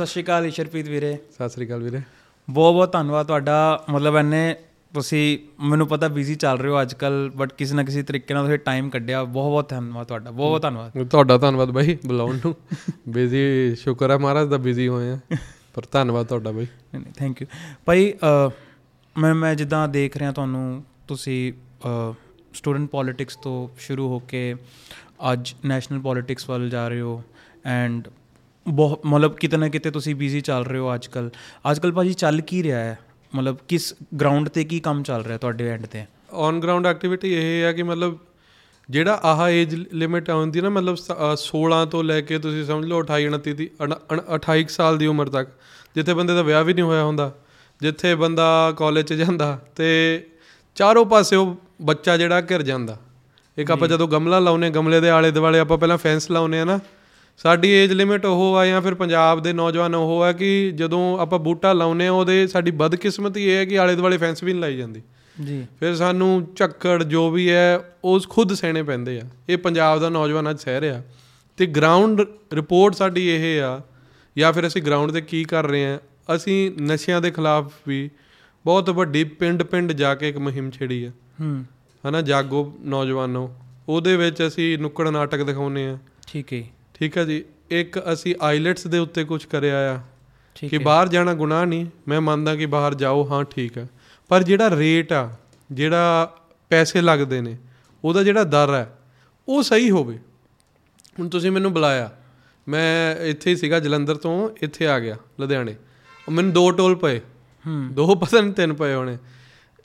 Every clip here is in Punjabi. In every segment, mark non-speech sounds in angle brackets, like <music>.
ਸਤਿ ਸ਼੍ਰੀ ਅਕਾਲ ਈਸ਼ਰਪ੍ਰੀਤ ਵੀਰੇ। ਸਤਿ ਸ੍ਰੀ ਅਕਾਲ ਵੀਰੇ। ਬਹੁਤ ਬਹੁਤ ਧੰਨਵਾਦ ਤੁਹਾਡਾ। ਮਤਲਬ ਐਨੇ ਤੁਸੀਂ ਮੈਨੂੰ ਪਤਾ ਬਿਜ਼ੀ ਚੱਲ ਰਹੇ ਹੋ ਅੱਜ ਕੱਲ ਬਟ ਕਿਸੇ ਨਾ ਕਿਸੇ ਤਰੀਕੇ ਨਾਲ ਤੁਸੀਂ ਟਾਈਮ ਕੱਢਿਆ। ਬਹੁਤ ਬਹੁਤ ਧੰਨਵਾਦ ਤੁਹਾਡਾ। ਬਹੁਤ ਬਹੁਤ ਧੰਨਵਾਦ। ਤੁਹਾਡਾ ਧੰਨਵਾਦ ਬਾਈ ਬੁਲਾਉਣ ਨੂੰ। <laughs> ਬਿਜ਼ੀ ਸ਼ੁਕਰ ਹੈ ਮਹਾਰਾਜ ਦਾ ਬਿਜ਼ੀ ਹੋਏ ਆ। ਪਰ ਧੰਨਵਾਦ ਤੁਹਾਡਾ ਬਾਈ। ਨਹੀਂ ਨਹੀਂ ਥੈਂਕ ਯੂ ਭਾਈ ਮੈਂ ਮੈਂ ਜਿੱਦਾਂ ਦੇਖ ਰਿਹਾ ਤੁਹਾਨੂੰ ਤੁਸੀਂ ਸਟੂਡੈਂਟ ਪੋਲਿਟਿਕਸ ਤੋਂ ਸ਼ੁਰੂ ਹੋ ਕੇ ਅੱਜ ਨੈਸ਼ਨਲ ਪੋਲਿਟਿਕਸ ਵੱਲ ਜਾ ਰਹੇ ਹੋ। ਐਂਡ ਬਹੁਤ ਮਤਲਬ ਕਿਤੇ ਨਾ ਕਿਤੇ ਤੁਸੀਂ ਬਿਜ਼ੀ ਚੱਲ ਰਹੇ ਹੋ ਅੱਜ ਕੱਲ ਅੱਜ ਕੱਲ ਭਾਜੀ ਚੱਲ ਕੀ ਰਿਹਾ ਹੈ? ਮਤਲਬ ਕਿਸ ਗਰਾਊਂਡ ਤੇ ਕੀ ਕੰਮ ਚੱਲ ਰਿਹਾ ਤੁਹਾਡੇ ਐਂਡ ਤੇ? ਔਨ ਗਰਾਊਂਡ ਐਕਟੀਵਿਟੀ ਇਹ ਹੈ ਕਿ ਮਤਲਬ ਜਿਹੜਾ ਆਹ ਏਜ ਲਿਮਿਟ ਆਉਂਦੀ ਨਾ ਮਤਲਬ ਸ- ਅਹ 16 ਤੋਂ ਲੈ ਕੇ ਤੁਸੀਂ ਸਮਝ ਲਓ 28 29 ਦੀ ਅਣ- ਅਣ- 28 ਕੁ ਸਾਲ ਦੀ ਉਮਰ ਤੱਕ ਜਿੱਥੇ ਬੰਦੇ ਦਾ ਵਿਆਹ ਵੀ ਨਹੀਂ ਹੋਇਆ ਹੁੰਦਾ ਜਿੱਥੇ ਬੰਦਾ ਕਾਲਜ 'ਚ ਜਾਂਦਾ ਤੇ ਚਾਰੋਂ ਪਾਸੇ ਉਹ ਬੱਚਾ ਜਿਹੜਾ ਘਿਰ ਜਾਂਦਾ। ਇੱਕ ਆਪਾਂ ਜਦੋਂ ਗਮਲਾ ਲਾਉਨੇ ਗਮਲੇ ਦੇ ਆਲੇ ਦੁਆਲੇ ਆਪਾਂ ਪਹਿਲਾਂ ਫੈਂਸ ਲਾਉਨੇ ਆ ਨਾ ਸਾਡੀ ਏਜ ਲਿਮਿਟ ਉਹ ਆ ਜਾਂ ਫਿਰ ਪੰਜਾਬ ਦੇ ਨੌਜਵਾਨ ਉਹ ਆ ਕਿ ਜਦੋਂ ਆਪਾਂ ਬੂਟਾ ਲਾਉਨੇ ਆ ਉਹਦੇ ਸਾਡੀ ਬਦਕਿਸਮਤੀ ਇਹ ਹੈ ਕਿ ਆਲੇ ਦੁਆਲੇ ਫੈਂਸ ਵੀ ਨਹੀਂ ਲਾਈ ਜਾਂਦੀ। ਜੀ। ਫਿਰ ਸਾਨੂੰ ਝੱਕੜ ਜੋ ਵੀ ਹੈ ਉਸ ਖੁਦ ਸਹਿਣੇ ਪੈਂਦੇ ਆ। ਇਹ ਪੰਜਾਬ ਦਾ ਨੌਜਵਾਨ ਅੱਜ ਸਹਿ ਰਿਹਾ। ਤੇ ਗਰਾਊਂਡ ਰਿਪੋਰਟ ਸਾਡੀ ਇਹ ਆ ਜਾਂ ਫਿਰ ਅਸੀਂ ਗਰਾਊਂਡ ਤੇ ਕੀ ਕਰ ਰਹੇ ਆ ਅਸੀਂ ਨਸ਼ਿਆਂ ਦੇ ਖਿਲਾਫ ਵੀ ਬਹੁਤ ਵੱਡੀ ਪਿੰਡ-ਪਿੰਡ ਜਾ ਕੇ ਇੱਕ ਮੁਹਿੰਮ ਛੇੜੀ ਆ। ਹੂੰ। ਹਨਾ ਜਾਗੋ ਨੌਜਵਾਨੋ ਉਹਦੇ ਵਿੱਚ ਅਸੀਂ ਨੁੱਕੜ ਨਾਟਕ ਦਿਖਾਉਨੇ ਆ ਠੀਕ ਹੈ। ਠੀਕ ਆ ਜੀ। ਇੱਕ ਅਸੀਂ ਆਈਲੈਟਸ ਦੇ ਉੱਤੇ ਕੁਝ ਕਰਿਆ ਆ ਕਿ ਹੈ। ਬਾਹਰ ਜਾਣਾ ਗੁਨਾਹ ਨਹੀਂ। ਮੈਂ ਮੰਨਦਾ ਕਿ ਬਾਹਰ ਜਾਓ ਹਾਂ ਠੀਕ ਆ ਪਰ ਜਿਹੜਾ ਰੇਟ ਆ ਜਿਹੜਾ ਪੈਸੇ ਲੱਗਦੇ ਨੇ ਉਹਦਾ ਜਿਹੜਾ ਦਰ ਹੈ ਉਹ ਸਹੀ ਹੋਵੇ। ਹੁਣ ਤੁਸੀਂ ਮੈਨੂੰ ਬੁਲਾਇਆ। ਮੈਂ ਇੱਥੇ ਹੀ ਸੀਗਾ ਜਲੰਧਰ ਤੋਂ ਇੱਥੇ ਆ ਗਿਆ ਲੁਧਿਆਣੇ। ਮੈਨੂੰ ਦੋ ਟੋਲ ਪਏ। ਹੂੰ। ਦੋ ਪਤਾ ਨਹੀਂ ਤਿੰਨ ਪਏ ਹੋਣੇ।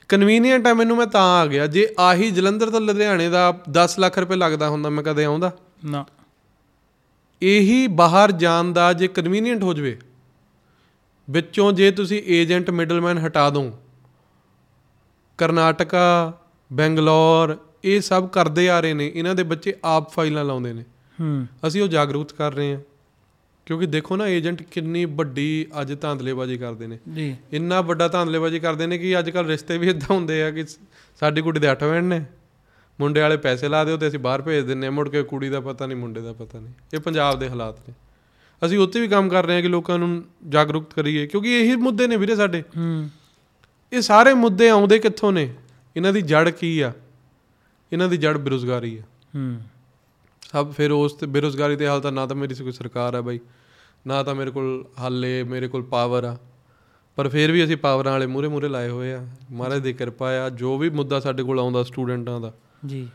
ਕਨਵੀਨੀਅੰਟ ਆ ਮੈਨੂੰ ਮੈਂ ਤਾਂ ਆ ਗਿਆ। ਜੇ ਆਹੀ ਜਲੰਧਰ ਤੋਂ ਲੁਧਿਆਣੇ ਦਾ 10 ਲੱਖ ਰੁਪਏ ਲੱਗਦਾ ਹੁੰਦਾ ਮੈਂ ਕਦੇ ਆਉਂਦਾ। ਨਾ। ਇਹੀ ਬਾਹਰ ਜਾਣ ਦਾ ਜੇ ਕਨਵੀਨੀਅੰਟ ਹੋ ਜਵੇ ਵਿੱਚੋਂ ਜੇ ਤੁਸੀਂ ਏਜੰਟ ਮਿਡਲਮੈਨ ਹਟਾ ਦੋ ਕਰਨਾਟਕਾ ਬੈਂਗਲੌਰ ਇਹ ਸਭ ਕਰਦੇ ਆ ਰਹੇ ਨੇ ਇਹਨਾਂ ਦੇ ਬੱਚੇ ਆਪ ਫਾਈਲਾਂ ਲਾਉਂਦੇ ਨੇ। ਹੂੰ। ਅਸੀਂ ਉਹ ਜਾਗਰੂਕ ਕਰ ਰਹੇ ਹਾਂ ਕਿਉਂਕਿ ਦੇਖੋ ਨਾ ਏਜੰਟ ਕਿੰਨੀ ਵੱਡੀ ਅੱਜ ਧਾਂਦਲੇਬਾਜ਼ੀ ਕਰਦੇ ਨੇ। ਜੀ। ਇੰਨਾ ਵੱਡਾ ਧਾਂਦਲੇਬਾਜ਼ੀ ਕਰਦੇ ਨੇ ਕਿ ਅੱਜ ਕੱਲ ਰਿਸ਼ਤੇ ਵੀ ਇਦਾਂ ਹੁੰਦੇ ਆ ਕਿ ਸਾਡੀ ਕੁੜੀ ਦੇ 8 ਵੈਣ ਨੇ। ਮੁੰਡੇ ਵਾਲੇ ਪੈਸੇ ਲਾ ਦਿਓ ਤੇ ਅਸੀਂ ਬਾਹਰ ਭੇਜ ਦਿੰਨੇ ਆ। ਮੁੜ ਕੇ ਕੁੜੀ ਦਾ ਪਤਾ ਨਹੀਂ ਮੁੰਡੇ ਦਾ ਪਤਾ ਨਹੀਂ। ਇਹ ਪੰਜਾਬ ਦੇ ਹਾਲਾਤ ਨੇ। ਅਸੀਂ ਉੱਥੇ ਵੀ ਕੰਮ ਕਰ ਰਹੇ ਹਾਂ ਕਿ ਲੋਕਾਂ ਨੂੰ ਜਾਗਰੂਕ ਕਰੀਏ ਕਿਉਂਕਿ ਇਹੀ ਮੁੱਦੇ ਨੇ ਵੀਰੇ ਸਾਡੇ। ਹੂੰ। ਇਹ ਸਾਰੇ ਮੁੱਦੇ ਆਉਂਦੇ ਕਿੱਥੋਂ ਨੇ? ਇਹਨਾਂ ਦੀ ਜੜ ਕੀ ਆ? ਇਹਨਾਂ ਦੀ ਜੜ ਬੇਰੁਜ਼ਗਾਰੀ ਆ। ਹੂੰ। ਸਭ ਫਿਰ ਉਸ ਤੇ ਬੇਰੁਜ਼ਗਾਰੀ ਦੇ ਹਾਲ ਤਾਂ ਨਾ ਤਾਂ ਮੇਰੀ ਕੋਈ ਸਰਕਾਰ ਹੈ ਬਾਈ ਨਾ ਤਾਂ ਮੇਰੇ ਕੋਲ ਹੱਲ ਮੇਰੇ ਕੋਲ ਪਾਵਰ ਆ। ਪਰ ਫਿਰ ਵੀ ਅਸੀਂ ਪਾਵਰਾਂ ਵਾਲੇ ਮੂਰੇ ਮੂਰੇ ਲਾਏ ਹੋਏ ਆ। ਮਹਾਰਾਜ ਦੀ ਕਿਰਪਾ ਆ ਜੋ ਵੀ ਮੁੱਦਾ ਸਾਡੇ ਕੋਲ ਆਉਂਦਾ ਸਟੂਡੈਂਟਾਂ ਦਾ। ਜੀ।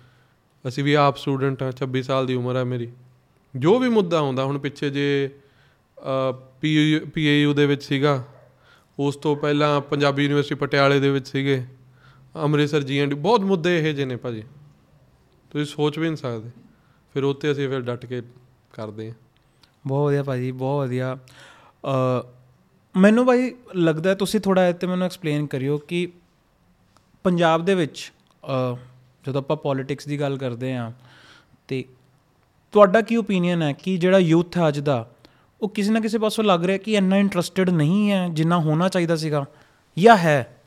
ਅਸੀਂ ਵੀ ਆਪ ਸਟੂਡੈਂਟ ਆ 26 ਸਾਲ ਦੀ ਉਮਰ ਆ ਮੇਰੀ। ਜੋ ਵੀ ਮੁੱਦਾ ਆਉਂਦਾ ਹੁਣ ਪਿੱਛੇ ਜੇ ਪੀਏਯੂ ਦੇ ਵਿੱਚ ਸੀਗਾ ਉਸ ਤੋਂ ਪਹਿਲਾਂ ਪੰਜਾਬੀ ਯੂਨੀਵਰਸਿਟੀ ਪਟਿਆਲੇ ਦੇ ਵਿੱਚ ਸੀਗੇ ਅੰਮ੍ਰਿਤਸਰ ਜੀਐਨਡੀ ਬਹੁਤ ਮੁੱਦੇ ਇਹੋ ਜਿਹੇ ਨੇ ਭਾਜੀ। ਤੁਸੀਂ ਸੋਚ ਵੀ ਨਹੀਂ ਸਕਦੇ। ਫਿਰ ਉੱਤੇ ਅਸੀਂ ਫਿਰ ਡਟ ਕੇ ਕਰਦੇ ਹਾਂ। ਬਹੁਤ ਵਧੀਆ ਭਾਜੀ ਬਹੁਤ ਵਧੀਆ। ਮੈਨੂੰ ਭਾਈ ਲੱਗਦਾ ਹੈ ਤੁਸੀਂ ਥੋੜਾ ਇਹ ਤੇ ਮੈਨੂੰ ਐਕਸਪਲੇਨ ਕਰਿਓ ਕਿ ਪੰਜਾਬ ਦੇ ਵਿੱਚ ਜਦੋਂ ਆਪਾਂ ਪੋਲਿਟਿਕਸ ਦੀ ਗੱਲ ਕਰਦੇ ਆ ਤੇ ਤੁਹਾਡਾ ਕੀ ਓਪੀਨੀਅਨ ਹੈ ਕਿ ਜਿਹੜਾ ਯੂਥ ਹੈ ਅੱਜ ਦਾ, ਉਹ ਕਿਸੇ ਨਾ ਕਿਸੇ ਪਾਸੋਂ ਲੱਗ ਰਿਹਾ ਕਿ ਇੰਨਾ ਇੰਟਰਸਟਿਡ ਨਹੀਂ ਹੈ, ਜਿੰਨਾ ਹੋਣਾ ਚਾਹੀਦਾ ਸੀਗਾ ਜਾਂ ਹੈ?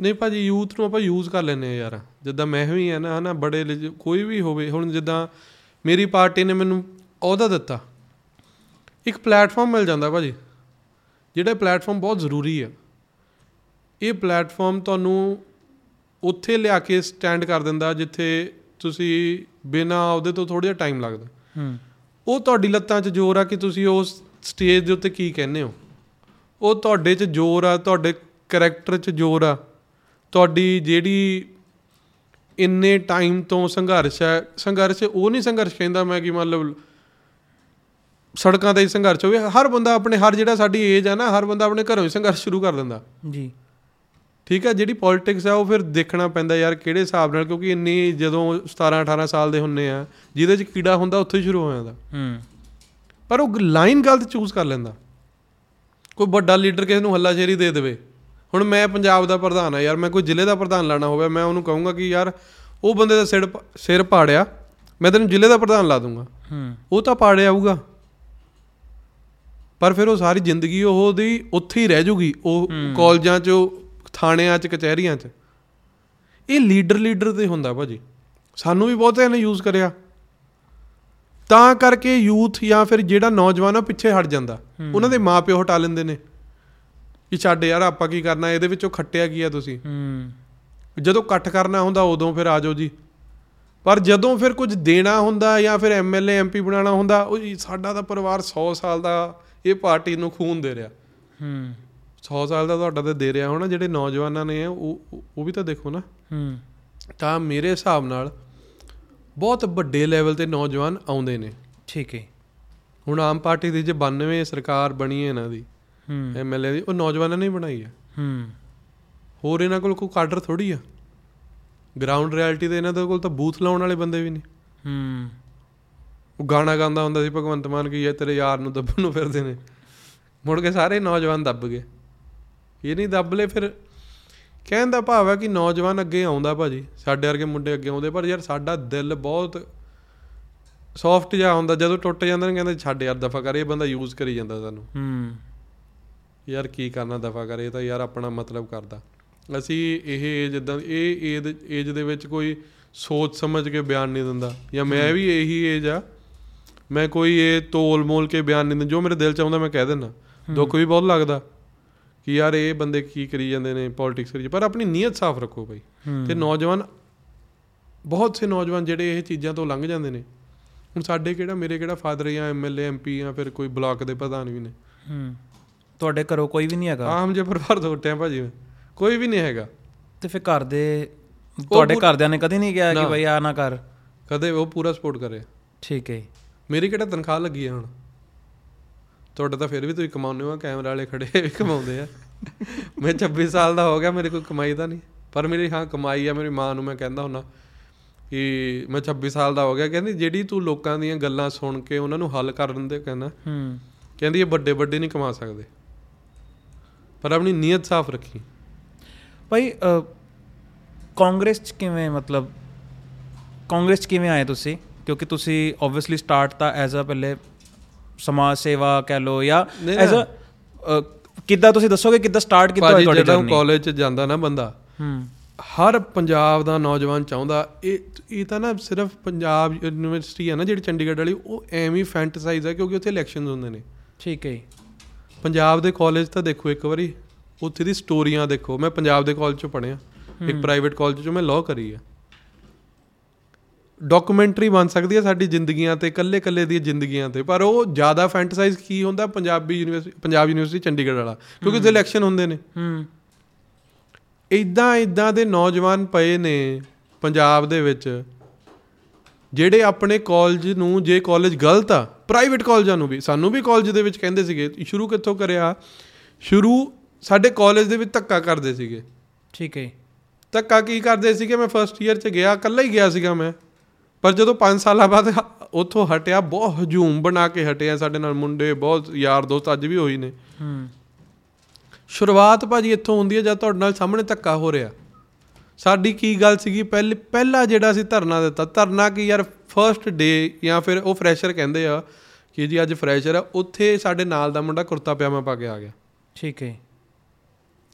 ਨਹੀਂ ਭਾਜੀ, ਯੂਥ ਨੂੰ ਆਪਾਂ ਯੂਜ਼ ਕਰ ਲੈਨੇ ਆ ਯਾਰ। ਜਿੱਦਾਂ ਮੈਂ ਵੀ ਆ ਨਾ, ਹਨਾ, ਬੜੇ ਲਿਜ- ਕੋਈ ਵੀ ਹੋਵੇ, ਹੁਣ ਜਿੱਦਾਂ ਮੇਰੀ ਪਾਰਟੀ ਨੇ ਮੈਨੂੰ ਅਹੁਦਾ ਦਿੱਤਾ। ਇੱਕ ਪਲੇਟਫਾਰਮ ਮਿਲ ਜਾਂਦਾ ਭਾਜੀ, ਜਿਹੜਾ ਪਲੇਟਫਾਰਮ ਬਹੁਤ ਜ਼ਰੂਰੀ ਆ ਇਹ ਪਲੇਟਫਾਰਮ ਤੁਹਾਨੂੰ ਉੱਥੇ ਲਿਆ ਕੇ ਸਟੈਂਡ ਕਰ ਦਿੰਦਾ ਜਿੱਥੇ ਤੁਸੀਂ ਬਿਨਾਂ ਉਹਦੇ ਤੋਂ ਥੋੜਾ ਜਿਹਾ ਟਾਈਮ ਲੱਗਦਾ। ਹੂੰ। ਉਹ ਤੁਹਾਡੀ ਲੱਤਾਂ 'ਚ ਜ਼ੋਰ ਆ ਕਿ ਤੁਸੀਂ ਉਸ ਸਟੇਜ ਦੇ ਉੱਤੇ ਕੀ ਕਹਿੰਦੇ ਹੋ? ਉਹ ਤੁਹਾਡੇ 'ਚ ਜ਼ੋਰ ਆ ਤੁਹਾਡੇ ਕੈਰੈਕਟਰ 'ਚ ਜ਼ੋਰ ਆ। ਤੁਹਾਡੀ ਜਿਹੜੀ ਇੰਨੇ ਟਾਈਮ ਤੋਂ ਸੰਘਰਸ਼ ਹੈ ਸੰਘਰਸ਼ ਉਹ ਨਹੀਂ ਸੰਘਰਸ਼ ਕਹਿੰਦਾ ਮੈਂ ਕਿ ਮਤਲਬ ਸੜਕਾਂ ਤੇ ਹੀ ਸੰਘਰਸ਼ ਹੋਵੇ ਹਰ ਬੰਦਾ ਆਪਣੇ ਹਰ ਜਿਹੜਾ ਸਾਡੀ ਏਜ ਹੈ ਨਾ ਹਰ ਬੰਦਾ ਆਪਣੇ ਘਰੋਂ ਹੀ ਸੰਘਰਸ਼ ਸ਼ੁਰੂ ਕਰ ਦਿੰਦਾ। ਜੀ। ਠੀਕ ਹੈ ਜਿਹੜੀ ਪੋਲਿਟਿਕਸ ਆ ਉਹ ਫਿਰ ਦੇਖਣਾ ਪੈਂਦਾ ਯਾਰ ਕਿਹੜੇ ਹਿਸਾਬ ਨਾਲ ਕਿਉਂਕਿ ਇੰਨੀ ਜਦੋਂ 17 18 ਸਾਲ ਦੇ ਹੁੰਨੇ ਆ ਜਿਹਦੇ 'ਚ ਕੀੜਾ ਹੁੰਦਾ ਉੱਥੇ ਹੀ ਸ਼ੁਰੂ ਹੋ ਜਾਂਦਾ। ਹੂੰ। ਪਰ ਉਹ ਲਾਈਨ ਗਲਤ ਚੂਜ਼ ਕਰ ਲੈਂਦਾ। ਕੋਈ ਵੱਡਾ ਲੀਡਰ ਕਿਸੇ ਨੂੰ ਹੱਲਾਸ਼ੇਰੀ ਦੇ ਦੇਵੇ। ਹੁਣ ਮੈਂ ਪੰਜਾਬ ਦਾ ਪ੍ਰਧਾਨ ਆ ਯਾਰ ਮੈਂ ਕੋਈ ਜ਼ਿਲ੍ਹੇ ਦਾ ਪ੍ਰਧਾਨ ਲਾਣਾ ਹੋਵੇ ਮੈਂ ਉਹਨੂੰ ਕਹੂੰਗਾ ਕਿ ਯਾਰ ਉਹ ਬੰਦੇ ਦਾ ਸਿਰ ਸਿਰ ਪਾੜਿਆ ਮੈਂ ਤੈਨੂੰ ਜ਼ਿਲ੍ਹੇ ਦਾ ਪ੍ਰਧਾਨ ਲਾ ਦੂੰਗਾ। ਹੂੰ। ਉਹ ਤਾਂ ਪਾੜਿਆ ਆਊਗਾ ਪਰ ਫਿਰ ਉਹ ਸਾਰੀ ਜ਼ਿੰਦਗੀ ਉਹ ਉਹਦੀ ਉੱਥੇ ਹੀ ਰਹਿ ਜੂਗੀ ਉਹ ਕਾਲਜਾਂ 'ਚ ਥਾਣਿਆਂ 'ਚ ਕਚਹਿਰੀਆਂ 'ਚ। ਇਹ ਲੀਡਰ ਲੀਡਰ ਤੇ ਹੁੰਦਾ ਭਾਜੀ। ਸਾਨੂੰ ਵੀ ਬਹੁਤਿਆਂ ਨੇ ਯੂਜ਼ ਕਰਿਆ। ਤਾਂ ਕਰਕੇ ਯੂਥ ਜਾਂ ਫਿਰ ਜਿਹੜਾ ਨੌਜਵਾਨ ਆ ਪਿੱਛੇ ਹਟ ਜਾਂਦਾ। ਉਹਨਾਂ ਦੇ ਮਾਪਿਓ ਹਟਾ ਲੈਂਦੇ ਨੇ। ਕਿ ਛੱਡ ਯਾਰ ਆਪਾਂ ਕੀ ਕਰਨਾ? ਇਹਦੇ ਵਿੱਚੋਂ ਖੱਟਿਆ ਕੀ ਆ ਤੁਸੀਂ? ਹੂੰ। ਜਦੋਂ ਇਕੱਠ ਕਰਨਾ ਹੁੰਦਾ ਉਦੋਂ ਫਿਰ ਆ ਜਾਓ ਜੀ। ਪਰ ਜਦੋਂ ਫਿਰ ਕੁਝ ਦੇਣਾ ਹੁੰਦਾ ਜਾਂ ਫਿਰ ਐਮਐਲਏ ਐਮਪੀ ਬਣਾਉਣਾ ਹੁੰਦਾ ਉਹ ਸਾਡਾ ਤਾਂ ਪਰਿਵਾਰ 100 ਸਾਲ ਦਾ ਇਹ ਪਾਰਟੀ ਨੂੰ ਖੂਨ ਦੇ ਰਿਹਾ। ਹੂੰ। 100 ਸਾਲ ਦਾ ਤੁਹਾਡਾ ਤਾਂ ਦੇ ਰਿਹਾ ਹੋਣਾ ਜਿਹੜੇ ਨੌਜਵਾਨਾਂ ਨੇ ਉਹ ਉਹ- ਵੀ ਤਾਂ ਦੇਖੋ ਨਾ। ਹੂੰ। ਤਾਂ ਮੇਰੇ ਹਿਸਾਬ ਨਾਲ ਬਹੁਤ ਵੱਡੇ ਲੈਵਲ ਤੇ ਨੌਜਵਾਨ ਆਉਂਦੇ ਨੇ। ਠੀਕ ਹੈ। ਹੁਣ ਆਮ ਪਾਰਟੀ ਦੀ ਜੇ 92 ਸਰਕਾਰ ਬਣੀ ਹੈ ਇਹਨਾਂ ਦੀ ਹੂੰ। ਐਮਐਲਏ ਦੀ ਉਹ ਨੌਜਵਾਨਾਂ ਨੇ ਹੀ ਬਣਾਈ ਹੈ। ਹੂੰ। ਹੋਰ ਇਹਨਾਂ ਕੋਲ ਕੋਈ ਕਾਡਰ ਥੋੜੀ ਆ। ਗਰਾਊਂਡ ਰਿਐਲਿਟੀ ਤੇ ਇਹਨਾਂ ਦੇ ਕੋਲ ਤਾਂ ਬੂਥ ਲਾਉਣ ਵਾਲੇ ਬੰਦੇ ਵੀ ਨਹੀਂ ਹੂੰ। ਉਹ ਗਾਣਾ ਗਾਉਂਦਾ ਹੁੰਦਾ ਸੀ ਭਗਵੰਤ ਮਾਨ ਕੀ ਹੈ ਤੇਰੇ ਯਾਰ ਨੂੰ ਦੱਬਣ ਨੂੰ ਫਿਰਦੇ ਨੇ। ਮੁੜ ਕੇ ਸਾਰੇ ਨੌਜਵਾਨ ਦੱਬ ਗਏ। ਇਹ ਨਹੀਂ ਦੱਬ ਲਏ ਫਿਰ। ਕਹਿਣ ਦਾ ਭਾਵ ਹੈ ਕਿ ਨੌਜਵਾਨ ਅੱਗੇ ਆਉਂਦਾ ਭਾਜੀ। ਸਾਡੇ ਵਰਗੇ ਮੁੰਡੇ ਅੱਗੇ ਆਉਂਦੇ। ਪਰ ਯਾਰ ਸਾਡਾ ਦਿਲ ਬਹੁਤ ਸੌਫਟ ਜਿਹਾ ਹੁੰਦਾ। ਜਦੋਂ ਟੁੱਟ ਜਾਂਦਾ ਨੇ ਕਹਿੰਦੇ ਛੱਡ ਯਾਰ ਦਫਾ ਕਰ। ਇਹ ਬੰਦਾ ਯੂਜ਼ ਕਰੀ ਜਾਂਦਾ ਸਾਨੂੰ। ਹੂੰ। ਯਾਰ ਕੀ ਕਰਨਾ ਦਫਾ ਕਰ? ਇਹ ਤਾਂ ਯਾਰ ਆਪਣਾ ਮਤਲਬ ਕਰਦਾ। ਅਸੀਂ ਇਹ ਏਜ ਇਦਾਂ ਇਹ ਏਜ ਏਜ ਦੇ ਵਿੱਚ ਕੋਈ ਸੋਚ ਸਮਝ ਕੇ ਬਿਆਨ ਨਹੀਂ ਦਿੰਦਾ। ਜਾਂ ਮੈਂ ਵੀ ਇਹੀ ਏਜ ਆ। ਮੈਂ ਕੋਈ ਇਹ ਤੋਲ ਮੋਲ ਕੇ ਬਿਆਨ ਨਹੀਂ ਦਿੰਦਾ। ਜੋ ਮੇਰੇ ਦਿਲ ਚ ਆਉਂਦਾ ਮੈਂ ਕਹਿ ਦਿੰਦਾ। ਦੁੱਖ ਵੀ ਬਹੁਤ ਲੱਗਦਾ। ਕਿ ਯਾਰ ਇਹ ਬੰਦੇ ਕੀ ਕਰੀ ਜਾਂਦੇ ਨੇ ਪੋਲਿਟਿਕਸ ਕਰੀ ਪਰ ਆਪਣੀ ਨੀਅਤ ਸਾਫ਼ ਰੱਖੋ ਭਾਈ ਤੇ ਨੌਜਵਾਨ ਬਹੁਤ ਸੇ ਨੌਜਵਾਨ ਜਿਹੜੇ ਇਹ ਚੀਜ਼ਾਂ ਤੋਂ ਲੰਘ ਜਾਂਦੇ ਨੇ। ਹੁਣ ਸਾਡੇ ਕਿਹੜਾ ਮੇਰੇ ਕਿਹੜਾ ਫਾਦਰ ਜਾਂ ਐਮਐਲਏ ਐਮਪੀ ਜਾਂ ਫਿਰ ਕੋਈ ਬਲਾਕ ਦੇ ਪ੍ਰਧਾਨ ਵੀ ਨੇ। ਹੂੰ। ਤੁਹਾਡੇ ਘਰੋਂ ਕੋਈ ਵੀ ਨਹੀਂ ਹੈਗਾ? ਆਮ ਜੇ ਪਰਿਵਾਰ ਤੋਂ ਉੱਠਿਆ ਭਾਜੀ ਕੋਈ ਵੀ ਨਹੀਂ ਹੈਗਾ। ਤੇ ਫਿਰ ਘਰ ਦੇ ਤੁਹਾਡੇ ਘਰਦਿਆਂ ਨੇ ਕਦੀ ਨਹੀਂ ਕਿਹਾ ਕਿ। ਬਈ ਆ ਨਾ ਕਰ? ਕਦੇ ਉਹ ਪੂਰਾ ਸਪੋਰਟ ਕਰੇ ਠੀਕ ਹੈ ਮੇਰੀ ਕਿਹੜਾ ਤਨਖਾਹ ਲੱਗੀ ਹੈ ਹੁਣ? ਤੁਹਾਡਾ ਤਾਂ ਫਿਰ ਵੀ ਤੁਸੀਂ ਕਮਾਉਂਦੇ ਹੋ ਕੈਮਰਾ ਵਾਲੇ ਖੜੇ ਵੀ ਕਮਾਉਂਦੇ ਆ। ਮੈਂ 26 ਸਾਲ ਦਾ ਹੋ ਗਿਆ ਮੇਰੇ ਕੋਈ ਕਮਾਈ ਤਾਂ ਨਹੀਂ। ਪਰ ਮੇਰੀ ਹਾਂ ਕਮਾਈ ਆ ਮੇਰੀ ਮਾਂ ਨੂੰ ਮੈਂ ਕਹਿੰਦਾ ਹੁੰਨਾ ਕਿ ਮੈਂ 26 ਸਾਲ ਦਾ ਹੋ ਗਿਆ ਕਹਿੰਦੀ ਜਿਹੜੀ ਤੂੰ ਲੋਕਾਂ ਦੀਆਂ ਗੱਲਾਂ ਸੁਣ ਕੇ ਉਹਨਾਂ ਨੂੰ ਹੱਲ ਕਰਨ ਦੇ ਕਹਿੰਦਾ ਹੂੰ। ਕਹਿੰਦੀ ਇਹ ਵੱਡੇ ਵੱਡੇ ਨਹੀਂ ਕਮਾ ਸਕਦੇ। ਪਰ ਆਪਣੀ ਨੀਅਤ ਸਾਫ਼ ਰੱਖੀ। ਭਾਈ ਕਾਂਗਰਸ ਚ ਕਿਵੇਂ ਮਤਲਬ ਕਾਂਗਰਸ ਚ ਕਿਵੇਂ ਆਏ ਤੁਸੀਂ? ਕਿਉਂਕਿ ਤੁਸੀਂ ਆਬਵੀਅਸਲੀ ਸਟਾਰਟ ਤਾਂ ਐਜ਼ ਅ ਪਹਿਲੇ ਸਮਾਜ ਸੇਵਾ ਕਹਿ ਲੋ ਜਾਂ ਐਜ਼ ਅ ਕਿੱਦਾਂ ਤੁਸੀਂ ਦੱਸੋਗੇ ਕਿੱਦਾਂ ਸਟਾਰਟ ਕੀਤਾ ਤੁਹਾਡੀ ਜਦੋਂ ਜਰਨੀ ਕਾਲਜ 'ਚ ਜਾਂਦਾ ਨਾ ਬੰਦਾ ਹੂੰ। ਹਰ ਪੰਜਾਬ ਦਾ ਨੌਜਵਾਨ ਚਾਹੁੰਦਾ ਇਹ ਇਹ ਤਾਂ ਨਾ ਸਿਰਫ ਪੰਜਾਬ ਯੂਨੀਵਰਸਿਟੀ ਹੈ ਨਾ ਜਿਹੜੀ ਚੰਡੀਗੜ੍ਹ ਵਾਲੀ ਉਹ ਐਵੇਂ ਹੀ ਫੈਂਟਸਾਈਜ਼ ਹੈ ਕਿਉਂਕਿ ਉੱਥੇ ਇਲੈਕਸ਼ਨਸ ਹੁੰਦੇ ਨੇ। ਠੀਕ ਹੈ। ਪੰਜਾਬ ਦੇ ਕਾਲਜ ਤਾਂ ਦੇਖੋ ਇੱਕ ਵਾਰੀ ਉੱਥੇ ਦੀ ਸਟੋਰੀਆਂ ਦੇਖੋ। ਮੈਂ ਪੰਜਾਬ ਦੇ ਕਾਲਜ ਚੋਂ ਪੜ੍ਹਿਆ ਇੱਕ ਪ੍ਰਾਈਵੇਟ ਕਾਲਜ ਚੋਂ ਮੈਂ ਲਾਅ ਕਰੀ ਆ। ਡਾਕੂਮੈਂਟਰੀ ਬਣ ਸਕਦੀ ਹੈ ਸਾਡੀ ਜ਼ਿੰਦਗੀਆਂ ਤੇ ਕੱਲੇ ਕੱਲੇ ਦੀਆਂ ਜ਼ਿੰਦਗੀਆਂ ਤੇ। ਪਰ ਉਹ ਜ਼ਿਆਦਾ ਫੈਂਟਸਾਈਜ਼ ਕੀ ਹੁੰਦਾ? ਪੰਜਾਬੀ ਯੂਨੀਵਰਸਿਟੀ ਪੰਜਾਬ ਯੂਨੀਵਰਸਿਟੀ ਚੰਡੀਗੜ੍ਹ ਵਾਲਾ। ਕਿਉਂਕਿ ਉੱਥੇ ਇਲੈਕਸ਼ਨ ਹੁੰਦੇ ਨੇ। ਹੂੰ। ਇਦਾਂ ਇਦਾਂ ਦੇ ਨੌਜਵਾਨ ਪਏ ਨੇ ਪੰਜਾਬ ਦੇ ਵਿੱਚ ਜਿਹੜੇ ਆਪਣੇ ਕਾਲਜ ਨੂੰ ਜੇ ਕਾਲਜ ਗਲਤ ਆ ਪ੍ਰਾਈਵੇਟ ਕਾਲਜਾਂ ਨੂੰ ਵੀ ਸਾਨੂੰ ਵੀ ਕਾਲਜ ਦੇ ਵਿੱਚ ਕਹਿੰਦੇ ਸੀਗੇ ਸ਼ੁਰੂ ਕਿੱਥੋਂ ਕਰਿਆ? ਸ਼ੁਰੂ ਸਾਡੇ ਕਾਲਜ ਦੇ ਵਿੱਚ ਧੱਕਾ ਕਰਦੇ ਸੀਗੇ। ਠੀਕ ਹੈ ਧੱਕਾ ਕੀ ਕਰਦੇ ਸੀਗੇ? ਮੈਂ ਫਰਸਟ ਈਅਰ 'ਚ ਗਿਆ ਇਕੱਲਾ ਹੀ ਗਿਆ ਸੀਗਾ ਮੈਂ। ਪਰ ਜਦੋਂ 5 ਸਾਲਾਂ ਬਾਅਦ ਉੱਥੋਂ ਹਟਿਆ ਬਹੁਤ ਹਜੂਮ ਬਣਾ ਕੇ ਹਟਿਆ ਸਾਡੇ ਨਾਲ ਮੁੰਡੇ ਬਹੁਤ ਯਾਰ ਦੋਸਤ ਅੱਜ ਵੀ ਹੋਈ ਨੇ। ਹੂੰ। ਸ਼ੁਰੂਆਤ ਭਾਜੀ ਇੱਥੋਂ ਹੁੰਦੀ ਹੈ ਜਦ ਤੁਹਾਡੇ ਨਾਲ ਸਾਹਮਣੇ ਧੱਕਾ ਹੋ ਰਿਹਾ। ਸਾਡੀ ਕੀ ਗੱਲ ਸੀਗੀ? ਪਹਿਲੇ ਪਹਿਲਾ ਜਿਹੜਾ ਅਸੀਂ ਧਰਨਾ ਦਿੱਤਾ ਧਰਨਾ ਕੀ ਯਾਰ ਫਰਸਟ ਡੇ ਜਾਂ ਫਿਰ ਉਹ ਫਰੈਸ਼ਰ ਕਹਿੰਦੇ ਆ ਕਿ ਜੀ ਅੱਜ ਫਰੈਸ਼ਰ ਆ ਉੱਥੇ ਸਾਡੇ ਨਾਲ ਦਾ ਮੁੰਡਾ ਕੁਰਤਾ ਪਜਾਮਾ ਪਾ ਕੇ ਆ ਗਿਆ। ਠੀਕ ਹੈ।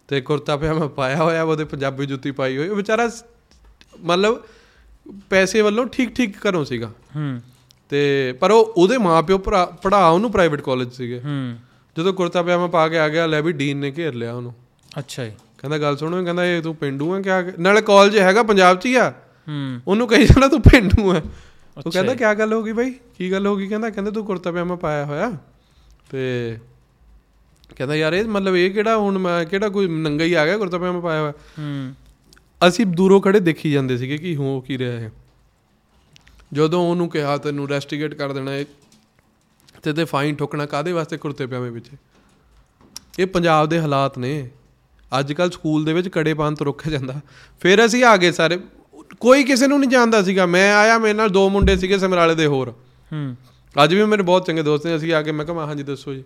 ਤੇ ਕੁਰਤਾ ਪਜਾਮਾ ਪਾਇਆ ਹੋਇਆ ਉਹਦੇ ਪੰਜਾਬੀ ਜੁੱਤੀ ਪਾਈ ਹੋਈ ਉਹ ਵਿਚਾਰਾ ਸ- ਮਤਲਬ ਪੈਸੇ ਵੱਲੋਂ ਠੀਕ ਠੀਕ ਘਰੋਂ ਸੀਗਾ। ਹੂੰ। ਤੇ ਪਰ ਉਹ ਉਹਦੇ ਮਾਪਿਓ ਪੜਾ ਉਹਨੂੰ ਪ੍ਰਾਈਵੇਟ ਕਾਲਜ ਸੀਗੇ। ਹੂੰ। ਜਦੋਂ ਕੁਰਤਾ ਪਜਾਮਾ ਪਾ ਕੇ ਆ ਗਿਆ ਲੈ ਵੀ ਡੀਨ ਨੇ ਘੇਰ ਲਿਆ ਉਹਨੂੰ। ਅੱਛਾ ਜੀ। ਕਹਿੰਦਾ ਗੱਲ ਸੁਣੋ ਕਹਿੰਦਾ ਇਹ ਤੂੰ ਪਿੰਡੂ ਆ ਕਿਆ ਨਾਲੇ ਕਾਲਜ ਹੈਗਾ ਪੰਜਾਬ 'ਚ ਹੀ ਆ। ਹੂੰ। ਉਹਨੂੰ ਕਹੀ ਜਾਣਾ ਤੂੰ ਪਿੰਡੂ ਆ। ਉਹ ਕਹਿੰਦਾ। ਕਿਆ ਗੱਲ ਹੋ ਗਈ ਬਾਈ? ਕੀ ਗੱਲ ਹੋ ਗਈ? ਕਹਿੰਦਾ ਕਹਿੰਦੇ ਤੂੰ ਕੁਰਤਾ ਪਜਾਮਾ ਪਾਇਆ ਹੋਇਆ। ਤੇ ਕਹਿੰਦਾ ਯਾਰ ਇਹ ਮਤਲਬ ਇਹ ਕਿਹੜਾ ਹੁਣ ਮੈਂ ਕਿਹੜਾ ਕੋਈ ਨੰਗਾ ਹੀ ਆ ਗਿਆ ਕੁਰਤਾ ਪਜਾਮਾ ਪਾਇਆ ਹੋਇਆ? ਹੂੰ। ਅਸੀਂ ਦੂਰੋਂ ਖੜੇ ਦੇਖੀ ਜਾਂਦੇ ਸੀਗੇ ਕਿ ਹੋ ਕੀ ਰਿਹਾ ਹੈ ਜਦੋਂ ਉਹਨੂੰ ਕਿਹਾ ਤੈਨੂੰ ਰੈਸਟੀਗੇਟ ਕਰ ਦੇਣਾ ਹੈ ਤੇ ਤੇ ਫਾਈਨ ਠੋਕਣਾ ਕਾਦੇ ਵਾਸਤੇ ਕੁਰਤੇ ਪਜਾਮੇ ਵਿੱਚ? ਇਹ ਪੰਜਾਬ ਦੇ ਹਾਲਾਤ ਨੇ। ਅੱਜ ਕੱਲ ਸਕੂਲ ਦੇ ਵਿੱਚ ਕੜੇ ਪਾਉਣ ਤੋਂ ਰੋਕਿਆ ਜਾਂਦਾ। ਫਿਰ ਅਸੀਂ ਆ ਗਏ ਸਾਰੇ। ਕੋਈ ਕਿਸੇ ਨੂੰ ਨਹੀਂ ਜਾਣਦਾ ਸੀਗਾ। ਮੈਂ ਆਇਆ ਮੇਰੇ ਨਾਲ ਦੋ ਮੁੰਡੇ ਸੀਗੇ ਸਮਰਾਲੇ ਦੇ ਹੋਰ। ਹੂੰ। ਅੱਜ ਵੀ ਮੇਰੇ ਬਹੁਤ ਚੰਗੇ ਦੋਸਤ ਨੇ। ਅਸੀਂ ਆ ਕੇ ਮੈਂ ਕਿਹਾ ਹਾਂਜੀ ਦੱਸੋ ਜੀ।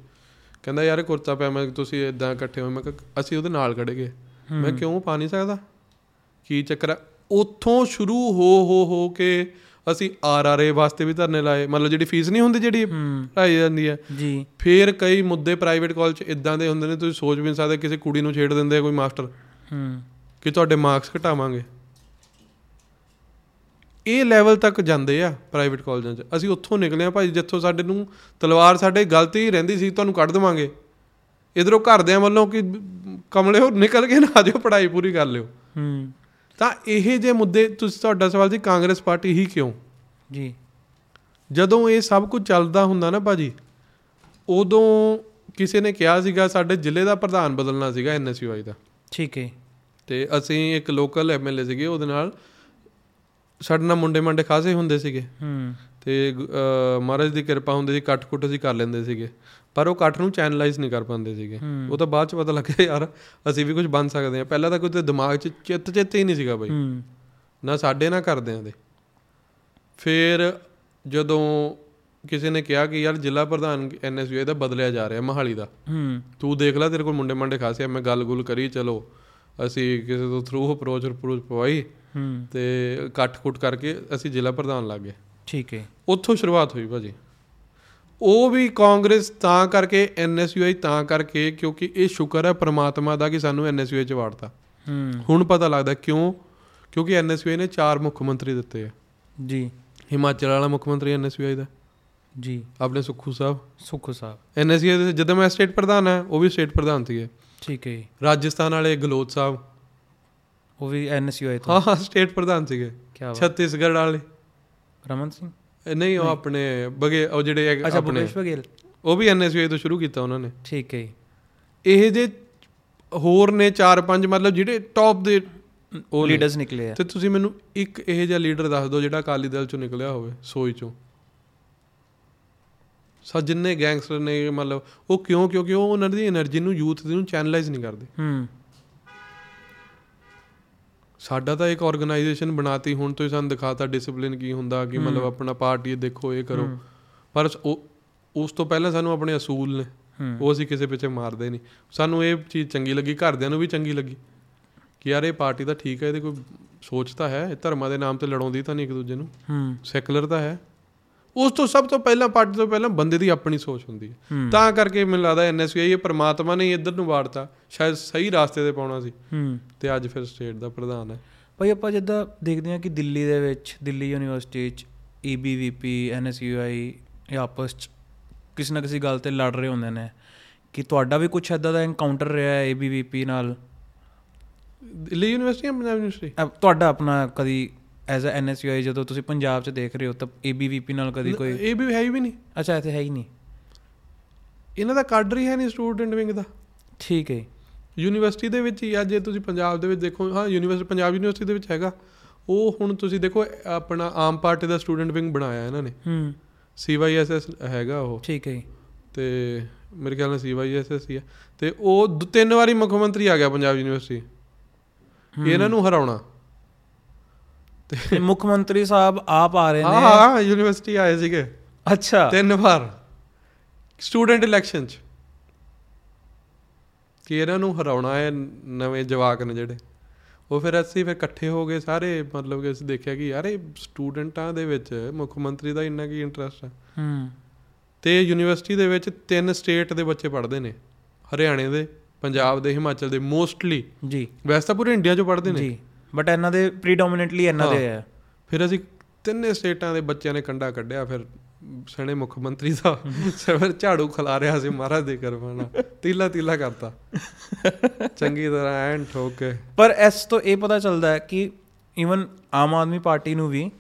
ਕਹਿੰਦਾ ਯਾਰ ਕੁਰਤਾ ਪਜਾਮਾ ਤੁਸੀਂ ਇਦਾਂ ਇਕੱਠੇ ਹੋਏ ਮੈਂ ਕਿਹਾ ਅਸੀਂ ਉਹਦੇ ਨਾਲ ਖੜੇ ਗਏ। ਮੈਂ ਕਿਉਂ? ਪਾ ਨਹੀਂ ਸਕਦਾ? ਕੀ ਚੱਕਰ ਉੱਥੋਂ ਸ਼ੁਰੂ ਹੋ ਹੋ ਹੋ ਕੇ ਅਸੀਂ ਆਰਆਰਏ ਵਾਸਤੇ ਵੀ ਧਰਨੇ ਲਾਏ। ਮਤਲਬ ਜਿਹੜੀ ਫੀਸ ਨਹੀਂ ਹੁੰਦੀ ਜਿਹੜੀ ਭਰਾਈ ਜਾਂਦੀ ਹੈ ਜੀ। ਫੇਰ ਕਈ ਮੁੱਦੇ ਪ੍ਰਾਈਵੇਟ ਕਾਲਜ ਇਦਾਂ ਦੇ ਹੁੰਦੇ ਨੇ ਤੁਸੀਂ ਸੋਚ ਵੀ ਨਹੀਂ ਸਕਦੇ ਕਿਸੇ ਕੁੜੀ ਨੂੰ ਛੇੜ ਦਿੰਦੇ ਆ ਕੋਈ ਮਾਸਟਰ। ਹੂੰ। ਕਿ ਤੁਹਾਡੇ ਮਾਰਕਸ ਘਟਾਵਾਂਗੇ। ਇਹ ਲੈਵਲ ਤੱਕ ਜਾਂਦੇ ਆ ਪ੍ਰਾਈਵੇਟ ਕਾਲਜਾਂ 'ਚ। ਅਸੀਂ ਉੱਥੋਂ ਨਿਕਲੇ ਆ ਭਾਈ ਜਿੱਥੋਂ ਸਾਡੇ ਨੂੰ ਤਲਵਾਰ ਸਾਡੇ ਗਲਤੀ ਹੀ ਰਹਿੰਦੀ ਸੀ ਤੁਹਾਨੂੰ ਕੱਢ ਦੇਵਾਂਗੇ। ਇਧਰੋਂ ਘਰਦਿਆਂ ਵੱਲੋਂ ਕਿ ਕਮਲੇ ਹੋ ਨਿਕਲ ਕੇ ਨਾ ਆ ਜਾਓ ਪੜ੍ਹਾਈ ਪੂਰੀ ਕਰ ਲਿਓ। ਹੂੰ। ਤਾਂ ਇਹ ਜੇ ਮੁੱਦੇ ਤੁਸੀਂ ਤੁਹਾਡਾ ਸਵਾਲ ਸੀ ਕਾਂਗਰਸ ਪਾਰਟੀ ਹੀ ਕਿਉਂ? ਜੀ। ਜਦੋਂ ਇਹ ਸਭ ਕੁਝ ਚੱਲਦਾ ਹੁੰਦਾ ਨਾ ਭਾਜੀ ਉਦੋਂ ਕਿਸੇ ਨੇ ਕਿਹਾ ਸੀਗਾ ਸਾਡੇ ਜ਼ਿਲ੍ਹੇ ਦਾ ਪ੍ਰਧਾਨ ਬਦਲਣਾ ਸੀਗਾ ਐਨਐਸਯੂਆਈ ਦਾ। ਠੀਕ ਹੈ। ਤੇ ਅਸੀਂ ਇੱਕ ਲੋਕਲ ਐਮਐਲਏ ਸੀਗੇ ਉਹਦੇ ਨਾਲ ਸਾਡੇ ਨਾਲ ਮੁੰਡੇ ਮੰਡੇ ਖਾਸੇ ਹੁੰਦੇ ਸੀਗੇ। ਹੂੰ। ਤੇ ਮਹਾਰਾਜ ਦੀ ਕਿਰਪਾ ਹੁੰਦੀ ਸੀ ਕੱਟ ਕੁੱਟ ਅਸੀਂ ਕਰ ਲੈਂਦੇ ਸੀਗੇ। ਪਰ ਉਹ ਕੱਟ ਨੂੰ ਚੈਨਲਾਈਜ਼ ਨਹੀਂ ਕਰ ਪਾਉਂਦੇ ਸੀਗੇ। ਉਹ ਤਾਂ ਬਾਅਦ ਚ ਪਤਾ ਲੱਗਿਆ ਯਾਰ ਅਸੀਂ ਵੀ ਕੁਝ ਬਣ ਸਕਦੇ ਹਾਂ। ਪਹਿਲਾਂ ਤਾਂ ਕੋਈ ਤੇ ਦਿਮਾਗ 'ਚ ਚਿੱਤ ਚਿੱਤ ਹੀ ਨਹੀਂ ਸੀਗਾ ਬਾਈ। ਨਾ ਸਾਡੇ ਨਾ ਕਰਦਿਆਂ ਦੇ। ਫਿਰ ਜਦੋਂ ਕਿਸੇ ਨੇ ਕਿਹਾ ਕਿ ਯਾਰ ਜ਼ਿਲ੍ਹਾ ਪ੍ਰਧਾਨ ਐਨਐਸਯੂ ਦਾ ਬਦਲਿਆ ਜਾ ਰਿਹਾ ਮਹਾਲੀ ਦਾ। ਹੂੰ। ਤੂੰ ਦੇਖ ਲੈ ਤੇਰੇ ਕੋਲ ਮੁੰਡੇ ਮੰਡੇ ਖਾਸੇ ਆ ਮੈਂ ਗੱਲ-ਗੁਲ ਕਰੀ ਚਲੋ। ਅਸੀਂ ਕਿਸੇ ਤੋਂ ਥਰੂ ਅਪਰੋਚ ਅਪਰੋਚ ਪਵਾਈ। ਹੂੰ। ਤੇ ਕੱਟ-ਕੁੱਟ ਕਰਕੇ ਅਸੀਂ ਜ਼ਿਲ੍ਹਾ ਪ੍ਰਧਾਨ ਲੱਗ ਗਏ। ਠੀਕ ਹੈ। ਉੱਥੋਂ ਸ਼ੁਰੂਆਤ ਹੋਈ ਭਾਜੀ। ਉਹ ਵੀ ਕਾਂਗਰਸ ਤਾਂ ਕਰਕੇ ਐਨਐਸਯੂਆਈ ਤਾਂ ਕਰਕੇ ਕਿਉਂਕਿ ਇਹ ਸ਼ੁਕਰ ਹੈ ਪ੍ਰਮਾਤਮਾ ਦਾ ਕਿ ਸਾਨੂੰ ਐਨਐਸਯੂਆਈ ਚ ਵਾੜਤਾ। ਹੁਣ ਪਤਾ ਲੱਗਦਾ ਕਿਉਂ? ਕਿਉਂਕਿ ਐਨਐਸਯੂਆਈ ਨੇ ਚਾਰ ਮੁੱਖ ਮੰਤਰੀ ਦਿੱਤੇ ਆ। ਜੀ। ਹਿਮਾਚਲ ਵਾਲਾ ਮੁੱਖ ਮੰਤਰੀ ਐਨਐਸਯੂਆਈ ਦਾ। ਜੀ। ਆਪਣੇ ਸੁੱਖੂ ਸਾਹਿਬ। ਸੁਖੋ ਸਾਹਿਬ। ਐਨਐਸਯੂਆਈ ਦੇ ਜਦੋਂ ਮੈਂ ਸਟੇਟ ਪ੍ਰਧਾਨ ਹੈ ਉਹ ਵੀ ਸਟੇਟ ਪ੍ਰਧਾਨ ਸੀਗੇ। ਠੀਕ ਹੈ। ਰਾਜਸਥਾਨ ਵਾਲੇ ਗਲੋਤ ਸਾਹਿਬ। ਉਹ ਵੀ ਐਨਐਸਯੂਆਈ ਤੋਂ। ਹਾਂ ਸਟੇਟ ਪ੍ਰਧਾਨ ਸੀਗੇ। ਛੱਤੀਸਗੜ੍ਹ ਵਾਲੇ। ਰਮਨ ਸਿੰਘ? ਨਹੀਂ ਉਹ ਆਪਣੇ ਬਗੇ ਉਹ ਜਿਹੜੇ ਆਪਣੇ ਅੱਛਾ ਭੁਪੇਸ਼ ਬਗੇਲ ਉਹ ਵੀ ਐਨਐਸਯੂਏ ਤੋਂ ਸ਼ੁਰੂ ਕੀਤਾ ਉਹਨਾਂ ਨੇ। ਠੀਕ ਹੈ ਇਹ ਜੇ ਹੋਰ ਨੇ 4-5 ਮਤਲਬ ਜਿਹੜੇ ਟੌਪ ਦੇ ਉਹ ਲੀਡਰਸ ਨਿਕਲੇ ਆ। ਤੇ ਤੁਸੀਂ ਮੈਨੂੰ ਇੱਕ ਇਹ ਜਿਹਾ ਲੀਡਰ ਦੱਸ ਦਿਓ ਜਿਹੜਾ ਅਕਾਲੀ ਦਲ ਚੋਂ ਨਿਕਲਿਆ ਹੋਵੇ ਸੋਈ ਚੋਂ। ਸਾ ਜਿੰਨੇ ਗੈਂਗਸਟਰ ਨੇ ਮਤਲਬ ਉਹ ਕਿਉਂ ਕਿਉਂਕਿ ਉਹ ਉਹਨਾਂ ਦੀ એનર્ਜੀ ਨੂੰ ਯੂਥ ਨੂੰ ਚੈਨਲਾਈਜ਼ ਨਹੀਂ ਕਰਦੇ। ਹੂੰ। ਸਾਡਾ ਤਾਂ ਇੱਕ ਆਰਗੇਨਾਈਜੇਸ਼ਨ ਬਣਾਤੀ ਹੁਣ ਤੁਸੀਂ ਸਾਨੂੰ ਦਿਖਾਤਾ ਡਿਸਪਲਿਨ ਕੀ ਹੁੰਦਾ ਕਿ ਮਤਲਬ ਆਪਣਾ ਪਾਰਟੀ ਦੇਖੋ ਇਹ ਕਰੋ। ਹੂੰ। ਪਰ ਉਸ ਤੋਂ ਪਹਿਲਾਂ ਸਾਨੂੰ ਆਪਣੇ ਅਸੂਲ ਨੇ। ਹੂੰ। ਉਹ ਅਸੀਂ ਕਿਸੇ ਪਿੱਛੇ ਮਾਰਦੇ ਨਹੀਂ। ਸਾਨੂੰ ਇਹ ਚੀਜ਼ ਚੰਗੀ ਲੱਗੀ ਘਰਦਿਆਂ ਨੂੰ ਵੀ ਚੰਗੀ ਲੱਗੀ। ਕਿ ਯਾਰ ਇਹ ਪਾਰਟੀ ਤਾਂ ਠੀਕ ਹੈ ਇਹਦੇ ਕੋਈ ਸੋਚ ਤਾਂ ਹੈ ਇਹ ਧਰਮਾਂ ਦੇ ਨਾਮ ਤੇ ਲੜਾਉਂਦੀ ਤਾਂ ਨਹੀਂ ਇੱਕ ਦੂਜੇ ਨੂੰ। ਹੂੰ। ਸੈਕੂਲਰ ਤਾਂ ਹੈ। ਉਸ ਤੋਂ ਸਭ ਤੋਂ ਪਹਿਲਾਂ ਪਾਰਟੀ ਤੋਂ ਪਹਿਲਾਂ ਬੰਦੇ ਦੀ ਆਪਣੀ ਸੋਚ ਹੁੰਦੀ ਹੈ। ਤਾਂ ਕਰਕੇ ਮੈਨੂੰ ਲੱਗਦਾ ਐਨਐਸਯੂਆਈ ਇਹ ਪ੍ਰਮਾਤਮਾ ਨੇ ਇੱਧਰ ਨੂੰ ਵਾੜਤਾ ਸ਼ਾਇਦ ਸਹੀ ਰਾਸਤੇ ਤੇ ਪਾਉਣਾ ਸੀ। ਤੇ ਅੱਜ ਫਿਰ ਸਟੇਟ ਦਾ ਪ੍ਰਧਾਨ ਹੈ। ਭਾਈ ਆਪਾਂ ਜਿੱਦਾਂ ਦੇਖਦੇ ਹਾਂ ਕਿ ਦਿੱਲੀ ਦੇ ਵਿੱਚ ਦਿੱਲੀ ਯੂਨੀਵਰਸਿਟੀ 'ਚ E ਈਬੀਵੀਪੀ ਐਨਐਸਯੂਆਈ ਇਹ ਆਪਸ 'ਚ ਕਿਸੇ ਨਾ ਕਿਸੇ ਗੱਲ ਤੇ ਲੜ ਰਹੇ ਹੁੰਦੇ ਨੇ ਕਿ ਤੁਹਾਡਾ ਵੀ ਕੁਝ ਐਦਾਂ ਦਾ ਐਨਕਾਊਂਟਰ ਰਿਹਾ ਹੈ ਏਬੀਵੀਪੀ ਨਾਲ? ਦਿੱਲੀ ਯੂਨੀਵਰਸਿਟੀ ਜਾਂ ਪੰਜਾਬ ਯੂਨੀਵਰਸਿਟੀ? ਤੁਹਾਡਾ ਆਪਣਾ ਕਦੀ ਐਜ਼ ਅ ਐਨਐਸਯੂਆਈ ਜਦੋਂ ਤੁਸੀਂ ਪੰਜਾਬ 'ਚ ਦੇਖ ਰਹੇ ਹੋ ਤਾਂ ਏਬੀਵੀਪੀ ਨਾਲ ਕਦੀ ਕੋਈ ਇਹ ਵੀ ਹੈ ਹੀ ਵੀ ਨਹੀਂ। ਅੱਛਾ ਇੱਥੇ ਹੈ ਹੀ ਨਹੀਂ। ਇਹਨਾਂ ਦਾ ਕਾਡਰ ਹੀ ਹੈ ਨਹੀਂ ਸਟੂਡੈਂਟ ਵਿੰਗ ਦਾ। ਠੀਕ ਹੈ। ਯੂਨੀਵਰਸਿਟੀ ਦੇ ਵਿੱਚ ਹੀ ਆ ਜੇ ਤੁਸੀਂ ਪੰਜਾਬ ਦੇ ਵਿੱਚ ਦੇਖੋ ਹਾਂ ਯੂਨੀਵਰਸਿਟੀ ਪੰਜਾਬ ਯੂਨੀਵਰਸਿਟੀ ਦੇ ਵਿੱਚ ਹੈਗਾ। ਉਹ ਹੁਣ ਤੁਸੀਂ ਦੇਖੋ ਆਪਣਾ ਆਮ ਪਾਰਟੀ ਦਾ ਸਟੂਡੈਂਟ ਵਿੰਗ ਬਣਾਇਆ ਇਹਨਾਂ ਨੇ। ਹੂੰ। ਸੀਵਾਈਐਸਐਸ ਹੈਗਾ ਉਹ। ਠੀਕ ਹੈ। ਤੇ ਮੇਰੇ ਖਿਆਲ ਨਾਲ ਸੀਵਾਈਐਸਐਸ ਹੀ ਆ। ਤੇ ਉਹ ਤਿੰਨ ਵਾਰੀ ਮੁੱਖ ਮੰਤਰੀ ਆ ਗਿਆ ਪੰਜਾਬ ਯੂਨੀਵਰਸਿਟੀ ਇਹਨਾਂ ਨੂੰ ਹਰਾਉਣਾ। ਤੇ ਮੁੱਖ ਮੰਤਰੀ ਸਾਹਿਬ ਆਪ ਆ ਰਹੇ ਨੇ। ਹਾਂ ਯੂਨੀਵਰਸਿਟੀ ਆਏ ਸੀਗੇ। ਅੱਛਾ। ਤਿੰਨ ਵਾਰ। ਸਟੂਡੈਂਟ ਇਲੈਕਸ਼ਨ ਚ। ਕਿ ਇਹਨਾਂ ਨੂੰ ਹਰਾਉਣਾ ਹੈ ਨਵੇਂ ਜਵਾਕ ਨੇ ਜਿਹੜੇ। ਉਹ ਫਿਰ ਅਸੀਂ ਫਿਰ ਇਕੱਠੇ ਹੋ ਗਏ ਸਾਰੇ ਮਤਲਬ ਕਿ ਅਸੀਂ ਦੇਖਿਆ ਕਿ ਯਾਰ ਇਹ ਸਟੂਡੈਂਟਾਂ ਦੇ ਵਿੱਚ ਮੁੱਖ ਮੰਤਰੀ ਦਾ ਇੰਨਾ ਕੀ ਇੰਟਰਸਟ ਹੈ ਹੂੰ। ਤੇ ਯੂਨੀਵਰਸਿਟੀ ਦੇ ਵਿੱਚ ਤਿੰਨ ਸਟੇਟ ਦੇ ਬੱਚੇ ਪੜ੍ਹਦੇ ਨੇ। ਹਰਿਆਣੇ ਦੇ ਪੰਜਾਬ ਦੇ ਹਿਮਾਚਲ ਦੇ ਮੋਸਟਲੀ ਜੀ। ਵੈਸੇ ਤਾਂ ਪੂਰੇ ਇੰਡੀਆ 'ਚੋਂ ਪੜ੍ਹਦੇ ਨੇ। ਜੀ। ਬਟ ਇਹਨਾਂ ਦੇ ਪ੍ਰੀਡੋਮੀਨੈਂਟਲੀ ਇਹਨਾਂ ਦੇ। ਹੈ। ਫਿਰ ਅਸੀਂ ਤਿੰਨੇ ਸਟੇਟਾਂ ਦੇ ਬੱਚਿਆਂ ਨੇ ਕੰਡਾ ਕੱਢਿਆ ਫਿਰ ਸਣੇ ਮੁੱਖ ਮੰਤਰੀ ਦਾ ਫਿਰ ਝਾੜੂ ਖਿਲਾ ਰਿਹਾ ਸੀ ਮਹਾਰਾਜ ਦੇ ਕਰਵਾਣਾ ਤੀਲਾ ਤੀਲਾ ਕਰਤਾ। ਚੰਗੀ ਤਰ੍ਹਾਂ ਐਨ ਠੋਕ ਕੇ। ਪਰ ਇਸ ਤੋਂ ਇਹ ਪਤਾ ਚੱਲਦਾ ਹੈ ਕਿ ਇਵਨ ਆਮ ਆਦਮੀ ਪਾਰਟੀ ਨੂੰ ਵੀ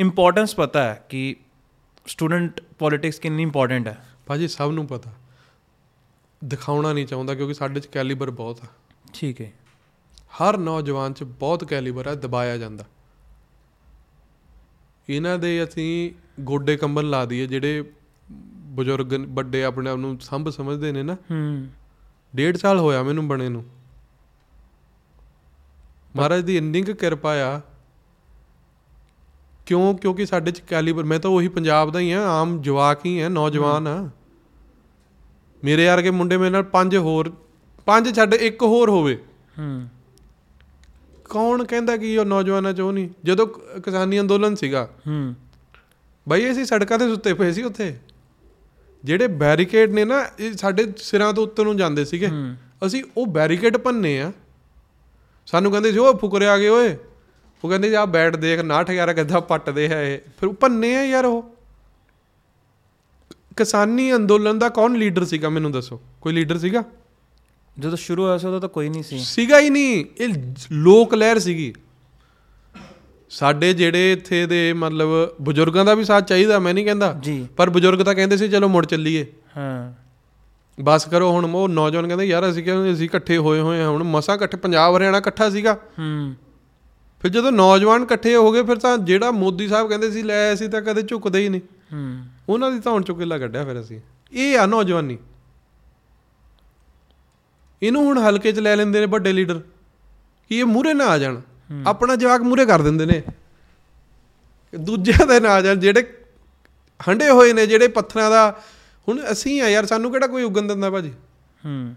ਇੰਪੋਰਟੈਂਸ ਪਤਾ ਹੈ ਕਿ ਸਟੂਡੈਂਟ ਪੋਲਿਟਿਕਸ ਕਿੰਨੀ ਇੰਪੋਰਟੈਂਟ ਹੈ। ਭਾਜੀ ਸਭ ਨੂੰ ਪਤਾ। ਦਿਖਾਉਣਾ ਨਹੀਂ ਚਾਹੁੰਦਾ ਕਿਉਂਕਿ ਸਾਡੇ 'ਚ ਕੈਲੀਬਰ ਬਹੁਤ ਆ। ਠੀਕ ਹੈ। ਹਰ ਨੌਜਵਾਨ 'ਚ ਬਹੁਤ ਕੈਲੀਬਰ ਹੈ ਦਬਾਇਆ ਜਾਂਦਾ। ਇਹਨਾਂ ਦੇ ਅਸੀਂ ਗੋਡੇ ਕੰਬਨ ਲਾ ਦਈਏ ਜਿਹੜੇ ਬਜ਼ੁਰਗ ਵੱਡੇ ਆਪਣੇ ਆਪ ਨੂੰ ਸੰਭ ਸਮਝਦੇ ਨੇ ਨਾ। ਹੂੰ। ਡੇਢ ਸਾਲ ਹੋਇਆ ਮੈਨੂੰ ਬਣੇ ਨੂੰ। ਮਹਾਰਾਜ ਦੀ ਇੰਨੀ ਕੁ ਕਿਰਪਾ ਆ। ਕਿਉਂ? ਕਿਉਂਕਿ ਸਾਡੇ ਚ ਕੈਲੀਬਰ ਮੈਂ ਤਾਂ ਉਹੀ ਪੰਜਾਬ ਦਾ ਹੀ ਆ ਆਮ ਜਵਾਕ ਹੀ ਆ ਨੌਜਵਾਨ ਆ। ਮੇਰੇ ਵਰਗੇ ਮੁੰਡੇ ਮੇਰੇ ਨਾਲ ਪੰਜ ਹੋਰ ਪੰਜ ਛੱਡ ਇੱਕ ਹੋਰ ਹੋਵੇ। ਹੂੰ। ਕੌਣ ਕਹਿੰਦਾ ਕਿ ਉਹ ਨੌਜਵਾਨਾਂ ਚ ਉਹ ਨਹੀਂ? ਜਦੋਂ ਕਿਸਾਨੀ ਅੰਦੋਲਨ ਸੀਗਾ। ਹੂੰ। ਬਈ ਅਸੀਂ ਸੜਕਾਂ ਤੇ ਸੁੱਤੇ ਪਏ ਸੀ ਉੱਥੇ। ਜਿਹੜੇ ਬੈਰੀਕੇਡ ਨੇ ਨਾ ਇਹ ਸਾਡੇ ਸਿਰਾਂ ਤੋਂ ਉੱਤੇ ਨੂੰ ਜਾਂਦੇ ਸੀਗੇ। ਅਸੀਂ ਉਹ ਬੈਰੀਕੇਡ ਭੰਨੇ ਆ। ਸਾਨੂੰ ਕਹਿੰਦੇ ਸੀ ਉਹ ਫੁਕਰੇ ਆ ਗਏ ਓਏ। ਉਹ ਕਹਿੰਦੇ ਜਾ ਬੈਠ ਦੇਖ 911 ਗੱਦਾ ਪੱਟਦੇ ਆ ਇਹ। ਫਿਰ ਉਹ ਭੰਨੇ ਆ ਯਾਰ ਉਹ। ਕਿਸਾਨੀ ਅੰਦੋਲਨ ਦਾ ਕੌਣ ਲੀਡਰ ਸੀਗਾ? ਮੈਨੂੰ ਦੱਸੋ। ਕੋਈ ਲੀਡਰ ਸੀਗਾ? ਜਦੋਂ ਸ਼ੁਰੂ ਹੋਇਆ ਸੀ ਉਦੋਂ ਤਾਂ ਕੋਈ ਨਹੀਂ ਸੀ। ਸੀਗਾ ਹੀ ਨਹੀਂ। ਇਹ ਲੋਕ ਲਹਿਰ ਸੀਗੀ। ਸਾਡੇ ਜਿਹੜੇ ਇੱਥੇ ਦੇ ਮਤਲਬ ਬਜ਼ੁਰਗਾਂ ਦਾ ਵੀ ਸਾਥ ਚਾਹੀਦਾ ਮੈਂ ਨਹੀਂ ਕਹਿੰਦਾ। ਪਰ ਬਜ਼ੁਰਗ ਤਾਂ ਕਹਿੰਦੇ ਸੀ ਚਲੋ ਮੁੜ ਚੱਲੀਏ। ਹਾਂ। ਬਸ ਕਰੋ ਹੁਣ ਉਹ ਨੌਜਵਾਨ ਕਹਿੰਦੇ ਯਾਰ ਅਸੀਂ ਕਹਿੰਦੇ ਅਸੀਂ ਇਕੱਠੇ ਹੋਏ ਹੋਏ ਹਾਂ। ਹੁਣ ਮਸਾ ਇਕੱਠੇ ਪੰਜਾਬ ਹਰਿਆਣਾ ਇਕੱਠਾ ਸੀਗਾ। ਹੂੰ। ਫਿਰ ਜਦੋਂ ਨੌਜਵਾਨ ਇਕੱਠੇ ਹੋ ਗਏ ਫਿਰ ਤਾਂ ਜਿਹੜਾ ਮੋਦੀ ਸਾਹਿਬ ਕਹਿੰਦੇ ਸੀ ਲੈ ਅਸੀਂ ਤਾਂ ਕਦੇ ਝੁਕਦੇ ਹੀ ਨਹੀਂ। ਹੂੰ। ਉਹਨਾਂ ਦੀ ਤਾਂ ਹੁਣ ਚੁੱਕੇਲਾ ਕੱਢਿਆ ਫਿਰ ਅਸੀਂ। ਇਹ ਆ ਨੌਜਵਾਨੀ। ਇਹਨੂੰ ਹੁਣ ਹਲਕੇ 'ਚ ਲੈ ਲੈਂਦੇ ਨੇ ਵੱਡੇ ਲੀਡਰ। ਕਿ ਇਹ ਮੂਰੇ ਨਾ ਆ ਜਾਣ। ਆਪਣਾ ਜਵਾਕ ਮੂਰੇ ਕਰ ਦਿੰਦੇ ਨੇ। ਦੂਜਿਆਂ ਦੇ ਨਾ ਆ ਜਾਣ ਜਿਹੜੇ ਹੰਡੇ ਹੋਏ ਨੇ ਜਿਹੜੇ ਪੱਥਰਾਂ ਦਾ ਹੁਣ ਅਸੀਂ ਆ ਯਾਰ ਸਾਨੂੰ ਕਿਹੜਾ ਕੋਈ ਉਗਣ ਦਿੰਦਾ ਭਾਜੀ? ਹੂੰ।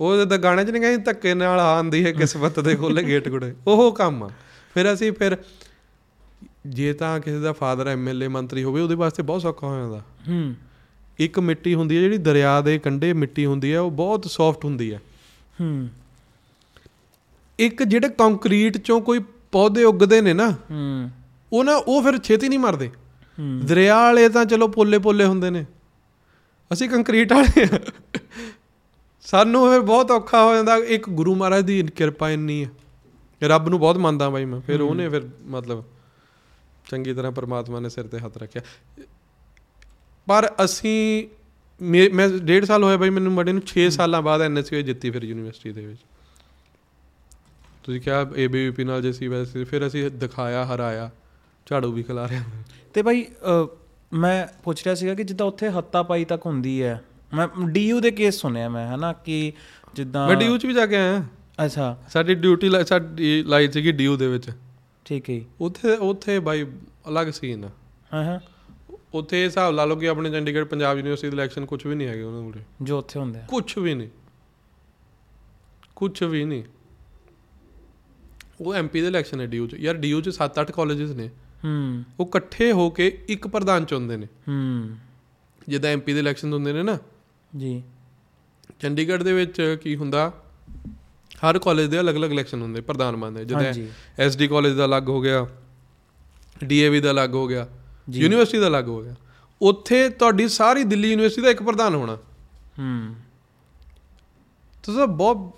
ਉਹ ਤਾਂ ਗਾਣੇ 'ਚ ਨਹੀਂ ਕਹਿੰਦੇ ਧੱਕੇ ਨਾਲ ਆਂਦੀ ਹੈ ਕਿਸਮਤ ਦੇ ਖੋਲੇ ਗੇਟ ਗੁੜੇ। ਉਹ ਕੰਮ ਆ। ਫਿਰ ਅਸੀਂ ਫਿਰ ਜੇ ਤਾਂ ਕਿਸੇ ਦਾ ਫਾਦਰ ਐਮਐਲਏ ਮੰਤਰੀ ਹੋਵੇ ਉਹਦੇ ਵਾਸਤੇ ਬਹੁਤ ਸੌਖਾ ਹੋ ਜਾਂਦਾ। ਹੂੰ। ਇੱਕ ਮਿੱਟੀ ਹੁੰਦੀ ਹੈ ਜਿਹੜੀ ਦਰਿਆ ਦੇ ਕੰਢੇ ਮਿੱਟੀ ਹੁੰਦੀ ਹੈ ਉਹ ਬਹੁਤ ਸੌਫਟ ਹੁੰਦੀ ਹੈ। ਹੂੰ। ਇੱਕ ਜਿਹੜੇ ਕੰਕਰੀਟ ਚੋਂ ਕੋਈ ਪੌਦੇ ਉੱਗਦੇ ਨੇ ਨਾ ਹੂੰ। ਉਹ ਨਾ ਉਹ ਫਿਰ ਛੇਤੀ ਨਹੀਂ ਮਰਦੇ। ਹੂੰ। ਦਰਿਆ ਵਾਲੇ ਤਾਂ ਚਲੋ ਪੋਲੇ ਪੋਲੇ ਹੁੰਦੇ ਨੇ। ਅਸੀਂ ਕੰਕਰੀਟ ਵਾਲੇ ਸਾਨੂੰ ਫਿਰ ਬਹੁਤ ਔਖਾ ਹੋ ਜਾਂਦਾ ਇੱਕ ਗੁਰੂ ਮਹਾਰਾਜ ਦੀ ਕਿਰਪਾ ਇੰਨੀ ਹੈ। ਰੱਬ ਨੂੰ ਬਹੁਤ ਮੰਨਦਾ ਬਾਈ ਮੈਂ ਫਿਰ ਉਹਨੇ ਫਿਰ ਮਤਲਬ ਚੰਗੀ ਤਰ੍ਹਾਂ ਪਰਮਾਤਮਾ ਨੇ ਸਿਰ ਤੇ ਹੱਥ ਰੱਖਿਆ। ਪਰ ਅਸੀਂ ਮੇ- ਡੇਢ ਸਾਲ ਹੋਇਆ ਬਾਈ ਮੈਨੂੰ ਬੜੇ ਨੂੰ 6 ਸਾਲਾਂ ਬਾਅਦ ਐਨਐਸਯੂ ਜਿੱਤੀ ਫਿਰ ਯੂਨੀਵਰਸਿਟੀ ਦੇ ਵਿੱਚ। ਤੁਸੀਂ ਕਿਹਾ ਏਬੀਵੀਪੀ ਨਾਲ ਜੇ ਸੀ ਵੈਸੇ ਫਿਰ ਅਸੀਂ ਦਿਖਾਇਆ ਹਰਾਇਆ ਝਾੜੂ ਵੀ ਖਿਲਾ ਰਿਆ ਤੇ ਅ, ਮੈਂ ਪੁੱਛ ਰਿਹਾ ਸੀਗਾ ਕਿ ਜਿੱਦਾਂ ਉੱਥੇ ਹੱਤਾ ਪਾਈ ਤੱਕ ਹੁੰਦੀ ਹੈ ਮੈਂ ਡੀਯੂ ਦੇ ਕੇਸ ਸੁਣਿਆ ਮੈਂ ਹਨਾ ਕਿ ਜਿੱਦਾਂ ਮੈਂ ਡੀਯੂ ਚ ਵੀ ਜਾ ਕੇ ਆਇਆ। ਅੱਛਾ। ਸਾਡੀ ਡਿਊਟੀ ਸਾਡੀ ਲਾਈ ਸੀਗੀ ਡੀਯੂ ਦੇ ਵਿੱਚ। ਠੀਕ ਹੈ। ਉੱਥੇ ਉੱਥੇ ਬਾਈ ਅਲੱਗ ਸੀਨ ਹਾਂ ਹਾਂ। ਉੱਥੇ ਹਿਸਾਬ ਲਾ ਲਓ ਕਿ ਆਪਣੇ ਚੰਡੀਗੜ੍ਹ ਪੰਜਾਬ ਯੂਨੀਵਰਸਿਟੀ ਦੇ ਇਲੈਕਸ਼ਨ ਕੁਝ ਵੀ ਨਹੀਂ ਹੈਗੇ ਉਹਨਾਂ ਕੋਲੇ। ਜੋ ਉੱਥੇ ਹੁੰਦੇ ਆ। ਕੁਝ ਵੀ ਨਹੀਂ। ਕੁਝ ਵੀ ਨਹੀਂ। ਉਹ ਐਮਪੀ ਦੇ ਇਲੈਕਸ਼ਨ ਹੈ ਡੀਯੂ ਚ। ਯਾਰ ਡੀਯੂ ਚ 7-8 ਕਾਲਜਸ ਨੇ। ਹੂੰ। ਉਹ ਇਕੱਠੇ ਹੋ ਕੇ ਇੱਕ ਪ੍ਰਧਾਨ ਚੁਣਦੇ ਨੇ। ਹੂੰ। ਜਿੱਦਾਂ ਐਮਪੀ ਦੇ ਇਲੈਕਸ਼ਨ ਹੁੰਦੇ ਨੇ ਨਾ। ਜੀ। ਚੰਡੀਗੜ੍ਹ ਦੇ ਵਿੱਚ ਕੀ ਹੁੰਦਾ? ਹਰ ਕਾਲਜ ਦੇ ਅਲੱਗ-ਅਲੱਗ ਇਲੈਕਸ਼ਨ ਹੁੰਦੇ ਪ੍ਰਧਾਨ ਬਣਦੇ। ਜਿੱਦਾਂ ਐਸਡੀ ਕਾਲਜ ਦਾ ਅਲੱਗ ਹੋ ਗਿਆ। ਡੀਏਵੀ ਦਾ ਅਲੱਗ ਹੋ ਗਿਆ। ਯੂਨੀਵਰਸਿਟੀ ਦਾ ਅਲੱਗ ਹੋ ਗਿਆ। ਉੱਥੇ ਤੁਹਾਡੀ ਸਾਰੀ ਦਿੱਲੀ ਯੂਨੀਵਰਸਿਟੀ ਦਾ ਇੱਕ ਪ੍ਰਧਾਨ ਹੋਣਾ। ਹੂੰ। ਤੁਸੀਂ ਬਹੁਤ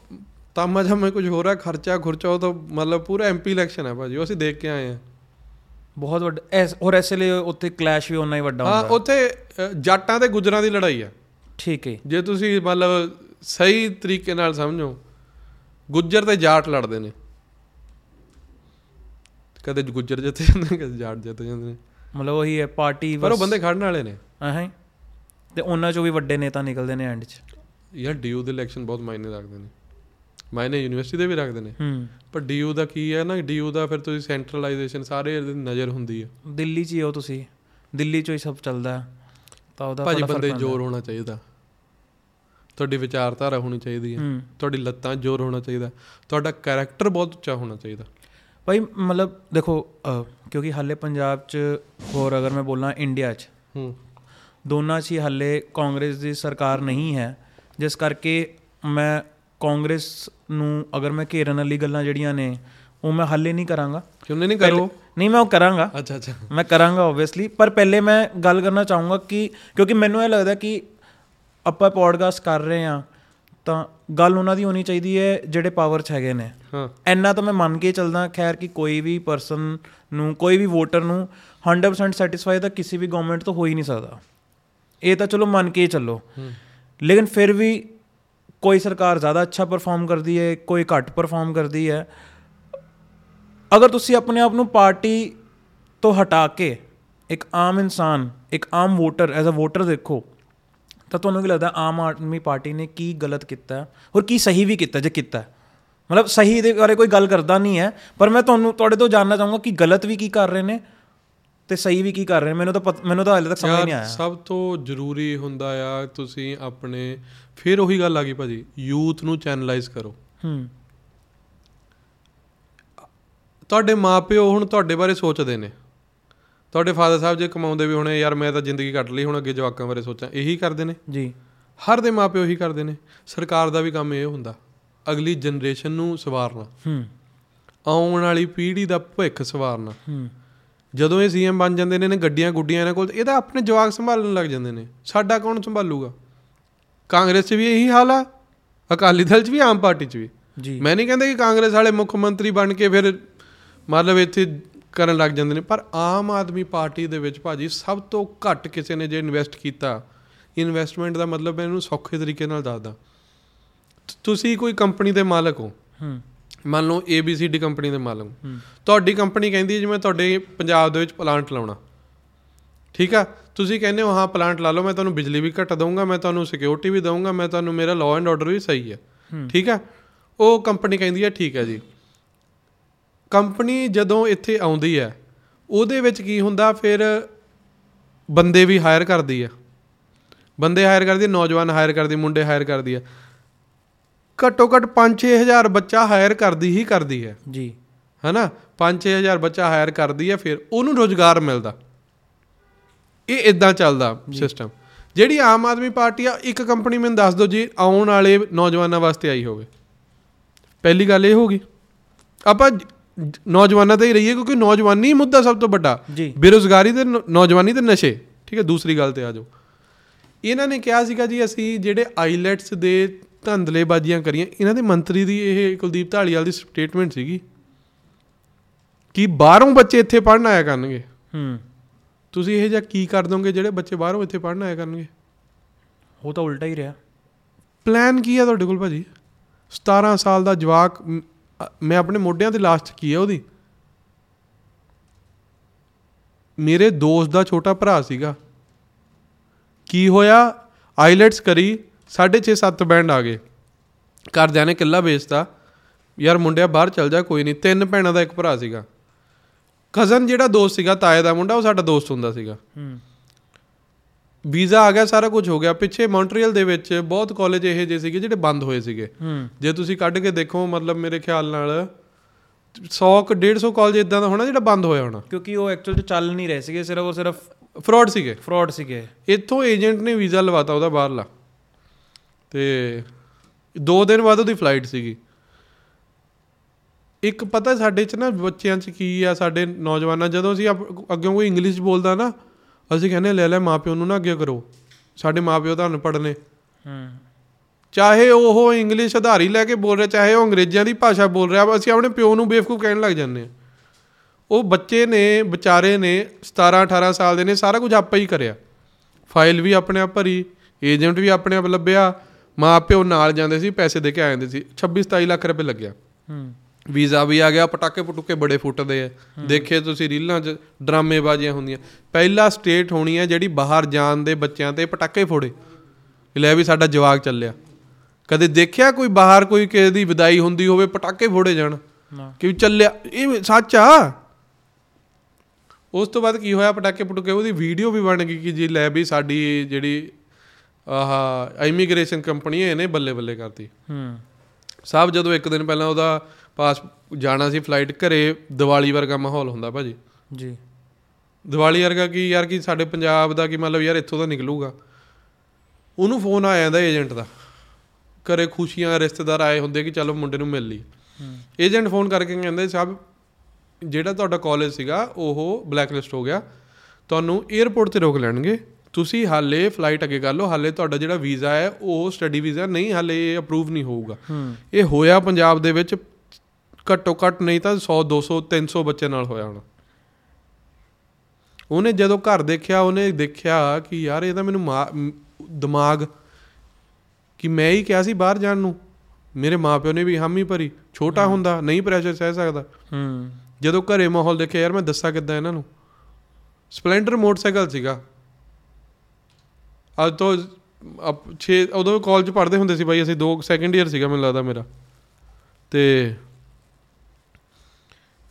ਤਾਮਾ ਜਾਮਾ ਕੁਝ ਹੋ ਰਿਹਾ ਖਰਚਾ ਖੁਰਚਾ ਉਹ ਤਾਂ ਮਤਲਬ ਪੂਰਾ ਐਮਪੀ ਇਲੈਕਸ਼ਨ ਹੈ ਭਾਜੀ ਉਹ ਅਸੀਂ ਦੇਖ ਕੇ ਆਏ ਆ। ਬਹੁਤ ਵੱਡਾ ਐਸ ਔਰ ਐਸੇ ਲਈ ਉੱਥੇ ਕਲੈਸ਼ ਵੀ ਉਨਾ ਹੀ ਵੱਡਾ ਹਾਂ ਹੁੰਦਾ। ਉੱਥੇ ਅ, ਜੱਟਾਂ ਤੇ ਗੁੱਜਰਾਂ ਦੀ ਲੜਾਈ ਆ। ਠੀਕ ਹੈ ਜੇ ਤੁਸੀਂ ਮਤਲਬ ਸਹੀ ਤਰੀਕੇ ਨਾਲ ਸਮਝੋ ਗੁੱਜਰ ਤੇ ਜਾਟ ਲੜਦੇ ਨੇ। ਕਦੇ ਗੁੱਜਰ ਜਿੱਤੇ ਜਾਂਦੇ ਨੇ ਕਦੇ ਜਾਟ ਜਿੱਤ ਜਾਂਦੇ ਨੇ। ਮਤਲਬ ਉਹੀ ਹੈ ਪਾਰਟੀ ਪਰ ਉਹ ਬੰਦੇ ਖੜਨ ਵਾਲੇ ਨੇ। ਹਾਂ ਤੇ ਉਹਨਾਂ ਚੋਂ ਵੀ ਵੱਡੇ ਨੇਤਾ ਨਿਕਲਦੇ ਨੇ ਐਂਡ 'ਚ। ਯਾਰ ਡੀਯੂ ਦੇ ਇਲੈਕਸ਼ਨ ਬਹੁਤ ਮਾਇਨੇ ਰੱਖਦੇ ਨੇ। ਮਾਇਨੇ ਯੂਨੀਵਰਸਿਟੀ ਦੇ ਵੀ ਰੱਖਦੇ ਨੇ। ਹੂੰ। ਪਰ ਡੀਯੂ ਦਾ ਕੀ ਹੈ ਨਾ ਡੀਯੂ ਦਾ ਫਿਰ ਤੁਸੀਂ ਸੈਂਟਰਲਾਈਜੇਸ਼ਨ ਸਾਰੇ ਇਹਦੇ ਨਜ਼ਰ ਹੁੰਦੀ ਹੈ। ਦਿੱਲੀ 'ਚ ਹੀ ਹੋ ਤੁਸੀਂ। ਦਿੱਲੀ 'ਚੋਂ ਹੀ ਸਭ ਚੱਲਦਾ। ਤਾਂ ਉਹਦਾ ਭਾਜੀ ਬੰਦੇ। ਜ਼ੋਰ ਹੋਣਾ ਚਾਹੀਦਾ। ਤੁਹਾਡੀ ਵਿਚਾਰਧਾਰਾ ਹੋਣੀ ਚਾਹੀਦੀ ਹੈ। ਤੁਹਾਡੀ ਲੱਤਾਂ ਜ਼ੋਰ ਹੋਣਾ ਚਾਹੀਦਾ। ਤੁਹਾਡਾ ਕੈਰੈਕਟਰ ਬਹੁਤ ਉੱਚਾ ਹੋਣਾ ਚਾਹੀਦਾ। ਭਾਈ ਮਤਲਬ ਦੇਖੋ ਕਿਉਂਕਿ ਹਾਲੇ ਪੰਜਾਬ 'ਚ ਹੋਰ ਅਗਰ ਮੈਂ ਬੋਲਾਂ ਇੰਡੀਆ 'ਚ ਹੂੰ। ਦੋਨਾਂ 'ਚ ਹੀ ਹਾਲੇ ਕਾਂਗਰਸ ਦੀ ਸਰਕਾਰ ਨਹੀਂ ਹੈ। ਜਿਸ ਕਰਕੇ ਮੈਂ ਕਾਂਗਰਸ ਨੂੰ ਅਗਰ ਮੈਂ ਘੇਰਨ ਵਾਲੀ ਗੱਲਾਂ ਜਿਹੜੀਆਂ ਨੇ ਉਹ ਮੈਂ ਹਾਲੇ ਨਹੀਂ ਕਰਾਂਗਾ। ਕਿਉਂ ਨਹੀਂ ਕਰੋ? ਨਹੀਂ ਮੈਂ ਉਹ ਕਰਾਂਗਾ। ਅੱਛਾ ਅੱਛਾ। ਮੈਂ ਕਰਾਂਗਾ ਓਬਵੀਅਸਲੀ ਪਰ ਪਹਿਲੇ ਮੈਂ ਗੱਲ ਕਰਨਾ ਚਾਹੂੰਗਾ ਕਿ ਕਿਉਂਕਿ ਮੈਨੂੰ ਇਹ ਲੱਗਦਾ ਕਿ ਆਪਾਂ ਪੋਡਕਾਸਟ ਕਰ ਰਹੇ ਹਾਂ ਤਾਂ ਗੱਲ ਉਹਨਾਂ ਦੀ ਹੋਣੀ ਚਾਹੀਦੀ ਹੈ ਜਿਹੜੇ ਪਾਵਰ 'ਚ ਹੈਗੇ ਨੇ। ਹਾਂ। ਇੰਨਾ ਤਾਂ ਮੈਂ ਮੰਨ ਕੇ ਚੱਲਦਾ ਖੈਰ ਕਿ ਕੋਈ ਵੀ ਪਰਸਨ ਨੂੰ ਕੋਈ ਵੀ ਵੋਟਰ ਨੂੰ 100% ਸੈਟੀਸਫਾਈ ਤਾਂ ਕਿਸੇ ਵੀ ਗਵਰਨਮੈਂਟ ਤੋਂ ਹੋ ਹੀ ਨਹੀਂ ਸਕਦਾ। ਇਹ ਤਾਂ ਚਲੋ ਮੰਨ ਕੇ ਚੱਲੋ। ਲੇਕਿਨ ਫਿਰ ਵੀ ਕੋਈ ਸਰਕਾਰ ਜ਼ਿਆਦਾ ਅੱਛਾ ਪਰਫਾਰਮ ਕਰਦੀ ਹੈ ਕੋਈ ਘੱਟ ਪਰਫਾਰਮ ਕਰਦੀ ਹੈ। ਅਗਰ ਤੁਸੀਂ ਆਪਣੇ ਆਪ ਨੂੰ ਪਾਰਟੀ ਤੋਂ ਹਟਾ ਕੇ ਇੱਕ ਆਮ ਇਨਸਾਨ ਇੱਕ ਆਮ ਵੋਟਰ ਐਜ਼ ਅ ਵੋਟਰ ਦੇਖੋ ਤਾਂ ਤੁਹਾਨੂੰ ਕੀ ਲੱਗਦਾ ਆਮ ਆਦਮੀ ਪਾਰਟੀ ਨੇ ਕੀ ਗਲਤ ਕੀਤਾ? ਔਰ ਕੀ ਸਹੀ ਵੀ ਕੀਤਾ ਜੇ ਕੀਤਾ? ਮਤਲਬ ਸਹੀ ਦੇ ਬਾਰੇ ਕੋਈ ਗੱਲ ਕਰਦਾ ਨਹੀਂ ਹੈ ਪਰ ਮੈਂ ਤੁਹਾਨੂੰ ਤੁਹਾਡੇ ਤੋਂ ਜਾਣਨਾ ਚਾਹੂੰਗਾ ਕਿ ਗਲਤ ਵੀ ਕੀ ਕਰ ਰਹੇ ਨੇ ਤੇ ਸਹੀ ਵੀ ਕੀ ਕਰ ਰਹੇ ਨੇ। ਮੈਨੂੰ ਤਾਂ ਮੈਨੂੰ ਤਾਂ ਹਾਲੇ ਤੱਕ ਸਮਝ ਨਹੀਂ ਆਇਆ। ਸਭ ਤੋਂ ਜ਼ਰੂਰੀ ਹੁੰਦਾ ਆ ਤੁਸੀਂ ਆਪਣੇ ਫਿਰ ਉਹੀ ਗੱਲ ਆ ਗਈ ਭਾਜੀ ਯੂਥ ਨੂੰ ਚੈਨਲਾਈਜ਼ ਕਰੋ। ਹੂੰ। ਤੁਹਾਡੇ ਮਾਪਿਓ ਹੁਣ ਤੁਹਾਡੇ ਬਾਰੇ ਸੋਚਦੇ ਨੇ। ਤੁਹਾਡੇ ਫਾਦਰ ਸਾਹਿਬ ਜੇ ਕਮਾਉਂਦੇ ਵੀ ਹੋਣੇ ਯਾਰ ਮੈਂ ਤਾਂ ਜ਼ਿੰਦਗੀ ਕੱਟ ਲਈ ਹੁਣ ਅੱਗੇ ਜਵਾਕਾਂ ਬਾਰੇ ਸੋਚਾਂ ਇਹੀ ਕਰਦੇ ਨੇ? ਜੀ। ਹਰ ਦੇ ਮਾਪਿਓ ਇਹੀ ਕਰਦੇ ਨੇ। ਸਰਕਾਰ ਦਾ ਵੀ ਕੰਮ ਇਹ ਹੁੰਦਾ ਅਗਲੀ ਜਨਰੇਸ਼ਨ ਨੂੰ ਸਵਾਰਨਾ। ਹੂੰ। ਆਉਣ ਵਾਲੀ ਪੀੜ੍ਹੀ ਦਾ ਭਵਿੱਖ ਸਵਾਰਨਾ। ਹੂੰ। ਜਦੋਂ ਇਹ ਸੀਐਮ ਬਣ ਜਾਂਦੇ ਨੇ ਨੇ ਗੱਡੀਆਂ ਗੁੱਡੀਆਂ ਇਹਨਾਂ ਕੋਲ ਇਹਦਾ ਆਪਣੇ ਜਵਾਕ ਸੰਭਾਲਣ ਲੱਗ ਜਾਂਦੇ ਨੇ। ਸਾਡਾ ਕੌਣ ਸੰਭਾਲੂਗਾ? ਕਾਂਗਰਸ 'ਚ ਵੀ ਇਹੀ ਹਾਲ ਆ? ਅਕਾਲੀ ਦਲ 'ਚ ਵੀ ਆਮ ਪਾਰਟੀ 'ਚ ਵੀ। ਜੀ। ਮੈਂ ਨਹੀਂ ਕਹਿੰਦਾ ਕਿ ਕਾਂਗਰਸ ਵਾਲੇ ਮੁੱਖ ਮੰਤਰੀ ਬਣ ਕੇ ਫਿਰ ਮਤਲਬ ਇੱਥੇ ਕਰਨ ਲੱਗ ਜਾਂਦੇ ਨੇ। ਪਰ ਆਮ ਆਦਮੀ ਪਾਰਟੀ ਦੇ ਵਿੱਚ ਭਾਜੀ ਸਭ ਤੋਂ ਘੱਟ ਕਿਸੇ ਨੇ ਜੇ ਇਨਵੈਸਟ ਕੀਤਾ ਇਨਵੈਸਟਮੈਂਟ ਦਾ ਮਤਲਬ ਮੈਂ ਇਹਨੂੰ ਸੌਖੇ ਤਰੀਕੇ ਨਾਲ ਦੱਸਦਾ। ਤੁਸੀਂ ਕੋਈ ਕੰਪਨੀ ਦੇ ਮਾਲਕ ਹੋ। ਹੂੰ। ਮੰਨ ਲਓ ABCD ਕੰਪਨੀ ਦੇ ਮਾਲਕ ਤੁਹਾਡੀ ਕੰਪਨੀ ਕਹਿੰਦੀ ਹੈ ਜਿਵੇਂ ਤੁਹਾਡੇ ਪੰਜਾਬ ਦੇ ਵਿੱਚ ਪਲਾਂਟ ਲਾਉਣਾ। ਠੀਕ ਆ? ਤੁਸੀਂ ਕਹਿੰਦੇ ਹੋ ਹਾਂ ਪਲਾਂਟ ਲਾ ਲਓ ਮੈਂ ਤੁਹਾਨੂੰ ਬਿਜਲੀ ਵੀ ਘੱਟ ਦਊਂਗਾ ਮੈਂ ਤੁਹਾਨੂੰ ਸਿਕਿਉਰਿਟੀ ਵੀ ਦਊਂਗਾ ਮੈਂ ਤੁਹਾਨੂੰ ਮੇਰਾ ਲਾਅ ਐਂਡ ਆਰਡਰ ਵੀ ਸਹੀ ਹੂੰ। ਠੀਕ ਆ? ਉਹ ਕੰਪਨੀ ਕਹਿੰਦੀ ਹੈ ਠੀਕ ਹੈ ਜੀ। ਕੰਪਨੀ ਜਦੋਂ ਇੱਥੇ ਆਉਂਦੀ ਹੈ ਉਹਦੇ ਵਿੱਚ ਕੀ ਹੁੰਦਾ ਫਿਰ ਬੰਦੇ ਵੀ ਹਾਇਰ ਕਰਦੀ ਹੈ। ਬੰਦੇ ਹਾਇਰ ਕਰਦੀ ਨੌਜਵਾਨ ਹਾਇਰ ਕਰਦੀ ਮੁੰਡੇ ਹਾਇਰ ਕਰਦੀ ਹੈ। ਘੱਟੋ ਘੱਟ 5-6000 ਬੱਚਾ ਹਾਇਰ ਕਰਦੀ ਹੀ ਕਰਦੀ ਹੈ। ਜੀ। ਹਨਾ? 5-6000 ਬੱਚਾ ਹਾਇਰ ਕਰਦੀ ਹੈ ਫਿਰ ਉਹਨੂੰ ਰੋਜ਼ਗਾਰ ਮਿਲਦਾ। ਇਹ ਇਦਾਂ ਚੱਲਦਾ ਸਿਸਟਮ ਜਿਹੜੀ ਆਮ ਆਦਮੀ ਪਾਰਟੀ ਆ ਇੱਕ ਕੰਪਨੀ ਮੈਨੂੰ ਦੱਸ ਦਿਓ ਜੀ ਆਉਣ ਵਾਲੇ ਨੌਜਵਾਨਾਂ ਵਾਸਤੇ ਆਈ ਹੋਵੇ। ਪਹਿਲੀ ਗੱਲ ਇਹ ਹੋਗੀ ਆਪਾਂ ਨੌਜਵਾਨਾਂ ਤੇ ਹੀ ਰਹੀਏ ਕਿਉਂਕਿ ਨੌਜਵਾਨੀ ਹੀ ਮੁੱਦਾ ਸਭ ਤੋਂ ਵੱਡਾ। ਜੀ। ਬੇਰੁਜ਼ਗਾਰੀ ਤੇ ਨੌਜਵਾਨੀ ਤੇ ਨਸ਼ੇ। ਠੀਕ ਹੈ ਦੂਸਰੀ ਗੱਲ ਤੇ ਆ ਜਾਓ। ਇਹਨਾਂ ਨੇ ਕਿਹਾ ਸੀਗਾ ਜੀ ਅਸੀਂ ਜਿਹੜੇ ਆਈਲੈਟਸ ਦੇ ਧੰਦਲੇਬਾਜ਼ੀਆਂ ਕਰੀਆਂ ਇਹਨਾਂ ਦੇ ਮੰਤਰੀ ਦੀ ਇਹ ਕੁਲਦੀਪ ਢਾਲੀਵਾਲ ਦੀ ਸਟੇਟਮੈਂਟ ਸੀਗੀ ਕਿ ਬਾਹਰੋਂ ਬੱਚੇ ਇੱਥੇ ਪੜਨ ਆਇਆ ਕਰਨਗੇ। ਹੂੰ। ਤੁਸੀਂ ਇਹ ਜਿਹਾ ਕੀ ਕਰ ਦੋਗੇ ਜਿਹੜੇ ਬੱਚੇ ਬਾਹਰੋਂ ਇੱਥੇ ਪੜਨ ਆਇਆ ਕਰਨਗੇ? ਉਹ ਤਾਂ ਉਲਟਾ ਹੀ ਰਿਹਾ। ਪਲਾਨ ਕੀ ਆ ਤੁਹਾਡੇ ਕੋਲ ਭਾਜੀ? 17 ਸਾਲ ਦਾ ਜਵਾਕ ਮ- ਅ- ਮੈਂ ਆਪਣੇ ਮੋਢਿਆਂ ਤੇ ਲਾਸਟ ਕੀ ਹੈ ਉਹਦੀ। ਮੇਰੇ ਦੋਸਤ ਦਾ ਛੋਟਾ ਭਰਾ ਸੀਗਾ। ਕੀ ਹੋਇਆ? ਆਈਲੈਟਸ ਕਰੀ 6.5 7 ਬੈਂਡ ਆ ਗਏ। ਘਰਦਿਆਂ ਨੇ ਕਿੱਲਾ ਵੇਚਤਾ। ਯਾਰ ਮੁੰਡਿਆ ਬਾਹਰ ਚੱਲ ਜਾ, ਕੋਈ ਨਹੀਂ। ਤਿੰਨ ਭੈਣਾਂ ਦਾ ਇੱਕ ਭਰਾ ਸੀਗਾ। ਕਜ਼ਨ ਜਿਹੜਾ ਦੋਸਤ ਸੀਗਾ, ਤਾਏ ਦਾ ਮੁੰਡਾ, ਉਹ ਸਾਡਾ ਦੋਸਤ ਹੁੰਦਾ ਸੀਗਾ। ਹੂੰ। ਵੀਜ਼ਾ ਆ ਗਿਆ ਸਾਰਾ ਕੁਝ ਹੋ ਗਿਆ। ਪਿੱਛੇ ਮੌਂਟਰੀਅਲ ਦੇ ਵਿੱਚ ਬਹੁਤ ਕਾਲਜ ਇਹ ਜਿਹੇ ਸੀਗੇ ਜਿਹੜੇ ਬੰਦ ਹੋਏ ਸੀਗੇ। ਜੇ ਤੁਸੀਂ ਕੱਢ ਕੇ ਦੇਖੋ ਮਤਲਬ ਮੇਰੇ ਖਿਆਲ ਨਾਲ 100 ਕੁ 150 ਕਾਲਜ ਇਦਾਂ ਦਾ ਹੋਣਾ ਜਿਹੜਾ ਬੰਦ ਹੋਇਆ ਹੋਣਾ। ਕਿਉਂਕਿ ਉਹ ਐਕਚੁਅਲ ਚ ਚੱਲ ਨਹੀਂ ਰਹੇ ਸੀਗੇ ਸਿਰਫ ਉਹ ਸਿਰਫ ਫਰਾਡ ਸੀਗੇ। ਫਰਾਡ ਸੀਗੇ। ਇੱਥੋਂ ਏਜੰਟ ਨੇ ਵੀਜ਼ਾ ਲਵਾਤਾ ਉਹਦਾ ਬਾਹਰਲਾ। ਤੇ 2 ਦਿਨ ਬਾਅਦ ਉਹਦੀ ਫਲਾਈਟ ਸੀਗੀ। ਇੱਕ ਪਤਾ ਸਾਡੇ ਚ ਨਾ ਬੱਚਿਆਂ ਚ ਕੀ ਆ ਸਾਡੇ ਨੌਜਵਾਨਾਂ ਜਦੋਂ ਅਸੀਂ ਅੱਗਿਓਂ ਕੋਈ ਇੰਗਲਿਸ਼ ਬੋਲਦਾ ਨਾ ਅਸੀਂ ਕਹਿੰਦੇ ਲੈ ਲੈ ਮਾਪਿਓ ਨੂੰ ਨਾ ਅੱਗੇ ਕਰੋ। ਸਾਡੇ ਮਾਪਿਓ ਤਾਂ ਅਨਪੜ੍ਹ ਨੇ ਹੂੰ। ਚਾਹੇ ਉਹ ਇੰਗਲਿਸ਼ ਆਧਾਰੀ ਲੈ ਕੇ ਬੋਲ ਰਿਹਾ ਚਾਹੇ ਉਹ ਅੰਗਰੇਜ਼ਾਂ ਦੀ ਭਾਸ਼ਾ ਬੋਲ ਰਿਹਾ ਅਸੀਂ ਆਪਣੇ ਪਿਓ ਨੂੰ ਬੇਵਕੂਫ ਕਹਿਣ ਲੱਗ ਜਾਂਦੇ ਆ ਉਹ ਬੱਚੇ ਨੇ ਵਿਚਾਰੇ ਨੇ 17 18 ਸਾਲ ਦੇ ਨੇ ਸਾਰਾ ਕੁਝ ਆਪੇ ਹੀ ਕਰਿਆ। ਫਾਈਲ ਵੀ ਆਪਣੇ ਆਪ ਭਰੀ ਏਜੰਟ ਵੀ ਆਪਣੇ ਆਪ ਲੱਭਿਆ ਮਾਂ ਪਿਓ ਨਾਲ ਜਾਂਦੇ ਸੀ ਪੈਸੇ ਦੇ ਕੇ ਆ ਜਾਂਦੇ ਸੀ। 26 27 ਲੱਖ ਰੁਪਏ ਲੱਗਿਆ। ਹੂੰ। ਵੀਜ਼ਾ ਵੀ ਆ ਗਿਆ ਪਟਾਕੇ ਪਟੂਕੇ ਬੜੇ ਫੁੱਟਦੇ ਆ। ਦੇਖੇ ਤੁਸੀਂ ਰੀਲਾਂ 'ਚ ਡਰਾਮੇਬਾਜ਼ੀਆਂ ਹੁੰਦੀਆਂ। ਪਹਿਲਾ ਸਟੇਟ ਹੋਣੀ ਹੈ ਜਿਹੜੀ ਬਾਹਰ ਜਾਣ ਦੇ ਬੱਚਿਆਂ ਤੇ ਪਟਾਕੇ ਫੋੜੇ। ਲੈ ਵੀ ਸਾਡਾ ਜਵਾਕ ਚੱਲਿਆ। ਕਦੇ ਦੇਖਿਆ ਕੋਈ ਬਾਹਰ ਕੋਈ ਕਿਸੇ ਦੀ ਵਿਦਾਈ ਹੁੰਦੀ ਹੋਵੇ ਪਟਾਕੇ ਫੋੜੇ ਜਾਣ? ਕਿ ਚੱਲਿਆ ਇਹ ਸੱਚ ਆ? ਉਸ ਤੋਂ ਬਾਅਦ ਕੀ ਹੋਇਆ ਪਟਾਕੇ ਪਟੂਕੇ ਉਹਦੀ ਵੀਡੀਓ ਵੀ ਬਣ ਗਈ ਕਿ ਜੀ ਲੈ ਵੀ ਸਾਡੀ ਜਿਹੜੀ ਆਹ ਇਮੀਗ੍ਰੇਸ਼ਨ ਕੰਪਨੀ ਇਹਨੇ ਬੱਲੇ ਬੱਲੇ ਕਰਤੀ। ਹੂੰ। ਸਭ ਜਦੋਂ ਇੱਕ ਦਿਨ ਪਹਿਲਾਂ ਉਹਦਾ ਪਾਸ ਜਾਣਾ ਸੀ ਫਲਾਈਟ ਘਰੇ ਦੀਵਾਲੀ ਵਰਗਾ ਮਾਹੌਲ ਹੁੰਦਾ ਭਾਜੀ। ਜੀ। ਦੀਵਾਲੀ ਵਰਗਾ ਕੀ ਯਾਰ ਕੀ ਸਾਡੇ ਪੰਜਾਬ ਦਾ ਕੀ ਮਤਲਬ ਯਾਰ ਇੱਥੋਂ ਦਾ ਨਿਕਲੂਗਾ। ਉਹਨੂੰ ਫੋਨ ਆ ਜਾਂਦਾ ਏਜੰਟ ਦਾ। ਘਰੇ ਖੁਸ਼ੀਆਂ ਰਿਸ਼ਤੇਦਾਰ ਆਏ ਹੁੰਦੇ ਕਿ ਚਲੋ ਮੁੰਡੇ ਨੂੰ ਮਿਲ ਲਈ ਏਜੰਟ ਫੋਨ ਕਰਕੇ ਕਹਿੰਦੇ ਸਾਹਿਬ ਜਿਹੜਾ ਤੁਹਾਡਾ ਕਾਲਜ ਸੀਗਾ ਉਹ ਬਲੈਕਲਿਸਟ ਹੋ ਗਿਆ। ਤੁਹਾਨੂੰ 에ਅਰਪੋਰਟ ਤੇ ਰੋਕ ਲੈਣਗੇ। ਤੁਸੀਂ ਹਾਲੇ ਫਲਾਈਟ ਅੱਗੇ ਕਰ ਲਓ। ਹਾਲੇ ਤੁਹਾਡਾ ਜਿਹੜਾ ਵੀਜ਼ਾ ਹੈ ਉਹ ਸਟੱਡੀ ਵੀਜ਼ਾ ਨਹੀਂ ਹਾਲੇ ਅਪਰੂਵ ਨਹੀਂ ਹੋਊਗਾ। ਇਹ ਹੋਇਆ ਪੰਜਾਬ ਦੇ ਵਿੱਚ ਘੱਟੋ ਘੱਟ ਨਹੀਂ ਤਾਂ 100 200 300 ਬੱਚੇ ਨਾਲ ਹੋਇਆ ਹੋਣਾ। ਉਹਨੇ ਜਦੋਂ ਘਰ ਦੇਖਿਆ ਉਹਨੇ ਦੇਖਿਆ ਕਿ ਯਾਰ ਇਹ ਤਾਂ ਮੈਨੂੰ ਦਿਮਾਗ ਕਿ ਮੈਂ ਹੀ ਕਿਹਾ ਸੀ ਬਾਹਰ ਜਾਣ ਨੂੰ। ਮੇਰੇ ਮਾਪਿਓ ਨੇ ਵੀ ਹਾਮੀ ਭਰੀ। ਛੋਟਾ ਹੁੰਦਾ ਨਹੀਂ ਪ੍ਰੈਸ਼ਰ ਸਹਿ ਸਕਦਾ। ਹੂੰ। ਜਦੋਂ ਘਰੇ ਮਾਹੌਲ ਦੇਖਿਆ ਯਾਰ ਮੈਂ ਦੱਸਾਂ ਕਿੱਦਾਂ ਇਹਨਾਂ ਨੂੰ। ਸਪਲੈਂਡਰ ਮੋਟਰਸਾਈਕਲ ਸੀਗਾ। ਅੱਜ ਤੋਂ 6 ਉਦੋਂ ਕਾਲਜ ਪੜ੍ਹਦੇ ਹੁੰਦੇ ਸੀ ਬਾਈ ਅਸੀਂ 2 ਸੈਕੰਡ ਇਅਰ ਸੀਗਾ ਮੈਨੂੰ ਲੱਗਦਾ ਮੇਰਾ। ਤੇ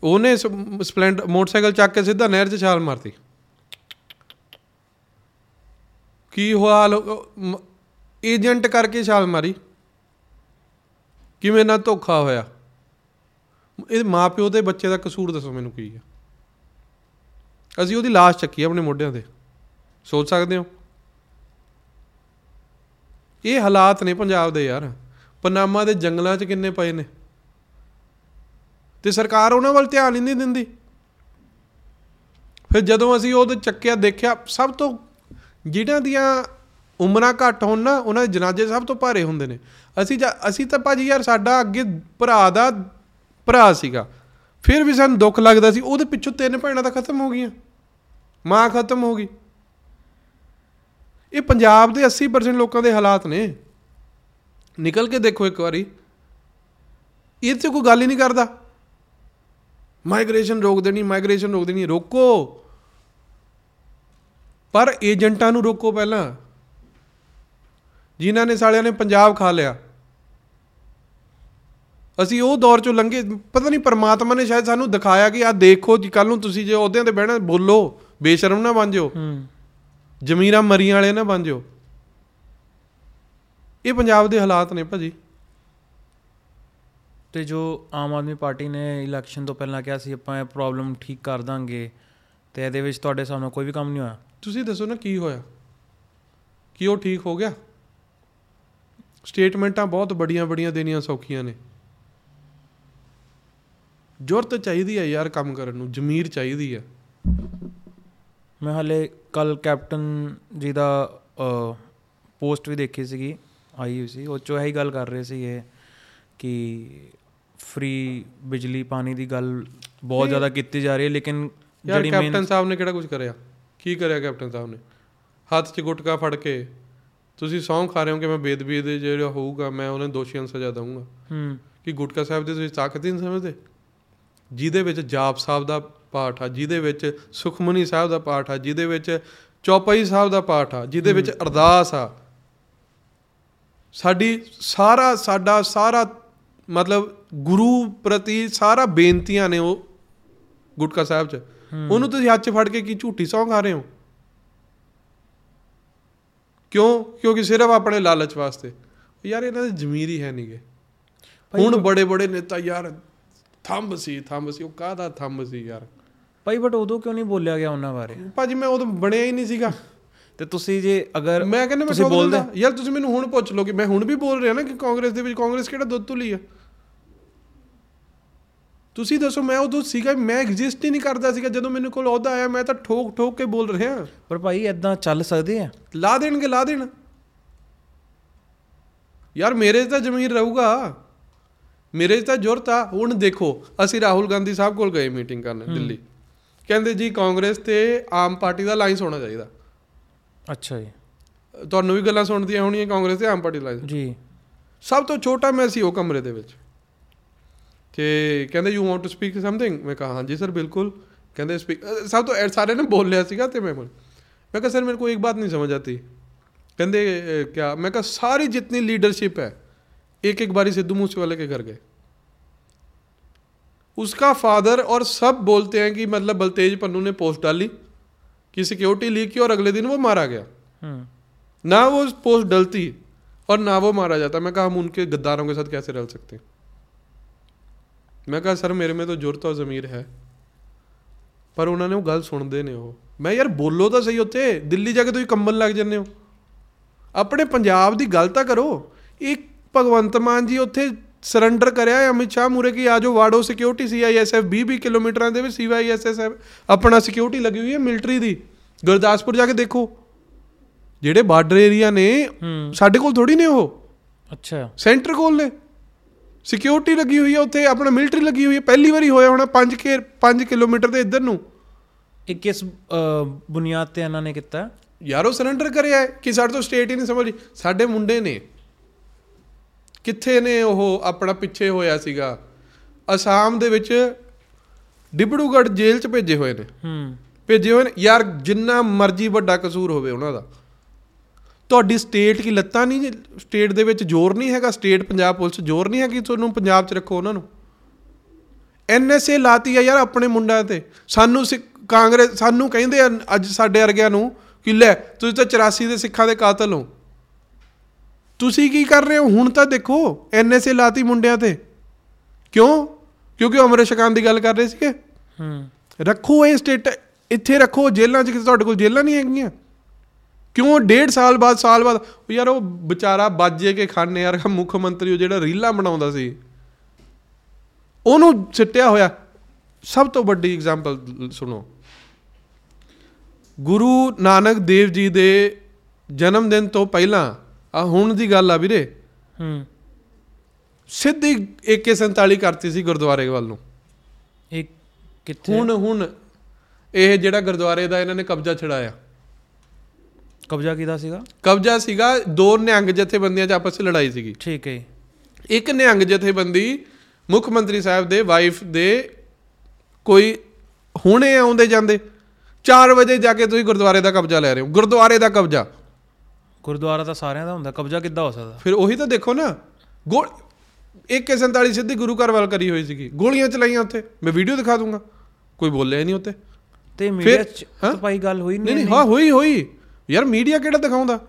ਉਹਨੇ ਸਪਲੈਂਡ, ਮੋਟਰਸਾਈਕਲ ਚੱਕ ਕੇ ਸਿੱਧਾ ਨਹਿਰ 'ਚ ਛਾਲ ਮਾਰਤੀ। ਕੀ ਹੋਇਆ? ਏਜੰਟ ਕਰਕੇ ਛਾਲ ਮਾਰੀ। ਕਿਵੇਂ ਨਾ ਧੋਖਾ ਹੋਇਆ। ਇਹ ਮਾਪਿਓ ਤੇ ਬੱਚੇ ਦਾ ਕਸੂਰ ਦੱਸੋ ਮੈਨੂੰ ਕੀ ਹੈ ਅਸੀਂ ਉਹਦੀ ਲਾਸ਼ ਚੱਕੀ ਆਪਣੇ ਮੋਢਿਆਂ ਤੇ। ਸੋਚ ਸਕਦੇ ਹੋ? ਇਹ ਹਾਲਾਤ ਨੇ ਪੰਜਾਬ ਦੇ ਯਾਰ। ਪਨਾਮਾ ਦੇ ਜੰਗਲਾਂ 'ਚ ਕਿੰਨੇ ਪਏ ਨੇ। ਤੇ ਸਰਕਾਰ ਉਹਨਾਂ ਵੱਲ ਧਿਆਨ ਹੀ ਨਹੀਂ ਦਿੰਦੀ। ਫਿਰ ਜਦੋਂ ਅਸੀਂ ਉਹਦੇ ਚੱਕਿਆ, ਦੇਖਿਆ, ਸਭ ਤੋਂ ਜਿਹੜਿਆਂ ਦੀਆਂ ਉਮਰਾਂ ਘੱਟ ਹੋਣ ਨਾ, ਉਹਨਾਂ ਦੇ ਜਨਾਜ਼ੇ ਸਭ ਤੋਂ ਭਾਰੇ ਹੁੰਦੇ ਨੇ। ਅਸੀਂ ਜਾ- ਅਸੀਂ ਤਾਂ ਭਾਜੀ ਯਾਰ ਸਾਡਾ ਅੱਗੇ ਭਰਾ ਦਾ ਭਰਾ ਸੀਗਾ। ਫਿਰ ਵੀ ਸਾਨੂੰ ਦੁੱਖ ਲੱਗਦਾ ਸੀ, ਉਹਦੇ ਪਿੱਛੋਂ ਤਿੰਨ ਭੈਣਾਂ ਤਾਂ ਖਤਮ ਹੋ ਗਈਆਂ। ਮਾਂ ਖਤਮ ਹੋ ਗਈ। ਇਹ ਪੰਜਾਬ ਦੇ 80% ਲੋਕਾਂ ਦੇ ਹਾਲਾਤ ਨੇ। ਨਿਕਲ ਕੇ ਦੇਖੋ ਇੱਕ ਵਾਰੀ। ਇਹ ਤੇ ਕੋਈ ਗੱਲ ਹੀ ਨਹੀਂ ਕਰਦਾ। ਮਾਈਗ੍ਰੇਸ਼ਨ ਰੋਕ ਦੇਣੀ ਮਾਈਗ੍ਰੇਸ਼ਨ ਰੋਕ ਦੇਣੀ ਰੋਕੋ। ਪਰ ਏਜੰਟਾਂ ਨੂੰ ਰੋਕੋ ਪਹਿਲਾਂ। ਜਿਨ੍ਹਾਂ ਨੇ ਸਾਲਿਆਂ ਨੇ ਪੰਜਾਬ ਖਾ ਲਿਆ। ਅਸੀਂ ਉਹ ਦੌਰ ਚੋਂ ਲੰਘੇ ਪਤਾ ਨਹੀਂ ਪਰਮਾਤਮਾ ਨੇ ਸ਼ਾਇਦ ਸਾਨੂੰ ਦਿਖਾਇਆ ਕਿ ਆ ਦੇਖੋ ਜੀ ਕੱਲ ਨੂੰ ਤੁਸੀਂ ਜੇ ਅਹੁਦਿਆਂ ਤੇ ਬਹਿਣਾ ਬੋਲੋ ਬੇਸ਼ਰਮ ਨਾ ਬਣ ਜਾਓ। ਹੂੰ। ਜ਼ਮੀਰਾਂ ਮਰੀਆਂ ਵਾਲੇ ਨਾ ਬਣ ਜਾਓ। ਇਹ ਪੰਜਾਬ ਦੇ ਹਾਲਾਤ ਨੇ ਭਾਜੀ। ਤੇ ਜੋ ਆਮ ਆਦਮੀ ਪਾਰਟੀ ਨੇ ਇਲੈਕਸ਼ਨ ਤੋਂ ਪਹਿਲਾਂ ਕਿਹਾ ਸੀ ਆਪਾਂ ਇਹ ਪ੍ਰੋਬਲਮ ਠੀਕ ਕਰ ਦਾਂਗੇ ਤੇ ਇਹਦੇ ਵਿੱਚ ਤੁਹਾਡੇ ਸਾਹਮਣੇ ਕੋਈ ਵੀ ਕੰਮ ਨਹੀਂ ਹੋਇਆ। ਤੁਸੀਂ ਦੱਸੋ ਨਾ ਕੀ ਹੋਇਆ? ਕੀ ਉਹ ਠੀਕ ਹੋ ਗਿਆ? ਸਟੇਟਮੈਂਟਾਂ ਬਹੁਤ ਬੜੀਆਂ ਬੜੀਆਂ ਦੇਣੀਆਂ ਸੌਖੀਆਂ ਨੇ। ਜ਼ਰੂਰਤ ਚਾਹੀਦੀ ਹੈ ਯਾਰ ਕੰਮ ਕਰਨ ਨੂੰ ਜ਼ਮੀਰ ਚਾਹੀਦੀ ਹੈ। ਮੈਂ ਹਾਲੇ ਕੱਲ ਕੈਪਟਨ ਜੀ ਦਾ ਪੋਸਟ ਵੀ ਦੇਖੀ ਸੀਗੀ ਆਈ ਹੋਈ ਸੀ। ਉਹ ਚੋਂ ਇਹੀ ਗੱਲ ਕਰ ਰਹੇ ਸੀ ਇਹ ਕਿ ਫ੍ਰੀ ਬਿਜਲੀ ਪਾਣੀ ਦੀ ਗੱਲ ਬਹੁਤ। ਜ਼ਿਆਦਾ ਕੀਤੀ ਜਾ ਰਹੀ ਹੈ ਲੇਕਿਨ ਜਿਹੜੀ ਕੈਪਟਨ ਮੇਨ ਸਾਹਿਬ ਨੇ ਕਿਹੜਾ ਕੁਝ ਕਰਿਆ? ਕੀ ਕਰਿਆ ਕੈਪਟਨ ਸਾਹਿਬ ਨੇ? ਹੱਥ 'ਚ ਗੁਟਕਾ ਫੜ ਕੇ ਤੁਸੀਂ ਸਹੁੰ ਖਾ ਰਹੇ ਹੋ ਕਿ ਮੈਂ ਬੇਦਬੀ ਦੇ ਜਿਹੜਾ ਹੋਊਗਾ ਮੈਂ ਉਹਨਾਂ ਨੂੰ ਦੋਸ਼ੀਆਂ ਨੂੰ ਸਜ਼ਾ ਦਊਂਗਾ। ਹੂੰ। ਕਿ ਗੁਟਕਾ ਸਾਹਿਬ ਦੇ ਤੁਸੀਂ ਤਾਕਤ ਹੀ ਨਹੀਂ ਸਮਝਦੇ? ਜਿਹਦੇ ਵਿੱਚ ਜਾਪ ਸਾਹਿਬ ਦਾ ਪਾਠ ਆ ਜਿਹਦੇ ਵਿੱਚ ਸੁਖਮਨੀ ਸਾਹਿਬ ਦਾ ਪਾਠ ਆ ਜਿਹਦੇ ਵਿੱਚ ਚੌਪਈ ਸਾਹਿਬ ਦਾ ਪਾਠ ਆ ਜਿਹਦੇ ਵਿੱਚ ਅਰਦਾਸ ਆ। ਸਾਡੀ ਸਾਰਾ ਸਾਡਾ ਸਾਰਾ ਮਤਲਬ ਗੁਰੂ ਪ੍ਰਤੀ ਸਾਰਾ ਬੇਨਤੀਆਂ ਨੇ ਉਹ ਗੁਟਕਾ ਸਾਹਿਬ 'ਚ। ਉਹਨੂੰ ਤੁਸੀਂ ਹੱਥ 'ਚ ਫੜ ਕੇ ਕੀ ਝੂਠੀ ਸੌਂ ਖਾ ਰਹੇ ਹੋ? ਕਿਉਂ? ਕਿਉਂਕਿ ਸਿਰਫ ਆਪਣੇ ਲਾਲਚ ਵਾਸਤੇ। ਯਾਰ ਇਹਨਾਂ ਦੇ ਜ਼ਮੀਰ ਹੀ ਹੈ ਨਹੀਂਗੇ ਹੁਣ ਬੜੇ ਬੜੇ ਨੇਤਾ ਯਾਰ ਥੰਬ ਸੀ ਥੰਬ ਸੀ। ਉਹ ਕਾਹਦਾ ਥੰਬ ਸੀ ਯਾਰ? ਭਾਈ ਬਟ ਉਦੋਂ ਕਿਉਂ ਨਹੀਂ ਬੋਲਿਆ ਗਿਆ ਉਹਨਾਂ ਬਾਰੇ? ਭਾਜੀ ਮੈਂ ਉਦੋਂ ਬਣਿਆ ਹੀ ਨਹੀਂ ਸੀਗਾ। ਤੇ ਤੁਸੀਂ ਜੇ ਅਗਰ ਮੈਂ ਕਹਿੰਦਾ ਮੈਂ ਬੋਲਦੇ ਲੈਂਦਾ ਯਾਰ ਤੁਸੀਂ ਮੈਨੂੰ ਹੁਣ ਪੁੱਛ ਲਓ ਕਿ ਮੈਂ ਹੁਣ ਵੀ ਬੋਲ ਰਿਹਾ ਨਾ ਕਿ ਕਾਂਗਰਸ ਦੇ ਵਿੱਚ ਕਾਂਗਰਸ ਕਿਹੜਾ ਦੁੱਧ ਤੁਲੀ ਆ? ਤੁਸੀਂ ਦੱਸੋ ਮੈਂ ਉਦੋਂ ਸੀਗਾ ਮੈਂ ਐਗਜ਼ਿਸਟ ਹੀ ਨਹੀਂ ਕਰਦਾ ਸੀਗਾ। ਜਦੋਂ ਮੈਨੂੰ ਕੋਲ ਅਹੁਦਾ ਆਇਆ ਮੈਂ ਤਾਂ ਠੋਕ ਠੋਕ ਕੇ ਬੋਲ ਰਿਹਾ। ਪਰ ਭਾਈ ਇਦਾਂ ਚੱਲ ਸਕਦੇ ਆ। ਲਾ ਦੇਣਗੇ ਲਾ ਦੇਣ। ਯਾਰ ਮੇਰੇ ਤਾਂ ਜ਼ਮੀਰ ਰਹੂਗਾ। ਮੇਰੇ ਤਾਂ ਜ਼ਰੂਰਤ ਆ। ਹੁਣ ਦੇਖੋ ਅਸੀਂ ਰਾਹੁਲ ਗਾਂਧੀ ਸਾਹਿਬ ਕੋਲ ਗਏ ਮੀਟਿੰਗ ਕਰਨ ਦਿੱਲੀ। ਕਹਿੰਦੇ ਜੀ ਕਾਂਗਰਸ ਤੇ ਆਮ ਪਾਰਟੀ ਦਾ ਲਾਈਨ ਹੋਣਾ ਚਾਹੀਦਾ। ਅੱਛਾ ਜੀ। ਤੁਹਾਨੂੰ ਵੀ ਗੱਲਾਂ ਸੁਣਦੀਆਂ ਹੋਣੀਆਂ ਕਾਂਗਰਸ ਤੇ ਆਮ ਪਾਰਟੀ ਲਾਈਨ ਜੀ। ਸਭ ਤੋਂ ਛੋਟਾ ਮੈਂ ਸੀ ਉਹ ਕਮਰੇ ਦੇ ਵਿੱਚ। ਕਿ ਕਹਿੰਦੇ you want to speak something ਮੈਂ ਕਹਾ ਹਾਂਜੀ ਸਰ ਬਿਲਕੁਲ ਕਹਿੰਦੇ ਸਪੀਕ ਸਭ ਤੋਂ सारे ने बोल लिया ਸੀਗਾ ਤੇ तो मैं ਮੈਂ ਕਹਾ ਸਰ ਮੇਰੇ ਕੋ ਇੱਕ ਬਾਤ ਨਹੀਂ ਸਮਝ ਆਤੀ ਕਹਿੰਦੇ ਕਿਆ ਮੈਂ ਕਹਾ ਸਾਰੀ ਜਿਤਨੀ ਲੀਡरशिप ਹੈ एक एक बारी सिद्धू मूसे वाले के घर गए। उसका फादर और सब बोलते हैं कि मतलब बलतेज पन्नू ने पोस्ट डाली कि सिक्योरिटी लीक की और अगले दिन वो मारा गया। हम्म। ना वो पोस्ट डलती और ना वो मारा जाता। मैं कहा हम उनके गद्दारों के साथ कैसे रह सकते हैं? ਮੈਂ ਕਿਹਾ ਸਰ ਮੇਰੇ ਮੇ ਤਾਂ ਜੁਰਤ ਔਰ ਜ਼ਮੀਰ ਹੈ। ਪਰ ਉਹਨਾਂ ਨੇ ਉਹ ਗੱਲ ਸੁਣਦੇ ਨੇ ਉਹ। ਮੈਂ ਯਾਰ ਬੋਲੋ ਤਾਂ ਸਹੀ ਉੱਥੇ। ਦਿੱਲੀ ਜਾ ਕੇ ਤੁਸੀਂ ਕੰਬਲ ਲੱਗ ਜੰਨੇ ਹੋ। ਆਪਣੇ ਪੰਜਾਬ ਦੀ ਗੱਲ ਤਾਂ ਕਰੋ। ਇਹ ਭਗਵੰਤ ਮਾਨ ਜੀ ਉੱਥੇ ਸਰੈਂਡਰ ਕਰਿਆ ਅਮਿਤ ਸ਼ਾਹ ਮੂਰੇ ਕੀ ਆਜੋ ਵਾੜੋ ਸਿਕਿਉਰਿਟੀ ਸੀਆਈਐਸਐਫ 20 ਕਿਲੋਮੀਟਰਾਂ ਦੇ ਵਿੱਚ ਸੀਆਈਐਸਐਫ ਆਪਣਾ ਸਿਕਿਉਰਿਟੀ ਲੱਗੀ ਹੋਈ ਹੈ ਮਿਲਟਰੀ ਦੀ। ਗੁਰਦਾਸਪੁਰ ਜਾ ਕੇ ਦੇਖੋ। ਜਿਹੜੇ ਬਾਰਡਰ ਏਰੀਆ ਨੇ ਸਾਡੇ ਕੋਲ ਥੋੜੀ ਨੇ ਉਹ। ਅੱਛਾ। ਸੈਂਟਰ ਕੋਲ ਨੇ। ਸਿਕਿਉਰਿਟੀ ਲੱਗੀ ਹੋਈ ਹੈ ਉੱਥੇ ਆਪਣਾ ਮਿਲਟਰੀ ਲੱਗੀ ਹੋਈ ਹੈ ਪਹਿਲੀ ਵਾਰੀ ਹੋਇਆ ਹੋਣਾ 5 ਕੇ 5 ਕਿਲੋਮੀਟਰ ਦੇ ਇੱਧਰ ਨੂੰ। ਇਹ ਕਿਸ ਬੁਨਿਆਦ ਤੇ ਇਹਨਾਂ ਨੇ ਕੀਤਾ? ਯਾਰ ਉਹ ਸਰੈਂਡਰ ਕਰਿਆ ਕਿ ਸਾਡੇ ਤੋਂ ਸਟੇਟ ਹੀ ਨਹੀਂ ਸਮਝੀ ਸਾਡੇ ਮੁੰਡੇ ਨੇ। ਕਿੱਥੇ ਨੇ ਉਹ ਆਪਣਾ ਪਿੱਛੇ ਹੋਇਆ ਸੀਗਾ? ਅਸਾਮ ਦੇ ਵਿੱਚ ਡਿਬੜੂਗੜ੍ਹ ਜੇਲ੍ਹ 'ਚ ਭੇਜੇ ਹੋਏ ਨੇ। ਹੂੰ। ਭੇਜੇ ਹੋਏ ਨੇ। ਯਾਰ ਜਿੰਨਾ ਮਰਜ਼ੀ ਵੱਡਾ ਕਸੂਰ ਹੋਵੇ ਉਹਨਾਂ ਦਾ। ਤੁਹਾਡੀ ਸਟੇਟ ਕੀ ਲੱਤਾਂ ਨਹੀਂ ਸਟੇਟ ਦੇ ਵਿੱਚ ਜ਼ੋਰ ਨਹੀਂ ਹੈਗਾ ਸਟੇਟ ਪੰਜਾਬ ਪੁਲਿਸ ਜ਼ੋਰ ਨਹੀਂ ਹੈ ਕਿ ਤੁਹਾਨੂੰ ਪੰਜਾਬ 'ਚ ਰੱਖੋ ਉਹਨਾਂ ਨੂੰ। ਐਨਐਸਏ ਲਾਤੀ ਆ ਯਾਰ ਆਪਣੇ ਮੁੰਡਿਆਂ ਤੇ। ਸਾਨੂੰ ਕਾਂਗਰਸ ਸਾਨੂੰ ਕਹਿੰਦੇ ਆ ਅੱਜ ਸਾਡੇ ਵਰਗਿਆਂ ਨੂੰ ਕਿ ਲੈ ਤੁਸੀਂ ਤਾਂ 84 ਦੇ ਸਿੱਖਾਂ ਦੇ ਕਾਤਲ ਹੋ। ਤੁਸੀਂ ਕੀ ਕਰ ਰਹੇ ਹੋ? ਹੁਣ ਤਾਂ ਦੇਖੋ ਐਨਐਸਏ ਲਾਤੀ ਮੁੰਡਿਆਂ ਤੇ। ਕਿਉਂ? ਕਿਉਂਕਿ ਅੰਮ੍ਰਿਤ ਛਕਾਉਣ ਦੀ ਗੱਲ ਕਰ ਰਹੇ ਸੀਗੇ। ਹੂੰ। ਰੱਖੋ ਇਹ ਸਟੇਟ ਇੱਥੇ ਰੱਖੋ ਜੇਲ੍ਹਾਂ 'ਚ ਕਿਤੇ ਤੁਹਾਡੇ ਕੋਲ ਜੇਲ੍ਹਾਂ ਨਹੀਂ ਹੈਗੀਆਂ। ਕਿਉਂ? ਡੇਢ ਸਾਲ ਬਾਅਦ ਸਾਲ ਬਾਅਦ। ਯਾਰ ਉਹ ਵਿਚਾਰਾ ਬਾਜੇ ਕੇ ਖਾਨੇ ਯਾਰ ਮੁੱਖ ਮੰਤਰੀ ਉਹ ਜਿਹੜਾ ਰੀਲਾਂ ਬਣਾਉਂਦਾ ਸੀ। ਉਹਨੂੰ ਸਿੱਟਿਆ ਹੋਇਆ। ਸਭ ਤੋਂ ਵੱਡੀ ਐਗਜ਼ਾਮਪਲ ਸੁਣੋ। ਗੁਰੂ ਨਾਨਕ ਦੇਵ ਜੀ ਦੇ ਜਨਮ ਦਿਨ ਤੋਂ ਪਹਿਲਾਂ ਆ ਹੁਣ ਦੀ ਗੱਲ ਆ ਵੀਰੇ। ਹੂੰ। ਸਿੱਧੀ AK47 ਕਰਤੀ ਸੀ ਗੁਰਦੁਆਰੇ ਵੱਲ ਨੂੰ। ਇਹ ਕਿੱਥੇ? ਹੁਣ ਹੁਣ ਇਹ ਜਿਹੜਾ ਗੁਰਦੁਆਰੇ ਦਾ ਇਹਨਾਂ ਨੇ ਕਬਜ਼ਾ ਛਡਾਇਆ। ਕਬਜ਼ਾ ਕੀਤਾ ਸੀਗਾ? ਕਬਜ਼ਾ ਸੀਗਾ ਦੋ ਨਿਹੰਗ ਜਥੇਬੰਦੀਆਂ 'ਚ ਆਪਸ 'ਚ ਲੜਾਈ ਸੀਗੀ। ਠੀਕ ਹੈ ਇੱਕ ਨਿਹੰਗ ਜਥੇਬੰਦੀ ਮੁੱਖ ਮੰਤਰੀ ਸਾਹਿਬ ਦੇ ਵਾਈਫ ਦੇ ਕੋਈ ਹੁਣੇ ਆਉਂਦੇ ਜਾਂਦੇ। 4 ਵਜੇ ਜਾ ਕੇ ਤੁਸੀਂ ਗੁਰਦੁਆਰੇ ਦਾ ਕਬਜ਼ਾ ਲੈ ਰਹੇ ਹੋ। ਗੁਰਦੁਆਰੇ ਦਾ ਕਬਜ਼ਾ। ਗੁਰਦੁਆਰਾ ਤਾਂ ਸਾਰਿਆਂ ਦਾ ਹੁੰਦਾ। ਕਬਜ਼ਾ ਕਿੱਦਾਂ ਹੋ ਸਕਦਾ? ਫਿਰ ਉਹੀ ਤਾਂ ਦੇਖੋ ਨਾ। ਗੋਲ 147 ਸਿੱਧੀ ਗੁਰੂ ਘਰ ਵੱਲ ਕਰੀ ਹੋਈ ਸੀਗੀ। ਗੋਲੀਆਂ ਚਲਾਈਆਂ ਉੱਥੇ। ਮੈਂ ਵੀਡੀਓ ਦਿਖਾ ਦੂੰਗਾ। ਕੋਈ ਬੋਲਿਆ ਨਹੀਂ ਉੱਤੇ ਤੇ ਮੀਡੀਆ ਚ? ਤਾਂ ਭਾਈ ਗੱਲ ਹੋਈ ਨਹੀਂ ਨਹੀਂ। ਹਾਂ ਹੋਈ ਹੋਈ। ਯਾਰ ਮੀਡੀਆ ਕਿਹੜਾ ਦਿਖਾਉਂਦਾ?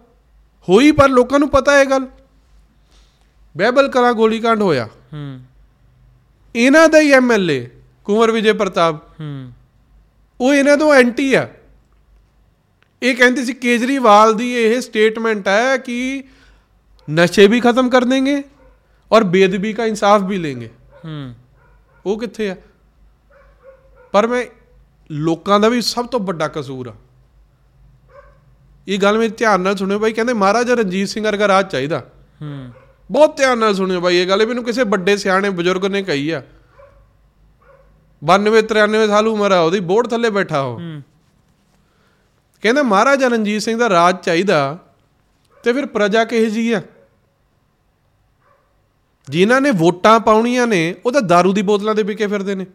ਹੋਈ ਪਰ ਲੋਕਾਂ ਨੂੰ ਪਤਾ ਇਹ ਗੱਲ। ਬਹਿਬਲ ਕਲਾ ਗੋਲੀकांड ਹੋਇਆ। ਹੂੰ। ਇਹਨਾਂ ਦਾ ਹੀ ਐਮਐਲਏ ਕੁਮਰ ਵਿਜੇ ਪ੍ਰਤਾਪ। ਹੂੰ। ਉਹ ਇਹਨਾਂ ਤੋਂ ਐਂਟੀ ਆ। ਇਹ ਕਹਿੰਦੇ ਸੀ ਕੇਜਰੀਵਾਲ ਦੀ ਇਹ ਸਟੇਟਮੈਂਟ ਹੈ ਕਿ ਨਸ਼ੇ ਵੀ ਖਤਮ ਕਰ ਦੇਂਗੇ ਔਰ ਬੇਦਬੀ ਦਾ ਇਨਸਾਫ ਵੀ ਲੇਂਗੇ ਹੂੰ। ਉਹ ਕਿੱਥੇ ਆ? ਪਰ ਮੈਂ ਲੋਕਾਂ ਦਾ ਵੀ ਸਭ ਤੋਂ ਵੱਡਾ ਕਸੂਰ ਆ। ਇਹ ਗੱਲ ਮੇਰੇ ਧਿਆਨ ਨਾਲ ਸੁਣਿਓ ਬਾਈ ਕਹਿੰਦੇ ਮਹਾਰਾਜਾ ਰਣਜੀਤ ਸਿੰਘ ਵਰਗਾ ਰਾਜ ਚਾਹੀਦਾ। ਹੂੰ। ਬਹੁਤ ਧਿਆਨ ਨਾਲ ਸੁਣਿਓ ਬਾਈ ਇਹ ਗੱਲ ਮੈਨੂੰ ਕਿਸੇ ਵੱਡੇ ਸਿਆਣੇ ਬਜ਼ੁਰਗ ਨੇ ਕਹੀ ਆ। 92 93 ਸਾਲ ਉਮਰ ਆ ਉਹਦੀ ਬੋਰਡ ਥੱਲੇ ਬੈਠਾ ਉਹ। ਹੂੰ। ਕਹਿੰਦਾ ਮਹਾਰਾਜਾ ਰਣਜੀਤ ਸਿੰਘ ਦਾ ਰਾਜ ਚਾਹੀਦਾ ਤੇ ਫਿਰ ਪ੍ਰਜਾ ਕਿਹੋ ਜੀ ਆ? ਜਿਨ੍ਹਾਂ ਨੇ ਵੋਟਾਂ ਪਾਉਣੀਆਂ ਨੇ ਉਹ ਤਾਂ दारू ਦੀ ਬੋਤਲਾਂ ਤੇ ਵਿਕੇ ਫਿਰਦੇ ਨੇ।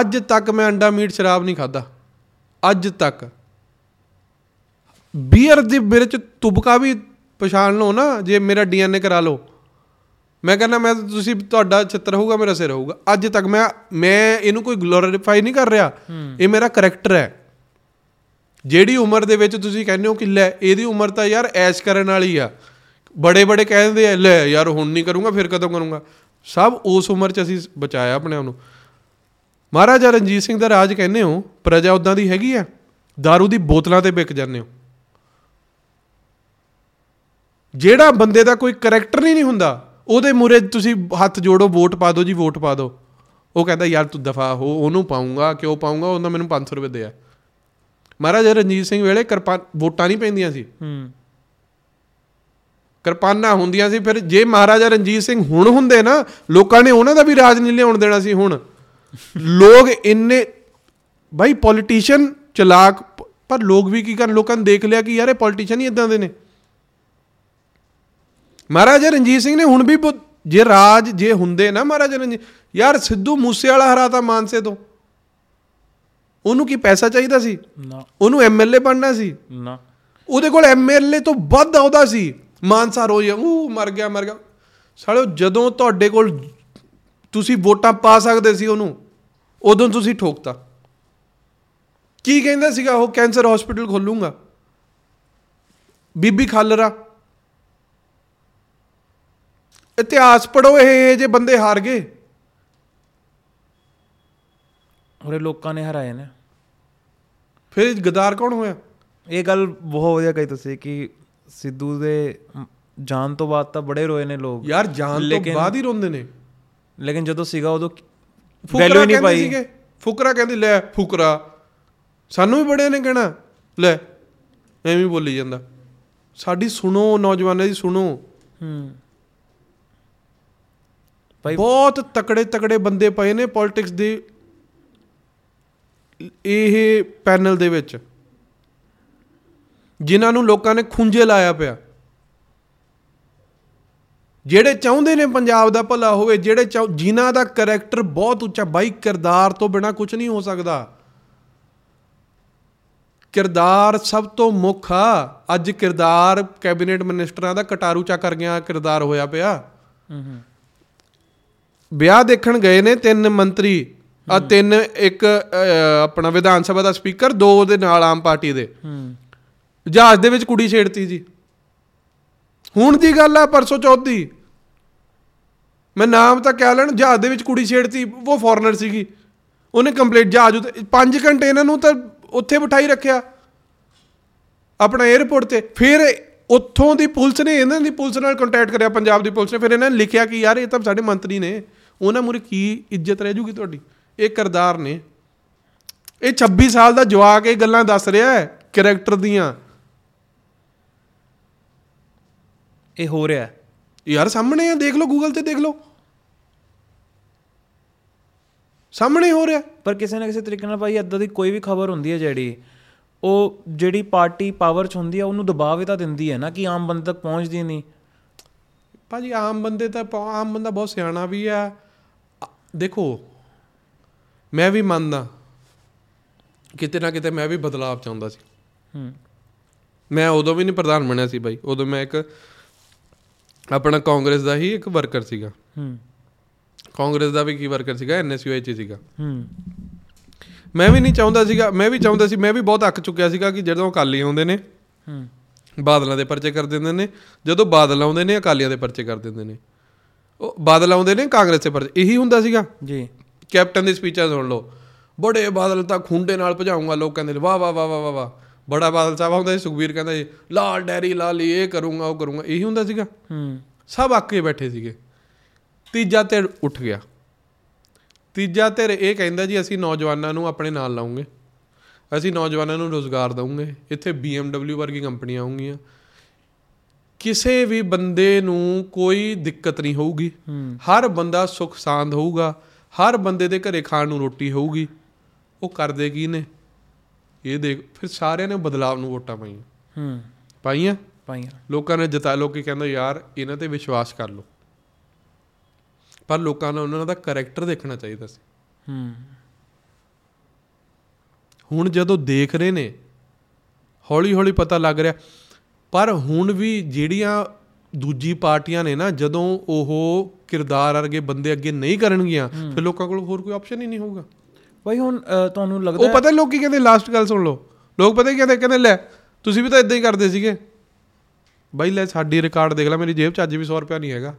ਅੱਜ ਤੱਕ ਮੈਂ ਅੰਡਾ ਮੀਟ ਸ਼ਰਾਬ ਨਹੀਂ ਖਾਦਾ ਅੱਜ ਤੱਕ। ਬੀਅਰ ਦੇ ਮੇਰੇ ਚ ਤੁਬਕਾ ਵੀ ਪਛਾਣ ਲਓ ਨਾ ਜੇ ਮੇਰਾ ਡੀਐਨਏ ਕਰਾ ਲਓ। ਮੈਂ ਕਹਿੰਦਾ ਮੈਂ ਤੁਸੀਂ ਤੁਹਾਡਾ ਚਿੱਤਰ ਹੋਊਗਾ ਮੇਰਾ ਸਿਰ ਹੋਊਗਾ। ਅੱਜ ਤੱਕ ਮੈਂ ਮੈਂ ਇਹਨੂੰ ਕੋਈ ਗਲੋਰੀਫਾਈ ਨਹੀਂ ਕਰ ਰਿਹਾ। ਇਹ ਮੇਰਾ ਕਰੈਕਟਰ ਹੈ। ਜਿਹੜੀ ਉਮਰ ਦੇ ਵਿੱਚ ਤੁਸੀਂ ਕਹਿੰਦੇ ਹੋ ਕਿ ਲੈ ਇਹਦੀ ਉਮਰ ਤਾਂ ਯਾਰ ਐਸ਼ ਕਰਨ ਵਾਲੀ ਆ। ਬੜੇ ਬੜੇ ਕਹਿੰਦੇ ਆ ਲੈ ਯਾਰ ਹੁਣ ਨਹੀਂ ਕਰੂੰਗਾ ਫਿਰ ਕਦੋਂ ਕਰੂੰਗਾ। ਸਭ ਉਸ ਉਮਰ 'ਚ ਅਸੀਂ ਬਚਾਇਆ ਆਪਣੇ ਆਪ ਨੂੰ। ਮਹਾਰਾਜਾ ਰਣਜੀਤ ਸਿੰਘ ਦਾ ਰਾਜ ਕਹਿੰਦੇ ਹੋ ਪ੍ਰਜਾ ਉਦਾਂ ਦੀ ਹੈਗੀ ਆ। दारू ਦੀ ਬੋਤਲਾਂ ਤੇ ਵਿਕ ਜਾਂਦੇ ਹੋ। ਜਿਹੜਾ ਬੰਦੇ ਦਾ ਕੋਈ ਕਰੈਕਟਰ ਨਹੀਂ ਹੁੰਦਾ ਉਹਦੇ ਮੂਰੇ ਤੁਸੀਂ ਹੱਥ ਜੋੜੋ ਵੋਟ ਪਾ ਦਿਓ ਜੀ ਵੋਟ ਪਾ ਦਿਓ। ਉਹ ਕਹਿੰਦਾ ਯਾਰ ਤੂੰ ਦਫਾ ਹੋ ਉਹਨੂੰ ਪਾਉਂਗਾ ਕਿਉਂ ਪਾਉਂਗਾ? ਉਹਨਾਂ ਮੈਨੂੰ 500 ਰੁਪਏ ਦਿਆ ਮਹਾਰਾਜਾ ਰਣਜੀਤ ਸਿੰਘ ਵੇਲੇ ਕਿਰਪਾ ਵੋਟਾਂ ਨਹੀਂ ਪੈਂਦੀਆਂ ਸੀ। ਹੂੰ। ਕਿਰਪਾਨਾਂ ਹੁੰਦੀਆਂ ਸੀ ਫਿਰ ਜੇ ਮਹਾਰਾਜਾ ਰਣਜੀਤ ਸਿੰਘ ਹੁਣ ਹੁੰਦੇ ਨਾ ਲੋਕਾਂ ਨੇ ਉਹਨਾਂ ਦਾ ਵੀ ਰਾਜ ਨਹੀਂ ਲਿਆਉਣ ਦੇਣਾ ਸੀ ਹੁਣ। ਲੋਕ ਇੰਨੇ ਭਾਈ ਪੋਲੀਟੀਸ਼ੀਅਨ ਚਲਾਕ ਪਰ ਲੋਕ ਵੀ ਕੀ ਕਰਨ ਲੋਕਾਂ ਨੇ ਦੇਖ ਲਿਆ ਕਿ ਯਾਰ ਇਹ ਪੋਲੀਟੀਸ਼ੀਅਨ ਹੀ ਇਦਾਂ ਦੇ ਨੇ। ਮਹਾਰਾਜਾ ਰਣਜੀਤ ਸਿੰਘ ਨੇ ਹੁਣ ਵੀ ਜੇ ਰਾਜ ਜੇ ਹੁੰਦੇ ਨਾ ਮਹਾਰਾਜਾ ਰਣਜੀਤ ਯਾਰ ਸਿੱਧੂ ਮੂਸੇ ਵਾਲਾ ਹਰਾਤਾ ਮਾਨਸੇ ਤੋਂ। ਉਹਨੂੰ ਕੀ ਪੈਸਾ ਚਾਹੀਦਾ ਸੀ? ਨਾ। ਉਹਨੂੰ ਐਮਐਲਏ ਬਣਨਾ ਸੀ? ਨਾ। ਉਹਦੇ ਕੋਲ ਐਮਐਲਏ ਤੋਂ ਵੱਧ ਆਉਦਾ ਸੀ। ਮਾਨਸਾ ਰੋਜ਼ ਉਹ ਮਰ ਗਿਆ ਮਰ ਗਿਆ। ਸਾਲਿਓ ਜਦੋਂ ਤੁਹਾਡੇ ਕੋਲ ਤੁਸੀਂ ਵੋਟਾਂ ਪਾ ਸਕਦੇ ਸੀ ਉਹਨੂੰ ਉਦੋਂ ਤੁਸੀਂ ਠੋਕਤਾ। ਕੀ ਕਹਿੰਦਾ ਸੀਗਾ ਉਹ? ਕੈਂਸਰ ਹਸਪੀਟਲ ਖੋਲੂੰਗਾ। ਬੀਬੀ ਖਾਲਰਾ। ਇਤਿਹਾਸ ਪੜੋ ਇਹ ਜੇ ਬੰਦੇ ਹਾਰ ਗਏ। ਇਹ ਲੋਕਾਂ ਨੇ ਹਰਾਏ ਨੇ। ਫਿਰ ਗਦਾਰ ਕੌਣ ਹੋਇਆ? ਇਹ ਗੱਲ ਬਹੁਤ ਵਧੀਆ ਕਹੀ ਤੁਸੀਂ ਕਿ ਸਿੱਧੂ ਦੇ ਜਾਣ ਤੋਂ ਬਾਅਦ ਤਾਂ ਬੜੇ ਰੋਏ ਨੇ ਲੋਕ। ਯਾਰ ਜਾਨ ਤੋਂ ਬਾਅਦ ਹੀ ਰੋਂਦੇ ਨੇ। ਲੇਕਿਨ ਜਦੋਂ ਸੀਗਾ ਉਦੋਂ ਫੁਕਰਾ ਵੈਲਿਊ ਨਹੀਂ ਕਹਿੰਦੇ ਪਾਈ। ਸੀਗੇ। ਫੁਕਰਾ ਕਹਿੰਦੇ ਲੈ ਫੁਕਰਾ ਸਾਨੂੰ ਵੀ ਬੜੇ ਨੇ ਕਹਿਣਾ ਲੈ ਐਵੇਂ ਬੋਲੀ ਜਾਂਦਾ। ਸਾਡੀ ਸੁਣੋ ਨੌਜਵਾਨਾਂ ਦੀ ਸੁਣੋ। ਹੂੰ। ਬਹੁਤ ਤਕੜੇ ਤਕੜੇ ਬੰਦੇ ਪਏ ਨੇ ਪੋਲਿਟਿਕਸ ਦੇ ਇਹ ਪੈਨਲ ਦੇ ਵਿੱਚ। ਜਿਨ੍ਹਾਂ ਨੂੰ ਲੋਕਾਂ ਨੇ ਖੁੰਝੇ ਲਾਇਆ ਪਿਆ। ਜਿਹੜੇ ਚਾਹੁੰਦੇ ਨੇ ਪੰਜਾਬ ਦਾ ਭਲਾ ਹੋਵੇ ਜਿਹੜੇ ਜਿਨ੍ਹਾਂ ਦਾ ਕੈਰੈਕਟਰ ਬਹੁਤ ਉੱਚਾ ਬਾਈ ਕਿਰਦਾਰ ਤੋਂ ਬਿਨਾ ਕੁਝ ਨਹੀਂ ਹੋ ਸਕਦਾ। ਕਿਰਦਾਰ ਸਭ ਤੋਂ ਮੁੱਖ ਆ। ਅੱਜ ਕਿਰਦਾਰ ਕੈਬਨਿਟ ਮਿਨਿਸਟਰਾਂ ਦਾ ਕਟਾਰੂ ਚਾ ਕਰ ਗਿਆ ਕਿਰਦਾਰ ਹੋਇਆ ਪਿਆ। ਹੂੰ ਹੂੰ। ਵਿਆਹ ਦੇਖਣ ਗਏ ਨੇ ਤਿੰਨ ਮੰਤਰੀ ਆ ਤਿੰਨ ਇੱਕ ਆਪਣਾ ਵਿਧਾਨ ਸਭਾ ਦਾ ਸਪੀਕਰ ਦੋ ਦੇ ਨਾਲ ਆਮ ਪਾਰਟੀ ਦੇ। ਹੂੰ। ਜਹਾਜ਼ ਦੇ ਵਿੱਚ ਕੁੜੀ ਛੇੜਤੀ ਜੀ। ਹੁਣ ਦੀ ਗੱਲ ਆ ਪਰਸੋਂ ਚੌਥ। ਮੈਂ ਨਾਮ ਤਾਂ ਕਹਿ ਲੈਣ ਜਹਾਜ਼ ਦੇ ਵਿੱਚ ਕੁੜੀ ਛੇੜਤੀ ਉਹ ਫੋਰਨਰ ਸੀਗੀ। ਉਹਨੇ ਕੰਪਲੀਟ ਜਹਾਜ਼ ਉੱਤੇ 5 ਘੰਟੇ ਇਹਨਾਂ ਨੂੰ ਤਾਂ ਉੱਥੇ ਬਿਠਾਈ ਰੱਖਿਆ। ਆਪਣਾ 에ਅਰਪੋਰਟ ਤੇ। ਫਿਰ ਉੱਥੋਂ ਦੀ ਪੁਲਿਸ ਨੇ ਇਹਨਾਂ ਦੀ ਪੁਲਿਸ ਨਾਲ ਕੰਟੈਕਟ ਕਰਿਆ ਪੰਜਾਬ ਦੀ ਪੁਲਿਸ ਨੇ। ਫਿਰ ਇਹਨਾਂ ਨੇ ਲਿਖਿਆ ਕਿ ਯਾਰ ਇਹ ਤਾਂ ਸਾਡੇ ਮੰਤਰੀ ਨੇ। ਉਹਨਾਂ ਮੂਰੇ ਕੀ ਇੱਜ਼ਤ ਰਹਿ ਜੂਗੀ ਤੁਹਾਡੀ? ਇਹ ਕਰਦਾਰ ਨੇ। ਇਹ 26 ਸਾਲ ਦਾ ਜਵਾਕ ਇਹ ਗੱਲਾਂ ਦੱਸ ਰਿਹਾ ਹੈ ਕੈਰੈਕਟਰ ਦੀਆਂ। ਇਹ ਹੋ ਰਿਹਾ ਯਾਰ ਸਾਹਮਣੇ ਆ ਦੇਖ ਲਓ ਗੂਗਲ ਤੇ ਦੇਖ ਲਓ। ਸਾਹਮਣੇ ਹੋ ਰਿਹਾ ਪਰ ਕਿਸੇ ਨਾ ਕਿਸੇ ਤਰੀਕੇ ਨਾਲ ਭਾਈ ਇਦਾਂ ਦੀ ਕੋਈ ਵੀ ਖਬਰ ਹੁੰਦੀ ਹੈ ਜਿਹੜੀ ਉਹ ਜਿਹੜੀ ਪਾਰਟੀ ਪਾਵਰ 'ਚ ਹੁੰਦੀ ਹੈ ਉਹਨੂੰ ਦਬਾਅ ਵੀ ਤਾਂ ਦਿੰਦੀ ਹੈ ਨਾ ਕਿ ਆਮ ਬੰਦੇ ਤੱਕ ਪਹੁੰਚਦੀ ਨਹੀਂ। ਭਾਜੀ ਆਮ ਬੰਦੇ ਤਾਂ ਆਮ ਬੰਦਾ ਬਹੁਤ ਸਿਆਣਾ ਵੀ ਆ ਦੇਖੋ ਮੈਂ ਵੀ ਮੰਨਦਾ ਕਿਤੇ ਨਾ ਕਿਤੇ ਮੈਂ ਵੀ ਬਦਲਾਅ ਚਾਹੁੰਦਾ ਸੀ। ਹੂੰ। ਮੈਂ ਉਦੋਂ ਵੀ ਨਹੀਂ ਪ੍ਰਧਾਨ ਬਣਿਆ ਸੀ ਬਾਈ। ਉਦੋਂ ਮੈਂ ਇੱਕ ਆਪਣਾ ਕਾਂਗਰਸ ਦਾ ਹੀ ਇੱਕ ਵਰਕਰ ਸੀਗਾ। ਹੂੰ। ਕਾਂਗਰਸ ਦਾ ਵੀ ਕੀ ਵਰਕਰ ਸੀਗਾ? ਐਨਐਸਯੂਆਈ ਚ ਸੀਗਾ। ਹੂੰ। ਮੈਂ ਵੀ ਨਹੀਂ ਚਾਹੁੰਦਾ ਸੀਗਾ ਮੈਂ ਵੀ ਚਾਹੁੰਦਾ ਸੀ ਮੈਂ ਵੀ ਬਹੁਤ ਅੱਕ ਚੁੱਕਿਆ ਸੀਗਾ ਕਿ ਜਦੋਂ ਅਕਾਲੀ ਆਉਂਦੇ ਨੇ ਹੂੰ। ਬਾਦਲਾਂ ਦੇ ਪਰਚੇ ਕਰ ਦਿੰਦੇ ਨੇ ਜਦੋਂ ਬਾਦਲ ਆਉਂਦੇ ਨੇ ਅਕਾਲੀਆਂ ਦੇ ਪਰਚੇ ਕਰ ਦਿੰਦੇ ਨੇ। ਉਹ ਬਾਦਲ ਆਉਂਦੇ ਨੇ ਕਾਂਗਰਸ ਦੇ ਪਰਚੇ ਇਹੀ ਹੁੰਦਾ ਸੀਗਾ। ਜੀ। ਕੈਪਟਨ ਦੀ ਸਪੀਚਾਂ ਸੁਣ ਲਓ। ਬੜੇ ਬਾਦਲ ਤਾਂ ਖੁੰਡੇ ਨਾਲ ਭਜਾਉਂਗਾ ਲੋਕ ਕਹਿੰਦੇ ਵਾਹ ਵਾਹ ਵਾਹ ਵਾਹ ਵਾਹ ਬੜਾ ਬਾਦਲ ਸਾਹਿਬ ਹੁੰਦਾ ਸੀ ਸੁਖਬੀਰ ਕਹਿੰਦਾ ਜੀ ਲਾਲ ਡੈਰੀ ਲਾਲੀ ਇਹ ਕਰੂੰਗਾ ਉਹ ਕਰੂੰਗਾ ਇਹੀ ਹੁੰਦਾ ਸੀਗਾ। ਹੂੰ। ਸਭ ਆਕੇ ਬੈਠੇ ਸੀਗੇ। ਤੀਜਾ ਧਿਰ ਉੱਠ ਗਿਆ। ਤੀਜਾ ਧਿਰ ਇਹ ਕਹਿੰਦਾ ਜੀ ਅਸੀਂ ਨੌਜਵਾਨਾਂ ਨੂੰ ਆਪਣੇ ਨਾਲ ਲਾਉਂਗੇ। ਅਸੀਂ ਨੌਜਵਾਨਾਂ ਨੂੰ ਰੋਜ਼ਗਾਰ ਦਵਾਂਗੇ ਇੱਥੇ BMW ਵਰਗੀ ਕੰਪਨੀਆਂ ਆਉਂਗੀਆਂ ਕਿਸੇ ਵੀ ਬੰਦੇ ਨੂੰ ਕੋਈ ਦਿੱਕਤ ਨਹੀਂ ਹੋਊਗੀ। ਹਰ ਬੰਦਾ ਸੁਖ ਸਾਂਦ ਹੋਊਗਾ। ਹਰ ਬੰਦੇ ਦੇ ਘਰੇ ਖਾਣ ਨੂੰ ਰੋਟੀ ਹੋਊਗੀ। ਉਹ ਕਰਦੇ ਕੀ ਨੇ? ਇਹ ਦੇਖ ਫਿਰ ਸਾਰਿਆਂ ਨੇ ਬਦਲਾਵ ਨੂੰ ਵੋਟਾਂ ਪਾਈਆਂ। ਹੂੰ। ਪਾਈਆਂ? ਪਾਈਆਂ। ਲੋਕਾਂ ਨੇ ਜਤਾ ਲੋਕੀ ਕਹਿੰਦੇ ਯਾਰ ਇਹਨਾਂ ਤੇ ਵਿਸ਼ਵਾਸ ਕਰ ਲਓ। ਪਰ ਲੋਕਾਂ ਨੂੰ ਉਹਨਾਂ ਦਾ ਕੈਰੈਕਟਰ ਦੇਖਣਾ ਚਾਹੀਦਾ ਸੀ। ਹੂੰ। ਹੁਣ ਜਦੋਂ ਦੇਖ ਰਹੇ ਨੇ ਹੌਲੀ ਹੌਲੀ ਪਤਾ ਲੱਗ ਰਿਹਾ ਪਰ ਹੁਣ ਵੀ ਜਿਹੜੀਆਂ ਦੂਜੀ ਪਾਰਟੀਆਂ ਨੇ ਨਾ ਜਦੋਂ ਉਹ ਕਿਰਦਾਰ ਵਰਗੇ ਬੰਦੇ ਅੱਗੇ ਨਹੀਂ ਕਰਨਗੀਆਂ ਫਿਰ ਲੋਕਾਂ ਕੋਲ ਹੋਰ ਕੋਈ ਆਪਸ਼ਨ ਹੀ ਨਹੀਂ ਹੋਊਗਾ। ਭਾਈ ਹੁਣ ਤੁਹਾਨੂੰ ਲੱਗਦਾ ਉਹ ਪਤਾ ਲੋਕੀ ਕਹਿੰਦੇ ਲਾਸਟ ਗੱਲ ਸੁਣ ਲਓ। ਲੋਕ ਪਤਾ ਕੀ ਕਹਿੰਦੇ ਕਹਿੰਦੇ ਲੈ ਤੁਸੀਂ ਵੀ ਤਾਂ ਇਦਾਂ ਹੀ ਕਰਦੇ ਸੀਗੇ। ਬਾਈ ਲੈ ਸਾਡੀ ਰਿਕਾਰਡ ਦੇਖ ਲੈ ਮੇਰੀ ਜੇਬ 'ਚ ਅੱਜ ਵੀ 100 ਰੁਪਿਆ ਨਹੀਂ ਹੈਗਾ।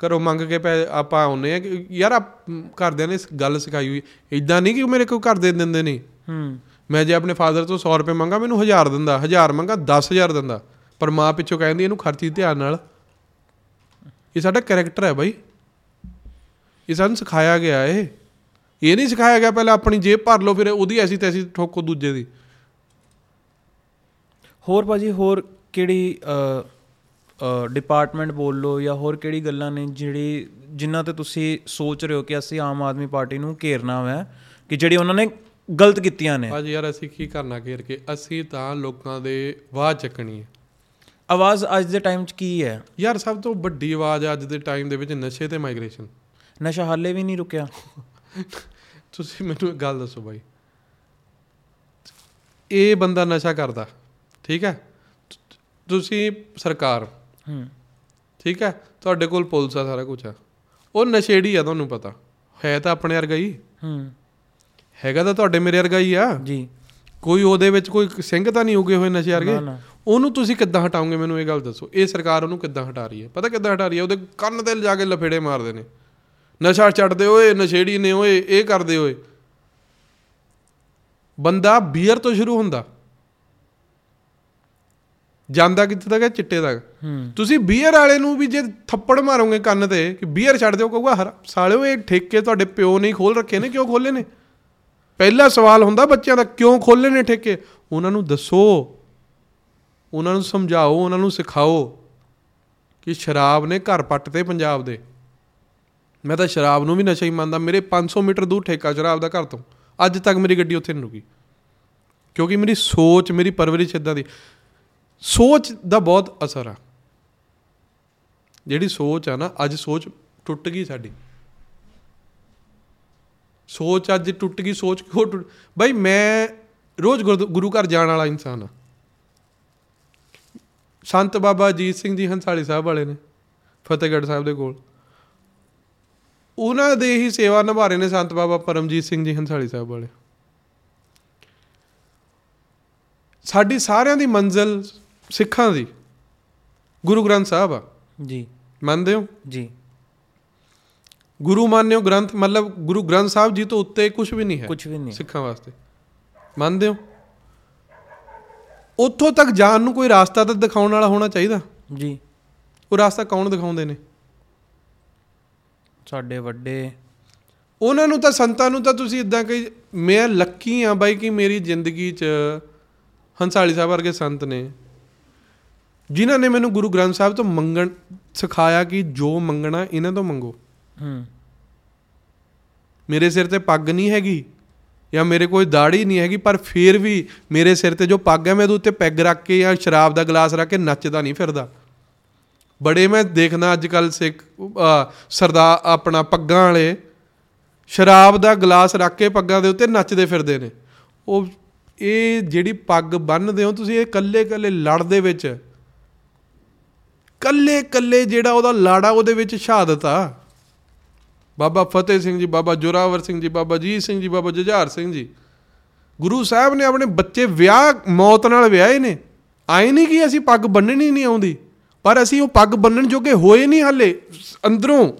ਘਰੋਂ ਮੰਗ ਕੇ ਪੈ ਆਪਾਂ ਆਉਨੇ ਆ ਕਿ ਯਾਰ ਆਪ ਘਰਦਿਆਂ ਨੇ ਇਸ ਗੱਲ ਸਿਖਾਈ ਹੋਈ। ਇਦਾਂ ਨਹੀਂ ਕਿ ਮੇਰੇ ਕੋਲ ਘਰ ਦੇ ਦਿੰਦੇ ਨਹੀਂ ਹੂੰ। ਮੈਂ ਜੇ ਆਪਣੇ ਫਾਦਰ ਤੋਂ 100 ਰੁਪਏ ਮੰਗਾ, ਮੈਨੂੰ 1000 ਦਿੰਦਾ 1000 ਮੰਗਾ 10000 ਦਿੰਦਾ। ਪਰ ਮਾਂ ਪਿੱਛੋਂ ਕਹਿੰਦੀ ਇਹਨੂੰ ਖਰਚੀ ਧਿਆਨ ਨਾਲ। ਇਹ ਸਾਡਾ ਕੈਰੈਕਟਰ ਹੈ ਬਾਈ। ਇਹ ਸਾਨੂੰ ਸਿਖਾਇਆ ਗਿਆ ਇਹ। ਇਹ ਨਹੀਂ ਸਿਖਾਇਆ ਗਿਆ ਪਹਿਲਾਂ ਆਪਣੀ ਜੇਬ ਭਰ ਲਓ, ਫਿਰ ਉਹਦੀ ਐਸੀ ਤੈਸੀ ਠੋਕੋ ਦੂਜੇ ਦੀ। ਹੋਰ ਭਾਜੀ, ਹੋਰ ਕਿਹੜੀ ਡਿਪਾਰਟਮੈਂਟ ਬੋਲ ਲਓ ਜਾਂ ਹੋਰ ਕਿਹੜੀ ਗੱਲਾਂ ਨੇ ਜਿਹੜੀ, ਜਿਨ੍ਹਾਂ ਤੇ ਤੁਸੀਂ ਸੋਚ ਰਹੇ ਹੋ ਕਿ ਅਸੀਂ ਆਮ ਆਦਮੀ ਪਾਰਟੀ ਨੂੰ ਘੇਰਨਾ ਹੈ ਕਿ ਜਿਹੜੀ ਉਹਨਾਂ ਨੇ ਗਲਤ ਕੀਤੀਆਂ ਨੇ। ਅੱਜ ਯਾਰ ਅਸੀਂ ਕੀ ਕਰਨਾ ਘੇਰ ਕੇ? ਅਸੀਂ ਤਾਂ ਲੋਕਾਂ ਦੇ ਆਵਾਜ਼ ਚੱਕਣੀ ਹੈ। ਆਵਾਜ਼ ਅੱਜ ਦੇ ਟਾਈਮ 'ਚ ਕੀ ਹੈ? ਯਾਰ ਸਭ ਤੋਂ ਵੱਡੀ ਆਵਾਜ਼ ਅੱਜ ਦੇ ਟਾਈਮ ਦੇ ਵਿੱਚ ਨਸ਼ੇ ਤੇ ਮਾਈਗ੍ਰੇਸ਼ਨ ਨਸ਼ਾ ਹਾਲੇ ਵੀ ਨਹੀਂ ਰੁਕਿਆ। ਤੁਸੀਂ ਮੈਨੂੰ ਇੱਕ ਗੱਲ ਦੱਸੋ ਬਾਈ। ਇਹ ਬੰਦਾ ਨਸ਼ਾ ਕਰਦਾ ਠੀਕ ਹੈ? ਤੁਸੀਂ ਸਰਕਾਰ ਹੂੰ। ਠੀਕ ਹੈ? ਤੁਹਾਡੇ ਕੋਲ ਪੁਲਿਸ ਆ ਸਾਰਾ ਕੁਝ ਆ। ਉਹ ਨਸ਼ੇੜੀ ਆ ਤੁਹਾਨੂੰ ਪਤਾ। ਹੈ ਤਾਂ ਆਪਣੇ ਵਰਗਾ ਹੀ। ਹੂੰ। ਹੈਗਾ ਤਾਂ ਤੁਹਾਡੇ ਮੇਰੇ ਵਰਗਾ ਹੀ ਆ। ਜੀ। ਕੋਈ ਉਹਦੇ ਵਿੱਚ ਕੋਈ ਸਿੰਘ ਤਾਂ ਨਹੀਂ ਉਗੇ ਹੋਏ ਨਸ਼ੇ ਵਰਗੇ? ਉਹਨੂੰ ਤੁਸੀਂ ਕਿੱਦਾਂ ਹਟਾਓਗੇ ਮੈਨੂੰ ਇਹ ਗੱਲ ਦੱਸੋ? ਇਹ ਸਰਕਾਰ ਉਹਨੂੰ ਕਿੱਦਾਂ ਹਟਾ ਰਹੀ ਹੈ? ਪਤਾ ਕਿੱਦਾਂ ਹਟਾ ਰਹੀ ਹੈ? ਉਹਦੇ ਕੰਨ ਤੇ ਲਿਜਾ ਕੇ ਲਫੇੜੇ ਮਾਰਦੇ ਨੇ। ਨਸ਼ਾ ਛੱਡਦੇ ਓਏ ਨਸ਼ੇੜੀ ਨੇ ਓਏ ਇਹ ਕਰਦੇ ਓਏ ਬੰਦਾ ਬੀਅਰ ਤੋਂ ਸ਼ੁਰੂ ਹੁੰਦਾ। ਜਾਂਦਾ ਕਿੱਥੇ ਤੱਕ? ਹੈ ਚਿੱਟੇ ਤੱਕ। ਤੁਸੀਂ ਬੀਅਰ ਵਾਲੇ ਨੂੰ ਵੀ ਜੇ ਥੱਪੜ ਮਾਰੋਗੇ ਕੰਨ ਤੇ ਕਿ ਬੀਅਰ ਛੱਡ ਦਿਓ ਕਹੂਗਾ ਹਰ ਸਾਲਿਓ ਇਹ ਠੇਕੇ ਤੁਹਾਡੇ ਪਿਓ ਨੇ ਖੋਲ ਰੱਖੇ ਨੇ ਕਿਉਂ ਖੋਲੇ ਨੇ? ਪਹਿਲਾ ਸਵਾਲ ਹੁੰਦਾ ਬੱਚਿਆਂ ਦਾ, ਕਿਉਂ ਖੋਲੇ ਨੇ ਠੇਕੇ? ਉਹਨਾਂ ਨੂੰ ਦੱਸੋ। ਉਹਨਾਂ ਨੂੰ ਸਮਝਾਓ, ਉਹਨਾਂ ਨੂੰ ਸਿਖਾਓ ਕਿ ਸ਼ਰਾਬ ਨੇ ਘਰ ਪੱਟ ਤੇ ਪੰਜਾਬ ਦੇ। ਮੈਂ ਤਾਂ ਸ਼ਰਾਬ ਨੂੰ ਵੀ ਨਸ਼ਾ ਹੀ ਮੰਨਦਾ। ਮੇਰੇ 500 ਮੀਟਰ ਦੂਰ ਠੇਕਾ ਸ਼ਰਾਬ ਦਾ ਘਰ ਤੋਂ। ਅੱਜ ਤੱਕ ਮੇਰੀ ਗੱਡੀ ਉੱਥੇ ਨਹੀਂ ਰੁਕੀ। ਕਿਉਂਕਿ ਮੇਰੀ ਸੋਚ, ਮੇਰੀ ਪਰਵਰਿਸ਼ ਇਦਾਂ ਦੀ। ਸੋਚ ਦਾ ਬਹੁਤ ਅਸਰ ਆ। ਜਿਹੜੀ ਸੋਚ ਆ ਨਾ, ਅੱਜ ਸੋਚ ਟੁੱਟ ਗਈ ਸਾਡੀ। ਸੋਚ ਅੱਜ ਟੁੱਟ ਗਈ ਸੋਚ ਕਿਉਂ ਟੁੱਟ ਬਈ ਮੈਂ ਰੋਜ਼ ਗੁਰੂ ਘਰ ਜਾਣ ਵਾਲਾ ਇਨਸਾਨ ਆ। ਸੰਤ ਬਾਬਾ ਅਜੀਤ ਸਿੰਘ ਜੀ ਹੰਸਾਲੀ ਸਾਹਿਬ ਵਾਲੇ ਨੇ ਫਤਿਹਗੜ੍ਹ ਸਾਹਿਬ ਦੇ ਕੋਲ। ਉਹਨਾਂ ਦੇ ਹੀ ਸੇਵਾ ਨਿਭਾ ਰਹੇ ਨੇ ਸੰਤ ਬਾਬਾ ਪਰਮਜੀਤ ਸਿੰਘ ਜੀ ਹੰਸਾਲੀ ਸਾਹਿਬ ਵਾਲੇ। ਸਾਡੀ ਸਾਰਿਆਂ ਦੀ ਮੰਜ਼ਿਲ ਸਿੱਖਾਂ ਦੀ ਗੁਰੂ ਗ੍ਰੰਥ ਸਾਹਿਬ ਆ। ਜੀ। ਮੰਨਦੇ ਹੋ? ਜੀ। ਗੁਰੂ ਮੰਨਿਓ ਗ੍ਰੰਥ ਮਤਲਬ ਗੁਰੂ ਗ੍ਰੰਥ ਸਾਹਿਬ ਜੀ ਤੋਂ ਉੱਤੇ ਕੁਝ ਵੀ ਨਹੀਂ ਹੈ ਕੁਝ ਵੀ ਨਹੀਂ ਸਿੱਖਾਂ ਵਾਸਤੇ। ਮੰਨਦੇ ਹੋ? ਉੱਥੋਂ ਤੱਕ ਜਾਣ ਨੂੰ ਕੋਈ ਰਾਸਤਾ ਤਾਂ ਦਿਖਾਉਣ ਵਾਲਾ ਹੋਣਾ ਚਾਹੀਦਾ? ਜੀ। ਉਹ ਰਾਸਤਾ ਕੌਣ ਦਿਖਾਉਂਦੇ ਨੇ? ਸਾਡੇ ਵੱਡੇ। ਉਹਨਾਂ ਨੂੰ ਤਾਂ ਸੰਤਾਂ ਨੂੰ ਤਾਂ ਤੁਸੀਂ ਇਦਾਂ ਕਹੀ ਮੈਂ ਲੱਕੀ ਆ ਬਾਈ ਕਿ ਮੇਰੀ ਜ਼ਿੰਦਗੀ 'ਚ ਹੰਸਾਲੀ ਸਾਹਿਬ ਵਰਗੇ ਸੰਤ ਨੇ ਜਿਨ੍ਹਾਂ ਨੇ ਮੈਨੂੰ ਗੁਰੂ ਗ੍ਰੰਥ ਸਾਹਿਬ ਤੋਂ ਮੰਗਣ ਸਿਖਾਇਆ ਕਿ ਜੋ ਮੰਗਣਾ ਇਹਨਾਂ ਤੋਂ ਮੰਗੋ। ਹੂੰ। ਮੇਰੇ ਸਿਰ ਤੇ ਪੱਗ ਨਹੀਂ ਹੈਗੀ ਜਾਂ ਮੇਰੇ ਕੋਈ ਦਾੜੀ ਨਹੀਂ ਹੈਗੀ ਪਰ ਫਿਰ ਵੀ ਮੇਰੇ ਸਿਰ ਤੇ ਜੋ ਪੱਗ ਹੈ ਮੈਂ ਉਹਦੇ ਉੱਤੇ ਪੈਗ ਰੱਖ ਕੇ ਜਾਂ ਸ਼ਰਾਬ ਦਾ ਗਲਾਸ ਰੱਖ ਕੇ ਨੱਚਦਾ ਨਹੀਂ ਫਿਰਦਾ। ਬੜੇ ਮੈਂ ਦੇਖਣਾ ਅੱਜ ਕੱਲ ਸਿੱਖ ਅਹ, ਸਰਦਾਰ ਆਪਣਾ ਪੱਗਾਂ ਵਾਲੇ ਸ਼ਰਾਬ ਦਾ ਗਲਾਸ ਰੱਖ ਕੇ ਪੱਗਾਂ ਦੇ ਉੱਤੇ ਨੱਚਦੇ ਫਿਰਦੇ ਨੇ। ਉਹ ਇਹ ਜਿਹੜੀ ਪੱਗ ਬੰਨਦੇ ਹੋ ਤੁਸੀਂ ਇਹ ਕੱਲੇ ਕੱਲੇ ਲੜ ਦੇ ਵਿੱਚ ਕੱਲੇ ਕੱਲੇ ਜਿਹੜਾ ਉਹਦਾ ਲਾੜਾ ਉਹਦੇ ਵਿੱਚ ਸ਼ਹਾਦਤ ਆ ਬਾਬਾ ਫਤਿਹ ਸਿੰਘ ਜੀ, ਬਾਬਾ ਜੋਰਾਵਰ ਸਿੰਘ ਜੀ, ਬਾਬਾ ਜੀਤ ਸਿੰਘ ਜੀ, ਬਾਬਾ ਜੁਝਾਰ ਸਿੰਘ ਜੀ। ਗੁਰੂ ਸਾਹਿਬ ਨੇ ਆਪਣੇ ਬੱਚੇ ਵਿਆਹ, ਮੌਤ ਨਾਲ ਵਿਆਹੇ ਨੇ। ਆਏ ਨਹੀਂ ਕਿ ਅਸੀਂ ਪੱਗ ਬੰਨਣੀ ਨਹੀਂ ਆਉਂਦੀ। ਪਰ ਅਸੀਂ ਉਹ ਪੱਗ ਬੰਨਣ ਜੋਗੇ ਹੋਏ ਨਹੀਂ ਹਾਲੇ, ਅੰਦਰੋਂ।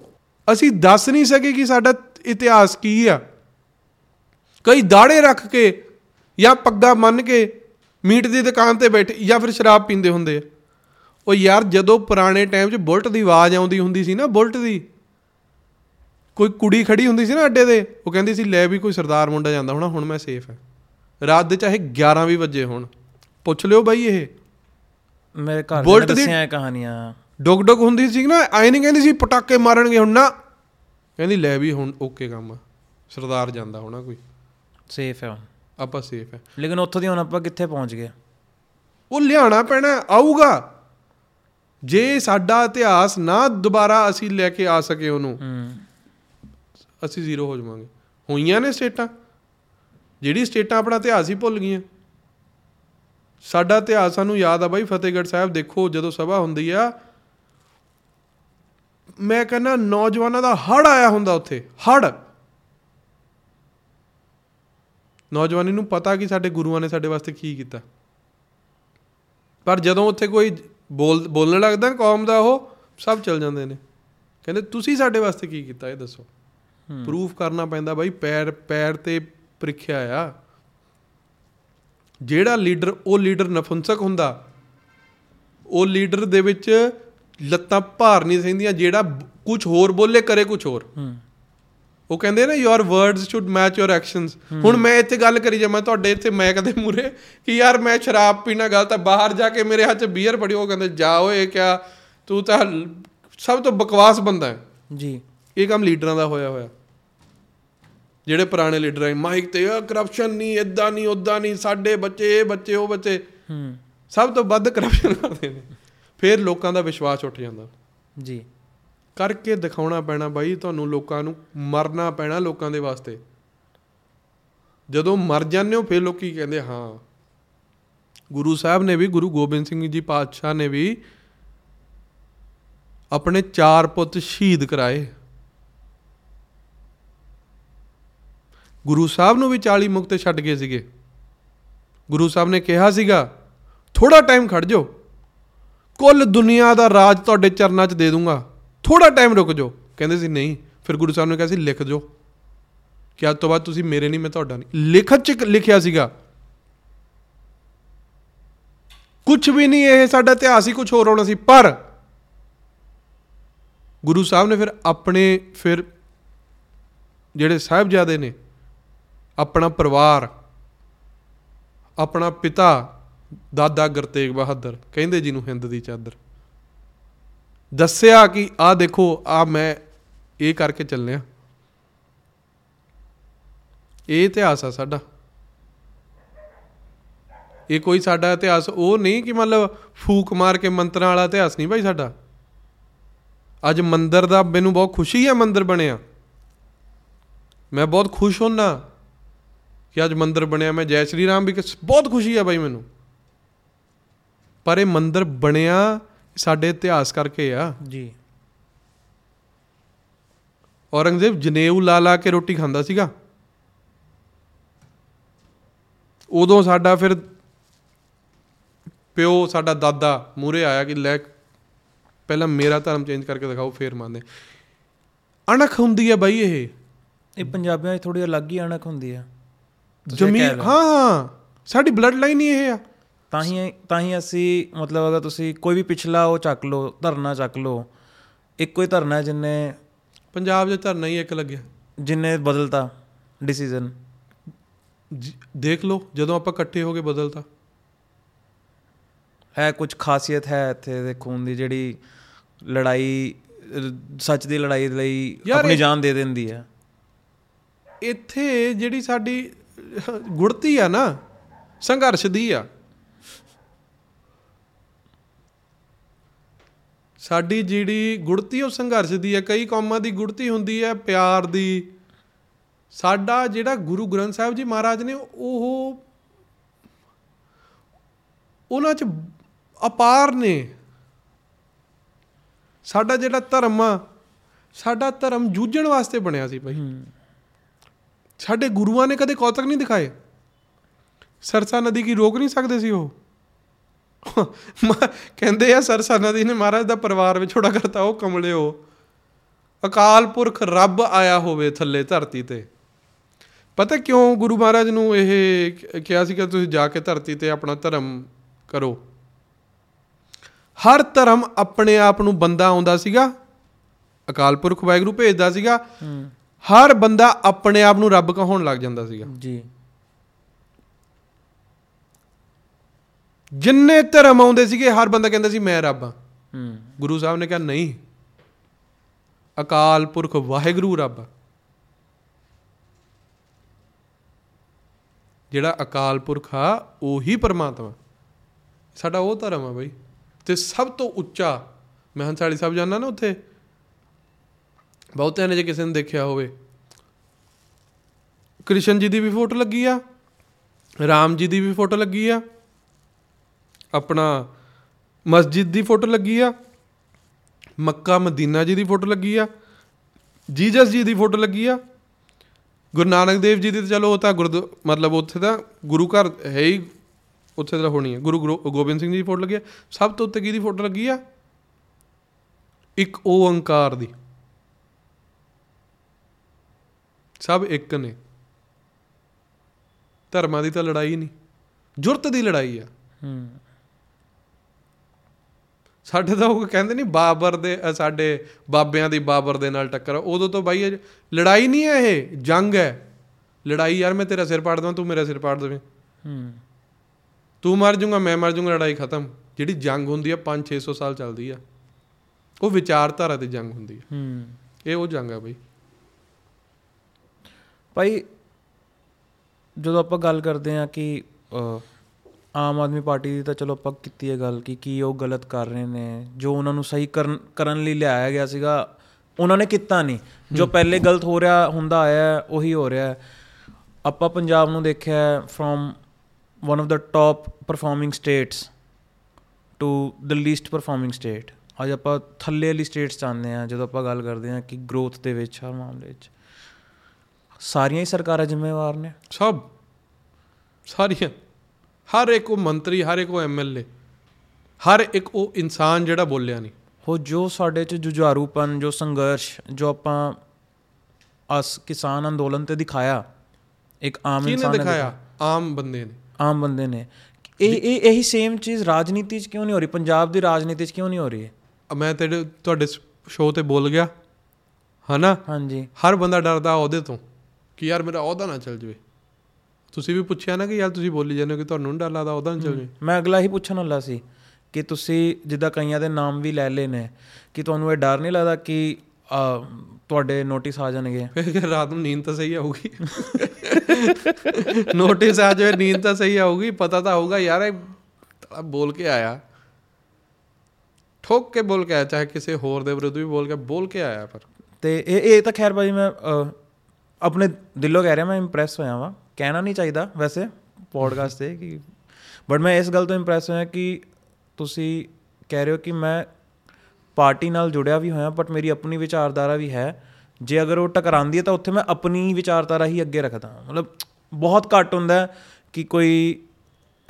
ਅਸੀਂ ਦੱਸ ਨਹੀਂ ਸਕੇ ਕਿ ਸਾਡਾ ਇਤਿਹਾਸ ਕੀ ਆ। ਕਈ ਦਾੜੇ ਰੱਖ ਕੇ ਜਾਂ ਪੱਗਾ ਮੰਨ ਕੇ ਮੀਟ ਦੀ ਦੁਕਾਨ ਤੇ ਬੈਠੇ ਜਾਂ ਫਿਰ ਸ਼ਰਾਬ ਪੀਂਦੇ ਹੁੰਦੇ ਆ। ਉਹ ਯਾਰ ਜਦੋਂ ਪੁਰਾਣੇ ਟਾਈਮ 'ਚ ਬੁਲਟ ਦੀ ਆਵਾਜ਼ ਆਉਂਦੀ ਹੁੰਦੀ ਸੀ ਨਾ, ਬੁਲਟ ਦੀ। ਕੋਈ ਕੁੜੀ ਖੜੀ ਹੁੰਦੀ ਸੀ ਨਾ ਅੱਡੇ ਤੇ ਉਹ ਕਹਿੰਦੀ ਸੀ ਲੈ ਵੀ ਕੋਈ ਸਰਦਾਰ ਮੁੰਡਾ ਜਾਂਦਾ ਹੋਣਾ ਹੁਣ ਮੈਂ ਸੇਫ ਹੈ। ਰਾਤ ਦੇ ਚਾਹੇ 11 ਵੀ ਵਜੇ ਹੋਣ। ਪੁੱਛ ਲਿਓ ਬਾਈ ਇਹ। ਮੇਰੇ ਘਰ ਦੇ ਦੱਸਿਆ ਇਹ ਕਹਾਣੀਆਂ। ਡੁਗ ਡੁਗ ਹੁੰਦੀ ਸੀ ਨਾ ਐ ਨਹੀਂ ਕਹਿੰਦੀ ਸੀ ਪਟਾਕੇ ਮਾਰਨਗੇ ਹੁਣ ਨਾ। ਕਹਿੰਦੀ ਲੈ ਵੀ ਹੁਣ ਓਕੇ ਕੰਮ ਆ। ਸਰਦਾਰ ਜਾਂਦਾ ਹੋਣਾ ਕੋਈ। ਸੇਫ ਹੈ। ਆਪਾਂ ਸੇਫ ਹੈ। ਲੇਕਿਨ ਉੱਥੋਂ ਦੀ ਹੁਣ ਆਪਾਂ ਕਿੱਥੇ ਪਹੁੰਚ ਗਏ? ਉਹ ਲਿਆਣਾ ਪੈਣਾ ਆਊਗਾ। ਜੇ ਸਾਡਾ ਇਤਿਹਾਸ ਨਾ ਦੁਬਾਰਾ ਅਸੀਂ ਲੈ ਕੇ ਆ ਸਕੇ ਉਹਨੂੰ ਹੂੰ। ਅਸੀਂ ਜ਼ੀਰੋ ਹੋ ਜਾਵਾਂਗੇ। ਹੋਈਆਂ ਨੇ ਸਟੇਟਾਂ? ਜਿਹੜੀ ਸਟੇਟਾਂ ਆਪਣਾ ਇਤਿਹਾਸ ਹੀ ਭੁੱਲ ਗਈਆਂ। ਸਾਡਾ ਇਤਿਹਾਸ ਸਾਨੂੰ ਯਾਦ ਆ ਬਾਈ, ਫਤਿਹਗੜ੍ਹ ਸਾਹਿਬ ਦੇਖੋ ਜਦੋਂ ਸਭਾ ਹੁੰਦੀ ਆ। ਮੈਂ ਕਹਿੰਦਾ ਨੌਜਵਾਨਾਂ ਦਾ ਹੜ ਆਇਆ ਹੁੰਦਾ ਉੱਥੇ ਹੜ ਨੌਜਵਾਨੀ ਨੂੰ ਪਤਾ ਕਿ ਸਾਡੇ ਗੁਰੂਆਂ ਨੇ ਸਾਡੇ ਵਾਸਤੇ ਕੀ ਕੀਤਾ। ਪਰ ਜਦੋਂ ਉੱਥੇ ਕੋਈ ਬੋਲ, ਬੋਲਣ ਲੱਗਦਾ ਨਾ ਕੌਮ ਦਾ ਉਹ, ਸਭ ਚਲ ਜਾਂਦੇ ਨੇ। ਕਹਿੰਦੇ ਤੁਸੀਂ ਸਾਡੇ ਵਾਸਤੇ ਕੀ ਕੀਤਾ, ਇਹ ਦੱਸੋ। ਪ੍ਰੂਫ ਕਰਨਾ ਪੈਂਦਾ ਬਾਈ ਪੈਰ ਪੈਰ ਤੇ ਪ੍ਰੀਖਿਆ ਆ। ਜਿਹੜਾ ਲੀਡਰ ਉਹ ਲੀਡਰ ਨਫੁੰਸਕ ਹੁੰਦਾ। ਉਹ ਲੀਡਰ ਦੇ ਵਿੱਚ ਲੱਤਾਂ ਭਾਰ ਨਹੀਂ ਸਹਿੰਦੀਆਂ ਜਿਹੜਾ ਕੁਝ ਹੋਰ ਬੋਲੇ ਕਰੇ ਕੁਝ ਹੋਰ। ਉਹ ਕਹਿੰਦੇ ਨਾ your words should match your actions ਹੁਣ ਮੈਂ ਇੱਥੇ ਗੱਲ ਕਰੀ ਜਾਵਾਂ ਤੁਹਾਡੇ ਇੱਥੇ ਮੈਂ ਕਦੇ ਮੂਰੇ ਕਿ ਯਾਰ ਮੈਂ ਸ਼ਰਾਬ ਪੀਣਾ ਗਲਤ ਹੈ ਬਾਹਰ ਜਾ ਕੇ ਮੇਰੇ ਹੱਥ 'ਚ ਬੀਅਰ ਪੜੀ ਉਹ ਕਹਿੰਦੇ ਜਾ ਓਏ ਕਿਆ ਤੂੰ ਤਾਂ ਸਭ ਤੋਂ ਬਕਵਾਸ ਬੰਦਾ ਹੈ। ਜੀ। ਇਹ ਕੰਮ ਲੀਡਰਾਂ ਦਾ ਹੋਇਆ ਹੋਇਆ। ਜਿਹੜੇ ਪੁਰਾਣੇ ਲੀਡਰ ਹੈ ਮਾਈਕ ਤੇ ਆ ਕਰਪਸ਼ਨ ਨਹੀਂ ਇਦਾਂ ਨਹੀਂ ਉਦਾਂ ਨਹੀਂ ਸਾਡੇ ਬੱਚੇ ਇਹ ਬੱਚੇ ਉਹ ਬੱਚੇ। ਹੂੰ। ਸਭ ਤੋਂ ਵੱਧ ਕਰਪਸ਼ਨ ਕਰਦੇ ਨੇ। ਫਿਰ ਲੋਕਾਂ ਦਾ ਵਿਸ਼ਵਾਸ ਉੱਠ ਜਾਂਦਾ। ਜੀ। ਕਰਕੇ ਦਿਖਾਉਣਾ ਪੈਣਾ ਬਾਈ ਤੁਹਾਨੂੰ ਲੋਕਾਂ ਨੂੰ ਮਰਨਾ ਪੈਣਾ ਲੋਕਾਂ ਦੇ ਵਾਸਤੇ। ਜਦੋਂ ਮਰ ਜਾਂਦੇ ਹੋ ਫਿਰ ਲੋਕੀ ਕਹਿੰਦੇ? ਹਾਂ। ਗੁਰੂ ਸਾਹਿਬ ਨੇ ਵੀ ਗੁਰੂ ਗੋਬਿੰਦ ਸਿੰਘ ਜੀ ਪਾਤਸ਼ਾਹ ਨੇ ਵੀ ਆਪਣੇ ਚਾਰ ਪੁੱਤ ਸ਼ਹੀਦ ਕਰਾਏ। ਗੁਰੂ ਸਾਹਿਬ ਨੂੰ ਵੀ 40 ਮੁਕਤੇ ਛੱਡ ਗਏ ਸੀਗੇ। ਗੁਰੂ ਸਾਹਿਬ ਨੇ ਕਿਹਾ ਸੀਗਾ ਥੋੜਾ ਟਾਈਮ ਖੜ ਜਾਓ। ਕੁੱਲ ਦੁਨੀਆ ਦਾ ਰਾਜ ਤੁਹਾਡੇ ਚਰਨਾਂ 'ਚ ਦੇ ਦੂੰਗਾ। ਥੋੜਾ ਟਾਈਮ ਰੁਕ ਜਾਓ। ਕਹਿੰਦੇ ਸੀ, ਨਹੀਂ। ਫਿਰ ਗੁਰੂ ਸਾਹਿਬ ਨੇ ਕਿਹਾ ਸੀ, ਲਿਖ ਜਾਓ। ਕਿ ਅੱਜ ਤੋਂ ਬਾਅਦ ਤੁਸੀਂ ਮੇਰੇ ਨਹੀਂ ਮੈਂ ਤੁਹਾਡਾ ਨਹੀਂ। ਲਿਖਤ 'ਚ ਲਿਖਿਆ ਸੀਗਾ ਕੁਝ ਵੀ ਨਹੀਂ, ਇਹ ਸਾਡਾ ਇਤਿਹਾਸ ਹੀ ਕੁਝ ਹੋਰ ਹੋਣਾ ਸੀ। ਪਰ ਗੁਰੂ ਸਾਹਿਬ ਨੇ ਫਿਰ ਆਪਣੇ, ਫਿਰ ਜਿਹੜੇ ਸਾਹਿਬਜ਼ਾਦੇ ਨੇ ਆਪਣਾ ਪਰਿਵਾਰ, ਆਪਣਾ ਪਿਤਾ, ਦਾਦਾ ਗੁਰਤੇਗ ਬਹਾਦਰ, ਕਹਿੰਦੇ ਜਿਹਨੂੰ ਹਿੰਦ ਦੀ ਚਾਦਰ। ਦੱਸਿਆ ਕਿ ਆ ਦੇਖੋ ਆ ਮੈਂ ਇਹ ਕਰਕੇ ਚੱਲਿਆ। ਇਹ ਇਤਿਹਾਸ ਆ ਸਾਡਾ। ਇਹ ਕੋਈ ਸਾਡਾ ਇਤਿਹਾਸ, ਉਹ ਨਹੀਂ ਕਿ ਮਤਲਬ ਫੂਕ ਮਾਰ ਕੇ ਮੰਤਰਾਂ ਵਾਲਾ ਇਤਿਹਾਸ ਨਹੀਂ ਭਾਈ ਸਾਡਾ। ਅੱਜ ਮੰਦਿਰ ਦਾ ਮੈਨੂੰ ਬਹੁਤ ਖੁਸ਼ੀ ਹੈ ਮੰਦਿਰ ਬਣਿਆ। ਮੈਂ ਬਹੁਤ ਖੁਸ਼ ਹੁੰਨਾ। ਕਿ ਅੱਜ ਮੰਦਿਰ ਬਣਿਆ ਮੈਂ ਜੈ ਸ਼੍ਰੀ ਰਾਮ ਵੀ ਬਹੁਤ ਖੁਸ਼ੀ ਹੈ ਬਾਈ ਮੈਨੂੰ। ਪਰ ਇਹ ਮੰਦਿਰ ਬਣਿਆ ਸਾਡੇ ਇਤਿਹਾਸ ਕਰਕੇ ਆ। ਜੀ। ਔਰੰਗਜ਼ੇਬ ਜਨੇਊ ਲਾ ਲਾ ਕੇ ਰੋਟੀ ਖਾਂਦਾ ਸੀਗਾ। ਉਦੋਂ ਸਾਡਾ ਫਿਰ ਪਿਓ ਸਾਡਾ ਦਾਦਾ ਮੂਰੇ ਆਇਆ ਕਿ ਲੈ ਪਹਿਲਾਂ ਮੇਰਾ ਧਰਮ ਚੇਂਜ ਕਰਕੇ ਦਿਖਾਓ ਫੇਰ ਮੰਨਦੇ। ਅਣਖ ਹੁੰਦੀ ਹੈ ਬਾਈ ਇਹ। ਇਹ ਪੰਜਾਬੀਆਂ 'ਚ ਥੋੜੀ ਅਲੱਗ ਹੀ ਅਣਖ ਹੁੰਦੀ ਤੁਸੀਂ ਜ਼ਮੀਨ। ਹਾਂ। ਹਾਂ ਸਾਡੀ ਬਲੱਡ ਲਾਈਨ ਹੀ ਇਹ ਆ। ਤਾਂ ਹੀ ਤਾਂ ਹੀ ਅਸੀਂ ਮਤਲਬ ਅਗਰ ਤੁਸੀਂ ਕੋਈ ਵੀ ਪਿਛਲਾ ਉਹ ਚੱਕ ਲਓ ਧਰਨਾ ਚੱਕ ਲਓ ਇੱਕੋ ਹੀ ਧਰਨਾ ਜਿੰਨੇ ਪੰਜਾਬ 'ਚ ਧਰਨਾ ਹੀ ਇੱਕ ਲੱਗਿਆ। ਜਿੰਨੇ ਬਦਲਤਾ ਡਿਸੀਜਨ ਦੇਖ ਲਓ ਜਦੋਂ ਆਪਾਂ ਇਕੱਠੇ ਹੋ ਕੇ ਬਦਲਤਾ। ਹੈ ਕੁਝ ਖਾਸੀਅਤ ਹੈ ਇੱਥੇ ਦੇ ਖੂਨ ਦੀ ਜਿਹੜੀ ਲੜਾਈ ਸੱਚ ਦੀ ਲੜਾਈ ਲਈ ਆਪਣੀ ਜਾਨ ਦੇ ਦਿੰਦੀ ਹੈ। ਇੱਥੇ ਜਿਹੜੀ ਸਾਡੀ ਗੁੜਤੀ ਆ ਨਾ, ਸੰਘਰਸ਼ ਦੀ ਆ। ਸਾਡੀ ਜਿਹੜੀ ਗੁੜਤੀ ਉਹ ਸੰਘਰਸ਼ ਦੀ ਆ, ਕਈ ਕੌਮਾਂ ਦੀ ਗੁੜਤੀ ਹੁੰਦੀ ਹੈ ਪਿਆਰ ਦੀ। ਸਾਡਾ ਜਿਹੜਾ ਗੁਰੂ ਗ੍ਰੰਥ ਸਾਹਿਬ ਜੀ ਮਹਾਰਾਜ ਨੇ ਉਹ, ਉਹਨਾਂ ਚ ਅਪਾਰ ਨੇ। ਸਾਡਾ ਜਿਹੜਾ ਧਰਮ ਆ, ਸਾਡਾ ਧਰਮ ਜੂਝਣ ਵਾਸਤੇ ਬਣਿਆ ਸੀ ਭਾਈ। ਸਾਡੇ ਗੁਰੂਆਂ ਨੇ ਕਦੇ ਕੌਤਕ ਨਹੀਂ ਦਿਖਾਏ? ਸਰਸਾ ਨਦੀ ਕੀ ਰੋਕ ਨਹੀਂ ਸਕਦੇ ਸੀ ਉਹ? <laughs> ਮ- ਕਹਿੰਦੇ ਆ ਸਰਸਾ ਨਦੀ ਨੇ ਮਹਾਰਾਜ ਦਾ ਪਰਿਵਾਰ ਵਿਛੋੜਾ ਕਰਤਾ, ਉਹ ਕਮਲਿਓ ਅਕਾਲ ਪੁਰਖ ਰੱਬ ਆਇਆ ਹੋਵੇ ਥੱਲੇ ਧਰਤੀ ਤੇ। ਪਤਾ ਕਿਉਂ ਗੁਰੂ ਮਹਾਰਾਜ ਨੂੰ ਇਹ ਕ- ਕਿਹਾ ਸੀ ਕਿ ਤੁਸੀਂ ਜਾ ਕੇ ਧਰਤੀ ਤੇ ਆਪਣਾ ਧਰਮ ਕਰੋ? ਹਰ ਧਰਮ ਆਪਣੇ ਆਪ ਨੂੰ ਬੰਦਾ ਆਉਂਦਾ ਸੀਗਾ, ਅਕਾਲ ਪੁਰਖ ਵਾਹਿਗੁਰੂ ਭੇਜਦਾ ਸੀਗਾ, ਹੂੰ। ਹਰ ਬੰਦਾ ਆਪਣੇ ਆਪ ਨੂੰ ਰੱਬ ਕਹਾਉਣ ਲੱਗ ਜਾਂਦਾ ਸੀਗਾ। ਜੀ। ਜਿੰਨੇ ਧਰਮ ਆਉਂਦੇ ਸੀਗੇ ਹਰ ਬੰਦਾ ਕਹਿੰਦਾ ਸੀ ਮੈਂ ਰੱਬ ਹਾਂ। ਹੂੰ। ਗੁਰੂ ਸਾਹਿਬ ਨੇ ਕਿਹਾ ਨਹੀਂ। ਅਕਾਲ ਪੁਰਖ ਵਾਹਿਗੁਰੂ ਰੱਬ। ਜਿਹੜਾ ਅਕਾਲ ਪੁਰਖ ਆ ਉਹੀ ਪਰਮਾਤਮਾ। ਸਾਡਾ ਉਹ ਧਰਮ ਆ ਬਈ। ਤੇ ਸਭ ਤੋਂ ਉੱਚਾ ਮੈਂ ਹੰਸਾਲੀ ਸਾਹਿਬ ਜਾਣਾ ਨਾ ਉੱਥੇ? ਬਹੁਤਿਆਂ ਨੇ ਜੇ ਕਿਸੇ ਨੇ ਦੇਖਿਆ ਹੋਵੇ। ਕ੍ਰਿਸ਼ਨ ਜੀ ਦੀ ਵੀ ਫੋਟੋ ਲੱਗੀ ਆ, ਰਾਮ ਜੀ ਦੀ ਵੀ ਫੋਟੋ ਲੱਗੀ ਆ, ਆਪਣਾ ਮਸਜਿਦ ਦੀ ਫੋਟੋ ਲੱਗੀ ਆ, ਮੱਕਾ ਮਦੀਨਾ ਜੀ ਦੀ ਫੋਟੋ ਲੱਗੀ ਆ, ਜੀਸਸ ਜੀ ਦੀ ਫੋਟੋ ਲੱਗੀ ਆ। ਗੁਰੂ ਨਾਨਕ ਦੇਵ ਜੀ ਦੀ ਤਾਂ ਚਲੋ ਉਹ ਤਾਂ ਗੁਰਦ, ਮਤਲਬ ਉੱਥੇ ਤਾਂ ਗੁਰੂ ਘਰ ਹੈ ਹੀ, ਉੱਥੇ ਤਾਂ ਹੋਣੀ ਹੈ ਗੁਰੂ ਗ੍ਰੋ- ਗੋਬਿੰਦ ਸਿੰਘ ਜੀ ਦੀ ਫੋਟੋ ਲੱਗੀ ਆ। ਸਭ ਤੋਂ ਉੱਤੇ ਕਿਹਦੀ ਫੋਟੋ ਲੱਗੀ ਆ? ਇੱਕ ਓੰਕਾਰ ਦੀ। ਸਭ ਇੱਕ ਨੇ। ਧਰਮਾਂ ਦੀ ਤਾਂ ਲੜਾਈ ਨਹੀਂ ਜੁਰਤ ਦੀ ਲੜਾਈ ਆ। ਹੂੰ। ਸਾਡੇ ਤਾਂ ਉਹ ਕਹਿੰਦੇ ਨਹੀਂ ਬਾਬਰ ਦੇ ਸਾਡੇ ਬਾਬਿਆਂ ਦੀ ਬਾਬਰ ਦੇ ਨਾਲ ਟੱਕਰ। ਉਦੋਂ ਤੋਂ ਬਾਈ ਲੜਾਈ ਨਹੀਂ ਹੈ ਇਹ ਜੰਗ ਹੈ। ਲੜਾਈ ਯਾਰ ਮੈਂ ਤੇਰਾ ਸਿਰ ਪਾੜ ਦਵਾਂ ਤੂੰ ਮੇਰਾ ਸਿਰ ਪਾੜ ਦੇਵੇਂ। ਹੂੰ। ਤੂੰ ਮਰ ਜਾਊਗਾ ਮੈਂ ਮਰ ਜਾਊਗਾ ਲੜਾਈ ਖਤਮ। ਜਿਹੜੀ ਜੰਗ ਹੁੰਦੀ ਆ 5-600 ਸਾਲ ਚੱਲਦੀ ਆ। ਉਹ ਵਿਚਾਰਧਾਰਾ ਦੀ ਜੰਗ ਹੁੰਦੀ ਆ। ਹੂੰ। ਇਹ ਉਹ ਜੰਗ ਆ ਬਈ। ਭਾਈ ਜਦੋਂ ਆਪਾਂ ਗੱਲ ਕਰਦੇ ਆ ਕਿ ਆਮ ਆਦਮੀ ਪਾਰਟੀ ਦੀ ਤਾਂ ਚਲੋ ਆਪਾਂ ਕੀਤੀ ਹੈ ਗੱਲ ਕਿ ਕੀ ਉਹ ਗਲਤ ਕਰ ਰਹੇ ਨੇ ਜੋ ਉਹਨਾਂ ਨੂੰ ਸਹੀ ਕਰਨ ਕਰਨ ਲਈ ਲਿਆਇਆ ਗਿਆ ਸੀਗਾ ਉਹਨਾਂ ਨੇ ਕੀਤਾ ਨਹੀਂ। ਜੋ ਪਹਿਲੇ ਗਲਤ ਹੋ ਰਿਹਾ ਹੁੰਦਾ ਆਇਆ ਉਹੀ ਹੋ ਰਿਹਾ। ਆਪਾਂ ਪੰਜਾਬ ਨੂੰ ਦੇਖਿਆ from one of the top performing states to the least performing state ਅੱਜ ਆਪਾਂ ਥੱਲੇ ਵਾਲੀ ਸਟੇਟਸ ਚਾਹੁੰਦੇ ਆ ਜਦੋਂ ਆਪਾਂ ਗੱਲ ਕਰਦੇ ਆ ਕਿ ਗਰੋਥ ਦੇ ਵਿੱਚ ਹਰ ਮਾਮਲੇ ਵਿੱਚ ਸਾਰੀਆਂ ਹੀ ਸਰਕਾਰਾਂ ਜ਼ਿੰਮੇਵਾਰ ਨੇ। ਸਭ। ਸਾਰੀਆਂ। ਹਰ ਇੱਕ ਉਹ ਮੰਤਰੀ ਹਰ ਇੱਕ ਉਹ ਐਮਐਲਏ ਹਰ ਇੱਕ ਉਹ ਇਨਸਾਨ ਜਿਹੜਾ ਬੋਲਿਆ ਨਹੀਂ। ਹੋ ਜੋ ਸਾਡੇ ਚ ਜੁਝਾਰੂਪਨ ਜੋ ਸੰਘਰਸ਼ ਜੋ ਆਪਾਂ ਅਸ ਕਿਸਾਨ ਅੰਦੋਲਨ ਤੇ ਦਿਖਾਇਆ ਇੱਕ ਆਮ ਇਨਸਾਨ ਨੇ ਦਿਖਾਇਆ? ਆਮ ਬੰਦੇ ਨੇ। ਆਮ ਬੰਦੇ ਨੇ। ਇਹ ਇਹ ਇਹੀ ਸੇਮ ਚੀਜ਼ ਰਾਜਨੀਤੀ ਚ ਕਿਉਂ ਨਹੀਂ ਹੋ ਰਹੀ? ਪੰਜਾਬ ਦੀ ਰਾਜਨੀਤੀ ਚ ਕਿਉਂ ਨਹੀਂ ਹੋ ਰਹੀ? ਮੈਂ ਤੇਰੇ ਤੁਹਾਡੇ ਸ਼ੋਅ ਤੇ ਬੋਲ ਗਿਆ। ਹਨਾ? ਹਾਂਜੀ। ਹਰ ਬੰਦਾ ਡਰਦਾ ਉਹਦੇ ਤੋਂ। ਕਿ ਯਾਰ ਮੇਰਾ ਅਹੁਦਾ ਨਾ ਚੱਲ ਜਾਵੇ। ਤੁਸੀਂ ਵੀ ਪੁੱਛਿਆ ਨਾ ਕਿ ਯਾਰ ਤੁਸੀਂ ਬੋਲੀ ਜਾਂਦੇ ਹੋ ਕਿ ਤੁਹਾਨੂੰ ਡਰ ਲੱਗਦਾ ਅਹੁਦਾ ਨਾ ਚੱਲ ਜਾਵੇ। ਮੈਂ ਅਗਲਾ ਹੀ ਪੁੱਛਣ ਵਾਲਾ ਸੀ ਕਿ ਤੁਸੀਂ ਜਿੱਦਾਂ ਕਈਆਂ ਦੇ ਨਾਮ ਵੀ ਲੈ ਲਏ ਨੇ ਕਿ ਤੁਹਾਨੂੰ ਇਹ ਡਰ ਨਹੀਂ ਲੱਗਦਾ ਕਿ ਤੁਹਾਡੇ ਨੋਟਿਸ ਆ ਜਾਣਗੇ? ਫਿਰ ਰਾਤ ਨੂੰ ਨੀਂਦ ਤਾਂ ਸਹੀ ਆਊਗੀ। ਨੋਟਿਸ ਆ ਜਾਵੇ ਨੀਂਦ ਤਾਂ ਸਹੀ ਆਊਗੀ ਪਤਾ ਤਾਂ ਹੋਊਗਾ ਯਾਰ ਇਹ ਬੋਲ ਕੇ ਆਇਆ। ਠੋਕ ਕੇ ਬੋਲ ਕੇ ਆਇਆ ਚਾਹੇ ਕਿਸੇ ਹੋਰ ਦੇ ਵਿਰੁੱਧ ਵੀ ਬੋਲ ਕੇ ਬੋਲ ਕੇ ਆਇਆ ਪਰ। ਤੇ ਇਹ ਇਹ ਤਾਂ ਖੈਰ ਭਾਈ ਮੈਂ ਆਪਣੇ ਦਿਲੋਂ ਕਹਿ ਰਿਹਾ ਮੈਂ ਇੰਪ੍ਰੈਸ ਹੋਇਆ ਵਾਂ। ਕਹਿਣਾ ਨਹੀਂ ਚਾਹੀਦਾ ਵੈਸੇ ਪੋਡਕਾਸਟ ਤੇ ਕਿ ਬਟ ਮੈਂ ਇਸ ਗੱਲ ਤੋਂ ਇੰਪ੍ਰੈਸ ਹੋਇਆ ਕਿ ਤੁਸੀਂ ਕਹਿ ਰਹੇ ਹੋ ਕਿ ਮੈਂ ਪਾਰਟੀ ਨਾਲ ਜੁੜਿਆ ਵੀ ਹੋਇਆ ਬਟ ਮੇਰੀ ਆਪਣੀ ਵਿਚਾਰਧਾਰਾ ਵੀ ਹੈ। ਜੇ ਅਗਰ ਉਹ ਟਕਰਾਉਂਦੀ ਹੈ ਤਾਂ ਉੱਥੇ ਮੈਂ ਆਪਣੀ ਵਿਚਾਰਧਾਰਾ ਹੀ ਅੱਗੇ ਰੱਖਦਾ ਮਤਲਬ ਬਹੁਤ ਘੱਟ ਹੁੰਦਾ ਕਿ ਕੋਈ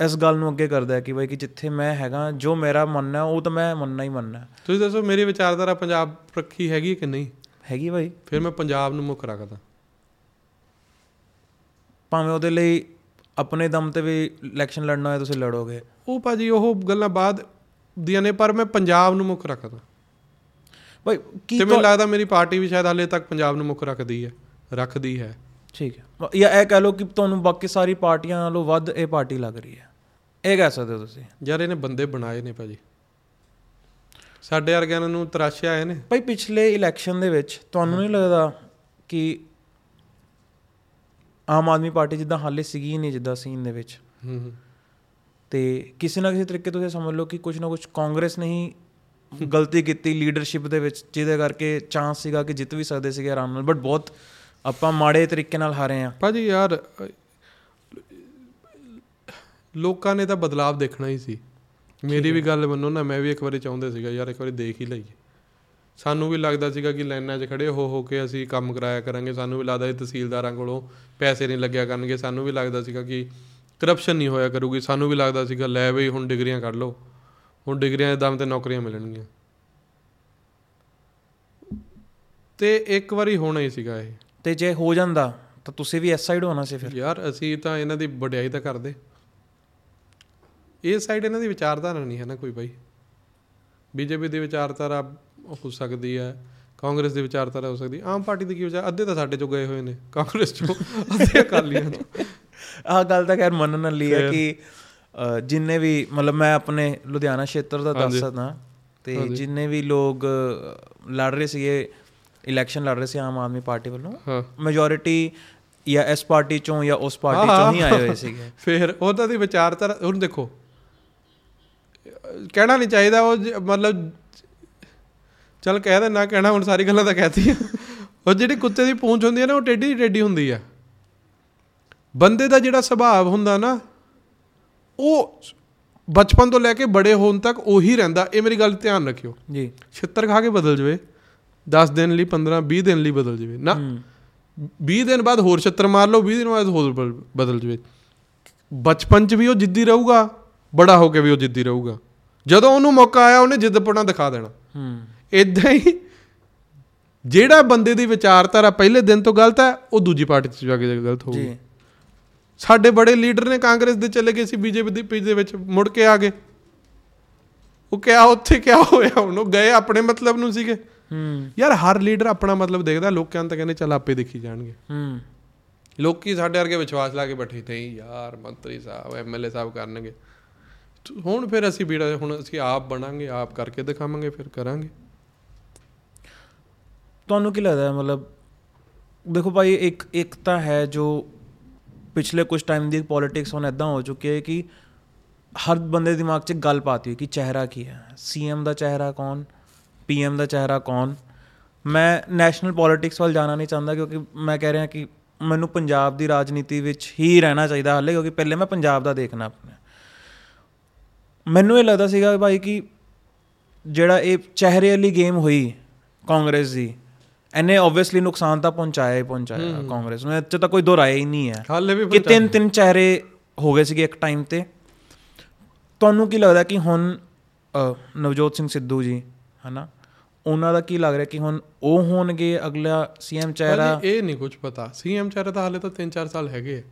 ਇਸ ਗੱਲ ਨੂੰ ਅੱਗੇ ਕਰਦਾ ਕਿ ਬਈ ਕਿ ਜਿੱਥੇ ਮੈਂ ਹੈਗਾ ਜੋ ਮੇਰਾ ਮੰਨਣਾ ਹੈ, ਉਹ ਤਾਂ ਮੈਂ ਮੰਨਣਾ ਹੀ ਮੰਨਣਾ। ਤੁਸੀਂ ਦੱਸੋ ਮੇਰੀ ਵਿਚਾਰਧਾਰਾ ਪੰਜਾਬ ਰੱਖੀ ਹੈਗੀ ਕਿ ਨਹੀਂ? ਹੈਗੀ ਭਾਈ ਫਿਰ ਮੈਂ ਪੰਜਾਬ ਨੂੰ ਮੁੱਖ ਰੱਖਦਾ। ਭਾਵੇਂ ਉਹਦੇ ਲਈ ਆਪਣੇ ਦਮ ਤੇ ਵੀ ਇਲੈਕਸ਼ਨ ਲੜਨਾ ਹੋਏ ਤੁਸੀਂ ਲੜੋਗੇ। ਉਹ ਭਾਜੀ ਉਹ ਗੱਲਾਂ ਬਾਅਦ ਦੀਆਂ ਨੇ ਪਰ ਮੈਂ ਪੰਜਾਬ ਨੂੰ ਮੁੱਖ ਰੱਖਦਾ। ਭਾਈ ਕੀ ਤੇ ਮੈਨੂੰ ਲੱਗਦਾ ਮੇਰੀ ਪਾਰਟੀ ਵੀ ਸ਼ਾਇਦ ਹਾਲੇ ਤੱਕ ਪੰਜਾਬ ਨੂੰ ਮੁੱਖ ਰੱਖਦੀ ਹੈ ਰੱਖਦੀ ਹੈ। ਠੀਕ ਹੈ। ਜਾਂ ਇਹ ਕਹਿ ਲਓ ਕਿ ਤੁਹਾਨੂੰ ਬਾਕੀ ਸਾਰੀ ਪਾਰਟੀਆਂ ਨਾਲੋਂ ਵੱਧ ਇਹ ਪਾਰਟੀ ਲੱਗ ਰਹੀ ਹੈ। ਇਹ ਕਹਿ ਸਕਦੇ ਹੋ ਤੁਸੀਂ? ਯਾਰ ਇਹਨੇ ਬੰਦੇ ਬਣਾਏ ਨੇ ਭਾਜੀ। ਸਾਡੇ ਵਰਗਿਆਂ ਨੂੰ ਤਰਾਸ਼ਿਆ ਆਏ ਨੇ। ਭਾਈ ਪਿਛਲੇ ਇਲੈਕਸ਼ਨ ਦੇ ਵਿੱਚ ਤੁਹਾਨੂੰ ਨਹੀਂ ਲੱਗਦਾ ਕਿ ਆਮ ਆਦਮੀ ਪਾਰਟੀ ਜਿੱਦਾਂ ਹਾਲੇ ਸੀਗੀ ਨਹੀਂ ਜਿੱਦਾਂ ਸੀਨ ਦੇ ਵਿੱਚ। ਹੂੰ ਹੂੰ। ਤੇ ਕਿਸੇ ਨਾ ਕਿਸੇ ਤਰੀਕੇ ਤੁਸੀਂ ਸਮਝ ਲਓ ਕਿ ਕੁਝ ਨਾ ਕੁਝ ਕਾਂਗਰਸ ਨੇ ਹੀ ਗਲਤੀ ਕੀਤੀ ਲੀਡਰਸ਼ਿਪ ਦੇ ਵਿੱਚ ਜਿਹਦੇ ਕਰਕੇ ਚਾਂਸ ਸੀਗਾ ਕਿ ਜਿੱਤ ਵੀ ਸਕਦੇ ਸੀਗੇ ਆਰਾਮ ਨਾਲ। ਬਟ ਬਹੁਤ ਆਪਾਂ ਮਾੜੇ ਤਰੀਕੇ ਨਾਲ ਹਾਰੇ ਆ ਭਾਜੀ ਯਾਰ ਲੋਕਾਂ ਨੇ ਤਾਂ ਬਦਲਾਅ ਦੇਖਣਾ ਹੀ ਸੀ। ਮੇਰੀ ਵੀ ਗੱਲ ਮੰਨੋ ਨਾ ਮੈਂ ਵੀ ਇੱਕ ਵਾਰੀ ਚਾਹੁੰਦੇ ਸੀਗਾ ਯਾਰ ਇੱਕ ਵਾਰੀ ਦੇਖ ਹੀ ਲਈਏ। ਸਾਨੂੰ ਵੀ ਲੱਗਦਾ ਸੀਗਾ ਕਿ ਲਾਈਨਾਂ 'ਚ ਖੜੇ ਹੋ ਹੋ ਕੇ ਅਸੀਂ ਕੰਮ ਕਰਾਇਆ ਕਰਾਂਗੇ। ਸਾਨੂੰ ਵੀ ਲੱਗਦਾ ਸੀ ਤਹਿਸੀਲਦਾਰਾਂ ਕੋਲੋਂ ਪੈਸੇ ਨਹੀਂ ਲੱਗਿਆ ਕਰਨਗੇ। ਸਾਨੂੰ ਵੀ ਲੱਗਦਾ ਸੀਗਾ ਕਿ ਕਰਪਸ਼ਨ ਨਹੀਂ ਹੋਇਆ ਕਰੂਗੀ। ਸਾਨੂੰ ਵੀ ਲੱਗਦਾ ਸੀਗਾ ਲੈ ਬਈ ਹੁਣ ਡਿਗਰੀਆਂ ਕੱਢ ਲਓ। ਹੁਣ ਡਿਗਰੀਆਂ ਦੇ ਦਮ ਤੇ ਨੌਕਰੀਆਂ ਮਿਲਣਗੀਆਂ। ਤੇ ਇੱਕ ਵਾਰੀ ਹੋਣਾ ਹੀ ਸੀਗਾ ਇਹ। ਤੇ ਜੇ ਹੋ ਜਾਂਦਾ ਤਾਂ ਤੁਸੀਂ ਵੀ ਇਸ ਸਾਈਡ ਹੋਣਾ ਸੀ ਫਿਰ। ਯਾਰ ਅਸੀਂ ਤਾਂ ਇਹਨਾਂ ਦੀ ਵਡਿਆਈ ਤਾਂ ਕਰਦੇ। ਇਹ ਸਾਈਡ ਇਹਨਾਂ ਦੀ ਵਿਚਾਰਧਾਰਾ ਨਹੀਂ ਹੈ ਨਾ ਕੋਈ ਬਾਈ। ਬੀਜੇਪੀ ਦੀ ਵਿਚਾਰਧਾਰਾ ਹੋ ਸਕਦੀ ਹੈ। ਕਾਂਗਰਸ ਦੀ ਵਿਚਾਰਧਾਰਾ ਹੋ ਸਕਦੀ। ਆਮ ਪਾਰਟੀ ਦੀ ਕੀ ਵਿਚਾਰ ਅੱਧੇ ਤਾਂ ਸਾਡੇ ਚੋਂ ਗਏ ਹੋਏ ਨੇ। ਕਾਂਗਰਸ ਚੋਂ ਅੱਧੇ ਅਕਾਲੀਆਂ ਚੋਂ। ਆਹ ਗੱਲ ਤਾਂ ਖੈਰ ਮੰਨਣ ਵਾਲੀ ਹੈ ਕਿ ਜਿੰਨੇ ਵੀ ਮਤਲਬ ਮੈਂ ਆਪਣੇ ਲੁਧਿਆਣਾ ਖੇਤਰ ਦਾ ਦੱਸ। ਸਕਦਾ ਤੇ ਜਿੰਨੇ ਵੀ ਲੋਕ ਲੜ ਰਹੇ ਸੀਗੇ ਇਲੈਕਸ਼ਨ ਲੜ ਰਹੇ ਸੀ ਆਮ ਆਦਮੀ ਪਾਰਟੀ ਵੱਲੋਂ ਮੈਜੋਰਿਟੀ ਜਾਂ ਇਸ ਪਾਰਟੀ ਚੋਂ ਜਾਂ ਉਸ ਪਾਰਟੀ ਚੋਂ ਹੀ। ਆਏ ਹੋਏ ਸੀਗੇ। <laughs> ਫਿਰ ਉਹਦਾ ਦੀ ਵਿਚਾਰਧਾਰਾ ਹੁਣ ਦੇਖੋ ਕਹਿਣਾ ਨਹੀਂ ਚਾਹੀਦਾ ਉਹ ਮਤਲਬ ਚਲ ਕਹਿ ਦੇ ਨਾ ਕਹਿਣਾ ਹੁਣ ਸਾਰੀ ਗੱਲਾਂ ਤਾਂ ਕਹਿਤੀ ਉਹ ਜਿਹੜੀ ਕੁੱਤੇ ਦੀ ਪੂੰਛ ਹੁੰਦੀ ਹੈ ਨਾ ਉਹ ਟੇਢੀ ਟੇਢੀ ਹੁੰਦੀ ਆ ਬੰਦੇ ਦਾ ਜਿਹੜਾ ਸੁਭਾਅ ਹੁੰਦਾ ਨਾ ਉਹ ਬਚਪਨ ਤੋਂ ਲੈ ਕੇ ਬੜੇ ਹੋਣ ਤੱਕ ਉਹੀ ਰਹਿੰਦਾ। ਇਹ ਮੇਰੀ ਗੱਲ ਧਿਆਨ ਰੱਖਿਓ। ਜੀ। ਛਿੱਤਰ ਖਾ ਕੇ ਬਦਲ ਜਵੇ। 10 ਦਿਨ ਲਈ 15 20 ਦਿਨ ਲਈ ਬਦਲ ਜਵੇ। ਨਾ ਹੂੰ। 20 ਦਿਨ ਬਾਅਦ ਹੋਰ ਛਿੱਤਰ ਮਾਰ ਲਓ 20 ਦਿਨ ਬਾਅਦ ਹੋਰ ਬਦਲ ਜਵੇ। ਬਚਪਨ 'ਚ ਵੀ ਉਹ ਜਿੱਦੀ ਰਹੂਗਾ ਬੜਾ ਹੋ ਕੇ ਵੀ ਉਹ ਜਿੱਦੀ ਰਹੂਗਾ। ਜਦੋਂ ਉਹਨੂੰ ਮੌਕਾ ਆਇਆ ਉਹਨੇ ਜਿੱਦਪਣਾ ਦਿਖਾ ਦੇਣਾ। ਹੂੰ। ਇਦਾਂ ਹੀ ਜਿਹੜਾ ਬੰਦੇ ਦੀ ਵਿਚਾਰਧਾਰਾ ਪਹਿਲੇ ਦਿਨ ਤੋਂ ਗਲਤ ਹੈ ਉਹ ਦੂਜੀ ਪਾਰਟੀ 'ਚ ਜਾ ਕੇ ਗਲਤ ਹੋਊਗੀ। ਜੀ। ਸਾਡੇ ਬੜੇ ਲੀਡਰ ਨੇ ਕਾਂਗਰਸ ਦੇ ਚਲੇ ਗਏ ਸੀ ਬੀਜੇਪੀ ਦੇ ਪੀਛੇ ਦੇ ਵਿੱਚ ਮੁੜ ਕੇ ਆ ਗਏ। ਉਹ ਕਿਹਾ ਉੱਥੇ ਕਿਆ ਹੋਇਆ? ਹੁਣ ਉਹ ਗਏ ਆਪਣੇ ਮਤਲਬ ਨੂੰ ਸੀਗੇ। ਹੂੰ। ਯਾਰ ਹਰ ਲੀਡਰ ਆਪਣਾ ਮਤਲਬ ਦੇਖਦਾ ਲੋਕਾਂ ਤਾਂ ਕਹਿੰਦੇ ਚੱਲ ਆਪੇ ਦੇਖੀ ਜਾਣਗੇ। ਹੂੰ। ਲੋਕੀ ਸਾਡੇ ਵਰਗੇ ਵਿਸ਼ਵਾਸ ਲਾ ਕੇ ਬੈਠੇ ਨਹੀਂ ਯਾਰ ਮੰਤਰੀ ਸਾਹਿਬ ਐਮਐਲਏ ਸਾਹਿਬ ਕਰਨਗੇ। ਤੂੰ- ਹੁਣ ਫਿਰ ਅਸੀਂ ਵੀੜਾ ਹੁਣ ਅਸੀਂ ਆਪ ਬਣਾਂਗੇ ਆਪ ਕਰਕੇ ਦਿਖਾਵਾਂਗੇ ਫਿਰ ਕਰਾਂਗੇ। ਤੁਹਾਨੂੰ ਕੀ ਲੱਗਦਾ ਹੈ? ਮਤਲਬ ਦੇਖੋ ਭਾਈ, ਇੱਕ ਇੱਕ ਤਾਂ ਹੈ ਜੋ ਪਿਛਲੇ ਕੁਝ ਟਾਈਮ ਦੀ ਪੋਲਿਟਿਕਸ ਹੁਣ ਇਦਾਂ ਹੋ ਚੁੱਕੀ ਹੈ ਕਿ ਹਰ ਬੰਦੇ ਦੇ ਦਿਮਾਗ 'ਚ ਇੱਕ ਗੱਲ ਪਾਤੀ ਹੋਈ ਕਿ ਚਿਹਰਾ ਕੀ ਹੈ? ਸੀਐਮ ਦਾ ਚਿਹਰਾ ਕੌਣ? ਪੀਐਮ ਦਾ ਚਿਹਰਾ ਕੌਣ? ਮੈਂ ਨੈਸ਼ਨਲ ਪੋਲਿਟਿਕਸ ਵੱਲ ਜਾਣਾ ਨਹੀਂ ਚਾਹੁੰਦਾ ਕਿਉਂਕਿ ਮੈਂ ਕਹਿ ਰਿਹਾ ਕਿ ਮੈਨੂੰ ਪੰਜਾਬ ਦੀ ਰਾਜਨੀਤੀ ਵਿੱਚ ਹੀ ਰਹਿਣਾ ਚਾਹੀਦਾ ਹਾਲੇ ਕਿਉਂਕਿ ਪਹਿਲੇ ਮੈਂ ਪੰਜਾਬ ਦਾ ਦੇਖਣਾ ਆਪਣੇ। ਮੈਨੂੰ ਇਹ ਲੱਗਦਾ ਸੀਗਾ ਕਿ ਭਾਈ ਕਿ ਜਿਹੜਾ ਇਹ ਚਿਹਰੇ ਵਾਲੀ ਗੇਮ ਹੋਈ ਕਾਂਗਰਸ ਦੀ ਇਹਨੇ ਆਬਵੀਅਸਲੀ ਨੁਕਸਾਨ ਤਾਂ ਪਹੁੰਚਾਇਆ ਹੀ ਪਹੁੰਚਾਇਆ ਕਾਂਗਰਸ ਨੂੰ। 'ਚ ਤਾਂ ਕੋਈ ਦੋ ਰਾਏ ਹੀ ਨਹੀਂ ਹੈ। ਹਾਲੇ ਵੀ ਕਿ ਤਿੰਨ ਤਿੰਨ ਚਿਹਰੇ ਹੋ ਗਏ ਸੀਗੇ ਇੱਕ ਟਾਈਮ ਤੇ। ਤੁਹਾਨੂੰ ਕੀ ਲੱਗਦਾ ਕਿ ਹੁਣ ਨਵਜੋਤ ਸਿੰਘ ਸਿੱਧੂ ਜੀ ਹਨਾ ਉਹਨਾਂ ਦਾ ਕੀ ਲੱਗ ਰਿਹਾ ਕਿ ਹੁਣ ਉਹ ਹੋਣਗੇ ਅਗਲਾ ਸੀਐਮ ਚਿਹਰਾ? ਇਹ ਨਹੀਂ ਕੁਝ ਪਤਾ। ਸੀਐਮ ਚਾਰੇ ਤਾਂ ਹਾਲੇ ਤਾਂ 3-4 ਸਾਲ ਹੈਗੇ।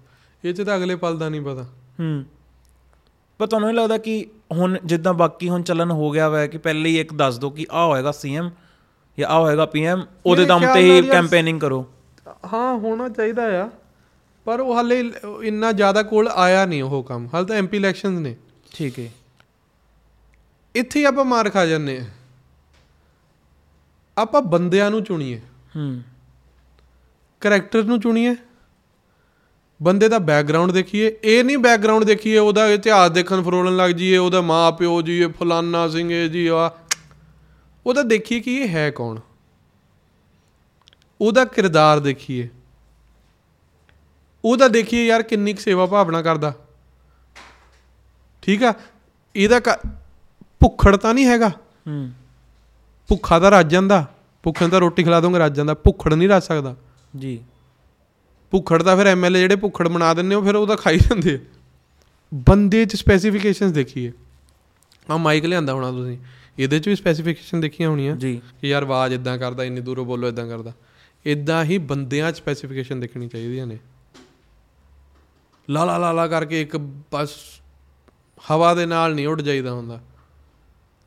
ਇਹ 'ਚ ਤਾਂ ਅਗਲੇ ਪਲ ਦਾ ਨਹੀਂ ਪਤਾ। ਹੂੰ। ਪਰ ਤੁਹਾਨੂੰ ਇਹ ਲੱਗਦਾ ਕਿ ਹੁਣ ਜਿੱਦਾਂ ਬਾਕੀ ਹੁਣ ਚੱਲਣ ਹੋ ਗਿਆ ਵਾ ਕਿ ਪਹਿਲੇ ਹੀ ਇੱਕ ਦੱਸ ਦਿਓ ਕਿ ਆ ਹੋਏਗਾ ਸੀਐਮ ਜਾਂ ਆ ਹੋਏਗਾ ਪੀਐਮ ਉਹਦੇ ਦਮ ਤੇ ਹੀ ਕੈਂਪੇਨਿੰਗ ਕਰੋ। ਹਾਂ ਹੋਣਾ ਚਾਹੀਦਾ ਆ। ਪਰ ਉਹ ਹਾਲੇ ਇੰਨਾ ਜ਼ਿਆਦਾ ਕੋਲ ਆਇਆ ਨਹੀਂ ਉਹ ਕੰਮ। ਹਾਲੇ ਤਾਂ ਐਮਪੀ ਇਲੈਕਸ਼ਨਸ ਨੇ। ਠੀਕ ਹੈ ਇੱਥੇ ਆਪਾਂ ਮਾਰ ਖਾ ਜਾਂਦੇ ਆ। ਆਪਾਂ ਬੰਦਿਆਂ ਨੂੰ ਚੁਣੀਏ। ਹੂੰ। ਕਰੈਕਟਰ ਨੂੰ ਚੁਣੀਏ। ਬੰਦੇ ਦਾ ਬੈਕਗ੍ਰਾਉਂਡ ਦੇਖੀਏ। ਇਹ ਨਹੀਂ ਬੈਕਗ੍ਰਾਉਂਡ ਦੇਖੀਏ ਉਹਦਾ ਇਤਿਹਾਸ ਦੇਖਣ ਫਰੋਲਣ ਲੱਗ ਜੀਏ ਉਹਦਾ ਮਾਂ ਪਿਓ ਜੀ ਇਹ ਫਲਾਨਾ ਸਿੰਘ ਜੀ ਆ ਉਹਦਾ ਦੇਖੀਏ ਕਿ ਇਹ ਹੈ ਕੌਣ? ਉਹਦਾ ਕਿਰਦਾਰ ਦੇਖੀਏ। ਉਹਦਾ ਦੇਖੀਏ ਯਾਰ ਕਿੰਨੀ ਕੁ ਸੇਵਾ ਭਾਵਨਾ ਕਰਦਾ। ਠੀਕ ਆ? ਇਹਦਾ ਭੁੱਖੜ ਤਾਂ ਨਹੀਂ ਹੈਗਾ। ਹੂੰ। ਭੁੱਖਾ ਤਾਂ ਰੱਜ ਜਾਂਦਾ। ਭੁੱਖੇ ਨੂੰ ਤਾਂ ਰੋਟੀ ਖਿਲਾ ਦੋਗੇ ਰੱਜ ਜਾਂਦਾ। ਭੁੱਖੜ ਨਹੀਂ ਰੱਜ ਸਕਦਾ। ਜੀ। ਭੁੱਖੜ ਤਾਂ ਫਿਰ ਐਮਐਲਏ ਜਿਹੜੇ ਭੁੱਖੜ ਬਣਾ ਦਿੰਦੇ ਉਹ ਫਿਰ ਉਹਦਾ ਖਾਈ ਜਾਂਦੇ ਬੰਦੇ 'ਚ ਸਪੈਸੀਫਿਕੇਸ਼ਨਸ ਦੇਖੀਏ। ਆ ਮਾਈਕ ਲਿਆਂਦਾ ਹੋਣਾ ਤੁਸੀਂ। ਇਹਦੇ 'ਚ ਵੀ ਸਪੈਸੀਫਿਕੇਸ਼ਨ ਦੇਖੀਆਂ ਹੋਣੀਆਂ ਜੀ। ਕਿ ਯਾਰ ਆਵਾਜ਼ ਇਦਾਂ ਕਰਦਾ ਇੰਨੀ ਦੂਰੋਂ ਬੋਲੋ ਇਦਾਂ ਕਰਦਾ। ਇਦਾਂ ਹੀ ਬੰਦਿਆਂ 'ਚ ਸਪੈਸੀਫਿਕੇਸ਼ਨ ਦੇਖਣੀ ਚਾਹੀਦੀਆਂ ਨੇ। ਲਾ ਲਾ ਲਾ ਲਾ ਕਰਕੇ ਇੱਕ ਬਸ ਹਵਾ ਦੇ ਨਾਲ ਨਹੀਂ ਉੱਡ ਜਾਈਦਾ ਹੁੰਦਾ।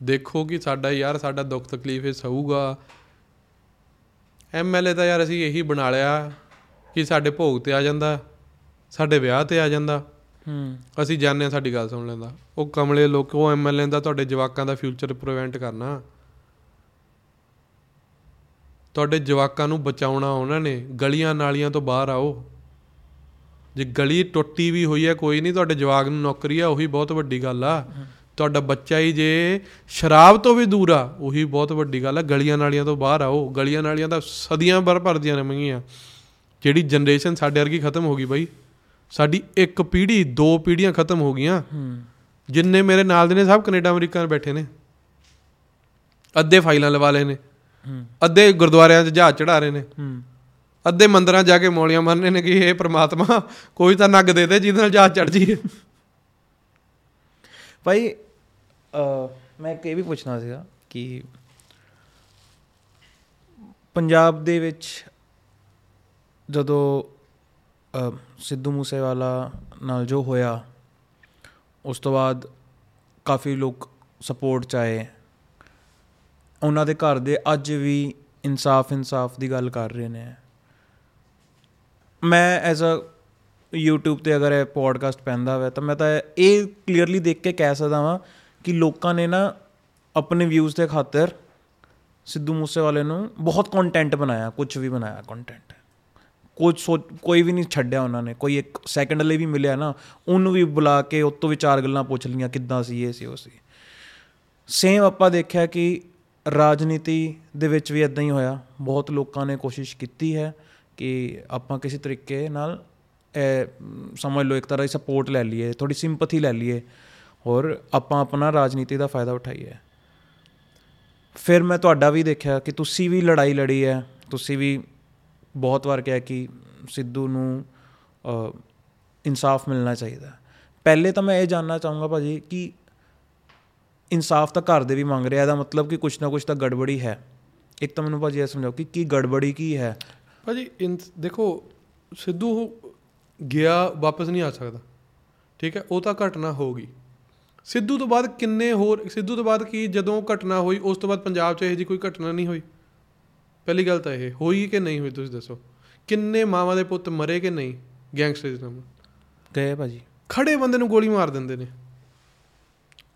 ਦੇਖੋ ਕਿ ਸਾਡਾ ਯਾਰ ਸਾਡਾ ਦੁੱਖ ਤਕਲੀਫ ਇਹ ਸਹੂਗਾ। ਐਮਐਲਏ ਤਾਂ ਯਾਰ ਅਸੀਂ ਇਹੀ ਬਣਾ ਲਿਆ ਕਿ ਸਾਡੇ ਭੋਗ ਤੇ ਆ ਜਾਂਦਾ ਸਾਡੇ ਵਿਆਹ ਤੇ ਆ ਜਾਂਦਾ। ਹੂੰ। ਅਸੀਂ ਜਾਣਦੇ ਹਾਂ ਸਾਡੀ ਗੱਲ ਸੁਣ ਲੈਂਦਾ। ਉਹ ਕਮਲੇ ਲੋਕ, ਉਹ ਐਮਐਲਏ ਦਾ, ਤੁਹਾਡੇ ਜਵਾਕਾਂ ਦਾ ਫਿਊਚਰ ਪ੍ਰੀਵੈਂਟ ਕਰਨਾ। ਤੁਹਾਡੇ ਜਵਾਕਾਂ ਨੂੰ ਬਚਾਉਣਾ ਉਹਨਾਂ ਨੇ। ਗਲੀਆਂ ਨਾਲੀਆਂ ਤੋਂ ਬਾਹਰ ਆਓ। ਜੇ ਗਲੀ ਟੁੱਟੀ ਵੀ ਹੋਈ ਹੈ, ਕੋਈ ਨਹੀਂ, ਤੁਹਾਡੇ ਜਵਾਕ ਨੂੰ ਨੌਕਰੀ ਆ, ਉਹੀ ਬਹੁਤ ਵੱਡੀ ਗੱਲ ਆ। ਤੁਹਾਡਾ ਬੱਚਾ ਹੀ ਜੇ ਸ਼ਰਾਬ ਤੋਂ ਵੀ ਦੂਰ ਆ, ਉਹੀ ਬਹੁਤ ਵੱਡੀ ਗੱਲ ਆ। ਗਲੀਆਂ ਨਾਲੀਆਂ ਤੋਂ ਬਾਹਰ ਆਓ। ਗਲੀਆਂ ਨਾਲੀਆਂ ਤਾਂ ਸਦੀਆਂ ਭਰ ਭਰਦੀਆਂ ਨੇ ਮੰਗੀਆਂ ਜਿਹੜੀ ਜਨਰੇਸ਼ਨ ਸਾਡੇ ਵਰਗੀ ਖਤਮ ਹੋ ਗਈ ਬਾਈ। ਸਾਡੀ ਇੱਕ ਪੀੜ੍ਹੀ ਦੋ ਪੀੜ੍ਹੀਆਂ ਖਤਮ ਹੋ ਗਈਆਂ। ਹੂੰ। ਜਿੰਨੇ ਮੇਰੇ ਨਾਲ ਦੇ ਨੇ ਸਭ ਕੈਨੇਡਾ ਅਮਰੀਕਾ ਬੈਠੇ ਨੇ। ਅੱਧੇ ਫਾਈਲਾਂ ਲਵਾ ਲਏ ਨੇ। ਹੂੰ। ਅੱਧੇ ਗੁਰਦੁਆਰਿਆਂ 'ਚ ਜਹਾਜ਼ ਚੜਾ ਰਹੇ ਨੇ। ਹੂੰ। ਅੱਧੇ ਮੰਦਰਾਂ ਜਾ ਕੇ ਮੌਲੀਆਂ ਮਾਰਨੇ ਨੇ ਕਿ ਇਹ ਪ੍ਰਮਾਤਮਾ ਕੋਈ ਤਾਂ ਨੱਗ ਦੇ ਦੇ ਜਿਹਦੇ ਨਾਲ ਜਹਾਜ਼ ਚੜ ਜੀਏ ਭਾਈ ਮੈਂ ਇੱਕ ਇਹ ਵੀ ਪੁੱਛਣਾ ਸੀਗਾ ਕਿ ਪੰਜਾਬ ਦੇ ਵਿੱਚ ਜਦੋਂ ਸਿੱਧੂ ਮੂਸੇਵਾਲਾ ਨਾਲ ਜੋ ਹੋਇਆ, ਉਸ ਤੋਂ ਬਾਅਦ ਕਾਫੀ ਲੋਕ ਸਪੋਰਟ ਚ ਆਏ। ਉਹਨਾਂ ਦੇ ਘਰ ਦੇ ਅੱਜ ਵੀ ਇਨਸਾਫ ਇਨਸਾਫ ਦੀ ਗੱਲ ਕਰ ਰਹੇ ਨੇ। ਮੈਂ ਐਜ਼ ਅ YouTube ਤੇ ਅਗਰ ਇਹ ਪੋਡਕਾਸਟ ਪੈਂਦਾ ਹੋਵੇ ਤਾਂ ਮੈਂ ਤਾਂ ਇਹ ਕਲੀਅਰਲੀ ਦੇਖ ਕੇ ਕਹਿ ਸਕਦਾ ਵਾਂ ਕਿ ਲੋਕਾਂ ਨੇ ਨਾ ਆਪਣੇ ਵਿਊਜ਼ ਦੇ ਖਾਤਰ ਸਿੱਧੂ ਮੂਸੇਵਾਲੇ ਨੂੰ ਬਹੁਤ ਕੰਟੈਂਟ ਬਣਾਇਆ ਕੁਝ ਵੀ ਬਣਾਇਆ ਕੰਟੈਂਟ ਕੁਝ ਕੋਈ ਵੀ ਨਹੀਂ ਛੱਡਿਆ ਉਹਨਾਂ ਨੇ ਕੋਈ ਇੱਕ ਸੈਕਿੰਡ ਲਈ ਵੀ ਮਿਲਿਆ ਨਾ ਉਹਨੂੰ ਵੀ ਬੁਲਾ ਕੇ ਉਸ ਤੋਂ ਵੀ ਚਾਰ ਗੱਲਾਂ ਪੁੱਛ ਲਈਆਂ ਕਿੱਦਾਂ ਸੀ ਇਹ ਸੀ ਉਹ ਸੀ। ਸੇਮ ਆਪਾਂ ਦੇਖਿਆ ਕਿ ਰਾਜਨੀਤੀ ਦੇ ਵਿੱਚ ਵੀ ਇਦਾਂ ਹੀ ਹੋਇਆ। ਬਹੁਤ ਲੋਕਾਂ ਨੇ ਕੋਸ਼ਿਸ਼ ਕੀਤੀ ਹੈ ਕਿ ਆਪਾਂ ਕਿਸੇ ਤਰੀਕੇ ਨਾਲ ਇਹ ਮ, ਸਮਝ ਲਓ ਇੱਕ ਤਰ੍ਹਾਂ ਦੀ ਸਪੋਰਟ ਲੈ ਲਈਏ ਥੋੜੀ ਸਿੰਪਥੀ ਲੈ ਲਈਏ ਔਰ ਆਪਾਂ ਆਪਣਾ ਰਾਜਨੀਤੀ ਦਾ ਫਾਇਦਾ ਉਠਾਈਏ। ਫਿਰ ਮੈਂ ਤੁਹਾਡਾ ਵੀ ਦੇਖਿਆ ਕਿ ਤੁਸੀਂ ਵੀ ਲੜਾਈ ਲੜੀ ਹੈ ਤੁਸੀਂ ਵੀ ਬਹੁਤ ਵਾਰ ਕਿਹਾ ਕਿ ਸਿੱਧੂ ਨੂੰ ਅ, ਇਨਸਾਫ ਮਿਲਣਾ ਚਾਹੀਦਾ। ਹੈ। ਪਹਿਲੇ ਤਾਂ ਮੈਂ ਇਹ ਜਾਨਣਾ ਚਾਹੂੰਗਾ ਭਾਜੀ ਕਿ ਇਨਸਾਫ ਤਾਂ ਘਰ ਦੇ ਵੀ ਮੰਗ ਰਿਹਾ ਇਹਦਾ ਮਤਲਬ ਕਿ ਕੁਛ ਨਾ ਕੁਛ ਤਾਂ ਗੜਬੜੀ ਹੈ। ਇੱਕ ਤਾਂ ਮੈਨੂੰ ਭਾਜੀ ਇਹ ਸਮਝਾਓ ਕਿ ਕੀ ਗੜਬੜੀ ਕੀ ਹੈ? ਭਾਜੀ ਇਨ ਦੇਖੋ ਸਿੱਧੂ ਗਿਆ ਵਾਪਸ ਨਹੀਂ ਆ ਸਕਦਾ। ਠੀਕ ਹੈ ਉਹ ਤਾਂ ਘਟਨਾ ਹੋ ਗਈ। ਸਿੱਧੂ ਤੋਂ ਬਾਅਦ ਕਿੰਨੇ ਹੋਰ ਸਿੱਧੂ ਤੋਂ ਬਾਅਦ ਕੀ ਜਦੋਂ ਘਟਨਾ ਹੋਈ ਉਸ ਤੋਂ ਬਾਅਦ ਪੰਜਾਬ 'ਚ ਇਹੋ ਜਿਹੀ ਕੋਈ ਘਟਨਾ ਨਹੀਂ ਹੋਈ? ਪਹਿਲੀ ਗੱਲ ਤਾਂ ਇਹ ਹੋਈ ਕਿ ਨਹੀਂ ਹੋਈ ਤੁਸੀਂ ਦੱਸੋ? ਕਿੰਨੇ ਮਾਵਾਂ ਦੇ ਪੁੱਤ ਮਰੇ ਕਿ ਨਹੀਂ ਗੈਂਗਸਟਰ ਨਾਲ ਗਏ ਭਾਜੀ। ਖੜੇ ਬੰਦੇ ਨੂੰ ਗੋਲੀ ਮਾਰ ਦਿੰਦੇ ਨੇ।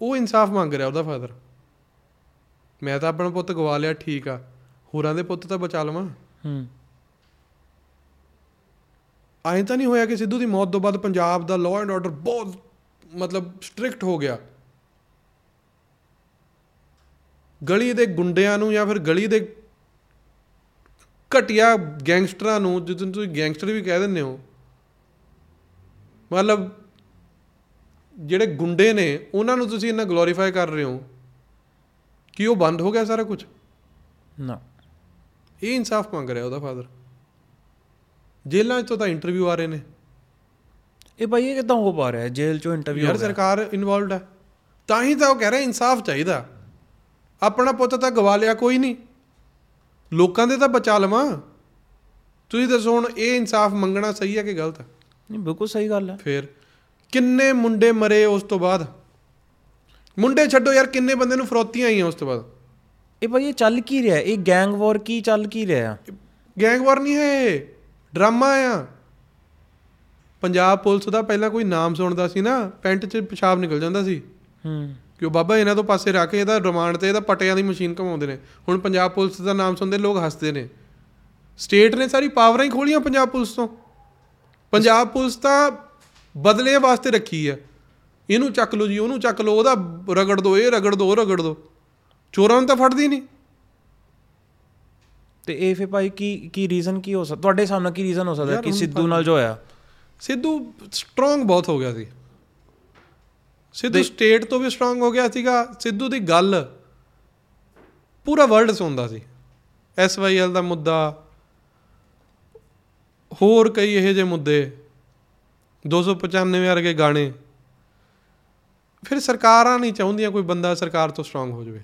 ਉਹ ਇਨਸਾਫ ਮੰਗ ਰਿਹਾ ਉਹਦਾ ਫਾਦਰ ਮੈਂ ਤਾਂ ਆਪਣਾ ਪੁੱਤ ਗਵਾ ਲਿਆ ਠੀਕ ਆ। ਹੋਰਾਂ ਦੇ ਪੁੱਤ ਤਾਂ ਬਚਾ ਲਵਾਂ। ਹੂੰ। ਐਂ ਤਾਂ ਨਹੀਂ ਹੋਇਆ ਕਿ ਸਿੱਧੂ ਦੀ ਮੌਤ ਤੋਂ ਬਾਅਦ ਪੰਜਾਬ ਦਾ ਲਾਅ ਐਂਡ ਆਰਡਰ ਬਹੁਤ ਮਤਲਬ ਸਟ੍ਰਿਕਟ ਹੋ ਗਿਆ। ਗਲੀ ਦੇ ਗੁੰਡਿਆਂ ਨੂੰ ਜਾਂ ਫਿਰ ਗਲੀ ਦੇ ਘਟਿਆ ਗੈਂਗਸਟਰਾਂ ਨੂੰ ਜਿੱਦਨ ਤੁਸੀਂ ਗੈਂਗਸਟਰ ਵੀ ਕਹਿ ਦਿੰਦੇ ਹੋ ਮਤਲਬ ਜਿਹੜੇ ਗੁੰਡੇ ਨੇ ਉਹਨਾਂ ਨੂੰ ਤੁਸੀਂ ਇੰਨਾ ਗਲੋਰੀਫਾਈ ਕਰ ਰਹੇ ਹੋ ਕਿ ਉਹ ਬੰਦ ਹੋ ਗਿਆ ਸਾਰਾ ਕੁਝ ਨਾ। ਇਹ ਇਨਸਾਫ ਮੰਗ ਰਿਹਾ ਉਹਦਾ ਫਾਦਰ ਜੇਲ੍ਹਾਂ 'ਚ ਤੋਂ ਇੰਟਰਵਿਊ ਆ ਰਹੇ ਨੇ। ਇਹ ਭਾਈ ਇਹ ਕਿਦਾਂ ਹੋ ਪਾ ਰਿਹਾ? ਜੇਲ੍ਹ ਚੋਂ ਇੰਟਰਵਿਊ ਯਾਰ ਸਰਕਾਰ ਇਨਵੋਲਵਡ ਹੈ ਤਾਂ ਹੀ ਤਾਂ ਉਹ ਕਹਿ ਰਿਹਾ ਇਨਸਾਫ ਚਾਹੀਦਾ। ਆਪਣਾ ਪੁੱਤ ਤਾਂ ਗਵਾ ਲਿਆ ਕੋਈ ਨਹੀਂ। ਲੋਕਾਂ ਦੇ ਤਾਂ ਬਚਾ ਲਵਾਂ। ਤੁਸੀਂ ਦੱਸੋ ਹੁਣ ਇਹ ਇਨਸਾਫ ਮੰਗਣਾ ਸਹੀ ਹੈ ਕਿ ਗਲਤ ਹੈ? ਨਹੀਂ ਬਿਲਕੁਲ ਸਹੀ ਗੱਲ ਹੈ। ਫੇਰ ਕਿੰਨੇ ਮੁੰਡੇ ਮਰੇ ਉਸ ਤੋਂ ਬਾਅਦ? ਮੁੰਡੇ ਛੱਡੋ ਯਾਰ ਕਿੰਨੇ ਬੰਦੇ ਨੂੰ ਫਰੋਤੀਆਂ ਆਈਆਂ ਉਸ ਤੋਂ ਬਾਅਦ? ਇਹ ਭਾਈ ਇਹ ਚੱਲ ਕੀ ਰਿਹਾ? ਇਹ ਗੈਂਗ ਵਾਰ ਕੀ ਚੱਲ ਕੀ ਰਿਹਾ? ਗੈਂਗ ਵਾਰ ਨਹੀਂ ਹੈ ਡਰਾਮਾ ਆ। ਪੰਜਾਬ ਪੁਲਿਸ ਦਾ ਪਹਿਲਾਂ ਕੋਈ ਨਾਮ ਸੁਣਦਾ ਸੀ ਨਾ ਪੈਂਟ 'ਚ ਪਿਸ਼ਾਬ ਨਿਕਲ ਜਾਂਦਾ ਸੀ। ਹੂੰ। ਕਿ ਉਹ ਬਾਬਾ ਇਹਨਾਂ ਤੋਂ ਪਾਸੇ ਰੱਖ ਕੇ ਇਹਦਾ ਰਿਮਾਂਡ ਤੇ ਇਹਦਾ ਪਟਿਆਂ ਦੀ ਮਸ਼ੀਨ ਘਮਾਉਂਦੇ ਨੇ। ਹੁਣ ਪੰਜਾਬ ਪੁਲਿਸ ਦਾ ਨਾਮ ਸੁਣਦੇ ਲੋਕ ਹੱਸਦੇ ਨੇ। ਸਟੇਟ ਨੇ ਸਾਰੀ ਪਾਵਰਾਂ ਹੀ ਖੋਲੀਆਂ ਪੰਜਾਬ ਪੁਲਿਸ ਤੋਂ। ਪੰਜਾਬ ਪੁਲਿਸ ਤਾਂ ਬਦਲੇ ਵਾਸਤੇ ਰੱਖੀ ਆ ਇਹਨੂੰ ਚੱਕ ਲਓ ਜੀ ਉਹਨੂੰ ਚੱਕ ਲਓ ਉਹਦਾ ਰਗੜ ਦੋ ਇਹ ਰਗੜ ਦੋ ਰਗੜ ਦੋ। ਚੋਰਾਂ ਨੂੰ ਤਾਂ ਫੜਦੀ ਨਹੀਂ। ਤੇ ਇਹ ਫਿਰ ਭਾਈ ਕੀ ਕੀ ਰੀਜ਼ਨ ਕੀ ਹੋ ਸਕਦਾ ਤੁਹਾਡੇ ਸਾਹਮਣੇ ਕੀ ਰੀਜ਼ਨ ਹੋ ਸਕਦਾ ਕਿ ਸਿੱਧੂ ਨਾਲ ਜੋ ਹੋਇਆ? ਸਿੱਧੂ ਸਟਰੋਂਗ ਬਹੁਤ ਹੋ ਗਿਆ ਸੀ। ਸਿੱਧੂ ਸਟੇਟ ਤੋਂ ਵੀ ਸਟਰੋਂਗ ਹੋ ਗਿਆ ਸੀਗਾ। ਸਿੱਧੂ ਦੀ ਗੱਲ ਪੂਰਾ ਵਰਲਡ ਸੁਣਦਾ ਸੀ। ਐਸਵਾਈਐਲ ਦਾ ਮੁੱਦਾ ਹੋਰ ਕਈ ਇਹੋ ਜਿਹੇ ਮੁੱਦੇ 295 ਵਰਗੇ ਗਾਣੇ। ਫਿਰ ਸਰਕਾਰਾਂ ਨਹੀਂ ਚਾਹੁੰਦੀਆਂ ਕੋਈ ਬੰਦਾ ਸਰਕਾਰ ਤੋਂ ਸਟਰੋਂਗ ਹੋ ਜਾਵੇ।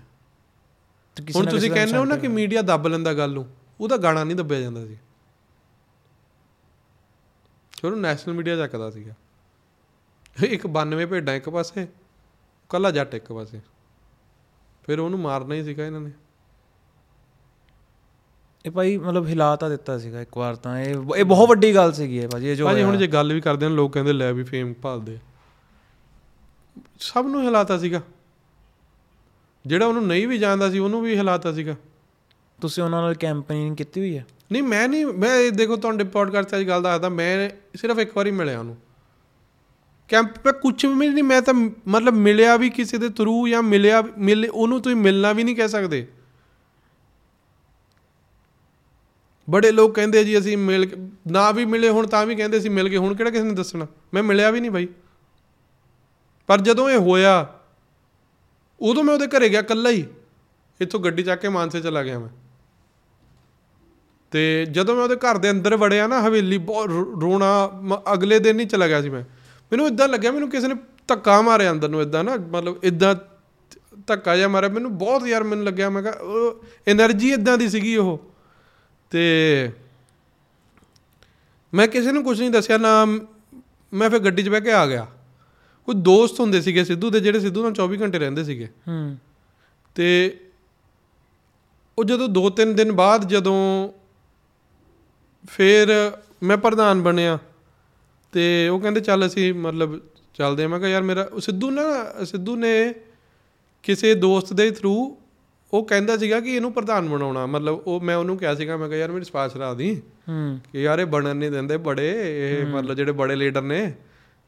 ਹੁਣ ਤੁਸੀਂ ਕਹਿੰਦੇ ਹੋ ਨਾ ਕਿ ਮੀਡੀਆ ਦੱਬ ਲੈਂਦਾ ਗੱਲ ਨੂੰ ਉਹਦਾ ਗਾਣਾ ਨਹੀਂ ਦੱਬਿਆ ਜਾਂਦਾ ਸੀ। ਉਹਨੂੰ ਨੈਸ਼ਨਲ ਮੀਡੀਆ ਚੱਕਦਾ ਸੀਗਾ। ਇੱਕ 92 ਭੇਡਾਂ ਇੱਕ ਪਾਸੇ ਕੱਲਾ ਜੱਟ ਇੱਕ ਪਾਸੇ। ਫਿਰ ਉਹਨੂੰ ਮਾਰਨਾ ਹੀ ਸੀਗਾ ਇਹਨਾਂ ਨੇ। ਇਹ ਭਾਈ ਮਤਲਬ ਹਿਲਾ ਤਾਂ ਦਿੱਤਾ ਸੀਗਾ ਇੱਕ ਵਾਰ ਤਾਂ। ਇਹ ਇਹ ਬਹੁਤ ਵੱਡੀ ਗੱਲ ਸੀਗੀ ਇਹ ਭਾਜੀ ਇਹ ਜੋ ਭਾਜੀ ਹੁਣ। ਜੇ ਗੱਲ ਵੀ ਕਰਦੇ ਨੇ ਲੋਕ ਕਹਿੰਦੇ ਲੈ ਵੀ ਫੇਮ ਭਾਲਦੇ। ਸਭ ਨੂੰ ਹਿਲਾਤਾ ਸੀਗਾ। ਜਿਹੜਾ ਉਹਨੂੰ ਨਹੀਂ ਵੀ ਜਾਣਦਾ ਸੀ ਉਹਨੂੰ ਵੀ ਹਿਲਾਤਾ ਸੀਗਾ। ਤੁਸੀਂ ਉਹਨਾਂ ਨਾਲ ਕੈਂਪੇਨਿੰਗ ਕੀਤੀ ਹੋਈ ਹੈ? ਨਹੀਂ ਮੈਂ ਨਹੀਂ ਮੈਂ ਦੇਖੋ ਤੁਹਾਡੇ ਪੋਡਕਾਸਟ 'ਚ ਅੱਜ ਗੱਲ ਦੱਸਦਾ ਮੈਂ ਸਿਰਫ ਇੱਕ ਵਾਰੀ ਮਿਲਿਆ ਉਹਨੂੰ। ਕੈਂਪ ਤੇ ਕੁਝ ਵੀ ਨਹੀਂ, ਮੈਂ ਤਾਂ ਮਤਲਬ ਮਿਲਿਆ ਵੀ ਕਿਸੇ ਦੇ ਥਰੂ ਜਾਂ ਮਿਲਿਆ ਮਿਲ ਉਹਨੂੰ ਤੁਸੀਂ ਮਿਲਣਾ ਵੀ ਨਹੀਂ ਕਹਿ ਸਕਦੇ। ਬੜੇ ਲੋਕ ਕਹਿੰਦੇ ਜੀ ਅਸੀਂ ਮਿਲ ਕੇ- ਨਾ ਵੀ ਮਿਲੇ ਹੁਣ ਤਾਂ ਵੀ ਕਹਿੰਦੇ ਸੀ ਮਿਲ ਕੇ, ਹੁਣ ਕਿਹੜਾ ਕਿਸੇ ਨੇ ਦੱਸਣਾ? ਮੈਂ ਮਿਲਿਆ ਵੀ ਨਹੀਂ ਬਾਈ। ਪਰ ਜਦੋਂ ਇਹ ਹੋਇਆ, ਉਦੋਂ ਮੈਂ ਉਹਦੇ ਘਰੇ ਗਿਆ ਇਕੱਲਾ ਹੀ। ਇੱਥੋਂ ਗੱਡੀ ਚੱਕ ਕੇ ਮਾਨਸੇ ਚਲਾ ਗਿਆ ਮੈਂ। ਤੇ ਜਦੋਂ ਮੈਂ ਉਹਦੇ ਘਰ ਦੇ ਅੰਦਰ ਵੜਿਆ ਨਾ ਹਵੇਲੀ, ਬਹੁਤ ਰੋ- ਰੋਣਾ ਮ- ਅਗਲੇ ਦਿਨ ਹੀ ਚਲਾ ਗਿਆ ਸੀ ਮੈਂ। ਮੈਨੂੰ ਇਦਾਂ ਲੱਗਿਆ ਮੈਨੂੰ ਕਿਸੇ ਨੇ ਧੱਕਾ ਮਾਰਿਆ ਅੰਦਰ ਨੂੰ ਇਦਾਂ ਨਾ ਮਤਲਬ ਇਦਾਂ ਧੱਕਾ ਜਿਹਾ ਮਾਰਿਆ। ਮੈਨੂੰ ਬਹੁਤ ਯਾਰ ਮੈਨੂੰ ਲੱਗਿਆ ਮੈਂ ਕਿਹਾ એનર્ਜੀ ਇਦਾਂ ਦੀ ਸੀਗੀ ਉਹ। ਤੇ ਮੈਂ ਕਿਸੇ ਨੂੰ ਕੁਝ ਨਹੀਂ ਦੱਸਿਆ ਨਾ ਮੈਂ ਫਿਰ ਗੱਡੀ 'ਚ ਬਹਿ ਕੇ ਆ ਗਿਆ। ਕੋਈ ਦੋਸਤ ਹੁੰਦੇ ਸੀਗੇ ਸਿੱਧੂ ਦੇ ਜਿਹੜੇ ਸਿੱਧੂ ਨਾਲ 24 ਘੰਟੇ ਰਹਿੰਦੇ ਸੀਗੇ। ਹੂੰ। ਤੇ ਉਹ ਜਦੋਂ 2-3 ਦਿਨ ਬਾਅਦ ਜਦੋਂ ਫਿਰ ਮੈਂ ਪ੍ਰਧਾਨ ਬਣਿਆ ਤੇ ਉਹ ਕਹਿੰਦੇ ਚੱਲ ਅਸੀਂ ਮਤਲਬ ਚੱਲਦੇ ਆ ਮੈਂ ਕਿਹਾ ਯਾਰ ਮੇਰਾ ਸਿੱਧੂ ਨਾ ਸਿੱਧੂ ਨੇ ਕਿਸੇ ਦੋਸਤ ਦੇ ਥਰੂ ਉਹ ਕਹਿੰਦਾ ਸੀਗਾ ਕਿ ਇਹਨੂੰ ਪ੍ਰਧਾਨ ਬਣਾਉਣਾ। ਮਤਲਬ ਉਹ ਮੈਂ ਉਹਨੂੰ ਕਿਹਾ ਸੀਗਾ ਮੈਂ ਕਿਹਾ ਯਾਰ ਮੇਰੀ ਸਪਾਸ਼ ਰਾ ਦੀ। ਹੂੰ। ਕਿ ਯਾਰ ਇਹ ਬਣਨ ਨਹੀਂ ਦਿੰਦੇ ਬੜੇ ਇਹ ਮਤਲਬ ਜਿਹੜੇ ਬੜੇ ਲੀਡਰ ਨੇ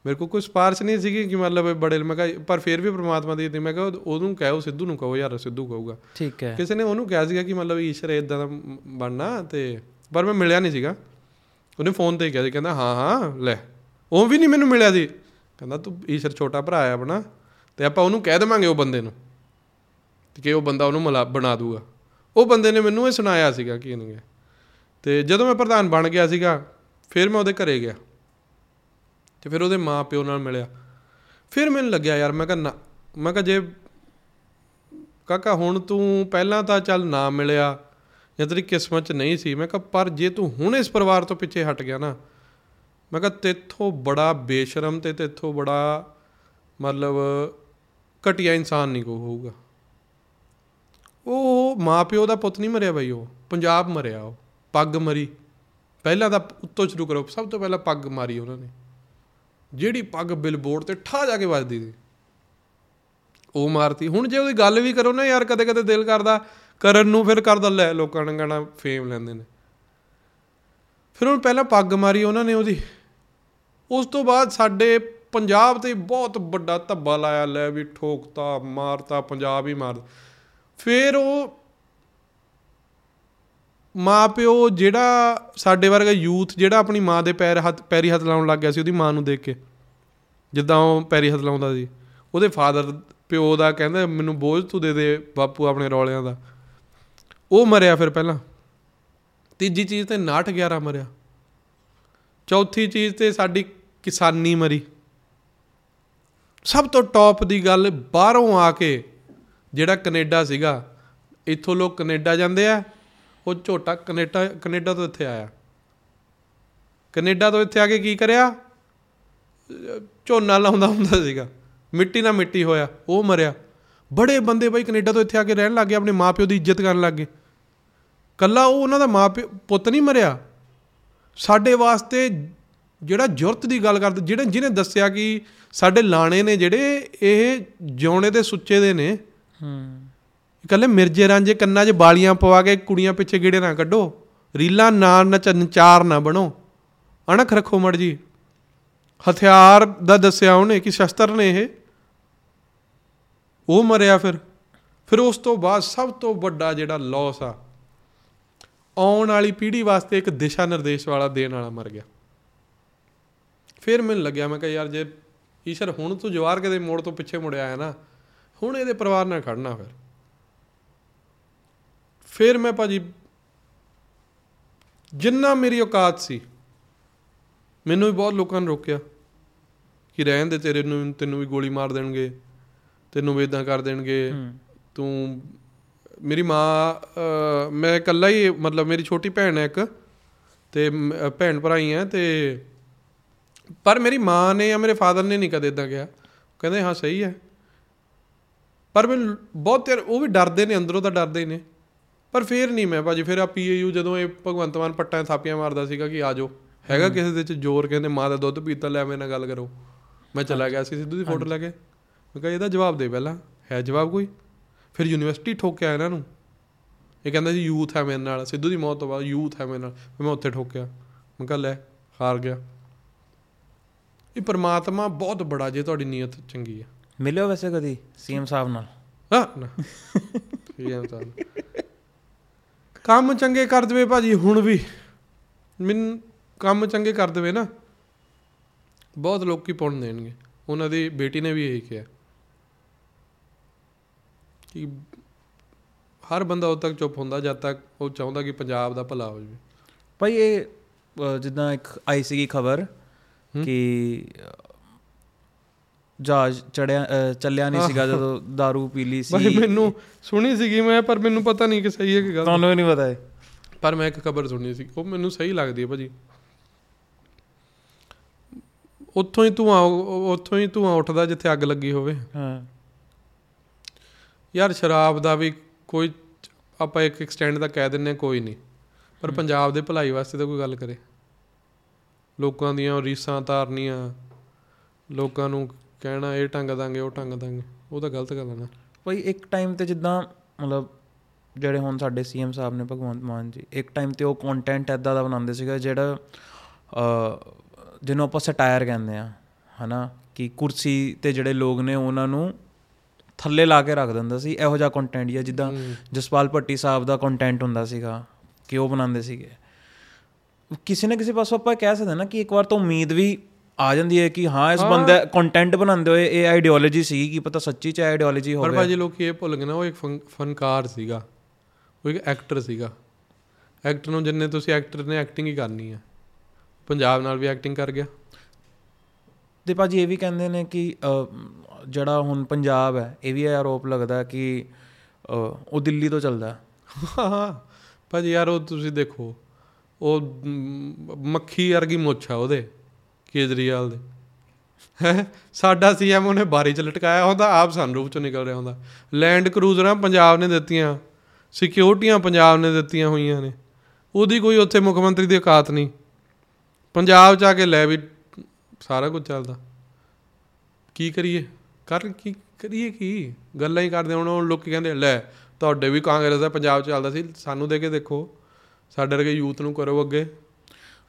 ਮੇਰੇ ਕੋਲ ਕੋਈ ਸਪਾਰਸ਼ ਨਹੀਂ ਸੀਗੀ ਕਿ ਮਤਲਬ ਬੜੇ ਮੈਂ ਕਿਹਾ ਪਰ ਫਿਰ ਵੀ ਪ੍ਰਮਾਤਮਾ ਦੀ ਦਿੱਤੀ। ਮੈਂ ਕਿਹਾ ਉਹ- ਉਹਨੂੰ ਕਹੋ ਸਿੱਧੂ ਨੂੰ ਕਹੋ ਯਾਰ ਸਿੱਧੂ ਕਹੂਗਾ। ਠੀਕ ਹੈ। ਕਿਸੇ ਨੇ ਉਹਨੂੰ ਕਿਹਾ ਸੀਗਾ ਕਿ ਮਤਲਬ ਈਸ਼ਰ ਇਦਾਂ ਦਾ ਬਣਨਾ ਤੇ ਪਰ ਮੈਂ ਮਿਲਿਆ ਨਹੀਂ ਸੀਗਾ। ਉਹਨੇ ਫੋਨ ਤੇ ਹੀ ਕਿਹਾ ਸੀ, ਕਹਿੰਦਾ, ਹਾਂ ਹਾਂ, ਲੈ। ਉਹ ਵੀ ਨਹੀਂ ਮੈਨੂੰ ਮਿਲਿਆ ਸੀ। ਕਹਿੰਦਾ, ਤੂੰ ਈਸ਼ਰ ਛੋਟਾ ਭਰਾ ਆ ਆਪਣਾ, ਤੇ ਆਪਾਂ ਉਹਨੂੰ ਕਹਿ ਦੇਵਾਂਗੇ ਉਹ ਬੰਦੇ ਨੂੰ ਤੇ ਕਿ ਉਹ ਬੰਦਾ ਉਹਨੂੰ ਮਿਲਾ, ਬਣਾ ਦੂਗਾ। ਉਹ ਬੰਦੇ ਨੇ ਮੈਨੂੰ ਇਹ ਸੁਣਾਇਆ ਸੀਗਾ ਕਿ ਇਹਨੇ ਤੇ ਜਦੋਂ ਮੈਂ ਪ੍ਰਧਾਨ ਬਣ ਗਿਆ ਸੀਗਾ, ਫਿਰ ਮੈਂ ਉਹਦੇ ਘਰੇ ਗਿਆ। ਤੇ ਫਿਰ ਉਹਦੇ ਮਾਂ ਪਿਓ ਨਾਲ ਮਿਲਿਆ। ਫਿਰ ਮੈਨੂੰ ਲੱਗਿਆ, ਯਾਰ, ਮੈਂ ਕਿਹਾ, ਨਾ, ਮੈਂ ਕਿਹਾ, ਜੇ ਕਾਕਾ, ਹੁਣ ਤੂੰ ਪਹਿਲਾਂ ਤਾਂ ਚੱਲ ਨਾ ਮਿਲਿਆ ਜਾਂ ਤੇਰੀ ਕਿਸਮਤ 'ਚ ਨਹੀਂ ਸੀ, ਮੈਂ ਕਿਹਾ, ਪਰ ਜੇ ਤੂੰ ਹੁਣ ਇਸ ਪਰਿਵਾਰ ਤੋਂ ਪਿੱਛੇ ਹਟ ਗਿਆ ਨਾ, ਮੈਂ ਕਿਹਾ, ਤੇਥੋਂ ਬੜਾ ਬੇਸ਼ਰਮ ਤੇ ਤੇਥੋਂ ਬੜਾ ਮਤਲਬ ਘਟੀਆ ਇਨਸਾਨ ਨਹੀਂ ਕੋ ਹੋਊਗਾ। ਉਹ ਮਾਪਿਓ ਦਾ ਪੁੱਤ ਨਹੀਂ ਮਰਿਆ ਬਈ ਉਹ, ਪੰਜਾਬ ਮਰਿਆ ਉਹ, ਪੱਗ ਮਰੀ। ਪਹਿਲਾਂ ਤਾਂ ਉੱਤੋਂ ਸ਼ੁਰੂ ਕਰੋ, ਸਭ ਤੋਂ ਪਹਿਲਾਂ ਪੱਗ ਮਾਰੀ ਉਹਨਾਂ ਨੇ। ਜਿਹੜੀ ਪੱਗ ਬਿਲਬੋਰਡ ਤੇ ਠਾ ਜਾ ਕੇ ਵੱਜਦੀ ਸੀ, ਉਹ ਮਾਰਤੀ। ਹੁਣ ਜੇ ਉਹਦੀ ਗੱਲ ਵੀ ਕਰੋ ਨਾ ਯਾਰ ਕਦੇ ਕਦੇ ਦਿਲ ਕਰਦਾ ਕਰਨ ਨੂੰ ਫਿਰ ਕਰਦਾ, ਲੈ ਲੋਕਾਂ ਨੇ ਗਾਣਾ ਫੇਮ ਲੈਂਦੇ ਨੇ। ਫਿਰ ਹੁਣ ਪਹਿਲਾਂ ਪੱਗ ਮਾਰੀ ਉਹਨਾਂ ਨੇ ਉਹਦੀ। ਉਸ ਤੋਂ ਬਾਅਦ ਸਾਡੇ ਪੰਜਾਬ ਤੇ ਬਹੁਤ ਵੱਡਾ ਧੱਬਾ ਲਾਇਆ, ਲੈ ਵੀ ਠੋਕਤਾ, ਮਾਰਤਾ, ਪੰਜਾਬ ਹੀ ਮਾਰ ਫਿਰ ਉਹ ਮਾਪਿਓ ਜਿਹੜਾ ਸਾਡੇ ਵਰਗਾ ਯੂਥ ਜਿਹੜਾ ਆਪਣੀ ਮਾਂ ਦੇ ਪੈਰ ਹੱਥ, ਪੈਰੀ ਹੱਥ ਲਾਉਣ ਲੱਗ ਗਿਆ ਸੀ, ਉਹਦੀ ਮਾਂ ਨੂੰ ਦੇਖ ਕੇ। ਜਿੱਦਾਂ ਉਹ ਪੈਰੀ ਹੱਥ ਲਾਉਂਦਾ ਸੀ। ਉਹਦੇ ਫਾਦਰ ਪਿਓ ਦਾ ਕਹਿੰਦਾ, ਮੈਨੂੰ ਬੋਝ ਤੂੰ ਦੇ ਦੇ ਬਾਪੂ ਆਪਣੇ ਰੌਲਿਆਂ ਦਾ। ਉਹ ਮਰਿਆ ਫਿਰ ਪਹਿਲਾਂ। ਤੀਜੀ ਚੀਜ਼ ਤੇ 9 11 ਮਰਿਆ। ਚੌਥੀ ਚੀਜ਼ ਤੇ ਸਾਡੀ ਕਿਸਾਨੀ ਮਰੀ। ਸਭ ਤੋਂ ਟੌਪ ਦੀ ਗੱਲ ਬਾਹਰੋਂ ਆ ਕੇ ਜਿਹੜਾ ਕੈਨੇਡਾ ਸੀਗਾ, ਇੱਥੋਂ ਲੋਕ ਕੈਨੇਡਾ ਜਾਂਦੇ ਆ, ਉਹ ਝੋਟਾ ਕੈਨੇਡਾ ਕੈਨੇਡਾ ਤੋਂ ਇੱਥੇ ਆਇਆ। ਕੈਨੇਡਾ ਤੋਂ ਇੱਥੇ ਆ ਕੇ ਕੀ ਕਰਿਆ? ਅਹ ਝੋਨਾ ਲਾਉਂਦਾ ਹੁੰਦਾ ਸੀਗਾ। ਮਿੱਟੀ ਨਾਲ ਮਿੱਟੀ ਹੋਇਆ, ਉਹ ਮਰਿਆ। ਬੜੇ ਬੰਦੇ ਬਾਈ ਕੈਨੇਡਾ ਤੋਂ ਇੱਥੇ ਆ ਕੇ ਰਹਿਣ ਲੱਗੇ ਆਪਣੇ ਮਾਪਿਓ ਦੀ ਇੱਜ਼ਤ ਕਰਨ ਲੱਗੇ ਕੱਲਾ ਉਹ ਉਹਨਾਂ ਦਾ ਮਾਪਿਓ ਪੁੱਤ ਨਹੀਂ ਮਰਿਆ। ਸਾਡੇ ਵਾਸਤੇ ਜਿਹੜਾ ਜੁਰਤ ਦੀ ਗੱਲ ਕਰਦੇ ਜਿਹੜੇ ਜਿਹਨੇ ਦੱਸਿਆ ਕਿ ਸਾਡੇ ਲਾਣੇ ਨੇ ਜਿਹੜੇ ਇਹ ਜਿਉਣੇ ਦੇ ਸੁੱਚੇ ਦੇ ਨੇ। ਹੂੰ। ਇਕੱਲੇ ਮਿਰਜੇ ਰਾਂਝੇ ਕੰਨਾਂ 'ਚ ਬਾਲੀਆਂ ਪਵਾ ਕੇ ਕੁੜੀਆਂ ਪਿੱਛੇ ਗੇੜੇ ਨਾ ਕੱਢੋ। ਰੀਲਾਂ ਨਾ ਨਚਨ ਚਾਰ ਨਾ ਬਣੋ। ਅਣਖ ਰੱਖੋ ਮੜ ਜੀ। ਹਥਿਆਰ ਦਾ ਦੱਸਿਆ ਉਹਨੇ ਕਿ ਸ਼ਸਤਰ ਨੇ ਇਹ। ਉਹ ਮਰਿਆ ਫਿਰ। ਫਿਰ ਉਸ ਤੋਂ ਬਾਅਦ ਸਭ ਤੋਂ ਵੱਡਾ ਜਿਹੜਾ ਲਾਸ ਆ ਆਉਣ ਵਾਲੀ ਪੀੜ੍ਹੀ ਵਾਸਤੇ ਇੱਕ ਦਿਸ਼ਾ ਨਿਰਦੇਸ਼ ਵਾਲਾ ਦੇਣ ਵਾਲਾ ਮਰ ਗਿਆ। ਫਿਰ ਮੈਨੂੰ ਲੱਗਿਆ ਮੈਂ ਕਿਹਾ ਯਾਰ ਜੇ ਈਸ਼ਰ ਹੁਣ ਤੂੰ ਜਵਾਰ ਕੇ ਦੇ ਮੋੜ ਤੋਂ ਪਿੱਛੇ ਮੁੜਿਆ ਆਇਆ ਨਾ ਹੁਣ ਇਹਦੇ ਪਰਿਵਾਰ ਨਾਲ ਖੜਨਾ ਫਿਰ। ਫਿਰ ਮੈਂ ਭਾਜੀ ਜਿੰਨਾ ਮੇਰੀ ਔਕਾਤ ਸੀ ਮੈਨੂੰ ਵੀ ਬਹੁਤ ਲੋਕਾਂ ਨੇ ਰੋਕਿਆ ਕਿ ਰਹਿਣ ਦੇ ਤੇਰੇ ਨੂੰ ਤੈਨੂੰ ਵੀ ਗੋਲੀ ਮਾਰ ਦੇਣਗੇ ਤੈਨੂੰ ਵੀ ਇਦਾਂ ਕਰ ਦੇਣਗੇ ਹੂੰ। ਤੂੰ ਮੇਰੀ ਮਾਂ ਮੈਂ ਇਕੱਲਾ ਹੀ ਮਤਲਬ ਮੇਰੀ ਛੋਟੀ ਭੈਣ ਹੈ ਇੱਕ ਤੇ ਮ- ਭੈਣ ਭਰਾ ਹੀ ਆ ਤੇ ਪਰ ਮੇਰੀ ਮਾਂ ਨੇ ਜਾਂ ਮੇਰੇ ਫਾਦਰ ਨੇ ਨਹੀਂ ਕਦੇ ਇਦਾਂ ਕਿਹਾ। ਕਹਿੰਦੇ ਹਾਂ ਸਹੀ ਹੈ। ਪਰ ਮੈਨੂੰ ਬਹੁਤ ਯਾਰ ਉਹ ਵੀ ਡਰਦੇ ਨੇ ਅੰਦਰੋਂ ਤਾਂ ਡਰਦੇ ਹੀ ਨੇ। ਪਰ ਫੇਰ ਨਹੀਂ ਮੈਂ ਭਾਜੀ ਫਿਰ ਆ ਪੀਏਯੂ ਜਦੋਂ ਇਹ ਭਗਵੰਤ ਮਾਨ ਪੱਟਾਂ ਥਾਪੀਆਂ ਮਾਰਦਾ ਸੀਗਾ ਕਿ ਆ ਜਾਓ। ਹੈਗਾ ਕਿਸੇ ਦੇ ਚ ਜ਼ੋਰ ਕਹਿੰਦੇ ਮਾਂ ਦਾ ਦੁੱਧ ਪੀਤਾ ਲੈ ਮੇਰੇ ਨਾਲ ਗੱਲ ਕਰੋ। ਮੈਂ ਚਲਾ ਗਿਆ ਸੀ ਸਿੱਧੂ ਦੀ ਫੋਟੋ ਲੈ ਕੇ। ਮੈਂ ਕਿਹਾ ਇਹਦਾ ਜਵਾਬ ਦੇ ਪਹਿਲਾਂ। ਹੈ ਜਵਾਬ ਕੋਈ? ਫਿਰ ਯੂਨੀਵਰਸਿਟੀ ਠੋਕਿਆ ਇਹਨਾਂ ਨੂੰ। ਇਹ ਕਹਿੰਦਾ ਜੀ ਯੂਥ ਹੈ ਮੇਰੇ ਨਾਲ ਸਿੱਧੂ ਦੀ ਮੌਤ ਤੋਂ ਬਾਅਦ ਯੂਥ ਹੈ ਮੇਰੇ ਨਾਲ। ਫਿਰ ਮੈਂ ਉੱਥੇ ਠੋਕਿਆ। ਮੈਂ ਕਿਹਾ ਲੈ ਹਾਰ ਗਿਆ। ਇਹ ਪਰਮਾਤਮਾ ਬਹੁਤ ਬੜਾ ਜੇ ਤੁਹਾਡੀ ਨੀਅਤ ਚੰਗੀ ਹੈ। ਮਿਲਿਓ ਵੈਸੇ ਕਦੀ ਸੀਐਮ ਸਾਹਿਬ ਨਾਲ। ਹਾਂ ਨਾ। ਆ ਤਾਂ ਕੰਮ ਚੰਗੇ ਕਰ ਦੇਵੇ ਭਾਜੀ ਹੁਣ ਵੀ। ਮੈਨ ਕੰਮ ਚੰਗੇ ਕਰ ਦੇਵੇ ਨਾ। ਬਹੁਤ ਲੋਕੀ ਪੁੰਨ ਦੇਣਗੇ। ਉਹਨਾਂ ਦੀ ਬੇਟੀ ਨੇ ਵੀ ਇਹੀ ਕਿਹਾ। ਕਿ ਹਰ ਬੰਦਾ ਉਦੋਂ ਤੱਕ ਚੁੱਪ ਹੁੰਦਾ ਜਦ ਤੱਕ ਉਹ ਚਾਹੁੰਦਾ ਕਿ ਪੰਜਾਬ ਦਾ ਭਲਾ ਹੋ ਜਾਵੇ। ਭਾਈ ਇਹ ਜਿੱਦਾਂ ਇੱਕ ਆਈ ਸੀਗੀ ਖਬਰ। ਕਿ ਜਹਾਜ਼ ਚੜਿਆ ਚੱਲਿਆ ਨਹੀਂ ਸੀਗਾ ਜਦੋਂ दारू ਪੀ ਲਈ ਭਾਈ ਸੀ ਮੈਨੂੰ ਸੁਣੀ ਸੀਗੀ ਮੈਂ ਪਰ ਮੈਨੂੰ ਪਤਾ ਨਹੀਂ ਕਿ ਸਹੀ ਹੈ ਕਿ ਗਲਤ। ਤੁਹਾਨੂੰ ਵੀ ਨਹੀਂ ਪਤਾ ਹੈ ਪਰ ਮੈਂ ਇੱਕ ਖਬਰ ਸੁਣੀ ਸੀ। ਉਹ ਮੈਨੂੰ ਸਹੀ ਲੱਗਦੀ ਹੈ ਭਾਜੀ। ਉੱਥੋਂ ਹੀ ਧੂਆਂ ਉੱਥੋਂ ਹੀ ਧੂਆਂ ਉੱਠਦਾ ਜਿੱਥੇ ਅੱਗ ਲੱਗੀ ਹੋਵੇ। ਹਾਂ। ਯਾਰ ਸ਼ਰਾਬ ਦਾ ਵੀ ਕੋਈ ਆਪਾਂ ਇੱਕ ਐਕਸਟੈਂਡ ਦਾ ਕਹਿ ਦਿੰਨੇ ਕੋਈ ਨਹੀਂ। ਪਰ ਪੰਜਾਬ ਦੇ ਭਲਾਈ ਵਾਸਤੇ ਤਾਂ ਕੋਈ ਗੱਲ ਕਰੇ। ਲੋਕਾਂ ਦੀਆਂ ਰੀਸਾਂ ਤਾਰਨੀਆਂ ਲੋਕਾਂ ਨੂੰ ਕਹਿਣਾ ਇਹ ਟੰਗ ਦਾਂਗੇ ਉਹ ਟੰਗ ਦਾਂਗੇ ਉਹ ਤਾਂ ਗਲਤ ਗੱਲ ਹੈ ਨਾ। ਭਾਈ ਇੱਕ ਟਾਈਮ ਤੇ ਜਿੱਦਾਂ ਮਤਲਬ ਜਿਹੜੇ ਹੁਣ ਸਾਡੇ ਸੀਐਮ ਸਾਹਿਬ ਨੇ ਭਗਵੰਤ ਮਾਨ ਜੀ ਇੱਕ ਟਾਈਮ ਤੇ ਉਹ ਕੰਟੈਂਟ ਐਦਾਂ ਦਾ ਬਣਾਉਂਦੇ ਸੀਗਾ ਜਿਹੜਾ ਅ, ਜਿਹਨੂੰ ਆਪਾਂ ਸਟਾਇਰ ਕਹਿੰਦੇ ਆ ਹਨਾ? ਕਿ ਕੁਰਸੀ ਤੇ ਜਿਹੜੇ ਲੋਕ ਨੇ ਉਹਨਾਂ ਨੂੰ ਥੱਲੇ ਲਾ ਕੇ ਰੱਖ ਦਿੰਦਾ ਸੀ ਇਹੋ ਜਿਹਾ ਕੰਟੈਂਟ ਜਾਂ ਜਿੱਦਾਂ। ਜਸਪਾਲ ਭੱਟੀ ਸਾਹਿਬ ਦਾ ਕੰਟੈਂਟ ਹੁੰਦਾ ਸੀਗਾ ਕਿ ਉਹ ਬਣਾਉਂਦੇ ਸੀਗੇ। ਕਿਸੇ ਨਾ ਕਿਸੇ ਪਾਸੋਂ ਆਪਾਂ ਕਹਿ ਸਕਦੇ ਨਾ ਕਿ ਇੱਕ ਵਾਰ ਤਾਂ ਉਮੀਦ ਵੀ ਆ ਜਾਂਦੀ ਹੈ ਕਿ ਹਾਂ ਇਸ ਬੰਦੇ ਕੰਟੈਂਟ ਬਣਾਉਂਦੇ ਹੋਏ ਇਹ ਆਈਡੀਓਲੋਜੀ ਸੀ ਕੀ ਪਤਾ ਸੱਚੀ ਚ ਆਈਡੀਓਲੋਜੀ ਪਰ ਹੋਵੇ। ਭਾਜੀ ਲੋਕੀ ਇਹ ਭੁੱਲ ਗਏ ਨਾ ਉਹ ਇੱਕ ਫਨ- ਫਨਕਾਰ ਸੀਗਾ। ਉਹ ਇੱਕ ਐਕਟਰ ਸੀਗਾ। ਐਕਟਰ ਨੂੰ ਜਿੰਨੇ ਤੁਸੀਂ ਐਕਟਰ ਨੇ ਐਕਟਿੰਗ ਹੀ ਕਰਨੀ ਹੈ ਪੰਜਾਬ ਨਾਲ ਵੀ ਐਕਟਿੰਗ ਕਰ ਗਿਆ। ਤੇ ਭਾਜੀ ਇਹ ਵੀ ਕਹਿੰਦੇ ਨੇ ਕਿ ਜਿਹੜਾ ਹੁਣ ਪੰਜਾਬ ਹੈ ਇਹ ਵੀ ਇਹ ਆਰੋਪ ਲੱਗਦਾ ਕਿ ਅ, ਉਹ ਦਿੱਲੀ ਤੋਂ ਚੱਲਦਾ ਹਾਂ। <laughs> ਭਾਜੀ ਯਾਰ ਉਹ ਤੁਸੀਂ ਦੇਖੋ ਉਹ ਮ, ਮੱਖੀ ਵਰਗੀ ਮੁੱਛ ਆ ਉਹਦੇ ਕੇਜਰੀਵਾਲ ਦੇ। ਹੈਂ? ਸਾਡਾ ਸੀਐਮ ਉਹਨੇ ਬਾਰੀ ਚ ਲਟਕਾਇਆ ਹੁੰਦਾ ਆਪ ਸਨਰੂਫ ਚੋਂ ਨਿਕਲ ਰਿਹਾ ਹੁੰਦਾ। ਲੈਂਡ ਕਰੂਜ਼ਰਾਂ ਪੰਜਾਬ ਨੇ ਦਿੱਤੀਆਂ ਸਿਕਿਉਰਟੀਆਂ ਪੰਜਾਬ ਨੇ ਦਿੱਤੀਆਂ ਹੋਈਆਂ ਨੇ। ਉਹਦੀ ਕੋਈ ਉੱਥੇ ਮੁੱਖ ਮੰਤਰੀ ਦੀ ਔਕਾਤ ਨਹੀਂ। ਪੰਜਾਬ ਚ ਆ ਕੇ ਲੈ ਵੀ ਸਾਰਾ ਕੁਝ ਚੱਲਦਾ। ਕੀ ਕਰੀਏ? ਕਰ ਕੀ ਕਰੀਏ ਕੀ? ਗੱਲਾਂ ਹੀ ਕਰਦੇ ਹੁਣ ਲੋਕੀ ਕਹਿੰਦੇ ਲੈ ਤੁਹਾਡੇ ਵੀ ਕਾਂਗਰਸ ਦਾ ਪੰਜਾਬ 'ਚ ਚੱਲਦਾ ਸੀ ਸਾਨੂੰ ਦੇ ਕੇ ਦੇਖੋ। ਸਾਡੇ ਵਰਗੇ ਯੂਥ ਨੂੰ ਕਰੋ ਅੱਗੇ।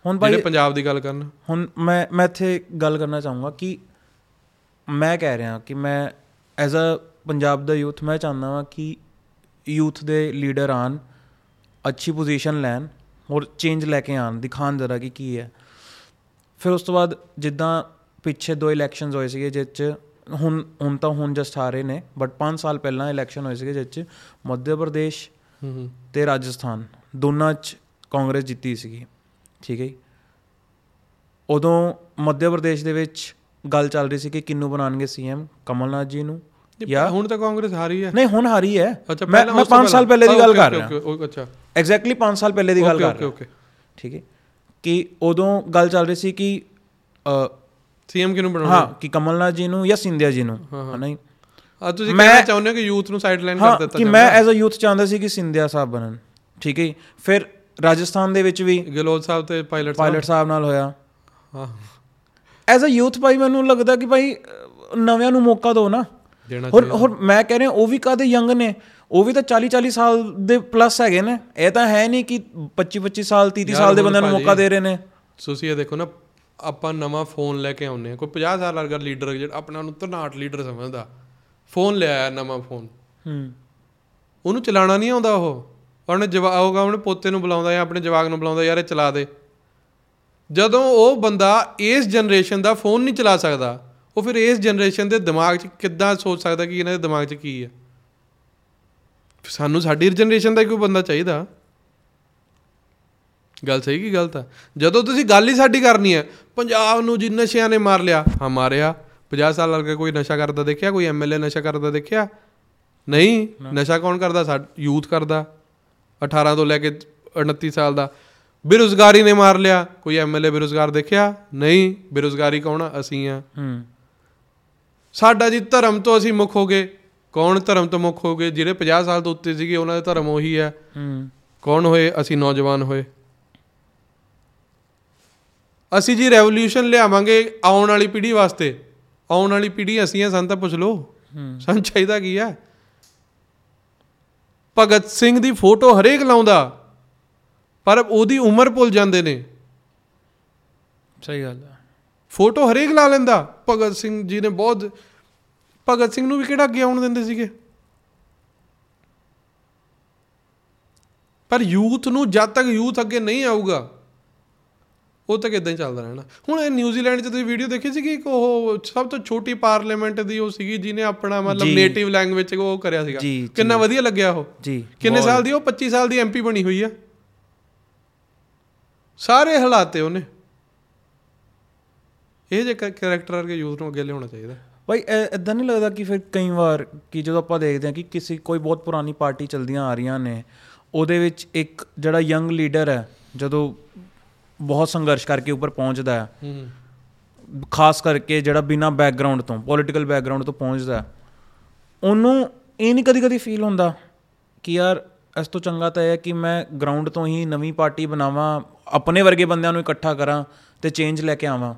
ਹੁਣ ਭਾਈ ਜਿਹੜੇ ਪੰਜਾਬ ਦੀ ਗੱਲ ਕਰਨ। ਹੁਣ ਮੈਂ ਮੈਂ ਇੱਥੇ ਗੱਲ ਕਰਨਾ ਚਾਹੂੰਗਾ ਕਿ ਮੈਂ ਕਹਿ ਰਿਹਾ ਕਿ ਮੈਂ ਐਜ਼ ਅ ਪੰਜਾਬ ਦਾ ਯੂਥ ਮੈਂ ਚਾਹੁੰਦਾ ਹਾਂ ਕਿ ਯੂਥ ਦੇ ਲੀਡਰ ਆਣ ਅੱਛੀ ਪੋਜੀਸ਼ਨ ਲੈਣ ਔਰ ਚੇਂਜ ਲੈ ਕੇ ਆਣ ਦਿਖਾਣ ਜ਼ਰਾ ਕਿ ਕੀ ਹੈ। ਫਿਰ ਉਸ ਤੋਂ ਬਾਅਦ ਜਿੱਦਾਂ ਪਿੱਛੇ ਦੋ ਇਲੈਕਸ਼ਨਸ ਹੋਏ ਸੀਗੇ ਜਿਸ 'ਚ ਹੁਣ ਹੁਣ ਤਾਂ ਹੁਣ ਜਸਟ ਆ ਰਹੇ ਨੇ ਬਟ 5 ਸਾਲ ਪਹਿਲਾਂ ਇਲੈਕਸ਼ਨ ਹੋਏ ਸੀਗੇ ਜਿਸ 'ਚ ਮੱਧ ਪ੍ਰਦੇਸ਼ ਤੇ ਰਾਜਸਥਾਨ ਦੋਨਾਂ 'ਚ ਕਾਂਗਰਸ ਜਿੱਤੀ ਸੀਗੀ ਠੀਕ ਹੈ ਜੀ। ਉਦੋਂ ਮੱਧ ਪ੍ਰਦੇਸ਼ ਦੇ ਵਿੱਚ ਗੱਲ ਚੱਲ ਰਹੀ ਸੀ ਕਿ ਕਿੰਨੂੰ ਬਣਾਉਣਗੇ ਸੀਐਮ ਕਮਲਨਾਥ ਜੀ ਨੂੰ ਜਾਂ ਹੁਣ ਤਾਂ ਕਾਂਗਰਸ ਹਾਰੀ ਹੈ। ਨਹੀਂ ਹੁਣ ਹਾਰੀ ਹੈ। ਮੈਂ ਮੈਂ ਉਸ ਤੋਂ 5 ਸਾਲ ਪਹਿਲੇ ਦੀ। ਗੱਲ ਓਕੇ, ਕਰ ਓਕੇ, ਰਿਹਾ। ਓਕੇ, ਓਕੇ, ਅੱਛਾ। ਐਗਜ਼ੈਕਟਲੀ 5 ਸਾਲ ਪਹਿਲੇ ਦੀ ਗੱਲ ਓਕੇ ਕਰ ਓਕੇ ਰਿਹਾ। ਓਕੇ ਠੀਕ ਹੈ। ਕਿ ਉਦੋਂ ਗੱਲ ਚੱਲ ਰਹੀ ਸੀ ਕਿ ਸੀਐਮ ਕਿਹਨੂੰ ਬਣਾਉਣਾ? ਹਾਂ ਕਿ ਕਮਲਨਾਥ ਜੀ ਨੂੰ ਜਾਂ ਸਿੰਧਿਆ ਜੀ ਨੂੰ। ਹਨਾ? ਆ ਤੁਸੀਂ ਕਹਿਣਾ ਚਾਹੁੰਦੇ ਹੋ ਕਿ ਯੂਥ ਨੂੰ ਸਾਈਡ ਲਾਈਨ ਹਾਂ ਕਰ ਦਿੱਤਾ ਕਿ ਮੈਂ ਐਜ਼ ਅ ਯੂਥ ਚਾਹੁੰਦਾ ਸੀ ਕਿ ਸਿੰਧਿਆ ਸਾਹਿਬ ਬਣਨ ਠੀਕ ਹੈ? ਫਿਰ ਰਾਜਸਥਾਨ ਦੇ ਵਿੱਚ ਵੀ ਗਲੋਦ ਸਾਹਿਬ ਤੇ ਪਾਇਲਟ ਪਾਇਲਟ ਸਾਹਿਬ ਨਾਲ ਹੋਇਆ। ਹਾਂ। ਐਜ਼ ਅ ਯੂਥ ਭਾਈ ਮੈਨੂੰ ਲੱਗਦਾ ਕਿ ਭਾਈ ਨਵਿਆਂ ਨੂੰ ਮੌਕਾ ਦਿਓ ਨਾ। ਚਾਹੀਦਾ। ਹੋਰ ਮੈਂ ਕਹਿ ਰਿਹਾ ਉਹ ਵੀ ਕਾਦੇ ਯੰਗ ਨੇ? ਉਹ ਵੀ ਤਾਂ 40 40 ਸਾਲ ਦੇ ਪਲੱਸ ਹੈਗੇ ਨੇ। ਇਹ ਤਾਂ ਹੈ ਨਹੀਂ ਕਿ 25 25 ਸਾਲ 30 30 ਯਾਰ ਸਾਲ ਦੇ ਹੁਣ ਬੰਦਿਆਂ ਨੂੰ ਮੌਕਾ ਦੇ ਰਹੇ ਨੇ। ਤੁਸੀਂ ਇਹ ਦੇਖੋ ਨਾ ਆਪਾਂ ਨਵਾਂ ਫੋਨ ਲੈ ਕੇ ਆਉਂਦੇ ਆ ਕੋਈ 50 ਸਾਲ ਵਰਗਾ ਲੀਡਰ ਜਿਹੜਾ ਆਪਣਾ ਨੂੰ ਧਨਾਟ ਲੀਡਰ ਸਮਝਦਾ। ਫੋਨ ਲਿਆਇਆ ਨਵਾਂ ਫੋਨ। ਹੂੰ। ਉਹਨੂੰ ਚਲਾਉਣਾ ਨਹੀਂ ਆਉਂਦਾ ਉਹ। ਉਹਨੇ ਜਵਾਕ ਹੋਗਾ ਉਹਨੇ ਪੋਤੇ ਨੂੰ ਬੁਲਾਉਂਦਾ ਜਾਂ ਆਪਣੇ ਜਵਾਕ ਨੂੰ ਬੁਲਾਉਂਦਾ ਯਾਰ ਇਹ ਚਲਾ ਦੇ। ਜਦੋਂ ਉਹ ਬੰਦਾ ਇਸ ਜਨਰੇਸ਼ਨ ਦਾ ਫੋਨ ਨਹੀਂ ਚਲਾ ਸਕਦਾ ਉਹ ਫਿਰ ਇਸ ਜਨਰੇਸ਼ਨ ਦੇ ਦਿਮਾਗ 'ਚ ਕਿੱਦਾਂ ਸੋਚ ਸਕਦਾ ਕਿ ਇਹਨਾਂ ਦੇ ਦਿਮਾਗ 'ਚ ਕੀ ਹੈ? ਸਾਨੂੰ ਸਾਡੀ ਜਨਰੇਸ਼ਨ ਦਾ ਕੋਈ ਬੰਦਾ ਚਾਹੀਦਾ। ਗੱਲ ਸਹੀ ਕੀ ਗਲਤ ਆ? ਜਦੋਂ ਤੁਸੀਂ ਗੱਲ ਹੀ ਸਾਡੀ ਕਰਨੀ ਹੈ ਪੰਜਾਬ ਨੂੰ ਜੀ ਨਸ਼ਿਆਂ ਨੇ ਮਾਰ ਲਿਆ। ਹਾਂ ਮਾਰਿਆ। 50 ਸਾਲ ਲੱਗੇ ਕੋਈ ਨਸ਼ਾ ਕਰਦਾ ਦੇਖਿਆ? ਕੋਈ ਐਮਐਲਏ ਨਸ਼ਾ ਕਰਦਾ ਦੇਖਿਆ? ਨਹੀਂ। ਨਸ਼ਾ ਕੌਣ ਕਰਦਾ? ਸਾ ਯੂਥ ਕਰਦਾ। 18 ਤੋਂ ਲੈ ਕੇ 29 ਸਾਲ ਦਾ। ਬੇਰੁਜ਼ਗਾਰੀ ਨੇ ਮਾਰ ਲਿਆ। ਕੋਈ ਐਮਐਲਏ ਬੇਰੁਜ਼ਗਾਰ ਦੇਖਿਆ? ਨਹੀਂ। ਬੇਰੁਜ਼ਗਾਰੀ ਕੌਣ ਆ? ਅਸੀਂ ਆ। ਹੂੰ। ਸਾਡਾ ਜੀ ਧਰਮ ਤੋਂ ਅਸੀਂ ਮੁੱਖ ਹੋ ਗਏ। ਕੌਣ ਧਰਮ ਤੋਂ ਮੁੱਖ ਹੋ ਗਏ? ਜਿਹੜੇ 50 ਸਾਲ ਤੋਂ ਉੱਤੇ ਸੀਗੇ ਉਹਨਾਂ ਦਾ ਧਰਮ ਉਹੀ ਹੈ ਹੂੰ। ਕੌਣ ਹੋਏ? ਅਸੀਂ ਨੌਜਵਾਨ ਹੋਏ। ਅਸੀਂ ਜੀ ਰੈਵੋਲੂਸ਼ਨ ਲਿਆਵਾਂਗੇ ਆਉਣ ਵਾਲੀ ਪੀੜ੍ਹੀ ਵਾਸਤੇ। ਆਉਣ ਵਾਲੀ ਪੀੜ੍ਹੀ ਅਸੀਂ ਆ ਸਾਨੂੰ ਤਾਂ ਪੁੱਛ ਲਓ। ਸਾਨੂੰ ਚਾਹੀਦਾ ਕੀ ਹੈ ਭਗਤ ਸਿੰਘ ਦੀ ਫੋਟੋ ਹਰੇਕ ਲਾਉਂਦਾ ਪਰ ਉਹਦੀ ਉਮਰ ਭੁੱਲ ਜਾਂਦੇ ਨੇ। ਸਹੀ ਗੱਲ ਹੈ ਫੋਟੋ ਹਰੇਕ ਲਾ ਲੈਂਦਾ। ਭਗਤ ਸਿੰਘ ਜੀ ਨੇ ਬਹੁਤ ਭਗਤ ਸਿੰਘ ਨੂੰ ਵੀ ਕਿਹੜਾ ਅੱਗੇ ਆਉਣ ਦਿੰਦੇ ਸੀਗੇ? ਪਰ ਯੂਥ ਨੂੰ ਜਦ ਤੱਕ ਯੂਥ ਅੱਗੇ ਨਹੀਂ ਆਊਗਾ ਉਹ ਤੱਕ ਇਦਾਂ ਹੀ ਚੱਲਦਾ ਰਹਿਣਾ। ਹੁਣ ਇਹ ਨਿਊਜ਼ੀਲੈਂਡ 'ਚ ਤੁਸੀਂ ਵੀਡੀਓ ਦੇਖੀ ਸੀ ਕਿ ਇੱਕ ਉਹ ਸਭ ਤੋਂ ਛੋਟੀ ਪਾਰਲੀਮੈਂਟ ਦੀ ਉਹ ਸੀਗੀ ਜਿਹਨੇ ਆਪਣਾ ਮਤਲਬ। ਨੇਟਿਵ ਲੈਂਗੁਏਜ ਉਹ ਕਰਿਆ ਸੀਗਾ। ਕਿੰਨਾ ਵਧੀਆ ਲੱਗਿਆ ਉਹ। ਜੀ ਕਿੰਨੇ ਸਾਲ ਦੀ ਉਹ? 25 ਸਾਲ ਦੀ ਐਮਪੀ ਬਣੀ ਹੋਈ ਆ। ਸਾਰੇ ਹਲਾਤੇ ਉਹਨੇ। ਇਹ ਜੇ ਕੈਰੈਕਟਰ ਵਰਗੇ ਯੂਥ ਨੂੰ ਅੱਗੇ ਲਿਆਉਣਾ ਚਾਹੀਦਾ। ਭਾਈ ਇਦਾਂ ਨਹੀਂ ਲੱਗਦਾ ਕਿ ਫਿਰ ਕਈ ਵਾਰ ਕਿ ਜਦੋਂ ਆਪਾਂ ਦੇਖਦੇ ਹਾਂ ਕਿ ਕਿਸੇ ਕੋਈ ਬਹੁਤ ਪੁਰਾਣੀ ਪਾਰਟੀ ਚਲਦੀਆਂ ਆ ਰਹੀਆਂ ਨੇ ਉਹਦੇ ਵਿੱਚ ਇੱਕ ਜਿਹੜਾ ਯੰਗ ਲੀਡਰ ਹੈ ਜਦੋਂ ਬਹੁਤ ਸੰਘਰਸ਼ ਕਰਕੇ ਉੱਪਰ ਪਹੁੰਚਦਾ ਹੈ। ਹੂੰ ਖਾਸ ਕਰਕੇ ਜਿਹੜਾ ਬਿਨਾ ਬੈਕਗ੍ਰਾਉਂਡ ਤੋਂ ਪੋਲਿਟੀਕਲ ਬੈਕਗ੍ਰਾਉਂਡ ਤੋਂ ਪਹੁੰਚਦਾ ਉਹਨੂੰ ਇਹ ਨਹੀਂ ਕਦੀ ਕਦੀ ਫੀਲ ਹੁੰਦਾ ਕਿ ਯਾਰ ਇਸ ਤੋਂ ਚੰਗਾ ਤਾਂ ਇਹ ਹੈ ਕਿ ਮੈਂ ਗਰਾਊਂਡ ਤੋਂ ਹੀ ਨਵੀਂ ਪਾਰਟੀ ਬਣਾਵਾਂ ਆਪਣੇ ਵਰਗੇ ਬੰਦਿਆਂ ਨੂੰ ਇਕੱਠਾ ਕਰਾਂ ਤੇ ਚੇਂਜ ਲੈ ਕੇ ਆਵਾਂ।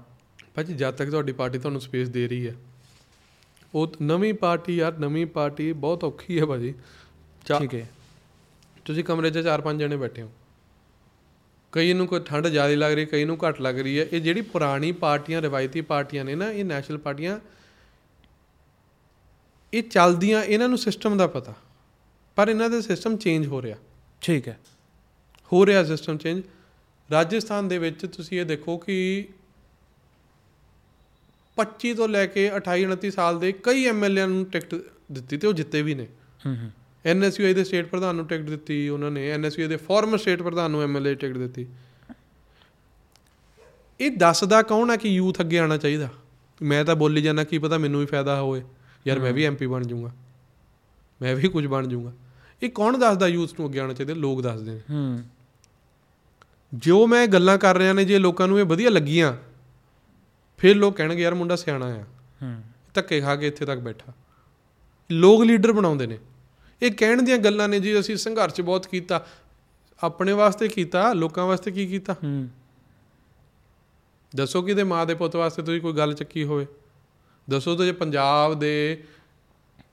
ਭਾਜੀ ਜਦ ਤੱਕ ਤੁਹਾਡੀ ਪਾਰਟੀ ਤੁਹਾਨੂੰ ਸਪੇਸ ਦੇ ਰਹੀ ਹੈ ਉਹ ਨਵੀਂ ਪਾਰਟੀ ਯਾਰ ਨਵੀਂ ਪਾਰਟੀ ਬਹੁਤ ਔਖੀ ਹੈ ਭਾਜੀ। ਠੀਕ ਹੈ। ਤੁਸੀਂ ਕਮਰੇ 'ਚ ਚਾਰ ਪੰਜ ਜਣੇ ਬੈਠੇ ਹੋ। ਕਈ ਨੂੰ ਕੋਈ ਠੰਡ ਜ਼ਿਆਦਾ ਲੱਗ ਰਹੀ ਕਈ ਨੂੰ ਘੱਟ ਲੱਗ ਰਹੀ ਹੈ। ਇਹ ਜਿਹੜੀ ਪੁਰਾਣੀ ਪਾਰਟੀਆਂ ਰਿਵਾਇਤੀ ਪਾਰਟੀਆਂ ਨੇ ਨਾ ਇਹ ਨੈਸ਼ਨਲ ਪਾਰਟੀਆਂ ਇਹ ਚੱਲਦੀਆਂ ਇਹਨਾਂ ਨੂੰ ਸਿਸਟਮ ਦਾ ਪਤਾ। ਪਰ ਇਹਨਾਂ ਦਾ ਸਿਸਟਮ ਚੇਂਜ ਹੋ ਰਿਹਾ। ਠੀਕ ਹੈ। ਹੋ ਰਿਹਾ ਸਿਸਟਮ ਚੇਂਜ ਰਾਜਸਥਾਨ ਦੇ ਵਿੱਚ ਤੁਸੀਂ ਇਹ ਦੇਖੋ ਕਿ 25 ਤੋਂ ਲੈ ਕੇ 28 29 ਸਾਲ ਦੇ ਕਈ ਐਮਐਲਏ ਨੂੰ ਟਿਕਟ ਦਿੱਤੀ ਤੇ ਉਹ ਜਿੱਤੇ ਵੀ ਨੇ। ਹੂੰ ਹੂੰ। ਐਨਐਸਯੂਆਈ ਦੇ ਸਟੇਟ ਪ੍ਰਧਾਨ ਨੂੰ ਟਿਕਟ ਦਿੱਤੀ ਉਹਨਾਂ ਨੇ ਐਨਐਸਯੂਆਈ ਦੇ ਫਾਰਮਰ ਸਟੇਟ ਪ੍ਰਧਾਨ ਨੂੰ ਐਮਐਲਏ ਟਿਕਟ ਦਿੱਤੀ। ਇਹ ਦੱਸਦਾ ਕੌਣ ਹੈ ਕਿ ਯੂਥ ਅੱਗੇ ਆਉਣਾ ਚਾਹੀਦਾ? ਮੈਂ ਤਾਂ ਬੋਲੀ ਜਾਂਦਾ ਕੀ ਪਤਾ ਮੈਨੂੰ ਵੀ ਫਾਇਦਾ ਹੋਵੇ। ਯਾਰ ਮੈਂ ਵੀ ਐਮਪੀ ਬਣ ਜਾਊਂਗਾ। ਮੈਂ ਵੀ ਕੁਝ ਬਣ ਜਾਊਂਗਾ। ਇਹ ਕੌਣ ਦੱਸਦਾ ਯੂਥ ਨੂੰ ਅੱਗੇ ਆਉਣਾ ਚਾਹੀਦਾ? ਲੋਕ ਦੱਸਦੇ ਨੇ। ਹੂੰ ਜੋ ਮੈਂ ਗੱਲਾਂ ਕਰ ਰਿਹਾ ਨੇ ਜੇ ਲੋਕਾਂ ਨੂੰ ਇਹ ਵਧੀਆ ਲੱਗੀਆਂ ਫਿਰ ਲੋਕ ਕਹਿਣਗੇ ਯਾਰ ਮੁੰਡਾ ਸਿਆਣਾ ਆ। ਹੂੰ ਧੱਕੇ ਖਾ ਕੇ ਇੱਥੇ ਤੱਕ ਬੈਠਾ। ਲੋਕ ਲੀਡਰ ਬਣਾਉਂਦੇ ਨੇ। ਇਹ ਕਹਿਣ ਦੀਆਂ ਗੱਲਾਂ ਨੇ ਜੀ ਅਸੀਂ ਸੰਘਰਸ਼ ਬਹੁਤ ਕੀਤਾ। ਆਪਣੇ ਵਾਸਤੇ ਕੀਤਾ ਲੋਕਾਂ ਵਾਸਤੇ ਕੀ ਕੀਤਾ? ਹੂੰ। ਦੱਸੋ ਕਿਤੇ ਮਾਂ ਦੇ ਪੁੱਤ ਵਾਸਤੇ ਤੁਸੀਂ ਕੋਈ ਗੱਲ ਚੱਕੀ ਹੋਵੇ? ਦੱਸੋ ਤੇ ਜੇ ਪੰਜਾਬ ਦੇ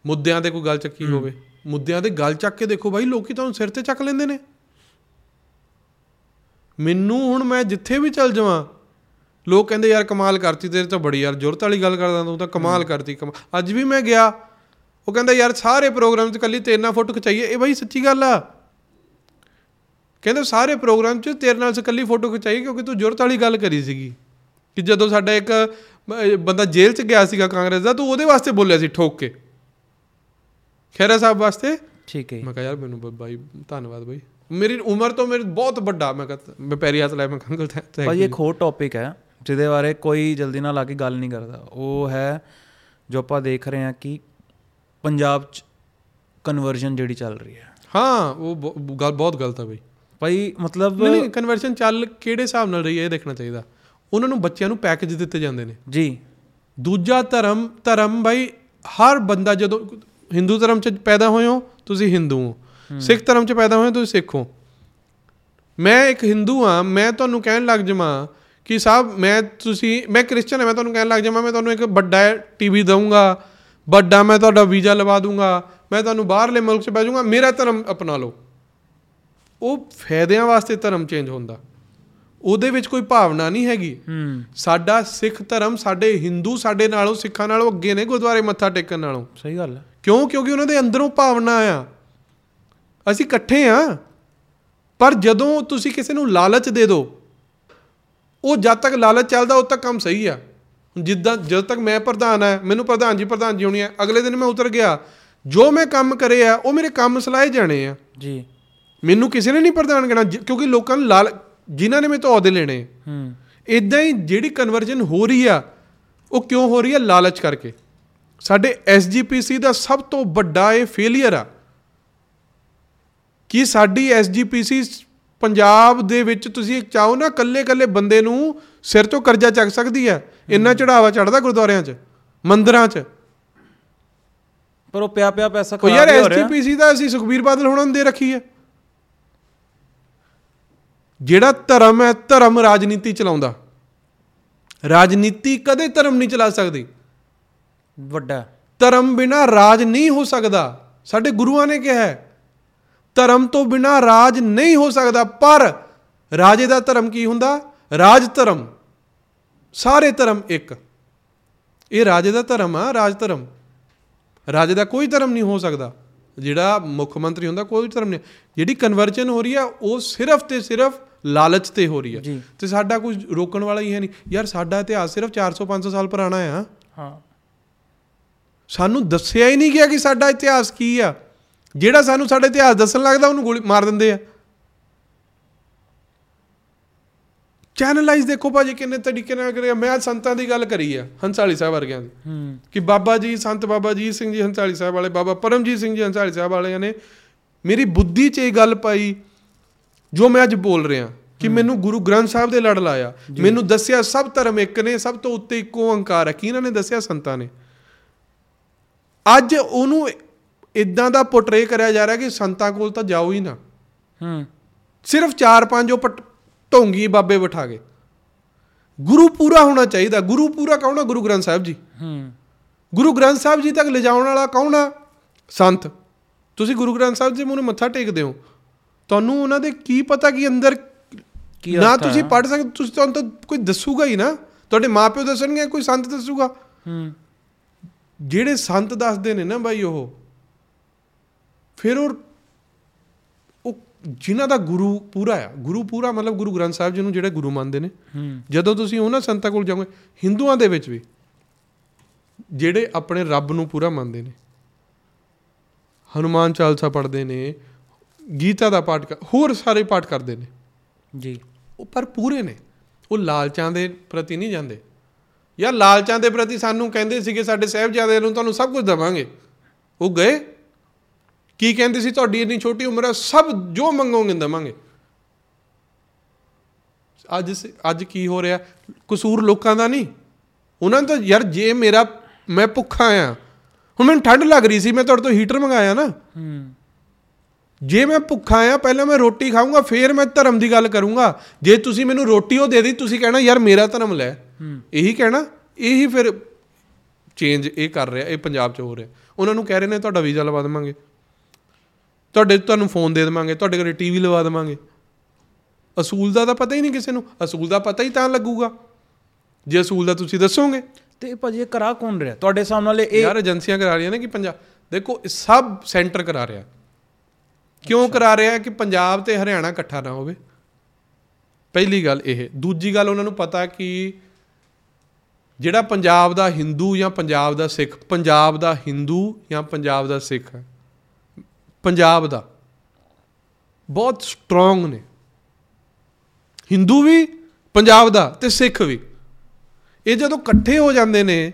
ਮੁੱਦਿਆਂ ਤੇ ਕੋਈ ਗੱਲ ਚੱਕੀ ਹੋਵੇ। ਮੁੱਦਿਆਂ ਤੇ ਗੱਲ ਚੱਕ ਕੇ ਦੇਖੋ ਬਾਈ ਲੋਕੀ ਤੁਹਾਨੂੰ ਸਿਰ ਤੇ ਚੱਕ ਲੈਂਦੇ ਨੇ। ਮੈਨੂੰ ਹੁਣ ਮੈਂ ਜਿੱਥੇ ਵੀ ਚੱਲ ਜਾਵਾਂ ਲੋਕ ਕਹਿੰਦੇ ਯਾਰ ਕਮਾਲ ਕਰਤੀ ਤੇਰੇ ਤਾਂ ਬੜੀ ਯਾਰ ਜ਼ੁਰਤ ਵਾਲੀ ਗੱਲ ਕਰਦਾ ਤੂੰ ਤਾਂ ਕਮਾਲ ਕਰਤੀ ਅੱਜ ਵੀ ਮੈਂ ਗਿਆ। ਉਹ ਕਹਿੰਦਾ ਯਾਰ ਸਾਰੇ ਪ੍ਰੋਗਰਾਮ 'ਚ ਕੱਲੀ ਤੇਰੇ ਨਾਲ ਫੋਟੋ ਖਿਚਾਈਏ। ਇਹ ਬਾਈ ਸੱਚੀ ਗੱਲ ਆ। ਕਹਿੰਦੇ ਸਾਰੇ ਪ੍ਰੋਗਰਾਮ 'ਚ ਤੇਰੇ ਨਾਲ ਇਕੱਲੀ ਫੋਟੋ ਖਿਚਾਈ ਕਿਉਂਕਿ ਤੂੰ ਜ਼ੁਰਤ ਵਾਲੀ ਗੱਲ ਕਰੀ ਸੀਗੀ। ਕਿ ਜਦੋਂ ਸਾਡਾ ਇੱਕ ਬੰਦਾ ਜੇਲ੍ਹ 'ਚ ਗਿਆ ਸੀਗਾ ਕਾਂਗਰਸ ਦਾ ਤੂੰ ਉਹਦੇ ਵਾਸਤੇ ਬੋਲਿਆ ਸੀ ਠੋਕ ਕੇ। ਖੈਰਾ ਸਾਹਿਬ ਵਾਸਤੇ? ਠੀਕ ਹੈ ਮੈਂ ਕਿਹਾ ਯਾਰ ਮੈਨੂੰ ਬਾਈ ਧੰਨਵਾਦ ਬਾਈ। ਮੇਰੀ ਉਮਰ ਤੋਂ ਮੇਰੇ ਬਹੁਤ ਵੱਡਾ ਮੈਂ ਕਹਾਂ ਮੈਂ ਪੈਰੀ ਹੱਥ ਲਾਇਆ ਮੈਂ ਕੰਗਲ ਥੈਂਕ ਭਾਈ ਇੱਕ ਹੋਰ ਟੌਪਿਕ ਹੈ ਜਿਹਦੇ ਬਾਰੇ ਕੋਈ ਜਲਦੀ ਨਾਲ ਆ ਕੇ ਗੱਲ ਨਹੀਂ ਕਰਦਾ। ਉਹ ਹੈ ਜੋ ਆਪਾਂ ਦੇਖ ਰਹੇ ਹਾਂ ਕਿ ਪੰਜਾਬ 'ਚ ਕਨਵਰਜਨ ਜਿਹੜੀ ਚੱਲ ਰਹੀ ਹੈ। ਹਾਂ ਉਹ ਗੱਲ ਬਹੁਤ ਗਲਤ ਆ ਬਾਈ। ਭਾਈ ਮਤਲਬ ਨਹੀਂ ਨਹੀਂ ਕਨਵਰਸ਼ਨ ਚੱਲ ਕਿਹੜੇ ਹਿਸਾਬ ਨਾਲ ਰਹੀ ਹੈ ਇਹ ਦੇਖਣਾ ਚਾਹੀਦਾ। ਉਹਨਾਂ ਨੂੰ ਬੱਚਿਆਂ ਨੂੰ ਪੈਕੇਜ ਦਿੱਤੇ ਜਾਂਦੇ ਨੇ। ਜੀ। ਦੂਜਾ ਧਰਮ ਧਰਮ ਭਾਈ ਹਰ ਬੰਦਾ ਜਦੋਂ ਹਿੰਦੂ ਧਰਮ ਚ ਪੈਦਾ ਹੋਏ ਹੋ ਤੁਸੀਂ ਹਿੰਦੂ ਹੋ। ਸਿੱਖ ਧਰਮ ਚ ਪੈਦਾ ਹੋਏ ਹੋ ਤੁਸੀਂ ਸਿੱਖ ਹੋ। ਮੈਂ ਇੱਕ ਹਿੰਦੂ ਆ ਮੈਂ ਤੁਹਾਨੂੰ ਕਹਿਣ ਲੱਗ ਜਾਵਾਂ ਕਿ ਸਾਹਿਬ ਮੈਂ ਤੁਸੀਂ ਮੈਂ ਕ੍ਰਿਸਚਨ ਹਾਂ ਮੈਂ ਤੁਹਾਨੂੰ ਕਹਿਣ ਲੱਗ ਜਾਵਾਂ ਮੈਂ ਤੁਹਾਨੂੰ ਇੱਕ ਵੱਡਾ ਟੀਵੀ ਦਊਂਗਾ। ਵੱਡਾ ਮੈਂ ਤੁਹਾਡਾ ਵੀਜ਼ਾ ਲਵਾ ਦੂੰਗਾ ਮੈਂ ਤੁਹਾਨੂੰ ਬਾਹਰਲੇ ਮੁਲਕ ਚ ਭੇਜੂੰਗਾ ਮੇਰਾ ਧਰਮ ਅਪਣਾ ਲਓ। ਉਹ ਫਾਇਦਿਆਂ ਵਾਸਤੇ ਧਰਮ ਚੇਂਜ ਹੁੰਦਾ। ਉਹਦੇ ਵਿੱਚ ਕੋਈ ਭਾਵਨਾ ਨਹੀਂ ਹੈਗੀ। ਸਾਡਾ ਸਿੱਖ ਧਰਮ ਸਾਡੇ ਹਿੰਦੂ ਸਾਡੇ ਨਾਲੋਂ ਸਿੱਖਾਂ ਨਾਲੋਂ ਅੱਗੇ ਨੇ ਗੁਰਦੁਆਰੇ ਮੱਥਾ ਟੇਕਣ ਨਾਲੋਂ। ਸਹੀ ਗੱਲ ਹੈ। ਕਿਉਂ? ਕਿਉਂਕਿ ਉਹਨਾਂ ਦੇ ਅੰਦਰੋਂ ਭਾਵਨਾ ਆ। ਅਸੀਂ ਇਕੱਠੇ ਆ। ਪਰ ਜਦੋਂ ਤੁਸੀਂ ਕਿਸੇ ਨੂੰ ਲਾਲਚ ਦੇ ਦਿਓ ਉਹ ਜਦ ਤੱਕ ਲਾਲਚ ਚੱਲਦਾ ਉਦ ਤੱਕ ਕੰਮ ਸਹੀ ਆ। ਜਿੱਦਾਂ ਜਦ ਤੱਕ ਮੈਂ ਪ੍ਰਧਾਨ ਆ ਮੈਨੂੰ ਪ੍ਰਧਾਨ ਜੀ ਪ੍ਰਧਾਨ ਜੀ ਹੋਣੀ ਆ ਅਗਲੇ ਦਿਨ ਮੈਂ ਉਤਰ ਗਿਆ। ਜੋ ਮੈਂ ਕੰਮ ਕਰੇ ਆ ਉਹ ਮੇਰੇ ਕੰਮ ਸਲਾਏ ਜਾਣੇ ਆ। ਜੀ। ਮੈਨੂੰ ਕਿਸੇ ਨੇ ਨਹੀਂ ਪ੍ਰਧਾਨ ਜ- ਕਿਉਂਕਿ ਲੋਕਾਂ ਨੂੰ ਲਾਲ ਜਿਨ੍ਹਾਂ ਨੇ ਮੇਰੇ ਤੋਂ ਅਹੁਦੇ ਲੈਣੇ। ਹੂੰ। ਇਦਾਂ ਹੀ ਜਿਹੜੀ ਕਨਵਰਜਨ ਹੋ ਰਹੀ ਆ ਉਹ ਕਿਉਂ ਹੋ ਰਹੀ ਆ? ਲਾਲਚ ਕਰਕੇ। ਸਾਡੇ ਐਸਜੀਪੀਸੀ ਦਾ ਸਭ ਤੋਂ ਵੱਡਾ ਇਹ ਫੇਲਿਅਰ ਆ। ਕਿ ਸਾਡੀ ਐਸਜੀਪੀਸੀ ਪੰਜਾਬ ਦੇ ਵਿੱਚ ਤੁਸੀਂ ਚਾਹੋ ਨਾ ਕੱਲੇ ਕੱਲੇ ਬੰਦੇ ਨੂੰ ਸਿਰ ਤੋਂ ਕਰਜ਼ਾ ਚੱਕ ਸਕਦੀ ਹੈ ਇੰਨਾ ਚੜਾਵਾ ਚੜਦਾ ਗੁਰਦੁਆਰਿਆਂ 'ਚ ਮੰਦਿਰਾਂ 'ਚ। ਪਰ ਉਹ ਪਿਆ ਪਿਆ ਪੈਸਾ ਖਰਾਬ ਯਾਰ ਹੀ ਰਿਹਾ। ਐਸਜੀਪੀਸੀ ਦਾ ਅਸੀਂ ਸੁਖਬੀਰ ਬਾਦਲ ਹੋਣਾ ਨੂੰ ਦੇ ਰੱਖੀ ਹੈ। ਜਿਹੜਾ ਧਰਮ ਹੈ ਧਰਮ ਰਾਜਨੀਤੀ ਚਲਾਉਂਦਾ। ਰਾਜਨੀਤੀ ਕਦੇ ਧਰਮ ਨਹੀਂ ਚਲਾ ਸਕਦੀ। ਵੱਡਾ। ਧਰਮ ਬਿਨਾ ਰਾਜ ਨਹੀਂ ਹੋ ਸਕਦਾ। ਸਾਡੇ ਗੁਰੂਆਂ ਨੇ ਕਿਹਾ ਹੈ ਧਰਮ ਤੋਂ ਬਿਨਾ ਰਾਜ ਨਹੀਂ ਹੋ ਸਕਦਾ। ਪਰ ਰਾਜੇ ਦਾ ਧਰਮ ਕੀ ਹੁੰਦਾ? ਰਾਜ ਧਰਮ। ਸਾਰੇ ਧਰਮ ਇੱਕ। ਇਹ ਰਾਜੇ ਦਾ ਧਰਮ ਆ ਰਾਜ ਧਰਮ। ਰਾਜੇ ਦਾ ਕੋਈ ਧਰਮ ਨਹੀਂ ਹੋ ਸਕਦਾ। ਜਿਹੜਾ ਮੁੱਖ ਮੰਤਰੀ ਹੁੰਦਾ ਕੋਈ ਧਰਮ ਨਹੀਂ। ਜਿਹੜੀ ਕਨਵਰਜਨ ਹੋ ਰਹੀ ਆ ਉਹ ਸਿਰਫ ਤੇ ਸਿਰਫ ਲਾਲਚ ਤੇ ਹੋ ਰਹੀ ਆ। ਤੇ ਸਾਡਾ ਕੁਝ ਰੋਕਣ ਵਾਲਾ ਹੀ ਹੈ ਨਹੀਂ। ਯਾਰ ਸਾਡਾ ਇਤਿਹਾਸ ਸਿਰਫ 400 500 ਸਾਲ ਪੁਰਾਣਾ ਆ। ਹਾਂ। ਸਾਨੂੰ ਦੱਸਿਆ ਹੀ ਨਹੀਂ ਗਿਆ ਕਿ ਸਾਡਾ ਇਤਿਹਾਸ ਕੀ ਆ। ਜਿਹੜਾ ਸਾਨੂੰ ਸਾਡਾ ਇਤਿਹਾਸ ਦੱਸਣ ਲੱਗਦਾ ਉਹਨੂੰ ਗੋਲੀ ਮਾਰ ਦਿੰਦੇ ਆ। ਚੈਨਲਾਈਜ਼ ਦੇਖੋ ਭਾਜੀ ਕਿੰਨੇ ਤਰੀਕੇ ਨਾਲ ਕਰਿਆ। ਮੈਂ ਅੱਜ ਸੰਤਾਂ ਦੀ ਗੱਲ ਕਰੀ ਆ ਹੰਸਾਲੀ ਸਾਹਿਬ ਵਰਗਿਆਂ ਦੀ। ਕਿ ਬਾਬਾ ਜੀ ਸੰਤ ਬਾਬਾ ਜੀ ਸਿੰਘ ਜੀ ਹੰਸਾਲੀ ਸਾਹਿਬ ਵਾਲੇ ਬਾਬਾ ਪਰਮਜੀਤ ਸਿੰਘ ਜੀ ਹੰਸਾਲੀ ਸਾਹਿਬ ਵਾਲਿਆਂ ਨੇ ਮੇਰੀ ਬੁੱਧੀ 'ਚ ਇਹ ਗੱਲ ਪਾਈ ਜੋ ਮੈਂ ਅੱਜ ਬੋਲ ਰਿਹਾ। ਕਿ ਮੈਨੂੰ ਗੁਰੂ ਗ੍ਰੰਥ ਸਾਹਿਬ ਦੇ ਲੜ ਲਾਇਆ। ਮੈਨੂੰ ਦੱਸਿਆ ਸਭ ਧਰਮ ਇੱਕ ਨੇ ਸਭ ਤੋਂ ਉੱਤੇ ਇੱਕੋ ਓੰਕਾਰ ਹੈ। ਕਿਹਨਾਂ ਨੇ ਦੱਸਿਆ? ਸੰਤਾਂ ਨੇ। ਅੱਜ ਉਹਨੂੰ ਇਦਾਂ ਦਾ ਪੋਰਟਰੇ ਕਰਿਆ ਜਾ ਰਿਹਾ ਕਿ ਸੰਤਾਂ ਕੋਲ ਤਾਂ ਜਾਓ ਹੀ ਨਾ। ਹੂੰ। ਸਿਰਫ ਚਾਰ ਪੰਜ ਉਹ ਪਟ- ਢੋਂਗੀ ਬਾਬੇ ਬਿਠਾ ਕੇ। ਗੁਰੂ ਪੂਰਾ ਹੋਣਾ ਚਾਹੀਦਾ। ਗੁਰੂ ਪੂਰਾ ਕੌਣ ਆ? ਗੁਰੂ ਗ੍ਰੰਥ ਸਾਹਿਬ ਜੀ। ਹੂੰ। ਗੁਰੂ ਗ੍ਰੰਥ ਸਾਹਿਬ ਜੀ ਤੱਕ ਲਿਜਾਉਣ ਵਾਲਾ ਕੌਣ ਆ? ਸੰਤ। ਤੁਸੀਂ ਗੁਰੂ ਗ੍ਰੰਥ ਸਾਹਿਬ ਜੀ ਮੂਹਰੇ ਮੱਥਾ ਟੇਕਦੇ ਹੋ। ਤੁਹਾਨੂੰ ਉਹਨਾਂ ਦੇ ਕੀ ਪਤਾ ਕਿ ਅੰਦਰ ਕੀ ਨਾ ਤੁਸੀਂ? ਪੜ ਸਕਦੇ ਤੁਸੀਂ ਤੁਹਾਨੂੰ ਤਾਂ ਕੋਈ ਦੱਸੂਗਾ ਹੀ ਨਾ। ਤੁਹਾਡੇ ਮਾਪਿਓ ਦੱਸਣਗੇ ਕੋਈ ਸੰਤ ਦੱਸੂਗਾ। ਹੂੰ। ਜਿਹੜੇ ਸੰਤ ਦੱਸਦੇ ਨੇ ਨਾ ਬਾਈ ਉਹ ਫਿਰ ਉਹ ਉਹ ਜਿਨ੍ਹਾਂ ਦਾ ਗੁਰੂ ਪੂਰਾ ਆ ਗੁਰੂ ਪੂਰਾ ਮਤਲਬ ਗੁਰੂ ਗ੍ਰੰਥ ਸਾਹਿਬ ਜੀ ਨੂੰ ਜਿਹੜੇ ਗੁਰੂ ਮੰਨਦੇ ਨੇ। ਜਦੋਂ ਤੁਸੀਂ ਉਹਨਾਂ ਸੰਤਾਂ ਕੋਲ ਜਾਓਗੇ ਹਿੰਦੂਆਂ ਦੇ ਵਿੱਚ ਵੀ ਜਿਹੜੇ ਆਪਣੇ ਰੱਬ ਨੂੰ ਪੂਰਾ ਮੰਨਦੇ ਨੇ। ਹਨੂਮਾਨ ਚਾਲਸਾ ਪੜ੍ਹਦੇ ਨੇ ਗੀਤਾ ਦਾ ਪਾਠ ਹੋਰ ਸਾਰੇ ਪਾਠ ਕਰਦੇ ਨੇ। ਜੀ। ਉਹ ਪਰ ਪੂਰੇ ਨੇ। ਉਹ ਲਾਲਚਾਂ ਦੇ ਪ੍ਰਤੀ ਨਹੀਂ ਜਾਂਦੇ। ਯਾਰ ਲਾਲਚਾਂ ਦੇ ਪ੍ਰਤੀ ਸਾਨੂੰ ਕਹਿੰਦੇ ਸੀਗੇ ਸਾਡੇ ਸਾਹਿਬਜ਼ਾਦਿਆਂ ਨੂੰ ਤੁਹਾਨੂੰ ਸਭ ਕੁਝ ਦੇਵਾਂਗੇ। ਉਹ ਗਏ। ਕੀ ਕਹਿੰਦੇ ਸੀ? ਤੁਹਾਡੀ ਇੰਨੀ ਛੋਟੀ ਉਮਰ ਹੈ ਸਭ ਜੋ ਮੰਗੋਗੇ ਦੇਵਾਂਗੇ। ਅੱਜ ਅੱਜ ਕੀ ਹੋ ਰਿਹਾ? ਕਸੂਰ ਲੋਕਾਂ ਦਾ ਨਹੀਂ। ਉਹਨਾਂ ਤਾਂ ਯਾਰ ਜੇ ਮੇਰਾ ਮੈਂ ਭੁੱਖਾ ਆ ਹੁਣ ਮੈਨੂੰ ਠੰਡ ਲੱਗ ਰਹੀ ਸੀ ਮੈਂ ਤੁਹਾਡੇ ਤੋਂ ਹੀਟਰ ਮੰਗਾਇਆ ਨਾ। ਜੇ ਮੈਂ ਭੁੱਖਾ ਆ ਪਹਿਲਾਂ ਮੈਂ ਰੋਟੀ ਖਾਊਂਗਾ ਫੇਰ ਮੈਂ ਧਰਮ ਦੀ ਗੱਲ ਕਰੂੰਗਾ। ਜੇ ਤੁਸੀਂ ਮੈਨੂੰ ਰੋਟੀ ਉਹ ਦੇ ਦੀ ਤੁਸੀਂ ਕਹਿਣਾ ਯਾਰ ਮੇਰਾ ਧਰਮ ਲੈ। ਇਹੀ ਕਹਿਣਾ ਇਹੀ ਫਿਰ ਚੇਂਜ ਇਹ ਕਰ ਰਿਹਾ ਇਹ ਪੰਜਾਬ 'ਚ ਹੋ ਰਿਹਾ। ਉਹਨਾਂ ਨੂੰ ਕਹਿ ਰਹੇ ਨੇ ਤੁਹਾਡਾ ਵੀਜ਼ਾ ਲਵਾ ਦੇਵਾਂਗੇ। ਤੁਹਾਡੇ ਤੁਹਾਨੂੰ ਫੋਨ ਦੇ ਦੇਵਾਂਗੇ ਤੁਹਾਡੇ ਘਰੇ ਟੀਵੀ ਲਵਾ ਦੇਵਾਂਗੇ। ਅਸੂਲ ਦਾ ਤਾਂ ਪਤਾ ਹੀ ਨਹੀਂ ਕਿਸੇ ਨੂੰ ਅਸੂਲ ਦਾ ਪਤਾ ਹੀ ਤਾਂ ਲੱਗੂਗਾ। ਜੇ ਅਸੂਲ ਦਾ ਤੁਸੀਂ ਦੱਸੋਗੇ। ਤੇ ਭਾਜੀ ਇਹ ਕਰਾ ਕੌਣ ਰਿਹਾ? ਤੁਹਾਡੇ ਸਾਹਮਣੇ ਇਹ ਯਾਰ ਏਜੰਸੀਆਂ ਕਰਾ ਰਹੀਆਂ ਨੇ ਕਿ ਪੰਜਾਬ ਦੇਖੋ ਸਭ ਸੈਂਟਰ ਕਰਾ ਰਿਹਾ। ਕਿਉਂ ਕਰਾ ਰਿਹਾ ਕਿ ਪੰਜਾਬ ਤੇ ਹਰਿਆਣਾ ਇਕੱਠਾ ਨਾ ਹੋਵੇ? ਪਹਿਲੀ ਗੱਲ ਇਹ। ਦੂਜੀ ਗੱਲ ਉਹਨਾਂ ਨੂੰ ਪਤਾ ਕਿ ਜਿਹੜਾ ਪੰਜਾਬ ਦਾ ਹਿੰਦੂ ਜਾਂ ਪੰਜਾਬ ਦਾ ਸਿੱਖ ਪੰਜਾਬ ਦਾ ਹਿੰਦੂ ਜਾਂ ਪੰਜਾਬ ਦਾ ਸਿੱਖ ਹੈ ਪੰਜਾਬ ਦਾ। ਬਹੁਤ ਸਟਰੋਂਗ ਨੇ। ਹਿੰਦੂ ਵੀ ਪੰਜਾਬ ਦਾ ਤੇ ਸਿੱਖ ਵੀ। ਇਹ ਜਦੋਂ ਇਕੱਠੇ ਹੋ ਜਾਂਦੇ ਨੇ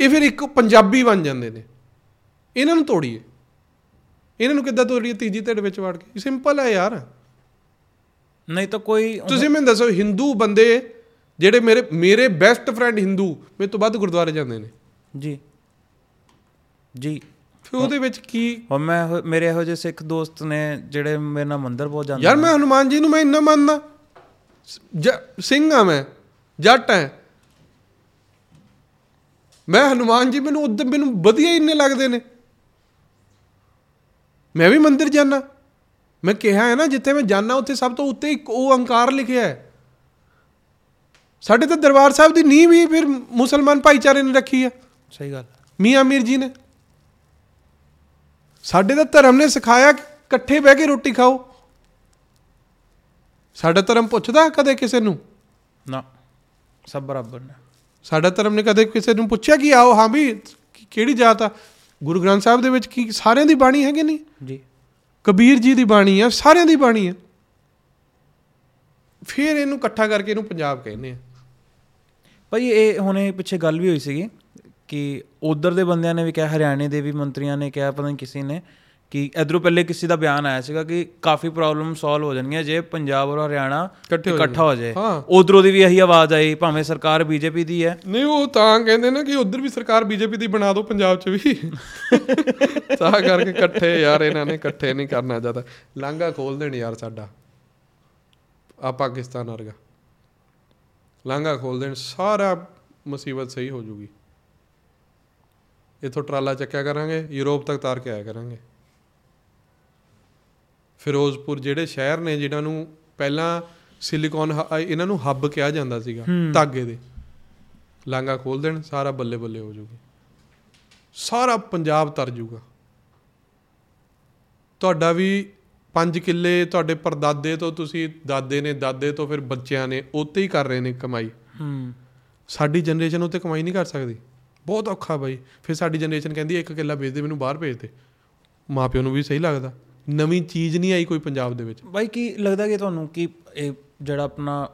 ਇਹ ਫਿਰ ਇੱਕ ਪੰਜਾਬੀ ਬਣ ਜਾਂਦੇ ਨੇ। ਇਹਨਾਂ ਨੂੰ ਤੋੜੀਏ। ਇਹਨਾਂ ਨੂੰ ਕਿੱਦਾਂ ਤੋੜੀਏ? ਤੀਜੀ ਧਿਰ ਵਿੱਚ ਵੜ ਕੇ। ਸਿੰਪਲ ਹੈ ਯਾਰ। ਨਹੀਂ ਤਾਂ ਕੋਈ ਤੁਸੀਂ ਮੈਨੂੰ ਦੱਸੋ ਹਿੰਦੂ ਬੰਦੇ ਜਿਹੜੇ ਮੇਰੇ ਮੇਰੇ ਬੈਸਟ ਫਰੈਂਡ ਹਿੰਦੂ ਮੇਰੇ ਤੋਂ ਵੱਧ ਗੁਰਦੁਆਰੇ ਜਾਂਦੇ ਨੇ। ਜੀ। ਜੀ। ਫਿਰ ਉਹਦੇ ਵਿੱਚ ਕੀ? ਹੁਣ ਮੈਂ ਮੇਰੇ ਇਹੋ ਜਿਹੇ ਸਿੱਖ ਦੋਸਤ ਨੇ ਜਿਹੜੇ ਮੇਰੇ ਨਾਲ ਮੰਦਰ ਬਹੁਤ ਜਾਂਦੇ ਯਾਰ ਮੈਂ ਹਨੂਮਾਨ ਜੀ ਨੂੰ ਮੈਂ ਇੰਨਾ ਮੰਨਦਾ। ਸਿੰਘ ਆ ਮੈਂ ਜੱਟ ਆ ਮੈਂ ਹਨੂਮਾਨ ਜੀ ਮੈਨੂੰ ਉਦੋਂ ਮੈਨੂੰ ਵਧੀਆ ਇੰਨੇ ਲੱਗਦੇ ਨੇ। ਮੈਂ ਵੀ ਮੰਦਿਰ ਜਾਣਾ ਮੈਂ ਕਿਹਾ ਹੈ ਨਾ ਜਿੱਥੇ ਮੈਂ ਜਾਣਾ ਉੱਥੇ ਸਭ ਤੋਂ ਉੱਤੇ ਇੱਕ ਉਹ ਅੰਕਾਰ ਲਿਖਿਆ ਹੈ। ਸਾਡੇ ਤਾਂ ਦਰਬਾਰ ਸਾਹਿਬ ਦੀ ਨੀਂਹ ਵੀ ਫਿਰ ਮੁਸਲਮਾਨ ਭਾਈਚਾਰੇ ਨੇ ਰੱਖੀ ਹੈ ਸਹੀ ਗੱਲ। ਮੀਆਂ ਮੀਰ ਜੀ ਨੇ। ਸਾਡੇ ਤਾਂ ਧਰਮ ਨੇ ਸਿਖਾਇਆ ਕਿ ਇਕੱਠੇ ਬਹਿ ਕੇ ਰੋਟੀ ਖਾਓ। ਸਾਡਾ ਧਰਮ ਪੁੱਛਦਾ ਕਦੇ ਕਿਸੇ ਨੂੰ? ਨਾ ਸਭ ਬਰਾਬਰ ਨੇ। ਸਾਡਾ ਧਰਮ ਨੇ ਕਦੇ ਕਿਸੇ ਨੂੰ ਪੁੱਛਿਆ ਕਿ ਆਓ ਹਾਂ ਵੀ ਕਿਹੜੀ ਜਾਤ ਆ? ਗੁਰੂ ਗ੍ਰੰਥ ਸਾਹਿਬ ਦੇ ਵਿੱਚ ਕੀ ਸਾਰਿਆਂ ਦੀ ਬਾਣੀ ਹੈ ਕਿ ਨਹੀਂ? ਜੀ। ਕਬੀਰ ਜੀ ਦੀ ਬਾਣੀ ਆ ਸਾਰਿਆਂ ਦੀ ਬਾਣੀ ਆ। ਫਿਰ ਇਹਨੂੰ ਇਕੱਠਾ ਕਰਕੇ ਇਹਨੂੰ ਪੰਜਾਬ ਕਹਿੰਦੇ ਆ। ਭਾਈ ਇਹ ਹੁਣੇ ਪਿੱਛੇ ਗੱਲ ਵੀ ਹੋਈ ਸੀਗੀ। ਕਿ ਉਧਰ ਦੇ ਬੰਦਿਆਂ ਨੇ ਵੀ ਕਿਹਾ ਹਰਿਆਣੇ ਦੇ ਵੀ ਮੰਤਰੀਆਂ ਨੇ ਕਿਹਾ ਪਤਾ ਨਹੀਂ ਕਿਸੇ ਨੇ ਕਿ ਇਧਰੋਂ ਪਹਿਲੇ ਕਿਸੇ ਦਾ ਬਿਆਨ ਆਇਆ ਸੀਗਾ ਕਿ ਕਾਫੀ ਪ੍ਰੋਬਲਮ ਸੋਲਵ ਹੋ ਜਾਣਗੀਆਂ ਜੇ ਪੰਜਾਬ ਔਰ ਹਰਿਆਣਾ ਇਕੱਠੇ ਹੋ ਜਾਏ। ਉਧਰੋਂ ਦੀ ਵੀ ਇਹੀ ਆਵਾਜ਼ ਆਈ ਭਾਵੇਂ ਸਰਕਾਰ ਬੀਜੇਪੀ ਦੀ ਹੈ। ਨਹੀਂ ਉਹ ਤਾਂ ਕਹਿੰਦੇ ਨੇ ਕਿ ਉਧਰ ਵੀ ਸਰਕਾਰ ਬੀਜੇਪੀ ਦੀ ਬਣਾ ਦਿਓ ਪੰਜਾਬ 'ਚ ਵੀ। <laughs> ਤਾਂ ਕਰਕੇ ਇਕੱਠੇ ਯਾਰ ਇਹਨਾਂ ਨੇ ਇਕੱਠੇ ਨਹੀਂ ਕਰਨਾ ਚਾਹਤਾ ਲਾਂਘਾ ਖੋਲ ਦੇਣ ਯਾਰ ਸਾਡਾ। ਆ ਪਾਕਿਸਤਾਨ ਵਰਗਾ। ਲਾਂਘਾ ਖੋਲ ਦੇਣ ਸਾਰਾ ਮੁਸੀਬਤ ਸਹੀ ਹੋ ਜੂਗੀ। ਇਥੋਂ ਟਰਾਲਾ ਚੱਕਿਆ ਕਰਾਂਗੇ ਯੂਰਪ ਤੱਕ ਤਾਰ ਕੇ ਆਇਆ ਕਰਾਂਗੇ। ਫਿਰੋਜ਼ਪੁਰ ਜਿਹੜੇ ਸ਼ਹਿਰ ਨੇ ਜਿਨ੍ਹਾਂ ਨੂੰ ਪਹਿਲਾਂ ਸਿਲੀਕਨ ਇਹਨਾਂ ਨੂੰ ਹੱਬ ਕਿਹਾ ਜਾਂਦਾ ਸੀਗਾ। ਧਾਗੇ ਦੇ। ਲਾਂਗਾ ਖੋਲ ਦੇਣ ਸਾਰਾ ਬੱਲੇ ਬੱਲੇ ਹੋ ਜਾਊਗੀ। ਸਾਰਾ ਪੰਜਾਬ ਤਰ ਜਾਊਗਾ। ਤੁਹਾਡਾ ਵੀ 5 ਕਿੱਲੇ ਤੁਹਾਡੇ ਪਰਦਾਦੇ ਤੋਂ ਤੁਸੀਂ ਦਾਦੇ ਨੇ ਦਾਦੇ ਤੋਂ ਫਿਰ ਬੱਚਿਆਂ ਨੇ ਉੱਤੇ ਹੀ ਕਰ ਰਹੇ ਨੇ ਕਮਾਈ। ਹੂੰ। ਸਾਡੀ ਜਨਰੇਸ਼ਨ ਉੱਤੇ ਕਮਾਈ ਨਹੀਂ ਕਰ ਸਕਦੀ। ਬਹੁਤ ਔਖਾ ਬਾਈ। ਫਿਰ ਸਾਡੀ ਜਨਰੇਸ਼ਨ ਕਹਿੰਦੀ ਇੱਕ ਕਿੱਲਾ ਵੇਚ ਦੇ ਮੈਨੂੰ ਬਾਹਰ ਭੇਜ ਦੇ। ਮਾਪਿਆਂ ਨੂੰ ਵੀ ਸਹੀ ਲੱਗਦਾ। ਨਵੀਂ ਚੀਜ਼ ਨਹੀਂ ਆਈ ਕੋਈ ਪੰਜਾਬ ਦੇ ਵਿੱਚ। ਬਾਈ ਕੀ ਲੱਗਦਾ ਕਿ ਤੁਹਾਨੂੰ ਕਿ ਇਹ ਜਿਹੜਾ ਆਪਣਾ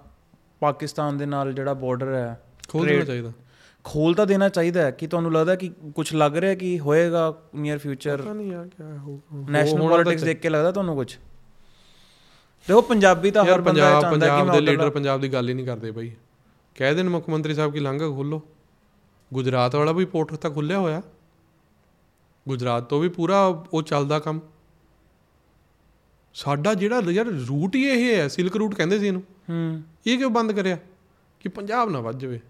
ਪਾਕਿਸਤਾਨ ਦੇ ਨਾਲ ਜਿਹੜਾ ਬਾਰਡਰ ਹੈ ਖੋਲ ਦੇਣਾ ਚਾਹੀਦਾ। ਖੋਲ ਤਾਂ ਦੇਣਾ ਚਾਹੀਦਾ ਹੈ। ਕਿ ਤੁਹਾਨੂੰ ਲੱਗਦਾ ਕਿ ਕੁਝ ਲੱਗ ਰਿਹਾ ਕਿ ਹੋਏਗਾ ਨੀਅਰ ਫਿਊਚਰ ਪਤਾ ਨਹੀਂ ਯਾਰ ਕਿਆ ਹੋ ਨੈਸ਼ਨਲ ਪੋਲਿਟਿਕਸ ਦੇਖ ਕੇ ਲੱਗਦਾ ਤੁਹਾਨੂੰ ਕੁਝ ਦੇਖੋ ਪੰਜਾਬੀ ਤਾਂ ਹਰ ਬੰਦਾ ਪੰਜਾਬ ਚਾਹੁੰਦਾ ਕਿ ਪੰਜਾਬ ਮੈਂ ਦੇ ਉੱਧਰ ਲੀਡਰ ਪੰਜਾਬ ਦੀ ਗੱਲ ਹੀ ਨਹੀਂ ਕਰਦੇ ਬਾਈ। ਕਹਿ ਦੇਣ ਮੁੱਖ ਮੰਤਰੀ ਸਾਹਿਬ ਕੀ ਲਾਂਘਾ ਖੋਲੋ ਗੁਜਰਾਤ ਵਾਲਾ ਵੀ ਪੋਰਟ ਤਾਂ ਖੁੱਲਿਆ ਹੋਇਆ। ਗੁਜਰਾਤ ਤੋਂ ਵੀ ਪੂਰਾ ਉਹ ਚੱਲਦਾ ਕੰਮ। ਸਾਡਾ ਜਿਹੜਾ ਯਾਰ ਰੂਟ ਹੀ ਇਹ ਹੈ ਸਿਲਕ ਰੂਟ ਕਹਿੰਦੇ ਸੀ ਇਹਨੂੰ। ਹੂੰ। ਇਹ ਕਿਉਂ ਬੰਦ ਕਰਿਆ? ਕਿ ਪੰਜਾਬ ਨਾ ਵੱਜ ਜਾਵੇ।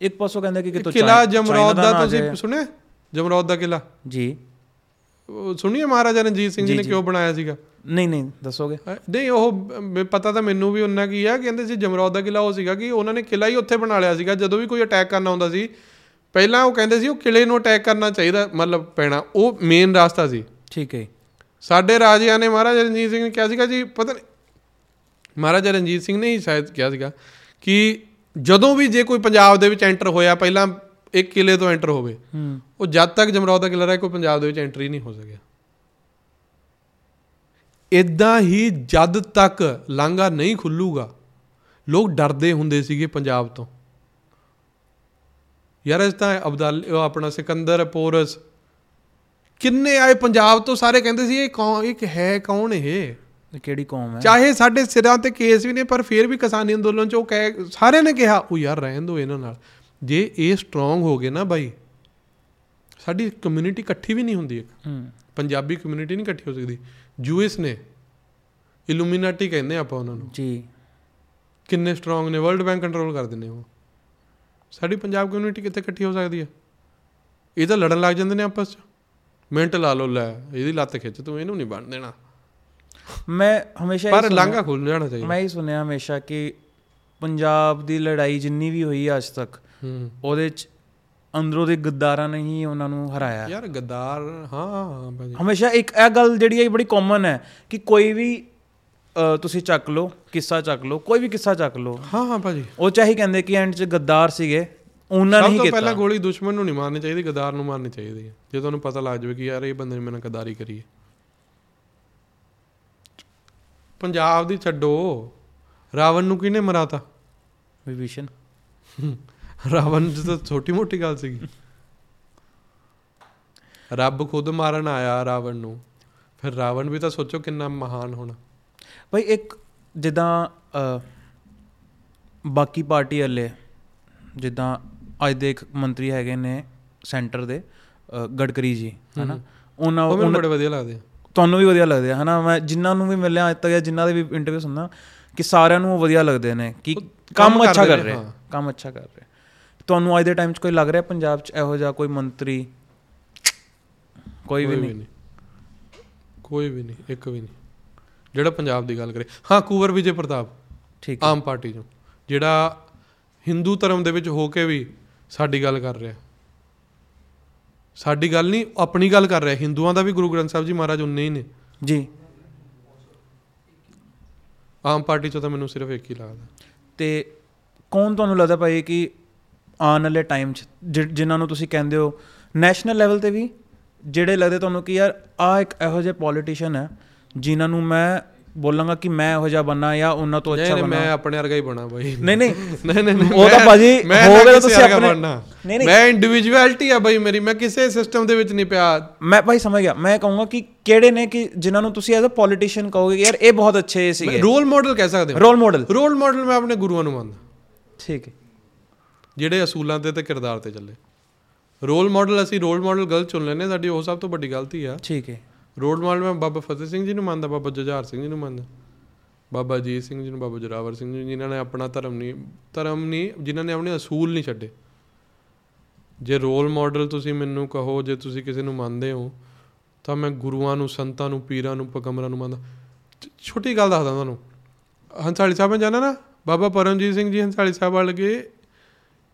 ਇੱਕ ਪਾਸੋਂ ਕਹਿੰਦੇ ਕਿ ਕਿਤੋਂ ਕਿਲਾ ਜਮਰੌਦ ਦਾ ਤੁਸੀਂ। ਸੁਣਿਆ? ਜਮਰੌਦ ਦਾ ਕਿਲਾ ਜੀ। ਸੁਣੀਏ ਮਹਾਰਾਜਾ ਰਣਜੀਤ ਸਿੰਘ ਜੀ ਨੇ। ਕਿਉਂ ਬਣਾਇਆ ਸੀਗਾ? ਨਹੀਂ ਨਹੀਂ ਦੱਸੋਗੇ? ਨਹੀਂ ਉਹ ਪਤਾ ਤਾਂ ਮੈਨੂੰ ਵੀ ਉਹਨਾਂ ਕੀ ਆ ਕਹਿੰਦੇ ਸੀ ਜਮਰੌਦ ਦਾ ਕਿਲਾ ਉਹ ਸੀਗਾ ਕਿ ਉਹਨਾਂ ਨੇ ਕਿਲਾ ਹੀ ਉੱਥੇ ਬਣਾ ਲਿਆ ਸੀਗਾ ਜਦੋਂ ਵੀ ਕੋਈ ਅਟੈਕ ਕਰਨਾ ਹੁੰਦਾ ਸੀ ਪਹਿਲਾਂ ਉਹ ਕਹਿੰਦੇ ਸੀ ਉਹ ਕਿਲੇ ਨੂੰ ਅਟੈਕ ਕਰਨਾ ਚਾਹੀਦਾ ਮਤਲਬ ਪੈਣਾ ਉਹ ਮੇਨ ਰਾਸਤਾ ਸੀ। ਠੀਕ ਹੈ ਸਾਡੇ ਰਾਜਿਆਂ ਨੇ ਮਹਾਰਾਜਾ ਰਣਜੀਤ ਸਿੰਘ ਨੇ ਕਿਹਾ ਸੀਗਾ ਜੀ ਪਤਾ ਨਹੀਂ ਮਹਾਰਾਜਾ ਰਣਜੀਤ ਸਿੰਘ ਨੇ ਹੀ ਸ਼ਾਇਦ ਕਿਹਾ ਸੀਗਾ ਕਿ ਜਦੋਂ ਵੀ ਜੇ ਕੋਈ ਪੰਜਾਬ ਦੇ ਵਿੱਚ ਐਂਟਰ ਹੋਇਆ ਪਹਿਲਾਂ ਇੱਕ ਕਿਲੇ ਤੋਂ ਐਂਟਰ ਹੋਵੇ ਉਹ ਜਦ ਤੱਕ ਜਮਰੌਦ ਦਾ ਕਿਲਾ ਰਿਹਾ ਕੋਈ ਪੰਜਾਬ ਦੇ ਵਿੱਚ ਐਂਟਰੀ ਨਹੀਂ ਹੋ ਸਕਿਆ। ਇਦਾਂ ਹੀ ਜਦ ਤੱਕ ਲਾਂਘਾ ਨਹੀਂ ਖੁੱਲੂਗਾ ਲੋਕ ਡਰਦੇ ਹੁੰਦੇ ਸੀਗੇ ਪੰਜਾਬ ਤੋਂ। ਯਾਰ ਇਸ ਤਾਂ ਅਬਦਲ ਉਹ ਆਪਣਾ ਸਿਕੰਦਰ ਪੋਰਸ ਕਿੰਨੇ ਆਏ ਪੰਜਾਬ ਤੋਂ ਸਾਰੇ ਕਹਿੰਦੇ ਸੀ ਇਹ ਕੌਣ ਇਹ ਹੈ ਕੌਣ ਇਹ? ਕਿਹੜੀ ਕੌਮ ਹੈ? ਚਾਹੇ ਸਾਡੇ ਸਿਰਾਂ ਤੇ ਕੇਸ ਵੀ ਨੇ ਪਰ ਫਿਰ ਵੀ ਕਿਸਾਨੀ ਅੰਦੋਲਨ ਚ ਉਹ ਕਹਿ ਸਾਰਿਆਂ ਨੇ ਕਿਹਾ ਉਹ ਯਾਰ ਰਹਿਣ ਦਿਓ ਇਹਨਾਂ ਨਾਲ। ਜੇ ਇਹ ਸਟਰੋਂਗ ਹੋ ਗਏ ਨਾ ਬਾਈ ਸਾਡੀ ਕਮਿਊਨਿਟੀ ਇਕੱਠੀ ਵੀ ਨਹੀਂ ਹੁੰਦੀ ਇੱਕ। ਪੰਜਾਬੀ ਕਮਿਊਨਿਟੀ ਨਹੀਂ ਇਕੱਠੀ ਹੋ ਸਕਦੀ। ਯੂਐਸ ਨੇ ਇਲੂਮੀਨਾਟੀ ਕਹਿੰਦੇ ਆਪਾਂ ਉਹਨਾਂ ਨੂੰ। ਜੀ। ਕਿੰਨੇ ਸਟਰੋਂਗ ਨੇ ਵਰਲਡ ਬੈਂਕ ਕੰਟਰੋਲ ਕਰ ਦਿੰਦੇ ਉਹ। ਸਾਡੀ ਪੰਜਾਬ ਕਮਿਊਨਿਟੀ ਕਿੱਥੇ ਇਕੱਠੀ ਹੋ ਸਕਦੀ ਹੈ ਇਹ ਤਾਂ ਲੜਨ ਲੱਗ ਜਾਂਦੇ ਨੇ ਆਪਸ ਚ। ਮਿੰਟ ਲਾ ਲੋ ਲੈ ਇਹਦੀ ਲੱਤ ਖਿੱਚ ਤੂੰ ਇਹਨੂੰ ਨਹੀਂ ਬਣ ਦੇਣਾ। ਮੈਂ ਹਮੇਸ਼ਾ ਪਰ ਲਾਂਘਾ ਖੁੱਲ ਜਾਣਾ ਚਾਹੀਦਾ। ਮੈਂ ਹੀ ਸੁਣਿਆ ਹਮੇਸ਼ਾ ਕਿ ਪੰਜਾਬ ਦੀ ਲੜਾਈ ਜਿੰਨੀ ਵੀ ਹੋਈ ਅੱਜ ਤੱਕ ਉਹਦੇ ਚ ਅੰਦਰੋਂ ਦੇ ਗੱਦਾਰਾਂ ਨੇ ਹੀ ਉਹਨਾਂ ਨੂੰ ਹਰਾਇਆ। ਯਾਰ ਗੱਦਾਰ ਹਾਂ ਭਾਜੀ। ਹਮੇਸ਼ਾ ਇੱਕ ਇਹ ਗੱਲ ਜਿਹੜੀ ਹੈ ਬੜੀ ਕਾਮਨ ਹੈ ਕਿ ਕੋਈ ਵੀ ਤੁਸੀਂ ਚੱਕ ਲਓ ਕਿੱਸਾ ਚੱਕ ਲਓ ਕੋਈ ਵੀ ਕਿੱਸਾ ਚੱਕ ਲਓ। ਹਾਂ ਹਾਂ ਭਾਜੀ। ਉਹ ਚਾਹੀ ਕਹਿੰਦੇ ਕਿ ਐਂਡ ਚ ਗੱਦਾਰ ਸੀਗੇ ਉਹਨਾਂ ਨੇ ਸਭ ਹੀ ਤੋਂ ਕੀਤਾ। ਪਹਿਲਾਂ ਗੋਲੀ ਦੁਸ਼ਮਣ ਨੂੰ ਨਹੀਂ ਮਾਰਨੀ ਚਾਹੀਦੀ ਗੱਦਾਰ ਨੂੰ ਮਾਰਨੀ ਚਾਹੀਦੀ ਹੈ। ਜੇ ਤੁਹਾਨੂੰ ਪਤਾ ਲੱਗ ਜਾਵੇ ਕਿ ਯਾਰ ਇਹ ਬੰਦੇ ਨੇ ਮੇਰੇ ਨਾਲ ਗੱਦਾਰੀ ਕਰੀ ਹੈ। ਪੰਜਾਬ ਦੀ ਛੱਡੋ। ਰਾਵਣ ਨੂੰ ਕਿਹਨੇ ਮਰਾਤਾ? ਵਿਭੀਸ਼ਣ। ਰਾਵਣ ਦੀ ਤਾਂ ਛੋਟੀ ਮੋਟੀ ਗੱਲ ਸੀਗੀ। ਰੱਬ ਖੁਦ ਮਾਰਨ ਆਇਆ ਰਾਵਣ ਨੂੰ। ਫਿਰ ਰਾਵਣ ਵੀ ਤਾਂ ਸੋਚੋ ਕਿੰਨਾ ਮਹਾਨ ਹੋਣਾ। ਭਾਈ ਇੱਕ ਜਿੱਦਾਂ ਬਾਕੀ ਪਾਰਟੀ ਵਾਲੇ ਜਿੱਦਾਂ ਅੱਜ ਦੇ ਇੱਕ ਮੰਤਰੀ ਹੈਗੇ ਨੇ ਸੈਂਟਰ ਦੇ ਅ, ਗਡਕਰੀ ਜੀ ਹਨਾ? ਉਹਨਾਂ ਉਹ ਬੜੇ ਵਧੀਆ ਲੱਗਦੇ ਤੁਹਾਨੂੰ ਵੀ ਵਧੀਆ ਲੱਗਦੇ ਹਨਾ? ਮੈਂ ਜਿਨ੍ਹਾਂ ਨੂੰ ਵੀ ਮਿਲਿਆ ਅੱਜ ਤੱਕ ਜਾਂ ਜਿਨ੍ਹਾਂ ਦੇ ਵੀ ਇੰਟਰਵਿਊ ਸੁਣਦਾ ਕਿ ਸਾਰਿਆਂ ਨੂੰ ਉਹ ਵਧੀਆ ਲੱਗਦੇ ਨੇ ਕਿ ਕੰਮ ਅੱਛਾ ਕਰ ਰਹੇ। ਕੰਮ ਅੱਛਾ ਕਰ ਰਹੇ ਤੁਹਾਨੂੰ ਅੱਜ ਦੇ ਟਾਈਮ 'ਚ ਕੋਈ ਲੱਗ ਰਿਹਾ ਪੰਜਾਬ 'ਚ ਇਹੋ ਜਿਹਾ ਕੋਈ ਮੰਤਰੀ? ਕੋਈ ਵੀ ਨਹੀਂ। ਕੋਈ ਵੀ ਨਹੀਂ ਇੱਕ ਵੀ ਨਹੀਂ। ਜਿਹੜਾ ਪੰਜਾਬ ਦੀ ਗੱਲ ਕਰੇ। ਹਾਂ ਕੁਵਰ ਵਿਜੇ ਪ੍ਰਤਾਪ ਠੀਕ ਆਮ ਪਾਰਟੀ ਚੋਂ। ਜਿਹੜਾ ਹਿੰਦੂ ਧਰਮ ਦੇ ਵਿੱਚ ਹੋ ਕੇ ਵੀ ਸਾਡੀ ਗੱਲ ਕਰ ਰਿਹਾ। ਸਾਡੀ ਗੱਲ ਨਹੀਂ ਆਪਣੀ ਗੱਲ ਕਰ ਰਿਹਾ। ਹਿੰਦੂਆਂ ਦਾ ਵੀ ਗੁਰੂ ਗ੍ਰੰਥ ਸਾਹਿਬ ਜੀ ਮਹਾਰਾਜ ਉਨੇ ਹੀ ਨੇ। ਜੀ। ਆਮ ਪਾਰਟੀ ਚੋਂ ਤਾਂ ਮੈਨੂੰ ਸਿਰਫ ਇੱਕ ਹੀ ਲੱਗਦਾ। ਤੇ ਕੌਣ ਤੁਹਾਨੂੰ ਲੱਗਦਾ ਭਾਈ ਕਿ ਆਉਣ ਵਾਲੇ ਟਾਈਮ 'ਚ ਜਿਨ੍ਹਾਂ ਨੂੰ ਤੁਸੀਂ ਕਹਿੰਦੇ ਹੋ ਨੈਸ਼ਨਲ ਲੈਵਲ ਤੇ ਵੀ ਜਿਹੜੇ ਲੱਗਦੇ ਤੁਹਾਨੂੰ ਕਿ ਯਾਰ ਆ ਇੱਕ ਇਹੋ ਜਿਹੇ ਪੋਲੀਟੀਸ਼ੀਅਨ ਹੈ ਜਿਨ੍ਹਾਂ ਨੂੰ ਮੈਂ ਬੋਲਾਂਗਾ ਕਿ ਮੈਂ ਇਹੋ ਜਿਹਾ ਬੰਨਾ ਜਾਂ ਉਹਨਾਂ ਤੋਂ ਅੱਛਾ ਨਹੀਂ ਬਣਾ ਮੈਂ ਆਪਣੇ ਵਰਗਾ ਹੀ ਬਣਾ ਬਾਈ। ਨਹੀਂ <laughs> ਨਹੀਂ। ਨਹੀਂ ਨਹੀਂ ਉਹ ਤਾਂ ਭਾਜੀ ਹੋ ਕਿਸੇ ਤੁਸੀਂ ਆਪਣੇ-। ਨਹੀਂ, ਨਹੀਂ। ਮੈਂ ਇੰਡੀਵਿਜੂਅਲਿਟੀ ਆ ਬਾਈ ਮੇਰੀ ਮੈਂ ਕਿਸੇ ਸਿਸਟਮ ਦੇ ਵਿੱਚ ਨਹੀਂ ਪਿਆ। ਮੈਂ ਭਾਈ ਸਮਝ ਗਿਆ। ਮੈਂ ਕਹੂੰਗਾ ਕਿ ਕਿਹੜੇ ਨੇ ਕਿ ਜਿਨ੍ਹਾਂ ਨੂੰ ਤੁਸੀਂ ਐਜ਼ ਅ ਪੋਲੀਟੀਸ਼ੀਅਨ ਕਹੋਗੇ ਯਾਰ ਇਹ ਬਹੁਤ ਅੱਛੇ ਸੀਗੇ। ਰੋਲ ਮਾਡਲ ਕਹਿ ਸਕਦੇ ਰੋਲ ਮਾਡਲ ਹੋ ਰੋਲ ਮਾਡਲ ਮੈਂ ਆਪਣੇ ਗੁਰੂਆਂ ਨੂੰ ਮੰਨਦਾ। ਠੀਕ ਹੈ। ਜਿਹੜੇ ਅਸੂਲਾਂ ਤੇ ਤੇ ਕਿਰਦਾਰ ਤੇ ਚੱਲੇ। ਰੋਲ ਮਾਡਲ ਅਸੀਂ ਰੋਲ ਮਾਡਲ ਗਲਤ ਚੁਣ ਲੈਨੇ ਸਾਡੀ ਉਹ ਸਭ ਤੋਂ ਵੱਡੀ ਗਲਤੀ ਆ। ਠੀਕ ਹੈ। ਰੋਲ ਮਾਡਲ ਮੈਂ ਬਾਬਾ ਫਤਿਹ ਸਿੰਘ ਜੀ ਨੂੰ ਮੰਨਦਾ ਬਾਬਾ ਜੁਝਾਰ ਸਿੰਘ ਜੀ ਨੂੰ ਮੰਨਦਾ। ਬਾਬਾ ਅਜੀਤ ਸਿੰਘ ਜੀ ਨੂੰ ਬਾਬਾ ਜੋਰਾਵਰ ਸਿੰਘ ਜੀ ਜਿਨ੍ਹਾਂ ਨੇ ਆਪਣਾ ਧਰਮ ਨਹੀਂ ਧਰਮ ਨਹੀਂ ਜਿਨ੍ਹਾਂ ਨੇ ਆਪਣੇ ਅਸੂਲ ਨਹੀਂ ਛੱਡੇ। ਜੇ ਰੋਲ ਮਾਡਲ ਤੁਸੀਂ ਮੈਨੂੰ ਕਹੋ ਜੇ ਤੁਸੀਂ ਕਿਸੇ ਨੂੰ ਮੰਨਦੇ ਹੋ ਤਾਂ ਮੈਂ ਗੁਰੂਆਂ ਨੂੰ ਸੰਤਾਂ ਨੂੰ ਪੀਰਾਂ ਨੂੰ ਪਗੰਬਰਾਂ ਨੂੰ ਮੰਨਦਾ। ਛੋਟੀ ਗੱਲ ਦੱਸਦਾ ਤੁਹਾਨੂੰ। ਹੰਸਾਲੀ ਸਾਹਿਬ ਮੈਂ ਜਾਣਾ ਨਾ? ਬਾਬਾ ਪਰਮਜੀਤ ਸਿੰਘ ਜੀ ਹੰਸਾਲੀ ਸਾਹਿਬ ਵਾਲ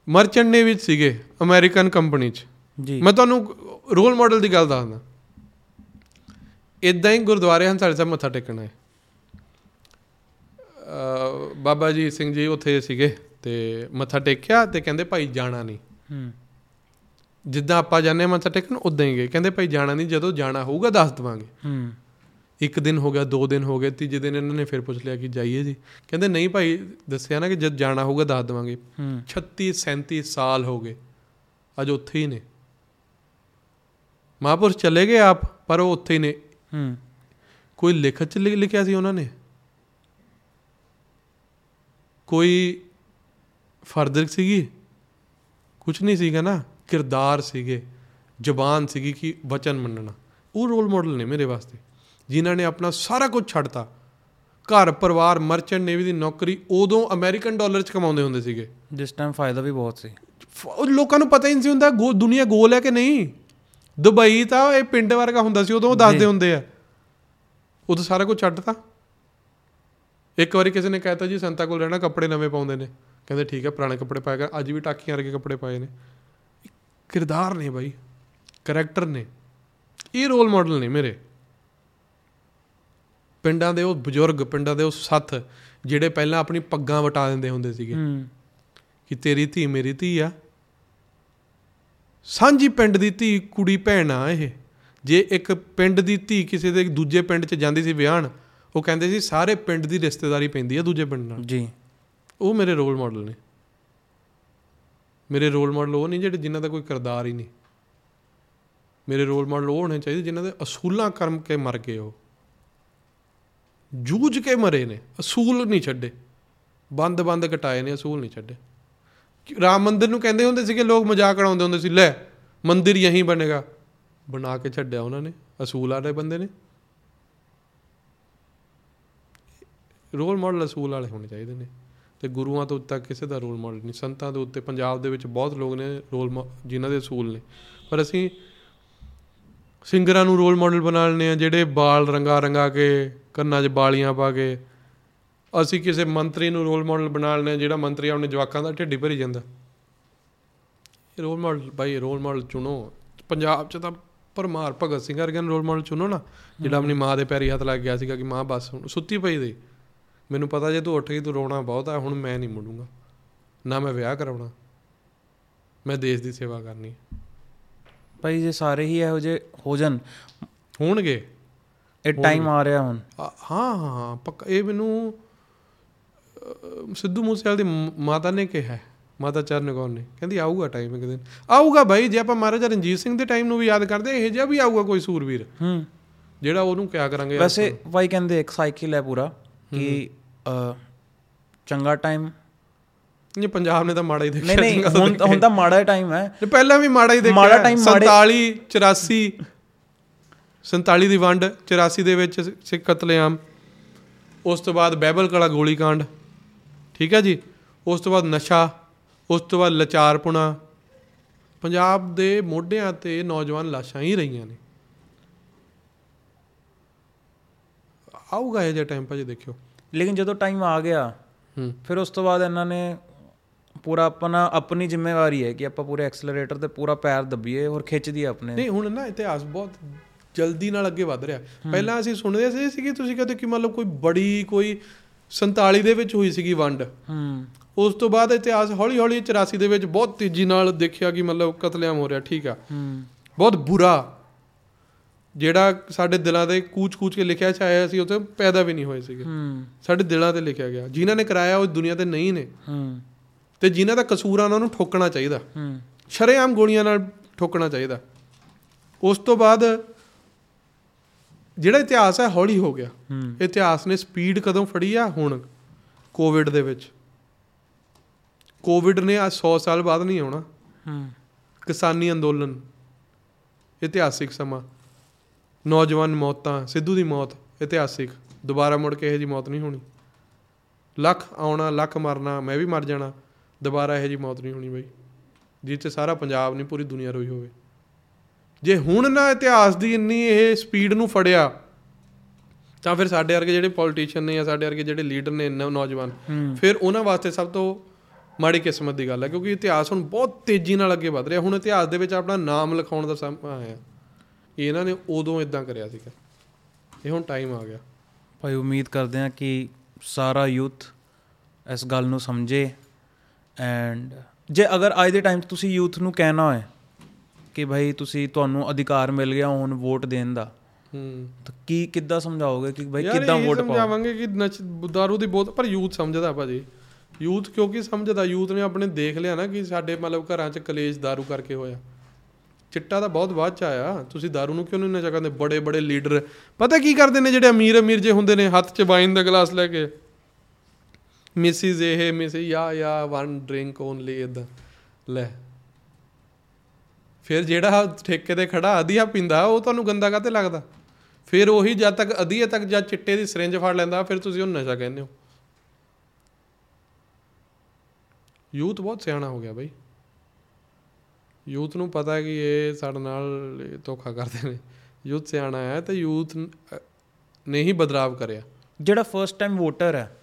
ਮਰਚੈਂਟ ਨੇ ਵਿੱਚ ਸੀਗੇ ਅਮਰੀਕਨ ਕੰਪਨੀ 'ਚ। ਜੀ। ਮੈਂ ਤੁਹਾਨੂੰ ਰੋਲ ਮਾਡਲ ਦੀ ਗੱਲ ਦੱਸਦਾ। ਇਦਾਂ ਹੀ ਗੁਰਦੁਆਰੇ ਹੰਸਾਲੀ ਸਾਹਿਬ ਮੱਥਾ ਟੇਕਣਾ ਹੈ ਬਾਬਾ ਜੀ ਸਿੰਘ ਜੀ ਉੱਥੇ ਸੀਗੇ ਤੇ ਮੱਥਾ ਟੇਕਿਆ ਤੇ ਕਹਿੰਦੇ ਭਾਈ ਜਾਣਾ ਨਹੀਂ। ਹੂੰ। ਜਿੱਦਾਂ ਆਪਾਂ ਹਾਂ ਮੱਥਾ ਟੇਕਣ ਉਦਾਂ ਹੀ ਗਏ। ਕਹਿੰਦੇ ਭਾਈ ਜਾਣਾ ਨਹੀਂ ਜਦੋਂ ਜਾਣਾ ਹੋਊਗਾ ਦੱਸ ਦਵਾਂਗੇ। ਹੂੰ। ਇੱਕ ਦਿਨ ਹੋ ਗਿਆ ਦੋ ਦਿਨ ਹੋ ਗਏ ਤੀਜੇ ਦਿਨ ਇਹਨਾਂ ਨੇ ਫਿਰ ਪੁੱਛ ਲਿਆ ਕਿ ਜਾਈਏ ਜੀ। ਕਹਿੰਦੇ ਨਹੀਂ ਭਾਈ ਦੱਸਿਆ ਨਾ ਕਿ ਜਦ ਜਾਣਾ ਹੋਊਗਾ ਦੱਸ ਦਵਾਂਗੇ। ਹੂੰ। 36 37 ਸਾਲ ਹੋ ਗਏ ਅੱਜ ਉੱਥੇ ਹੀ ਨੇ। ਮਹਾਂਪੁਰਸ਼ ਚਲੇ ਗਏ ਆਪ ਪਰ ਉਹ ਉੱਥੇ ਹੀ ਨੇ। ਹੂੰ। ਕੋਈ ਲਿਖਤ ਚ ਲਿਖਿਆ ਸੀ ਉਹਨਾਂ ਨੇ? ਕੋਈ ਫਰਦਰ ਸੀਗੀ? ਕੁਝ ਨਹੀਂ ਸੀਗਾ ਨਾ? ਕਿਰਦਾਰ ਸੀਗੇ ਜ਼ਬਾਨ ਸੀਗੀ ਕਿ ਵਚਨ ਮੰਨਣਾ। ਉਹ ਰੋਲ ਮਾਡਲ ਨੇ ਮੇਰੇ ਵਾਸਤੇ। ਜਿਨ੍ਹਾਂ ਨੇ ਆਪਣਾ ਸਾਰਾ ਕੁਝ ਛੱਡਤਾ। ਘਰ ਪਰਿਵਾਰ ਮਰਚੈਂਟ ਨੇਵੀ ਦੀ ਨੌਕਰੀ ਉਦੋਂ ਅਮਰੀਕਨ ਡਾਲਰ ਚ ਕਮਾਉਂਦੇ ਹੁੰਦੇ ਸੀਗੇ। ਜਿਸ ਟਾਈਮ ਫਾਇਦਾ ਵੀ ਬਹੁਤ ਸੀ। ਲੋਕਾਂ ਨੂੰ ਪਤਾ ਹੀ ਨਹੀਂ ਸੀ ਹੁੰਦਾ ਦੁਨੀਆ ਗੋਲ ਹੈ ਕਿ ਨਹੀਂ। ਦੁਬਈ ਤਾਂ ਇਹ ਪਿੰਡ ਵਰਗਾ ਹੁੰਦਾ ਸੀ ਉਦੋਂ ਉਹ ਦੱਸਦੇ ਹੁੰਦੇ ਆ। ਉਦੋਂ ਸਾਰਾ ਕੁਝ ਛੱਡਤਾ। ਇੱਕ ਵਾਰੀ ਕਿਸੇ ਨੇ ਕਹਿਤਾ ਜੀ ਸੰਤਾ ਕੋਲ ਰਹਿਣਾ ਕੱਪੜੇ ਨਵੇਂ ਪਾਉਂਦੇ ਨੇ। ਕਹਿੰਦੇ ਠੀਕ ਹੈ ਪੁਰਾਣੇ ਕੱਪੜੇ ਪਾਇਆ ਕਰ ਅੱਜ ਵੀ ਟਾਕੀਆਂ ਵਰਗੇ ਕੱਪੜੇ ਪਾਏ ਨੇ। ਕਿਰਦਾਰ ਨੇ ਬਾਈ ਕਰੈਕਟਰ ਨੇ। ਇਹ ਰੋਲ ਮਾਡਲ ਨੇ ਮੇਰੇ। ਪਿੰਡਾਂ ਦੇ ਉਹ ਬਜ਼ੁਰਗ ਪਿੰਡਾਂ ਦੇ ਉਹ ਸੱਥ ਜਿਹੜੇ ਪਹਿਲਾਂ ਆਪਣੀ ਪੱਗਾਂ ਵਟਾ ਦਿੰਦੇ ਹੁੰਦੇ ਸੀਗੇ ਕਿ ਤੇਰੀ ਧੀ ਮੇਰੀ ਧੀ ਆ। ਸਾਂਝੀ ਪਿੰਡ ਦੀ ਧੀ ਕੁੜੀ ਭੈਣ ਆ ਇਹ। ਜੇ ਇੱਕ ਪਿੰਡ ਦੀ ਧੀ ਕਿਸੇ ਦੇ ਦੂਜੇ ਪਿੰਡ 'ਚ ਜਾਂਦੀ ਸੀ ਵਿਆਹਣ ਉਹ ਕਹਿੰਦੇ ਸੀ ਸਾਰੇ ਪਿੰਡ ਦੀ ਰਿਸ਼ਤੇਦਾਰੀ ਪੈਂਦੀ ਆ ਦੂਜੇ ਪਿੰਡ ਨਾਲ। ਜੀ। ਉਹ ਮੇਰੇ ਰੋਲ ਮਾਡਲ ਨੇ। ਮੇਰੇ ਰੋਲ ਮਾਡਲ ਉਹ ਨਹੀਂ ਜਿਹੜੇ ਜਿਨ੍ਹਾਂ ਦਾ ਕੋਈ ਕਿਰਦਾਰ ਹੀ ਨਹੀਂ। ਮੇਰੇ ਰੋਲ ਮਾਡਲ ਉਹ ਹੋਣੇ ਚਾਹੀਦੇ ਜਿਨ੍ਹਾਂ ਦੇ ਅਸੂਲਾਂ ਕਰਮ ਕੇ ਮਰ ਗਏ ਉਹ। ਜੂਝ ਕੇ ਮਰੇ ਨੇ, ਅਸੂਲ ਨਹੀਂ ਛੱਡੇ। ਬੰਦ ਬੰਦ ਕਟਾਏ ਨੇ, ਅਸੂਲ ਨਹੀਂ ਛੱਡੇ। ਕਿ ਰਾਮ ਮੰਦਿਰ ਨੂੰ ਕਹਿੰਦੇ ਹੁੰਦੇ ਸੀਗੇ, ਲੋਕ ਮਜ਼ਾਕ ਉਡਾਉਂਦੇ ਹੁੰਦੇ ਸੀ, ਲੈ, ਮੰਦਿਰ ਯਹੀਂ ਬਣੇਗਾ। ਬਣਾ ਕੇ ਛੱਡਿਆ ਉਹਨਾਂ ਨੇ, ਅਸੂਲ ਵਾਲੇ ਬੰਦੇ ਨੇ। ਰੋਲ ਮਾਡਲ ਅਸੂਲ ਵਾਲੇ ਹੋਣੇ ਚਾਹੀਦੇ ਨੇ। ਤੇ ਗੁਰੂਆਂ ਤੋਂ ਉੱਤੇ ਕਿਸੇ ਦਾ ਰੋਲ ਮਾਡਲ ਨਹੀਂ, ਸੰਤਾਂ ਦੇ ਉੱਤੇ, ਪੰਜਾਬ ਦੇ ਵਿੱਚ ਬਹੁਤ ਲੋਕ ਨੇ ਰੋਲ ਜਿਨ੍ਹਾਂ ਦੇ ਅਸੂਲ ਨੇ। ਪਰ ਅਸੀਂ ਸਿੰਗਰਾਂ ਨੂੰ ਰੋਲ ਮਾਡਲ ਬਣਾ ਲੈਂਦੇ ਆ ਜਿਹੜੇ ਬਾਲ ਰੰਗਾ ਰੰਗਾ ਕੇ ਕੰਨਾਂ 'ਚ ਬਾਲੀਆਂ ਪਾ ਕੇ। ਅਸੀਂ ਕਿਸੇ ਮੰਤਰੀ ਨੂੰ ਰੋਲ ਮਾਡਲ ਬਣਾ ਆ ਜਿਹੜਾ ਮੰਤਰੀ ਆਪਣੇ ਜਵਾਕਾਂ ਦਾ ਢਿੱਡੀ ਭਰੀ ਜਾਂਦਾ। ਰੋਲ ਮਾਡਲ ਬਾਈ ਰੋਲ ਮਾਡਲ ਚੁਣੋ। ਪੰਜਾਬ 'ਚ ਤਾਂ ਪਰਮਾਰ ਭਗਤ ਸਿੰਘ ਵਰਗੇ ਨੂੰ ਰੋਲ ਮਾਡਲ ਚੁਣੋ ਨਾ। ਜਿਹੜਾ ਆਪਣੀ ਮਾਂ ਦੇ ਪੈਰੀ ਹੱਥ ਲੱਗ ਗਿਆ ਸੀਗਾ ਕਿ ਮਾਂ ਬਸ ਹੁਣ ਸੁੱਤੀ ਪਈ ਦੇ। ਮੈਨੂੰ ਪਤਾ ਜੇ ਤੂੰ ਉੱਠ ਗਈ ਤੂੰ ਰੋਣਾ ਬਹੁਤ ਆ ਹੁਣ ਮੈਂ ਨਹੀਂ ਮੁੜੂੰਗਾ। ਨਾ ਮੈਂ ਵਿਆਹ ਕਰਾਉਣਾ। ਮੈਂ ਦੇਸ਼ ਦੀ ਸੇਵਾ ਕਰਨੀ। ਭਾਈ ਜੇ ਸਾਰੇ ਹੀ ਇਹੋ ਜਿਹੇ ਹੋ ਜਾਣ ਹੋਣਗੇ। ਇਹ ਟਾਈਮ ਆ ਰਿਹਾ ਹੁਣ। ਹਾਂ ਹਾਂ ਹਾਂ ਪੱਕਾ। ਇਹ ਮੈਨੂੰ ਸਿੱਧੂ ਮੂਸੇਵਾਲ ਦੀ ਮਾਤਾ ਨੇ ਕਿਹਾ ਹੈ, ਮਾਤਾ ਚਰਨ ਕੌਰ ਨੇ। ਕਹਿੰਦੀ ਆਊਗਾ ਟਾਈਮ ਇੱਕ ਦਿਨ। ਆਊਗਾ ਬਾਈ ਜੇ ਆਪਾਂ ਮਹਾਰਾਜਾ ਰਣਜੀਤ ਸਿੰਘ ਦੇ ਟਾਈਮ ਨੂੰ ਵੀ ਯਾਦ ਕਰਦੇ ਇਹ ਜਿਹਾ ਵੀ ਆਊਗਾ ਕੋਈ ਸੂਰਵੀਰ ਹੂੰ। ਜਿਹੜਾ ਉਹਨੂੰ ਕਿਆ ਕਰਾਂਗੇ ਵੈਸੇ ਭਾਈ ਕਹਿੰਦੇ ਇੱਕ ਸਾਈਕਲ ਹੈ ਪੂਰਾ ਕਿ ਚੰਗਾ ਟਾਈਮ ਇਹ ਪੰਜਾਬ ਨੇ ਤਾਂ ਮਾੜਾ ਹੀ ਦੇਖਿਆ ਨਹੀਂ ਨਹੀਂ ਹੁਣ ਤਾਂ ਮਾੜਾ ਟਾਈਮ ਹੈ। ਪਹਿਲਾਂ ਵੀ ਮਾੜਾ ਹੀ ਦੇਖਿਆ ਮਾੜਾ ਮਾੜੇ- 47 84 47 ਦੀ ਵੰਡ 84 ਦੇ ਵਿੱਚ ਸਿੱਖ ਕਤਲੇਆਮ। ਉਸ ਤੋਂ ਬਾਅਦ ਬੈਬਲ ਕਲਾ ਗੋਲੀकांड ਠੀਕ ਹੈ ਜੀ? ਉਸ ਤੋਂ ਬਾਅਦ ਨਸ਼ਾ ਉਸ ਤੋਂ ਬਾਅਦ ਲਚਾਰਪੁਣਾ। ਪੰਜਾਬ ਦੇ ਮੋਢਿਆਂ ਤੇ ਨੌਜਵਾਨ ਲਾਸ਼ਾਂ ਹੀ ਰਹੀਆਂ ਨੇ। ਆਊਗਾ ਇਹ ਜਿਹਾ ਟਾਈਮ ਭਾਜੀ ਦੇਖਿਓ। ਲੇਕਿਨ ਜਦੋਂ ਟਾਈਮ ਆ ਗਿਆ ਫਿਰ ਉਸ ਤੋਂ ਬਾਅਦ ਇਹਨਾਂ ਨੇ ਪੂਰਾ ਆਪਣਾ ਆਪਣੀ ਜ਼ਿੰਮੇਵਾਰੀ ਹੈ ਕਿ ਆਪਾਂ ਪੂਰੇ ਐਕਸਲਰੇਟਰ ਤੇ ਪੂਰਾ ਪੈਰ ਦੱਬੀਏ ਔਰ ਖਿੱਚ ਦਈਏ ਆਪਣੇ। ਨਹੀਂ ਹੁਣ ਨਾ ਇਤਿਹਾਸ ਬਹੁਤ ਜਲਦੀ ਨਾਲ ਅੱਗੇ ਵਧ ਰਿਹਾ। ਪਹਿਲਾਂ ਅਸੀਂ ਸੁਣਦੇ ਸੀ ਸੀ ਕਿ ਤੁਸੀਂ ਕਹਦੇ ਕਿ ਮਤਲਬ ਕੋਈ ਬੜੀ ਕੋਈ 47 ਦੇ ਵਿੱਚ ਹੋਈ ਸੀਗੀ ਵੰਡ। ਹੂੰ। ਉਸ ਤੋਂ ਬਾਅਦ ਇਤਿਹਾਸ ਹੌਲੀ ਹੌਲੀ 84 ਦੇ ਵਿੱਚ ਬਹੁਤ ਤੇਜ਼ੀ ਨਾਲ ਦੇਖਿਆ ਕਿ ਮਤਲਬ ਕਤਲੇਆਮ ਹੋ ਰਿਹਾ ਠੀਕ ਆ। ਹੂੰ। ਬਹੁਤ ਬੁਰਾ। ਜਿਹੜਾ ਸਾਡੇ ਦਿਲਾਂ ਦੇ ਕੂਚ-ਕੂਚ ਕੇ ਲਿਖਿਆ ਛਾਇਆ ਸੀ ਉੱਥੇ ਪੈਦਾ ਵੀ ਨਹੀਂ ਹੋਏ ਸੀਗੇ। ਹੂੰ। ਸਾਡੇ ਦਿਲਾਂ ਤੇ ਲਿਖਿਆ ਗਿਆ। ਜਿਨ੍ਹਾਂ ਨੇ ਕਰਾਇਆ ਉਹ ਦੁਨੀਆ ਤੇ ਨਹੀਂ ਨੇ। ਹੂੰ। ਤੇ ਜਿਨ੍ਹਾਂ ਦਾ ਕਸੂਰ ਆ ਉਹਨਾਂ ਨੂੰ ਠੋਕਣਾ ਚਾਹੀਦਾ। ਹੂੰ। ਸ਼ਰੇਆਮ ਗੋਲੀਆਂ ਨਾਲ ਠੋਕਣਾ ਚਾਹੀਦਾ। ਉਸ ਤੋਂ ਬਾਅਦ ਜਿਹੜਾ ਇਤਿਹਾਸ ਹੈ ਹੌਲੀ ਹੋ ਗਿਆ। ਇਤਿਹਾਸ ਨੇ ਸਪੀਡ ਕਦੋਂ ਫੜੀ ਆ? ਹੁਣ ਕੋਵਿਡ ਦੇ ਵਿੱਚ। ਕੋਵਿਡ ਨੇ ਆ 100 ਸਾਲ ਬਾਅਦ ਨਹੀਂ ਆਉਣਾ। ਹੂੰ। ਕਿਸਾਨੀ ਅੰਦੋਲਨ। ਇਤਿਹਾਸਿਕ ਸਮਾਂ। ਨੌਜਵਾਨ ਮੌਤਾਂ ਸਿੱਧੂ ਦੀ ਮੌਤ ਇਤਿਹਾਸਿਕ। ਦੁਬਾਰਾ ਮੁੜ ਕੇ ਇਹ ਜੀ ਮੌਤ ਨਹੀਂ ਹੋਣੀ। ਲੱਖ ਆਉਣਾ ਲੱਖ ਮਰਨਾ ਮੈਂ ਵੀ ਮਰ ਜਾਣਾ। ਦੁਬਾਰਾ ਇਹ ਜੀ ਮੌਤ ਨਹੀਂ ਹੋਣੀ ਬਈ। 'ਚ ਸਾਰਾ ਪੰਜਾਬ ਨਹੀਂ ਪੂਰੀ ਦੁਨੀਆ ਰੋਈ ਹੋਵੇ। ਜੇ ਹੁਣ ਨਾ ਇਤਿਹਾਸ ਦੀ ਇੰਨੀ ਇਹ ਸਪੀਡ ਨੂੰ ਫੜਿਆ ਤਾਂ ਫਿਰ ਸਾਡੇ ਵਰਗੇ ਜਿਹੜੇ ਪੋਲੀਟੀਸ਼ੀਅਨ ਨੇ ਜਾਂ ਸਾਡੇ ਵਰਗੇ ਜਿਹੜੇ ਲੀਡਰ ਨੇ ਨੌਜਵਾਨ ਫਿਰ ਉਹਨਾਂ ਵਾਸਤੇ ਸਭ ਤੋਂ ਮਾੜੀ ਕਿਸਮਤ ਦੀ ਗੱਲ ਹੈ ਕਿਉਂਕਿ ਇਤਿਹਾਸ ਹੁਣ ਬਹੁਤ ਤੇਜ਼ੀ ਨਾਲ ਅੱਗੇ ਵਧ ਰਿਹਾ। ਹੁਣ ਇਤਿਹਾਸ ਦੇ ਵਿੱਚ ਆਪਣਾ ਨਾਮ ਲਿਖਾਉਣ ਦਾ ਸਮਾਂ ਆਇਆ ਇਹਨਾਂ ਨੇ ਉਦੋਂ ਇਦਾਂ ਕਰਿਆ ਸੀਗਾ। ਇਹ ਹੁਣ ਟਾਈਮ ਆ ਗਿਆ। ਭਾਈ ਉਮੀਦ ਕਰਦੇ ਹਾਂ ਕਿ ਸਾਰਾ ਯੂਥ ਇਸ ਗੱਲ ਨੂੰ ਸਮਝੇ। ਐਂਡ ਜੇ ਅਗਰ ਅੱਜ ਦੇ ਟਾਈਮ 'ਚ ਤੁਸੀਂ ਯੂਥ ਨੂੰ ਕਹਿਣਾ ਹੋਏ ਕਿ ਭਾਈ ਤੁਸੀਂ ਤੁਹਾਨੂੰ ਅਧਿਕਾਰ ਮਿਲ ਗਿਆ ਹੁਣ ਵੋਟ ਦੇਣ ਦਾ। ਹੂੰ। ਤਾਂ ਕੀ ਕਿੱਦਾਂ ਸਮਝਾਓਗੇ ਕਿ ਭਾਈ ਕਿੱਦਾਂ ਵੋਟ ਪਾਓ? ਸਮਝਾਵਾਂਗੇ ਕਿ ਦਾਰੂ ਦੀ ਬਹੁਤ ਪਰ ਯੂਥ ਸਮਝਦਾ ਭਾਜੀ। ਯੂਥ ਕਿਉਂਕਿ ਸਮਝਦਾ ਯੂਥ ਨੇ ਆਪਣੇ ਦੇਖ ਲਿਆ ਨਾ ਕਿ ਸਾਡੇ ਮਤਲਬ ਘਰਾਂ 'ਚ ਕਲੇਸ਼ ਦਾਰੂ ਕਰਕੇ ਹੋਇਆ। ਚਿੱਟਾ ਤਾਂ ਬਹੁਤ ਬਾਅਦ ਚ ਆਇਆ। ਤੁਸੀਂ ਦਾਰੂ ਨੂੰ ਕਿਉਂ ਨਹੀਂ ਨਸ਼ਾ ਕਰਦੇ? ਬੜੇ ਬੜੇ ਲੀਡਰ। ਪਤਾ ਕੀ ਕਰਦੇ ਨੇ ਜਿਹੜੇ ਅਮੀਰ ਅਮੀਰ ਜੇ ਹੁੰਦੇ ਨੇ ਹੱਥ 'ਚ ਵਾਈਨ ਦਾ ਗਲਾਸ ਲੈ ਕੇ? ਮਿਸਿਸ ਇਹ ਮਿਸਿਸ ਯਾ ਯਾ ਵਨ ਡਰਿੰਕ ਓਨਲੀ ਇਦਾਂ। ਲੈ। ਫਿਰ ਜਿਹੜਾ ਠੇਕੇ ਤੇ ਖੜਾ, ਅਧੀਆ ਪਿੰਦਾ, ਉਹ ਤੁਹਾਨੂੰ ਗੰਦਾ ਕਾਤੇ ਲੱਗਦਾ? ਫਿਰ ਉਹੀ ਜਦ ਤੱਕ ਅਧੀਏ ਤੱਕ ਜਦ ਚਿੱਟੇ ਦੀ ਸਿਰਿੰਜ ਫੜ ਲੈਂਦਾ, ਫਿਰ ਤੁਸੀਂ ਉਹਨੂੰ ਨਸ਼ਾ ਕਹਿੰਦੇ ਹੋ। ਯੂਥ ਬਹੁਤ ਸਿਆਣਾ ਹੋ ਗਿਆ ਬਈ। ਯੂਥ ਨੂੰ ਪਤਾ ਹੈ ਕਿ ਇਹ ਸਾਡੇ ਨਾਲ ਇਹ ਧੋਖਾ ਕਰਦੇ ਨੇ। ਯੂਥ ਸਿਆਣਾ ਹੈ ਤੇ ਯੂਥ ਨੇ ਹੀ ਬਦਲਾਵ ਕਰਿਆ। ਜਿਹੜਾ ਫਰਸਟ ਟਾਈਮ ਵੋਟਰ ਹੈ,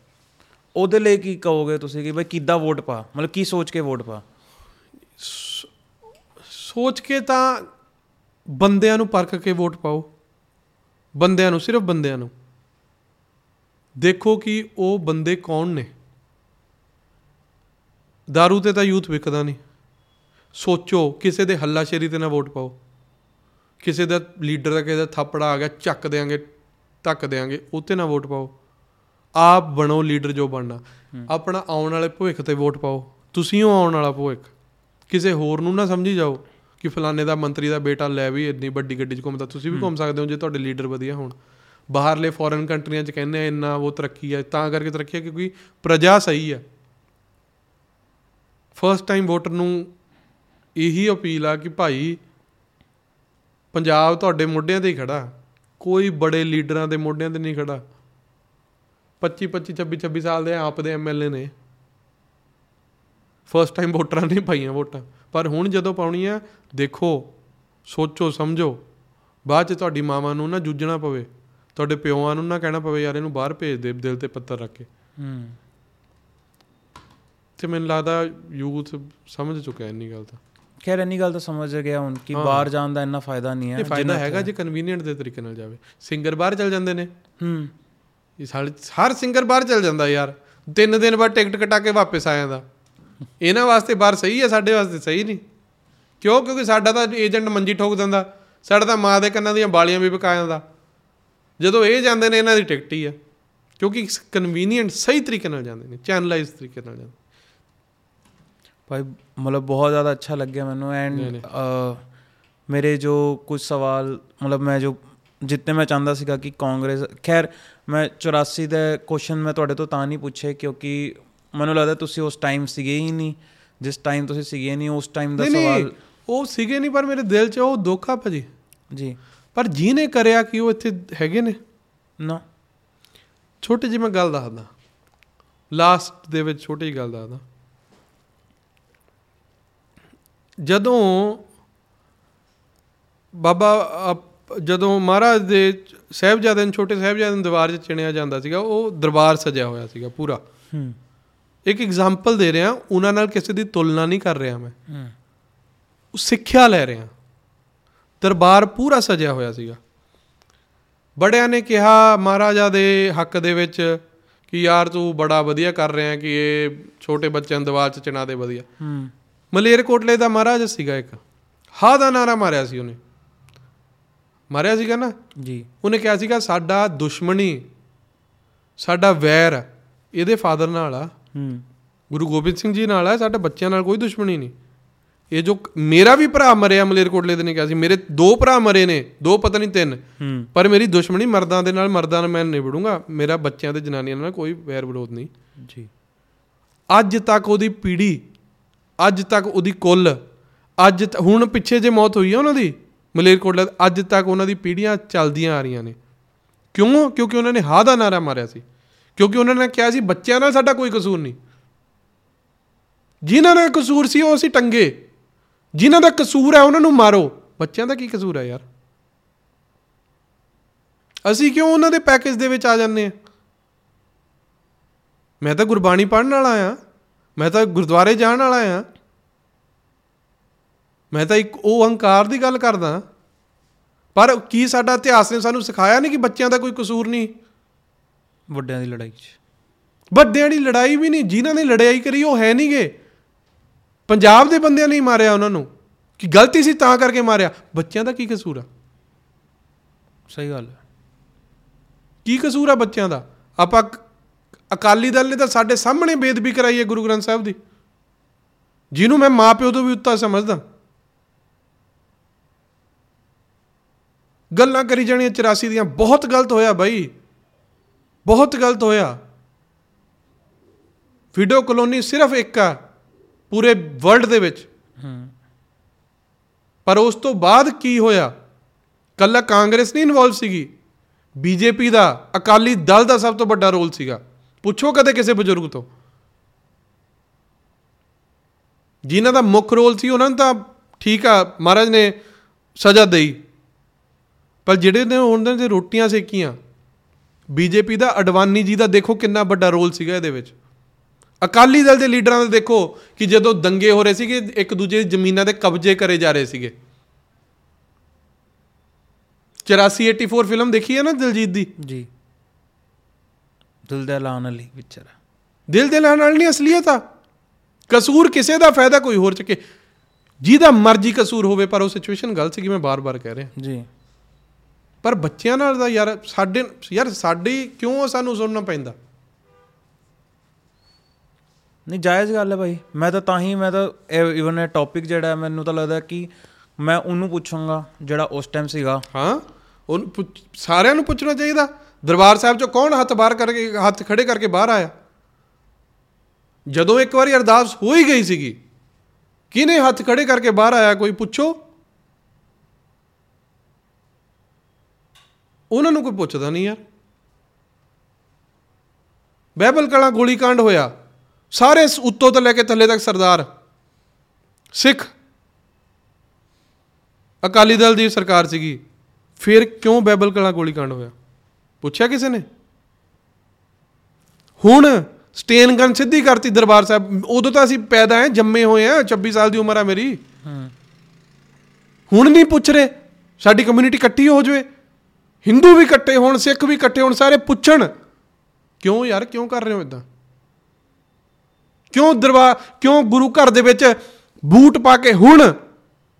ਉਹਦੇ ਲਈ ਕੀ ਕਹੋਗੇ ਤੁਸੀਂ ਕਿ ਭਾਈ ਕਿੱਦਾਂ ਵੋਟ ਪਾ? ਮਤਲਬ ਕੀ ਸੋਚ ਕੇ ਵੋਟ ਪਾ? ਸੋਚ ਕੇ ਤਾਂ ਬੰਦਿਆਂ ਨੂੰ ਪਰਖ ਕੇ ਵੋਟ ਪਾਓ। ਬੰਦਿਆਂ ਨੂੰ ਸਿਰਫ ਬੰਦਿਆਂ ਨੂੰ। ਦੇਖੋ ਕਿ ਉਹ ਬੰਦੇ ਕੌਣ ਨੇ। दारू ਤੇ ਤਾਂ ਯੂਥ ਵਿਕਦਾ ਨਹੀਂ। ਸੋਚੋ ਕਿਸੇ ਦੇ ਹੱਲਾਸ਼ੇਰੀ ਤੇ ਨਾ ਵੋਟ ਪਾਓ। ਕਿਸੇ ਦਾ ਲੀਡਰ ਦਾ ਕਿਸੇ ਦਾ ਥੱਪੜਾ ਆ ਗਿਆ ਚੱਕ ਦੇਾਂਗੇ ਧੱਕ ਦੇਾਂਗੇ ਉੱਤੇ ਨਾ ਵੋਟ ਪਾਓ। ਆਪ ਬਣੋ ਲੀਡਰ ਜੋ ਬਣਨਾ। ਆਪਣਾ ਆਉਣ ਵਾਲੇ ਭਵਿੱਖ ਤੇ ਵੋਟ ਪਾਓ। ਤੁਸੀਂ ਹੋ ਆਉਣ ਵਾਲਾ ਭਵਿੱਖ। ਕਿਸੇ ਹੋਰ ਨੂੰ ਨਾ ਸਮਝੀ ਜਾਓ। ਕਿ ਫਲਾਣੇ ਦਾ ਮੰਤਰੀ ਦਾ ਬੇਟਾ ਲੈ ਵੀ ਇੰਨੀ ਵੱਡੀ ਗੱਡੀ 'ਚ ਘੁੰਮਦਾ। ਤੁਸੀਂ ਵੀ ਘੁੰਮ ਸਕਦੇ ਹੋ ਜੇ ਤੁਹਾਡੇ ਲੀਡਰ ਵਧੀਆ ਹੋਣ। ਬਾਹਰਲੇ ਫੋਰਨ ਕੰਟਰੀਆਂ 'ਚ ਕਹਿੰਦੇ ਆ ਇੰਨਾ ਉਹ ਤਰੱਕੀ ਹੈ ਤਾਂ ਕਰਕੇ ਤਰੱਕੀ ਹੈ ਕਿਉਂਕਿ ਪ੍ਰਜਾ ਸਹੀ ਹੈ ਫਰਸਟ ਟਾਈਮ ਵੋਟਰ ਨੂੰ ਇਹੀ ਅਪੀਲ ਆ ਕਿ ਭਾਈ ਪੰਜਾਬ ਤੁਹਾਡੇ ਮੋਢਿਆਂ ਤੇ ਹੀ ਖੜਾ। ਕੋਈ ਬੜੇ ਲੀਡਰਾਂ ਦੇ ਮੋਢਿਆਂ ਤੇ ਨਹੀਂ ਖੜਾ। 25 25 26 26 ਸਾਲ ਦੇ ਆਪ ਦੇ ਐਮਐਲਏ ਨੇ। ਫਰਸਟ ਟਾਈਮ ਵੋਟਰਾਂ ਨੇ ਪਾਈਆਂ ਵੋਟਾਂ। ਪਰ ਹੁਣ ਜਦੋਂ ਪਾਉਣੀ ਆ ਦੇਖੋ ਸੋਚੋ ਸਮਝੋ। ਬਾਅਦ ਚ ਤੁਹਾਡੀ ਮਾਵਾਂ ਨੂੰ ਨਾ ਜੂਝਣਾ ਪਵੇ। ਤੁਹਾਡੇ ਪਿਓਆਂ ਨੂੰ ਨਾ ਕਹਿਣਾ ਪਵੇ ਯਾਰ ਇਹਨੂੰ ਬਾਹਰ ਭੇਜ ਦੇ ਦਿਲ ਤੇ ਪੱਤਰ ਰੱਖ ਕੇ। ਹੂੰ। ਤੇ ਮੈਨੂੰ ਲੱਗਦਾ ਯੂਥ ਸਮਝ ਚੁੱਕਿਆ ਇੰਨੀ ਗੱਲ ਤਾਂ। ਖੈਰ ਇੰਨੀ ਗੱਲ ਤਾਂ ਸਮਝ ਗਿਆ ਹੁਣ ਕਿ ਹਾਂ। ਬਾਹਰ ਜਾਣ ਦਾ ਇੰਨਾ ਫਾਇਦਾ ਨਹੀਂ ਹੈ ਇਹ ਫਾਇਦਾ ਹੈਗਾ ਜੇ ਕਨਵੀਨੀਅੰਟ ਦੇ ਤਰੀਕੇ ਨਾਲ ਜਾਵੇ। ਸਿੰਗਰ ਬਾਹਰ ਚਲ ਜਾਂਦੇ ਨੇ। ਹੂੰ। ਇਹ ਹਰ ਸਿੰਗਰ ਬਾਹਰ ਚਲ ਜਾਂਦਾ ਯਾਰ। ਤਿੰਨ ਦਿਨ ਬਾਅਦ ਟਿਕਟ ਕਟਾ ਕੇ ਵਾਪਸ ਆ ਜਾਂਦਾ। ਇਹਨਾਂ ਵਾਸਤੇ ਬਾਹਰ ਸਹੀ ਹੈ ਸਾਡੇ ਵਾਸਤੇ ਸਹੀ ਨਹੀਂ। ਕਿਉਂ? ਕਿਉਂਕਿ ਸਾਡਾ ਤਾਂ ਏਜੰਟ ਮੰਜੀ ਠੋਕ ਦਿੰਦਾ। ਸਾਡਾ ਤਾਂ ਮਾਂ ਦੇ ਕੰਨਾਂ ਦੀਆਂ ਬਾਲੀਆਂ ਵੀ ਵਿਕਾ ਜਾਂਦਾ ਜਦੋਂ ਇਹ ਜਾਂਦੇ ਨੇ ਇਹਨਾਂ ਦੀ ਟਿਕਟ ਹੀ ਆ। ਕਿਉਂਕਿ ਕਨਵੀਨੀਅੰਟ ਸਹੀ ਤਰੀਕੇ ਨਾਲ ਜਾਂਦੇ ਨੇ ਚੈਨਲਾਈਜ਼ ਤਰੀਕੇ ਨਾਲ ਜਾਂਦੇ ਭਾਈ ਮਤਲਬ ਬਹੁਤ ਜ਼ਿਆਦਾ ਅੱਛਾ ਲੱਗਿਆ ਮੈਨੂੰ। ਐਂਡ। ਮੇਰੇ ਜੋ ਕੁਝ ਸਵਾਲ ਮਤਲਬ ਮੈਂ ਜੋ ਜਿੰਨੇ ਮੈਂ ਚਾਹੁੰਦਾ ਸੀਗਾ ਕਿ ਕਾਂਗਰਸ ਖੈਰ ਮੈਂ 84 ਦੇ ਕੁਐਸਚਨ ਮੈਂ ਤੁਹਾਡੇ ਤੋਂ ਤਾਂ ਨਹੀਂ ਪੁੱਛੇ ਕਿਉਂਕਿ ਮੈਨੂੰ ਲੱਗਦਾ ਤੁਸੀਂ ਉਸ ਟਾਈਮ ਸੀਗੇ ਹੀ ਨਹੀਂ। ਜਿਸ ਟਾਈਮ ਤੁਸੀਂ ਸੀਗੇ ਨਹੀਂ ਉਸ ਟਾਈਮ ਦਾ ਸਵਾਲ ਉਹ ਸੀਗੇ ਨਹੀਂ ਪਰ ਮੇਰੇ ਦਿਲ 'ਚ ਉਹ ਦੁੱਖ ਆ ਭਾਜੀ। ਜੀ। ਪਰ ਜਿਹਨੇ ਕਰਿਆ ਕਿ ਉਹ ਇੱਥੇ ਹੈਗੇ ਨੇ? ਨਾ। ਛੋਟੀ ਜਿਹੀ ਮੈਂ ਗੱਲ ਦੱਸਦਾ। ਲਾਸਟ ਦੇ ਵਿੱਚ ਛੋਟੀ ਜਿਹੀ ਗੱਲ ਦੱਸਦਾ। ਜਦੋਂ ਬਾਬਾ ਜਦੋਂ ਮਹਾਰਾਜ ਦੇ ਸਹਿਬਜ਼ਾਦੇ ਨੂੰ ਛੋਟੇ ਸਹਿਬਜ਼ਾਦੇ ਨੂੰ ਦੀਵਾਰ 'ਚ ਚਿਣਿਆ ਜਾਂਦਾ ਸੀਗਾ ਉਹ ਦਰਬਾਰ ਸਜਿਆ ਹੋਇਆ ਸੀਗਾ ਪੂਰਾ। ਹੂੰ। ਇੱਕ ਐਗਜ਼ਾਮਪਲ ਦੇ ਰਿਹਾ ਉਹਨਾਂ ਨਾਲ ਕਿਸੇ ਦੀ ਤੁਲਨਾ ਨਹੀਂ ਕਰ ਰਿਹਾ ਮੈਂ। ਹੂੰ। ਉਹ ਸਿੱਖਿਆ ਲੈ ਰਿਹਾ ਦਰਬਾਰ ਪੂਰਾ ਸਜਿਆ ਹੋਇਆ ਸੀਗਾ। ਬੜਿਆਂ ਨੇ ਕਿਹਾ ਮਹਾਰਾਜਾ ਦੇ ਹੱਕ ਦੇ ਵਿੱਚ ਕਿ ਯਾਰ ਤੂੰ ਬੜਾ ਵਧੀਆ ਕਰ ਰਿਹਾ ਕਿ ਇਹ ਛੋਟੇ ਬੱਚਿਆਂ ਨੂੰ ਦੀਵਾਰ 'ਚ ਚਿਣਾ ਦੇ ਵਧੀਆ। ਹੂੰ। ਮਲੇਰਕੋਟਲੇ ਦਾ ਮਹਾਰਾਜ ਸੀਗਾ ਇੱਕ। ਹਾ ਦਾ ਨਾਰਾ ਮਾਰਿਆ ਸੀ ਉਹਨੇ। ਮਾਰਿਆ ਸੀਗਾ ਨਾ? ਜੀ। ਉਹਨੇ ਕਿਹਾ ਸੀਗਾ ਸਾਡਾ ਦੁਸ਼ਮਣੀ ਸਾਡਾ ਵੈਰ ਇਹਦੇ ਫਾਦਰ ਨਾਲ ਆ। ਹੂੰ। ਗੁਰੂ ਗੋਬਿੰਦ ਸਿੰਘ ਜੀ ਨਾਲ ਆ ਸਾਡੇ ਬੱਚਿਆਂ ਨਾਲ ਕੋਈ ਦੁਸ਼ਮਣੀ ਨਹੀਂ। ਇਹ ਜੋ ਮੇਰਾ ਵੀ ਭਰਾ ਮਰਿਆ ਮਲੇਰਕੋਟਲੇ ਦੇ ਨੇ ਕਿਹਾ ਸੀ ਮੇਰੇ ਦੋ ਭਰਾ ਮਰੇ ਨੇ ਦੋ ਪਤਾ ਨਹੀਂ ਤਿੰਨ। ਹੂੰ। ਪਰ ਮੇਰੀ ਦੁਸ਼ਮਣੀ ਮਰਦਾਂ ਦੇ ਨਾਲ ਮਰਦਾਂ ਨਾਲ ਮੈਂ ਨਿਬੜੂੰਗਾ ਮੇਰਾ ਬੱਚਿਆਂ ਤੇ ਜਨਾਨੀਆਂ ਨਾਲ ਕੋਈ ਵੈਰ ਵਿਰੋਧ ਨਹੀਂ। ਜੀ। ਅੱਜ ਤੱਕ ਉਹਦੀ ਪੀੜੀ ਅੱਜ ਤੱਕ ਉਹਦੀ ਕੁੱਲ ਅੱਜ ਹੁਣ ਪਿੱਛੇ ਜੇ ਮੌਤ ਹੋਈ ਹੈ ਉਹਨਾਂ ਦੀ ਮਲੇਰਕੋਟਲਾ ਅੱਜ ਤੱਕ ਉਹਨਾਂ ਦੀ ਪੀੜੀਆਂ ਚੱਲਦੀਆਂ ਆ ਰਹੀਆਂ ਨੇ। ਕਿਉਂ? ਕਿਉਂਕਿ ਉਹਨਾਂ ਨੇ ਹਾਂ ਦਾ ਨਾਰਾ ਮਾਰਿਆ ਸੀ। ਕਿਉਂਕਿ ਉਹਨਾਂ ਨੇ ਕਿਹਾ ਸੀ, ਬੱਚਿਆਂ ਨਾਲ ਸਾਡਾ ਕੋਈ ਕਸੂਰ ਨਹੀਂ। ਜਿਨ੍ਹਾਂ ਦਾ ਕਸੂਰ ਸੀ, ਉਹ ਅਸੀਂ ਟੰਗੇ। ਜਿਨ੍ਹਾਂ ਦਾ ਕਸੂਰ ਹੈ, ਉਹਨਾਂ ਨੂੰ ਮਾਰੋ। ਬੱਚਿਆਂ ਦਾ ਕੀ ਕਸੂਰ ਹੈ ਯਾਰ? ਅਸੀਂ ਕਿਉਂ ਉਹਨਾਂ ਦੇ ਪੈਕੇਜ ਦੇ ਵਿੱਚ ਆ ਜਾਂਦੇ ਆ ਮੈਂ ਤਾਂ ਗੁਰਬਾਣੀ ਪੜ੍ਹਨ ਵਾਲਾ ਆ ਮੈਂ ਤਾਂ ਗੁਰਦੁਆਰੇ ਜਾਣ ਵਾਲਾ ਆ ਮੈਂ ਤਾਂ ਇੱਕ ਉਹ ਅਹੰਕਾਰ ਦੀ ਗੱਲ ਕਰਦਾ। ਪਰ ਕੀ ਸਾਡਾ ਇਤਿਹਾਸ ਨੇ ਸਾਨੂੰ ਸਿਖਾਇਆ ਨਹੀਂ ਕਿ ਬੱਚਿਆਂ ਦਾ ਕੋਈ ਕਸੂਰ ਨਹੀਂ? ਵੱਡਿਆਂ ਦੀ ਲੜਾਈ 'ਚ। ਵੱਡਿਆਂ ਦੀ ਲੜਾਈ ਵੀ ਨਹੀਂ, ਜਿਨ੍ਹਾਂ ਨੇ ਲੜਾਈ ਕਰੀ ਉਹ ਹੈ ਨਹੀਂਗੇ। ਪੰਜਾਬ ਦੇ ਬੰਦਿਆਂ ਨੇ ਹੀ ਮਾਰਿਆ ਉਹਨਾਂ ਨੂੰ। ਕਿ ਗਲਤੀ ਸੀ ਤਾਂ ਕਰਕੇ ਮਾਰਿਆ। ਬੱਚਿਆਂ ਦਾ ਕੀ ਕਸੂਰ ਆ? ਸਹੀ ਗੱਲ ਹੈ ਕੀ ਕਸੂਰ ਆ ਬੱਚਿਆਂ ਦਾ? ਆਪਾਂ ਕ- ਅਕਾਲੀ ਦਲ ਨੇ ਤਾਂ ਸਾਡੇ ਸਾਹਮਣੇ ਬੇਦਬੀ ਕਰਾਈ ਹੈ ਗੁਰੂ ਗ੍ਰੰਥ ਸਾਹਿਬ ਦੀ। ਜਿਹਨੂੰ ਮੈਂ ਮਾਪਿਓ ਤੋਂ ਵੀ ਉੱਤਾ ਸਮਝਦਾ। ਗੱਲਾਂ ਕਰੀ ਜਾਣੀਆਂ 84 ਦੀਆਂ। ਬਹੁਤ ਗਲਤ ਹੋਇਆ ਬਾਈ। ਬਹੁਤ ਗਲਤ ਹੋਇਆ। ਵੀਡੀਓ ਕਲੋਨੀ ਸਿਰਫ ਇੱਕ ਆ ਪੂਰੇ ਵਰਲਡ ਦੇ ਵਿੱਚ। ਹੂੰ। ਪਰ ਉਸ ਤੋਂ ਬਾਅਦ ਕੀ ਹੋਇਆ? ਕੱਲਾ ਕਾਂਗਰਸ ਨਹੀਂ ਇਨਵੋਲਵ ਸੀਗੀ। ਬੀਜੇਪੀ ਦਾ ਅਕਾਲੀ ਦਲ ਦਾ ਸਭ ਤੋਂ ਵੱਡਾ ਰੋਲ ਸੀਗਾ। ਪੁੱਛੋ ਕਦੇ ਕਿਸੇ ਬਜ਼ੁਰਗ ਤੋਂ। ਜਿਨ੍ਹਾਂ ਦਾ ਮੁੱਖ ਰੋਲ ਸੀ ਉਹਨਾਂ ਨੂੰ ਤਾਂ ਠੀਕ ਆ ਮਹਾਰਾਜ ਨੇ ਸਜ਼ਾ ਦੇਈ। ਪਰ ਜਿਹੜੇ ਨੇ ਉਹਨਾਂ ਦੇ ਰੋਟੀਆਂ ਸੇਕੀਆਂ ਬੀਜੇਪੀ ਦਾ ਅਡਵਾਨੀ ਜੀ ਦਾ ਦੇਖੋ ਕਿੰਨਾ ਵੱਡਾ ਰੋਲ ਸੀਗਾ ਇਹਦੇ ਵਿੱਚ। ਅਕਾਲੀ ਦਲ ਦੇ ਲੀਡਰਾਂ ਦਾ ਦੇਖੋ ਕਿ ਜਦੋਂ ਦੰਗੇ ਹੋ ਰਹੇ ਸੀਗੇ ਇੱਕ ਦੂਜੇ ਦੀ ਜ਼ਮੀਨਾਂ ਦੇ ਕਬਜ਼ੇ ਕਰੇ ਜਾ ਰਹੇ ਸੀਗੇ। 84 84 ਫਿਲਮ ਦੇਖੀ ਹੈ ਨਾ ਦਿਲਜੀਤ ਦੀ? ਜੀ। ਦਿਲ ਦੇ ਲਾਉਣ ਵਾਲੀ ਹੈ ਦਿਲ ਦੇ ਲੈਣ ਨਹੀਂ ਅਸਲੀਅਤ ਆ। ਕਸੂਰ ਕਿਸੇ ਦਾ ਫਾਇਦਾ ਕੋਈ ਹੋਰ ਚੱਕੇ। ਜਿਹਦਾ ਮਰਜ਼ੀ ਕਸੂਰ ਹੋਵੇ ਪਰ ਉਹ ਸਿਚੁਏਸ਼ਨ ਗਲਤ ਸੀ ਕਿ ਮੈਂ ਬਾਰ-ਬਾਰ ਕਹਿ ਰਿਹਾ। ਜੀ। ਪਰ ਬੱਚਿਆਂ ਨਾਲ ਦਾ ਯਾਰ ਸਾਡੇ ਯਾਰ ਸਾਡੀ ਕਿਉਂ ਸਾਨੂੰ ਸੁਣਨਾ ਪੈਂਦਾ? ਨਹੀਂ ਜਾਇਜ਼ ਗੱਲ ਹੈ ਭਾਈ। ਮੈਂ ਤਾਂ ਤਾਂ ਹੀ ਮੈਂ ਤਾਂ ਇਵਨ ਇਹ ਟੌਪਿਕ ਜਿਹੜਾ ਹੈ, ਮੈਨੂੰ ਤਾਂ ਲੱਗਦਾ ਕਿ ਮੈਂ ਉਹਨੂੰ ਪੁੱਛਾਂਗਾ ਜਿਹੜਾ ਉਸ ਟਾਈਮ ਸੀਗਾ। ਹਾਂ ਉਹਨੂੰ ਸਾਰਿਆਂ ਨੂੰ ਪੁੱਛਣਾ ਚਾਹੀਦਾ। ਦਰਬਾਰ ਸਾਹਿਬ ਚੋਂ ਕੌਣ ਹੱਥ ਬਾਹਰ ਕਰਕੇ ਹੱਥ ਖੜੇ ਕਰਕੇ ਬਾਹਰ ਆਇਆ? ਜਦੋਂ ਇੱਕ ਵਾਰੀ ਅਰਦਾਸ ਹੋ ਹੀ ਗਈ ਸੀਗੀ ਕਿਹਨੇ ਹੱਥ ਖੜੇ ਕਰਕੇ ਬਾਹਰ ਆਇਆ? ਕੋਈ ਪੁੱਛੋ। ਉਹਨਾਂ ਨੂੰ ਕੋਈ ਪੁੱਛਦਾ ਨਹੀਂ ਯਾਰ। ਬਹਿਬਲ ਕਲਾ ਗੋਲੀकांड ਹੋਇਆ। ਸਾਰੇ ਉੱਤੋਂ ਤੋਂ ਲੈ ਕੇ ਥੱਲੇ ਤੱਕ ਸਰਦਾਰ ਸਿੱਖ। ਅਕਾਲੀ ਦਲ ਦੀ ਸਰਕਾਰ ਸੀਗੀ। ਫਿਰ ਕਿਉਂ ਬਹਿਬਲ ਕਲਾ ਗੋਲੀकांड ਹੋਇਆ? ਪੁੱਛਿਆ ਕਿਸੇ ਨੇ? ਹੁਣ ਸਟੇਨ ਗਨ ਸਿੱਧੀ ਕਰਤੀ ਦਰਬਾਰ ਸਾਹਿਬ। ਉਦੋਂ ਤਾਂ ਅਸੀਂ ਪੈਦਾ ਆਏ ਜੰਮੇ ਹੋਏ ਆ 26 ਸਾਲ ਦੀ ਉਮਰ ਆ ਮੇਰੀ। ਹੁਣ ਨਹੀਂ ਪੁੱਛ ਰਹੇ। ਸਾਡੀ ਕਮਿਊਨਿਟੀ ਇਕੱਠੀ ਹੋ ਜਵੇ। ਹਿੰਦੂ ਵੀ ਇਕੱਠੇ ਹੋਣ, ਸਿੱਖ ਵੀ ਇਕੱਠੇ ਹੋਣ, ਸਾਰੇ ਪੁੱਛਣ, ਕਿਉਂ ਯਾਰ, ਕਿਉਂ ਕਰ ਰਹੇ ਹੋ ਇਦਾਂ ਕਿਉਂ ਦਰਬਾਰ ਕਿਉਂ ਗੁਰੂ ਘਰ ਦੇ ਵਿੱਚ ਬੂਟ ਪਾ ਕੇ ਹੁਣ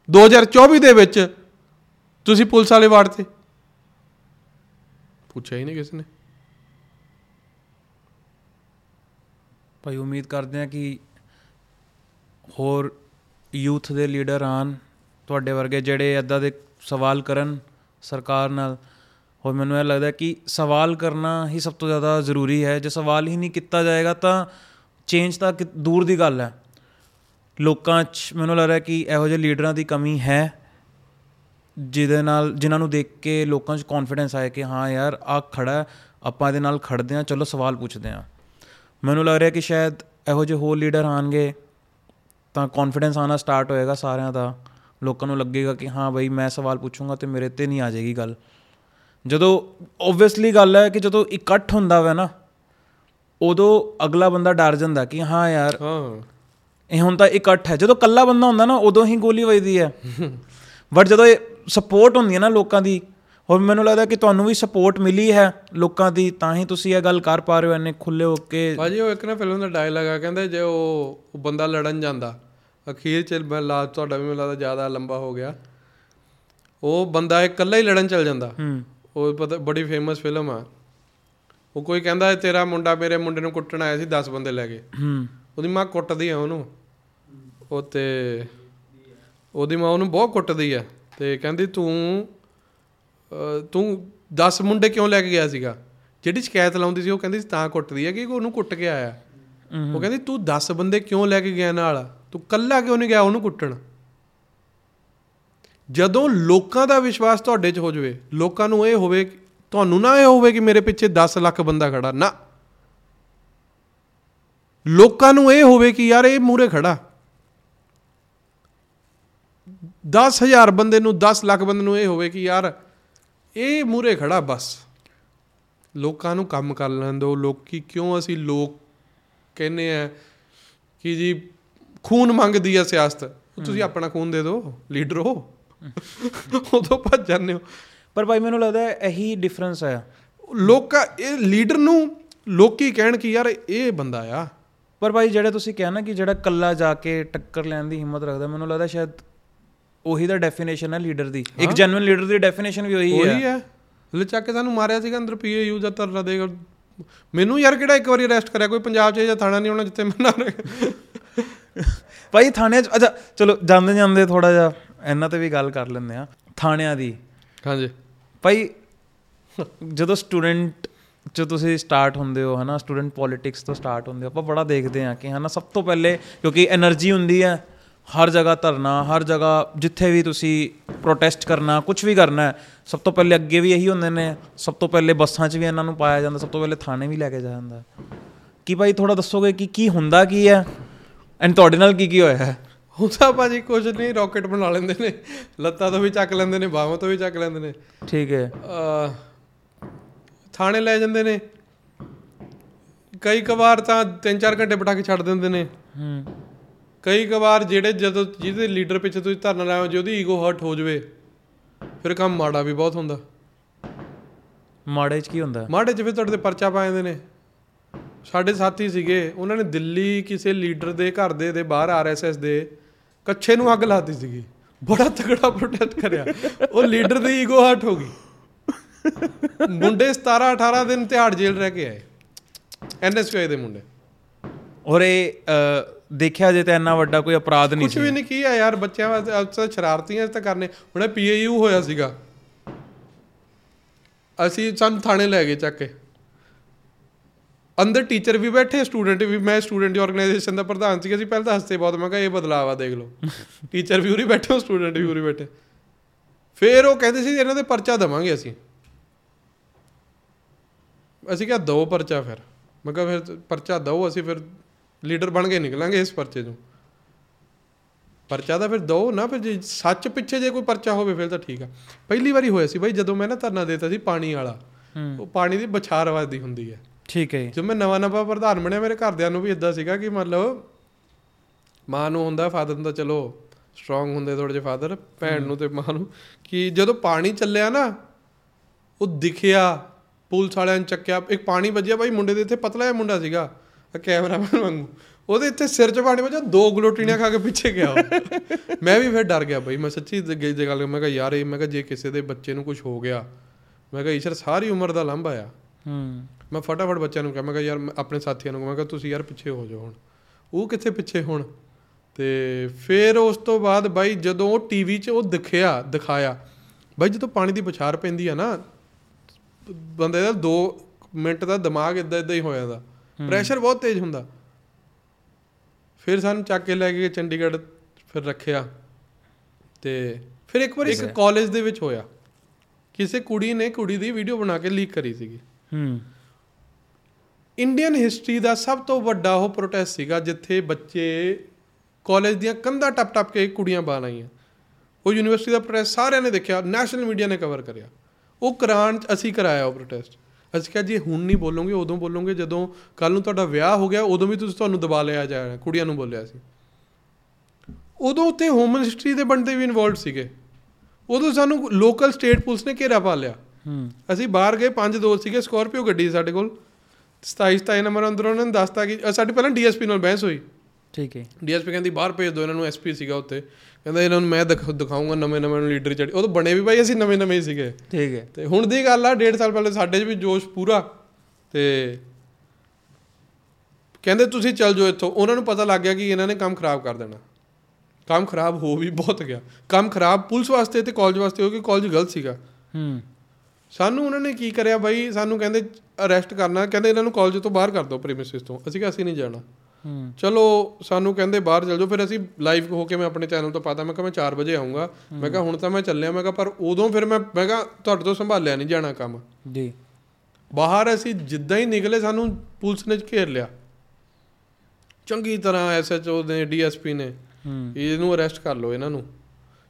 2024 ਦੇ ਵਿੱਚ ਤੁਸੀਂ ਪੁਲਿਸ ਵਾਲੇ ਵਾਰਡ ਤੇ? ਪੁੱਛਿਆ ਹੀ ਨਹੀਂ ਕਿਸੇ ਨੇ। ਭਾਈ, ਉਮੀਦ ਕਰਦੇ ਹਾਂ ਕਿ ਹੋਰ ਯੂਥ ਦੇ ਲੀਡਰ ਆਣ ਤੁਹਾਡੇ ਵਰਗੇ ਜਿਹੜੇ ਇਦਾਂ ਦੇ ਸਵਾਲ ਕਰਨ ਸਰਕਾਰ ਨਾਲ। ਹੋਰ ਮੈਨੂੰ ਇਹ ਲੱਗਦਾ ਕਿ ਸਵਾਲ ਕਰਨਾ ਹੀ ਸਭ ਤੋਂ ਜ਼ਿਆਦਾ ਜ਼ਰੂਰੀ ਹੈ। ਜੇ ਸਵਾਲ ਹੀ ਨਹੀਂ ਕੀਤਾ ਜਾਏਗਾ ਤਾਂ ਚੇਂਜ ਤਾਂ ਕਿ- ਦੂਰ ਦੀ ਗੱਲ ਹੈ। ਲੋਕਾਂ 'ਚ ਮੈਨੂੰ ਲੱਗਦਾ ਕਿ ਇਹੋ ਜਿਹੇ ਲੀਡਰਾਂ ਦੀ ਕਮੀ ਹੈ ਜਿਹਦੇ ਨਾਲ ਜਿਨ੍ਹਾਂ ਨੂੰ ਦੇਖ ਕੇ ਲੋਕਾਂ 'ਚ ਕੌਨਫੀਡੈਂਸ ਆਏ ਕਿ ਹਾਂ ਯਾਰ ਆ ਖੜਾ ਹੈ, ਆਪਾਂ ਇਹਦੇ ਨਾਲ ਖੜਦੇ ਹਾਂ ਚਲੋ ਸਵਾਲ ਪੁੱਛਦੇ ਹਾਂ। ਮੈਨੂੰ ਲੱਗ ਰਿਹਾ ਕਿ ਸ਼ਾਇਦ ਇਹੋ ਜਿਹੇ ਹੋਰ ਲੀਡਰ ਆਣਗੇ ਤਾਂ ਕੌਨਫੀਡੈਂਸ ਆਣਾ ਸਟਾਰਟ ਹੋਏਗਾ ਸਾਰਿਆਂ ਦਾ। ਲੋਕਾਂ ਨੂੰ ਲੱਗੇਗਾ ਕਿ ਹਾਂ ਬਈ ਮੈਂ ਸਵਾਲ ਪੁੱਛੂੰਗਾ ਤੇ ਮੇਰੇ ਤੇ ਨਹੀਂ ਆ ਜਾਏਗੀ ਗੱਲ। ਜਦੋਂ ਓਬਵੀਅਸਲੀ ਗੱਲ ਹੈ ਕਿ ਜਦੋਂ ਇਕੱਠ ਹੁੰਦਾ ਵਾ ਨਾ ਉਦੋਂ ਅਗਲਾ ਬੰਦਾ ਡਰ ਜਾਂਦਾ ਕਿ ਹਾਂ ਯਾਰ ਹਾਂ। ਇਹ ਹੁਣ ਤਾਂ ਇਕੱਠ ਹੈ। ਜਦੋਂ ਕੱਲਾ ਬੰਦਾ ਹੁੰਦਾ ਨਾ ਉਦੋਂ ਹੀ ਗੋਲੀ ਵੱਜਦੀ ਹੈ। ਬਟ ਜਦੋਂ ਇਹ ਸਪੋਰਟ ਹੁੰਦੀ ਹੈ ਨਾ ਲੋਕਾਂ ਦੀ ਹੋਰ ਮੈਨੂੰ ਲੱਗਦਾ ਕਿ ਤੁਹਾਨੂੰ ਵੀ ਸਪੋਰਟ ਮਿਲੀ ਹੈ ਲੋਕਾਂ ਦੀ ਤਾਂ ਹੀ ਤੁਸੀਂ ਇਹ ਗੱਲ ਕਰ ਪਾ ਰਹੇ ਹੋ ਇੰਨੇ ਖੁੱਲੇ ਹੋ ਕੇ। ਭਾਜੀ ਉਹ ਇੱਕ ਨਾ ਫਿਲਮ ਦਾ ਡਾਇਲੌਗ ਆ ਕਹਿੰਦੇ ਜੇ ਉਹ ਉਹ ਬੰਦਾ ਲੜਨ ਜਾਂਦਾ ਅਖੀਰ ਚ ਮੈਂ ਲਾ ਤੁਹਾਡਾ ਵੀ ਮੈਨੂੰ ਲੱਗਦਾ ਜ਼ਿਆਦਾ ਲੰਬਾ ਹੋ ਗਿਆ। ਉਹ ਬੰਦਾ ਇਕੱਲਾ ਹੀ ਲੜਨ ਚੱਲ ਜਾਂਦਾ। ਹੂੰ। ਉਹ ਪਤਾ ਬੜੀ ਫੇਮਸ ਫਿਲਮ ਆ। ਉਹ ਕੋਈ ਕਹਿੰਦਾ ਤੇਰਾ ਮੁੰਡਾ ਮੇਰੇ ਮੁੰਡੇ ਨੂੰ ਕੁੱਟਣ ਆਇਆ ਸੀ 10 ਬੰਦੇ ਲੈ ਕੇ ਹੂੰ। ਉਹਦੀ ਮਾਂ ਕੁੱਟਦੀ ਆ ਉਹਨੂੰ। ਉਹ ਤੇ ਉਹਦੀ ਮਾਂ ਉਹਨੂੰ ਬਹੁਤ ਕੁੱਟਦੀ ਆ ਤੇ ਕਹਿੰਦੀ ਤੂੰ ਤੂੰ 10 ਮੁੰਡੇ ਕਿਉਂ ਲੈ ਕੇ ਗਿਆ ਸੀਗਾ? ਜਿਹੜੀ ਸ਼ਿਕਾਇਤ ਲਾਉਂਦੀ ਸੀ ਉਹ ਕਹਿੰਦੀ ਸੀ ਤਾਂ ਕੁੱਟਦੀ ਆ ਕਿ ਉਹਨੂੰ ਕੁੱਟ ਕੇ ਆਇਆ। ਉਹ ਕਹਿੰਦੀ ਤੂੰ 10 ਬੰਦੇ ਕਿਉਂ ਲੈ ਕੇ ਗਿਆ ਨਾਲ? ਤੂੰ ਕੱਲਾ ਕਿਉਂ ਨਹੀਂ ਗਿਆ ਉਹਨੂੰ ਕੁੱਟਣ? ਜਦੋਂ ਲੋਕਾਂ ਦਾ ਵਿਸ਼ਵਾਸ ਤੁਹਾਡੇ 'ਚ ਹੋ ਜਾਵੇ ਲੋਕਾਂ ਨੂੰ ਇਹ ਹੋਵੇ ਤੁਹਾਨੂੰ ਨਾ ਇਹ ਹੋਵੇ ਕਿ ਮੇਰੇ ਪਿੱਛੇ 10 ਲੱਖ ਬੰਦਾ ਖੜਾ ਨਾ। ਲੋਕਾਂ ਨੂੰ ਇਹ ਹੋਵੇ ਕਿ ਯਾਰ ਇਹ ਮੂਰੇ ਖੜਾ। 10000 ਬੰਦੇ ਨੂੰ 10 ਲੱਖ ਬੰਦੇ ਨੂੰ ਇਹ ਹੋਵੇ ਕਿ ਯਾਰ ਇਹ ਮੂਰੇ ਖੜਾ ਬਸ। ਲੋਕਾਂ ਨੂੰ ਕੰਮ ਕਰ ਲੈਣ ਦਿਓ। ਲੋਕੀ ਕਿਉਂ ਅਸੀਂ ਲੋਕ ਕਹਿੰਦੇ ਆ ਕਿ ਜੀ ਖੂਨ ਮੰਗਦੀ ਆ ਸਿਆਸਤ? ਤੁਸੀਂ ਆਪਣਾ ਖੂਨ ਦੇ ਦਿਓ ਲੀਡਰ ਹੋ। <laughs> ਉਦੋਂ ਭੱਜ ਜਾਂਦੇ ਹੋ। ਪਰ ਭਾਈ ਮੈਨੂੰ ਲੱਗਦਾ ਹੈ ਇਹੀ ਡਿਫਰੈਂਸ ਹੈ। ਲੋਕਾਂ ਇਹ ਲੀਡਰ ਨੂੰ ਲੋਕੀ ਕਹਿਣ ਕਿ ਯਾਰ ਇਹ ਬੰਦਾ ਆ। ਪਰ ਭਾਈ ਜਿਹੜਾ ਤੁਸੀਂ ਕਿਹਾ ਨਾ ਕਿ ਜਿਹੜਾ ਕੱਲਾ ਜਾ ਕੇ ਟੱਕਰ ਲੈਣ ਦੀ ਹਿੰਮਤ ਰੱਖਦਾ ਮੈਨੂੰ ਲੱਗਦਾ ਸ਼ਾਇਦ ਉਹੀ ਦਾ ਡੈਫੀਨੇਸ਼ਨ ਹੈ ਲੀਡਰ ਦੀ। ਇੱਕ ਜੈਨੂਇਨ ਲੀਡਰ ਦੀ ਡੈਫੀਨੇਸ਼ਨ ਵੀ ਉਹੀ ਹੈ। ਉਹੀ ਹੈ। ਲੈ ਚੱਕ ਕੇ ਸਾਨੂੰ ਮਾਰਿਆ ਸੀਗਾ ਅੰਦਰ ਪੀਏਯੂ ਦਾ ਧਰਨਾ ਦੇ ਮੈਨੂੰ ਯਾਰ ਕਿਹੜਾ ਇੱਕ ਵਾਰੀ ਅਰੈਸਟ ਕਰਿਆ ਕੋਈ ਪੰਜਾਬ 'ਚ ਜਾਂ ਥਾਣਾ ਨਹੀਂ ਹੋਣਾ ਜਿੱਥੇ ਮੈਂ ਨਾ <laughs> ਭਾਈ ਥਾਣਿਆਂ 'ਚ ਅੱਛਾ ਚਲੋ ਜਾਂਦੇ ਜਾਂਦੇ ਥੋੜਾ ਜਿਹਾ ਇਹਨਾਂ ਤੇ ਵੀ ਗੱਲ ਕਰ ਲੈਂਦੇ ਆ ਥਾਣਿਆਂ ਦੀ। ਹਾਂਜੀ। ਭਾਈ ਜਦੋਂ ਸਟੂਡੈਂਟ ਜੋ ਤੁਸੀਂ ਸਟਾਰਟ ਹੁੰਦੇ ਹੋ ਹਨਾ ਸਟੂਡੈਂਟ ਪੋਲਿਟਿਕਸ ਤੋਂ ਸਟਾਰਟ ਹੁੰਦੇ ਹੋ ਆਪਾਂ ਬੜਾ ਦੇਖਦੇ ਆ ਕਿ ਹਨਾ ਸਭ ਤੋਂ ਪਹਿਲੇ ਕਿਉਂਕਿ એનર્ਜੀ ਹੁੰਦੀ ਹੈ ਹਰ ਜਗ੍ਹਾ ਧਰਨਾ ਹਰ ਜਗ੍ਹਾ ਜਿੱਥੇ ਵੀ ਤੁਸੀਂ ਪ੍ਰੋਟੈਸਟ ਕਰਨਾ ਕੁਝ ਵੀ ਕਰਨਾ ਸਭ ਤੋਂ ਪਹਿਲੇ ਅੱਗੇ ਵੀ ਇਹੀ ਹੁੰਦੇ ਨੇ ਸਭ ਤੋਂ ਪਹਿਲੇ ਬੱਸਾਂ 'ਚ ਵੀ ਇਹਨਾਂ ਨੂੰ ਪਾਇਆ ਜਾਂਦਾ ਸਭ ਤੋਂ ਪਹਿਲੇ ਥਾਣੇ ਵੀ ਲੈ ਕੇ ਜਾਂਦਾ। ਕੀ ਭਾਈ ਥੋੜਾ ਦੱਸੋਗੇ ਕਿ ਕੀ ਹੁੰਦਾ ਕੀ ਹੈ? ਐਂਡ ਤੁਹਾਡੇ ਨਾਲ ਕੀ ਕੀ ਹੋਇਆ ਹੈ? ਹੁੰਦਾ ਭਾਜੀ ਕੁਝ ਨਹੀਂ ਰਾਕਟ ਬਣਾ ਲੈਂਦੇ ਨੇ। ਲੱਤਾਂ ਤੋਂ ਵੀ ਚੱਕ ਲੈਂਦੇ ਨੇ ਬਾਹਾਂ ਤੋਂ ਵੀ ਚੱਕ ਲੈਂਦੇ ਨੇ। ਠੀਕ ਹੈ। ਥਾਣੇ ਲੈ ਜਾਂਦੇ ਨੇ। ਕਈ ਕਵਾਰ ਤਾਂ 3-4 ਘੰਟੇ ਬਿਠਾ ਕੇ ਛੱਡ ਦਿੰਦੇ ਨੇ। ਹੂੰ। ਕਈ ਕਵਾਰ ਜਿਹੜੇ ਜਦੋਂ ਜਿਹਦੇ ਲੀਡਰ ਪਿੱਛੇ ਤੁਸੀਂ ਧਰਨਾ ਲਾਓ ਜੇ ਉਹਦੀ ਈਗੋ ਹਰਟ ਹੋ ਜਾਵੇ ਫਿਰ ਕੰਮ ਮਾੜਾ ਵੀ ਬਹੁਤ ਹੁੰਦਾ। ਮਾੜੇ 'ਚ ਕੀ ਹੁੰਦਾ? ਮਾੜੇ 'ਚ ਫਿਰ ਤੁਹਾਡੇ ਤੇ ਪਰਚਾ ਪਾ ਜਾਂਦੇ ਨੇ। ਸਾਡੇ ਸਾਥੀ ਸੀਗੇ ਉਹਨਾਂ ਨੇ ਦਿੱਲੀ ਕਿਸੇ ਲੀਡਰ ਦੇ ਘਰ ਦੇ ਦੇ ਬਾਹਰ ਆਰਐਸਐਸ ਦੇ ਕੱਛੇ ਨੂੰ ਅੱਗ ਲਾਤੀ ਸੀਗੀ। ਬੜਾ ਤਗੜਾ ਪ੍ਰੋਟੈਸਟ ਕਰਿਆ। ਉਹ ਲੀਡਰ ਦੀ ਈਗੋ ਹਰਟ ਹੋ ਗਈ। ਮੁੰਡੇ 17 18 ਦਿਨ ਤਿਹਾੜ ਜੇਲ੍ਹ ਰਹਿ ਕੇ ਆਏ। ਐਨਐਸਯੂ ਦੇ ਮੁੰਡੇ। ਔਰ ਦੇਖਿਆ ਜੇ ਤਾਂ ਇੰਨਾ ਵੱਡਾ ਕੋਈ ਅਪਰਾਧ ਨਹੀਂ ਕੁਝ ਵੀ ਨਹੀਂ ਕੀ ਆ ਯਾਰ ਬੱਚਿਆਂ ਵਾਸਤੇ ਅਕਸਰ ਸ਼ਰਾਰਤੀਆਂ ਤਾਂ ਕਰਨੇ। ਹੁਣੇ ਪੀਏਯੂ ਹੋਇਆ ਸੀਗਾ। ਅਸੀਂ ਸਾਨੂੰ ਥਾਣੇ ਲੈ ਗਏ ਚੱਕ ਕੇ। ਅੰਦਰ ਟੀਚਰ ਵੀ ਬੈਠੇ ਸਟੂਡੈਂਟ ਵੀ ਮੈਂ ਸਟੂਡੈਂਟ ਦੀ ਆਰਗੇਨਾਈਜੇਸ਼ਨ ਦਾ ਪ੍ਰਧਾਨ ਸੀਗਾ ਅਸੀਂ ਪਹਿਲਾਂ ਤਾਂ ਹੱਸਦੇ ਬਹੁਤ ਮੈਂ ਕਿਹਾ ਇਹ ਬਦਲਾਅ ਆ ਦੇਖ ਲਓ। <laughs> ਟੀਚਰ ਵੀ ਉਰੀ ਬੈਠੇ ਸਟੂਡੈਂਟ ਵੀ ਉਰੀ ਬੈਠੇ। ਫਿਰ ਉਹ ਕਹਿੰਦੇ ਸੀ ਇਹਨਾਂ ਦੇ ਪਰਚਾ ਦਵਾਂਗੇ ਅਸੀਂ। ਅਸੀਂ ਕਿਹਾ ਦੋ ਪਰਚਾ ਫਿਰ। ਮੈਂ ਕਿਹਾ ਫਿਰ ਪਰਚਾ ਦਓ ਅਸੀਂ ਫਿਰ ਲੀਡਰ ਬਣ ਕੇ ਨਿਕਲਾਂਗੇ ਇਸ ਪਰਚੇ ਤੋਂ ਪਰਚਾ ਤਾਂ ਫਿਰ ਦੋ ਨਾ ਫਿਰ ਜੇ ਸੱਚ ਪਿੱਛੇ ਜੇ ਕੋਈ ਪਰਚਾ ਹੋਵੇ ਫਿਰ ਤਾਂ ਠੀਕ ਆ। ਪਹਿਲੀ ਵਾਰੀ ਹੋਇਆ ਸੀ ਬਾਈ ਜਦੋਂ ਮੈਂ ਨਾ ਧਰਨਾ ਦੇਤਾ ਸੀ ਪਾਣੀ ਵਾਲਾ। ਉਹ ਪਾਣੀ ਦੀ ਬਛਾਰ ਵੱਜਦੀ ਹੁੰਦੀ ਹੈ ਠੀਕ ਹੈ ਜੀ। ਜਦੋਂ ਮੈਂ ਨਵਾਂ ਨਵਾਂ ਪ੍ਰਧਾਨ ਬਣਿਆ ਮੇਰੇ ਘਰਦਿਆਂ ਨੂੰ ਵੀ ਇਦਾਂ ਸੀਗਾ ਕਿ ਮਤਲਬ ਮਾਂ ਨੂੰ ਹੁੰਦਾ ਫਾਦਰ ਨੂੰ ਤਾਂ ਚਲੋ ਸਟਰੋਂਗ ਹੁੰਦੇ ਥੋੜੇ ਜਿਹੇ ਫਾਦਰ ਭੈਣ ਨੂੰ ਤੇ ਮਾਂ ਨੂੰ ਕਿ ਜਦੋਂ ਪਾਣੀ ਚੱਲਿਆ ਨਾ ਉਹ ਦਿਖਿਆ ਪੁਲਿਸ ਵਾਲਿਆਂ ਨੇ ਚੱਕਿਆ ਇੱਕ ਪਾਣੀ ਵੱਜਿਆ ਬਾਈ ਮੁੰਡੇ ਦੇ ਇੱਥੇ ਪਤਲਾ ਜਿਹਾ ਮੁੰਡਾ ਸੀਗਾ ਕੈਮਰਾਮੈਨ ਵਾਂਗੂ ਉਹਦੇ ਇੱਥੇ ਸਿਰ 'ਚ ਪਾਣੀ ਵੱਜਿਆ ਦੋ ਗਲੋਟੀਆਂ ਖਾ ਕੇ ਪਿੱਛੇ ਗਿਆ। <laughs> ਮੈਂ ਵੀ ਫਿਰ ਡਰ ਗਿਆ ਬਾਈ ਮੈਂ ਸੱਚੀ ਜ- ਜੇ ਗੱਲ ਮੈਂ ਕਿਹਾ ਯਾਰ ਇਹ ਮੈਂ ਕਿਹਾ ਜੇ ਕਿਸੇ ਦੇ ਬੱਚੇ ਨੂੰ ਕੁਝ ਹੋ ਗਿਆ ਮੈਂ ਕਿਹਾ ਈਸ਼ਰ ਸਾਰੀ ਉਮਰ ਦਾ ਲੰਬਾ ਆ ਹੂੰ ਮੈਂ ਫਟਾਫਟ ਬੱਚਿਆਂ ਨੂੰ ਕਿਹਾ ਮੈਂ ਕਿਹਾ ਯਾਰ ਆਪਣੇ ਸਾਥੀਆਂ ਨੂੰ ਮੈਂ ਕਿਹਾ ਤੁਸੀਂ ਯਾਰ ਪਿੱਛੇ ਹੋ ਜਾਓ ਹੁਣ। ਉਹ ਕਿੱਥੇ ਪਿੱਛੇ ਹੁਣ? ਤੇ ਫਿਰ ਉਸ ਤੋਂ ਬਾਅਦ ਬਾਈ ਜਦੋਂ ਉਹ ਟੀਵੀ 'ਚ ਉਹ ਦਿਖਿਆ ਦਿਖਾਇਆ ਬਾਈ ਜਦੋਂ ਪਾਣੀ ਦੀ ਬੁਛਾਰ ਪੈਂਦੀ ਆ ਨਾ ਬੰਦੇ ਦਾ 2 ਮਿੰਟ ਦਾ ਦਿਮਾਗ ਇਦਾਂ ਇਦਾਂ ਹੀ ਹੋ ਜਾਂਦਾ। ਪ੍ਰੈਸ਼ਰ ਬਹੁਤ ਤੇਜ਼ ਹੁੰਦਾ। ਫਿਰ ਸਾਨੂੰ ਚੱਕ ਕੇ ਲੈ ਕੇ ਚੰਡੀਗੜ੍ਹ ਫਿਰ ਰੱਖਿਆ। ਤੇ ਫਿਰ ਇੱਕ ਵਾਰ ਇੱਕ ਕਾਲਜ ਦੇ ਵਿੱਚ ਹੋਇਆ। ਕਿਸੇ ਕੁੜੀ ਨੇ ਕੁੜੀ ਦੀ ਵੀਡੀਓ ਬਣਾ ਕੇ ਲੀਕ ਕਰੀ ਸੀਗੀ। ਹੂੰ। ਇੰਡੀਅਨ ਹਿਸਟਰੀ ਦਾ ਸਭ ਤੋਂ ਵੱਡਾ ਉਹ ਪ੍ਰੋਟੈਸਟ ਸੀਗਾ ਜਿੱਥੇ ਬੱਚੇ ਕਾਲਜ ਦੀਆਂ ਕੰਧਾਂ ਟੱਪ ਟੱਪ ਕੇ ਕੁੜੀਆਂ ਬਾਹਰ ਆਈਆਂ। ਉਹ ਯੂਨੀਵਰਸਿਟੀ ਦਾ ਪ੍ਰੋਟੈਸਟ ਸਾਰਿਆਂ ਨੇ ਦੇਖਿਆ ਨੈਸ਼ਨਲ ਮੀਡੀਆ ਨੇ ਕਵਰ ਕਰਿਆ। ਉਹ ਕਰਾਨ ਅਸੀਂ ਕਰਾਇਆ ਉਹ ਪ੍ਰੋਟੈਸਟ ਅਸੀਂ ਕਿਹਾ ਜੇ ਹੁਣ ਨਹੀਂ ਬੋਲੋਗੇ ਉਦੋਂ ਬੋਲੋਗੇ ਜਦੋਂ ਕੱਲ ਨੂੰ ਤੁਹਾਡਾ ਵਿਆਹ ਹੋ ਗਿਆ ਉਦੋਂ ਵੀ ਤੁਸੀਂ ਤੁਹਾਨੂੰ ਦਬਾ ਲਿਆ ਜਾਣਾ ਕੁੜੀਆਂ ਨੂੰ ਬੋਲਿਆ ਸੀ। ਉਦੋਂ ਉੱਤੇ ਹੋਮ ਮਿਨਿਸਟਰੀ ਦੇ ਬੰਦੇ ਵੀ ਇਨਵੋਲਡ ਸੀਗੇ। ਉਦੋਂ ਸਾਨੂੰ ਲੋਕਲ ਸਟੇਟ ਪੁਲਿਸ ਨੇ ਘੇਰਾ ਪਾ ਲਿਆ। ਅਸੀਂ ਬਾਹਰ ਗਏ ਪੰਜ ਦੋਸਤ ਸੀਗੇ ਸਕਾਰਪੀਓ ਗੱਡੀ ਸਾਡੇ ਕੋਲ। 27 27 ਨੰਬਰ ਅੰਦਰ ਉਹਨਾਂ ਨੇ ਦੱਸਤਾ ਕਿ ਸਾਡੀ ਪਹਿਲਾਂ ਡੀਐਸਪੀ ਨਾਲ ਬਹਿਸ ਹੋਈ। ਠੀਕ ਹੈ। ਡੀਐਸਪੀ ਕਹਿੰਦੀ ਬਾਹਰ ਭੇਜ ਦਿਓ ਇਹਨਾਂ ਨੂੰ ਐਸਪੀ ਸੀਗਾ ਉੱਤੇ ਕਹਿੰਦਾ ਇਹਨਾਂ ਨੂੰ ਮੈਂ ਦਿਖ- ਦਿਖਾਊਂਗਾ ਨਵੇਂ ਨਵੇਂ ਨੂੰ ਲੀਡਰ ਚੜੀ ਉਹ ਤਾਂ ਬਣੇ ਵੀ ਭਾਈ ਅਸੀਂ ਨਵੇਂ ਨਵੇਂ ਹੀ ਸੀਗੇ। ਠੀਕ ਹੈ। ਤੇ ਹੁਣ ਦੀ ਗੱਲ ਆ ਡੇਢ ਸਾਲ ਪਹਿਲੇ ਸਾਡੇ 'ਚ ਵੀ ਜੋਸ਼ ਪੂਰਾ ਤੇ ਕਹਿੰਦੇ ਤੁਸੀਂ ਚੱਲ ਜਾਓ ਇੱਥੋਂ। ਉਹਨਾਂ ਨੂੰ ਪਤਾ ਲੱਗ ਗਿਆ ਕਿ ਇਹਨਾਂ ਨੇ ਕੰਮ ਖਰਾਬ ਕਰ ਦੇਣਾ। ਕੰਮ ਖਰਾਬ ਹੋ ਵੀ ਬਹੁਤ ਗਿਆ। ਕੰਮ ਖਰਾਬ ਪੁਲਿਸ ਵਾਸਤੇ ਤੇ ਕਾਲਜ ਵਾਸਤੇ ਹੋ ਕਿ ਕਾਲਜ ਗਲਤ ਸੀਗਾ। ਹੂੰ। ਸਾਨੂੰ ਉਹਨਾਂ ਨੇ ਕੀ ਕਰਿਆ ਬਾਈ? ਸਾਨੂੰ ਕਹਿੰਦੇ ਅਰੈਸਟ ਕਰਨਾ। ਕਹਿੰਦੇ ਇਹਨਾਂ ਨੂੰ ਕਾਲਜ ਤੋਂ ਬਾਹਰ ਕਰ ਦਿਓ ਪ੍ਰੀਮਿਸਿਸ ਤੋਂ। ਅਸੀਂ ਕਿਹਾ ਅਸੀਂ ਨਹੀਂ ਜਾਣਾ। ਹੂੰ। ਚਲੋ ਸਾਨੂੰ ਕਹਿੰਦੇ ਬਾਹਰ ਚਲ ਜਾਓ। ਫਿਰ ਅਸੀਂ ਲਾਈਵ ਹੋ ਕੇ ਮੈਂ ਆਪਣੇ ਚੈਨਲ ਤੋਂ ਪਾਤਾ। ਮੈਂ ਕਿਹਾ ਮੈਂ 4 ਵਜੇ ਆਉਂਗਾ ਮੈਂ ਕਿਹਾ ਹੁਣ ਤਾਂ ਮੈਂ ਚੱਲਿਆ। ਮੈਂ ਕਿਹਾ ਪਰ ਉਦੋਂ ਫਿਰ ਮੈਂ ਮੈਂ ਕਿਹਾ ਤੁਹਾਡੇ ਤੋਂ ਸੰਭਾਲਿਆ ਨਹੀਂ ਜਾਣਾ ਕੰਮ। ਜੀ। ਬਾਹਰ ਅਸੀਂ ਜਿੱਦਾਂ ਹੀ ਨਿਕਲੇ ਸਾਨੂੰ ਪੁਲਿਸ ਨੇ ਘੇਰ ਲਿਆ। ਚੰਗੀ ਤਰ੍ਹਾਂ ਐਸਐਚਓ ਨੇ ਡੀਐਸਪੀ ਨੇ। ਇਹਨੂੰ ਅਰੈਸਟ ਕਰ ਲਓ ਇਹਨਾਂ ਨੂੰ।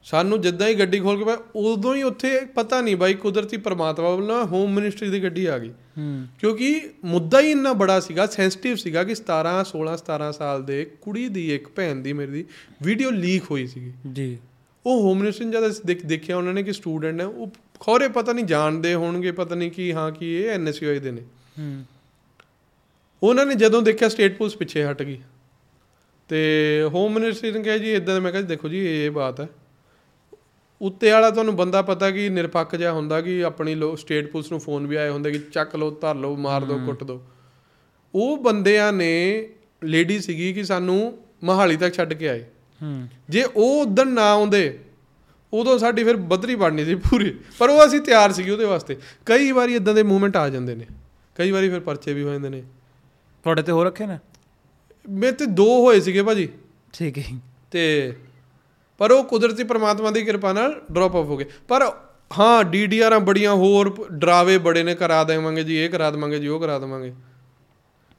ਸਾਨੂੰ ਜਿੱਦਾਂ ਹੀ ਗੱਡੀ ਖੋਲ ਕੇ ਪਾ ਉਦੋਂ ਹੀ ਉੱਥੇ ਪਤਾ ਨਹੀਂ ਬਾਈ ਕੁਦਰਤੀ ਪ੍ਰਮਾਤਮਾ ਵੱਲੋਂ ਹੋਮ ਮਿਨਿਸਟਰੀ ਦੀ ਗੱਡੀ ਆ ਗਈ। ਹੂੰ। ਕਿਉਂਕਿ ਮੁੱਦਾ ਹੀ ਇੰਨਾ ਬੜਾ ਸੀਗਾ ਸੈਂਸਿਟਿਵ ਸੀਗਾ ਕਿ 17 16 17 ਸਾਲ ਦੇ ਕੁੜੀ ਦੀ ਇੱਕ ਭੈਣ ਦੀ ਮੇਰੀ ਦੀ ਵੀਡੀਓ ਲੀਕ ਹੋਈ ਸੀਗੀ। ਜੀ। ਉਹ ਹੋਮ ਮਿਨਿਸਟਰ ਜਦ ਦੇਖਿਆ ਉਹਨਾਂ ਨੇ ਕਿ ਸਟੂਡੈਂਟ ਨੇ ਉਹ ਖੌਰੇ ਪਤਾ ਨਹੀਂ ਜਾਣਦੇ ਹੋਣਗੇ ਪਤਾ ਨਹੀਂ ਕੀ ਹਾਂ ਕੀ ਇਹ ਐਨਐਸਯੂਆਈ ਦੇ ਨੇ। ਹੂੰ। ਉਹਨਾਂ ਨੇ ਜਦੋਂ ਦੇਖਿਆ ਸਟੇਟ ਪੁਲਿਸ ਪਿੱਛੇ ਹਟ ਗਈ। ਤੇ ਹੋਮ ਮਿਨਿਸਟਰ ਨੇ ਕਿਹਾ ਜੀ ਇਦਾਂ ਮੈਂ ਕਿਹਾ ਦੇਖੋ ਜੀ ਇਹ ਬਾਤ ਹੈ। ਉੱਤੇ ਵਾਲਾ ਤੁਹਾਨੂੰ ਬੰਦਾ ਪਤਾ ਕਿ ਨਿਰਪੱਖ ਜਿਹਾ ਹੁੰਦਾ ਕਿ ਆਪਣੀ ਲੋ ਸਟੇਟ ਪੁਲਿਸ ਨੂੰ ਫੋਨ ਵੀ ਆਏ ਹੁੰਦੇ ਕਿ ਚੱਕ ਲਓ ਧਰ ਲਓ ਮਾਰ ਦਿਓ ਕੁੱਟ ਦਿਓ। ਉਹ ਬੰਦਿਆਂ ਨੇ ਲੇਡੀ ਸੀਗੀ ਕਿ ਸਾਨੂੰ ਮਹਾਲੀ ਤੱਕ ਛੱਡ ਕੇ ਆਏ। ਹੂੰ। ਜੇ ਉਹ ਉਦਣ ਨਾ ਆਉਂਦੇ ਉਦੋਂ ਸਾਡੀ ਫਿਰ ਬਦਰੀ ਬਣਨੀ ਸੀ ਪੂਰੀ। ਪਰ ਉਹ ਅਸੀਂ ਤਿਆਰ ਸੀਗੇ ਉਹਦੇ ਵਾਸਤੇ। ਕਈ ਵਾਰੀ ਇਦਾਂ ਦੇ ਮੂਵਮੈਂਟ ਆ ਜਾਂਦੇ ਨੇ। ਕਈ ਵਾਰੀ ਫਿਰ ਪਰਚੇ ਵੀ ਹੋ ਜਾਂਦੇ ਨੇ। ਤੁਹਾਡੇ ਤੇ ਹੋ ਰੱਖੇ ਨੇ? ਮੇਰੇ ਤੇ ਦੋ ਹੋਏ ਸੀਗੇ ਭਾਜੀ। ਠੀਕ ਹੈ। ਤੇ ਪਰ ਉਹ ਕੁਦਰਤੀ ਪ੍ਰਮਾਤਮਾ ਦੀ ਕਿਰਪਾ ਨਾਲ ਡ੍ਰੌਪ ਆਫ ਹੋ ਗਏ। ਪਰ ਹਾਂ ਡੀਡੀਆਰਾਂ ਬੜੀਆਂ ਹੋਰ ਡਰਾਵੇ ਬੜੇ ਨੇ ਕਰਾ ਦੇਵਾਂਗੇ ਜੀ ਇਹ ਕਰਾ ਦੇਵਾਂਗੇ ਜੀ ਉਹ ਕਰਾ ਦੇਵਾਂਗੇ।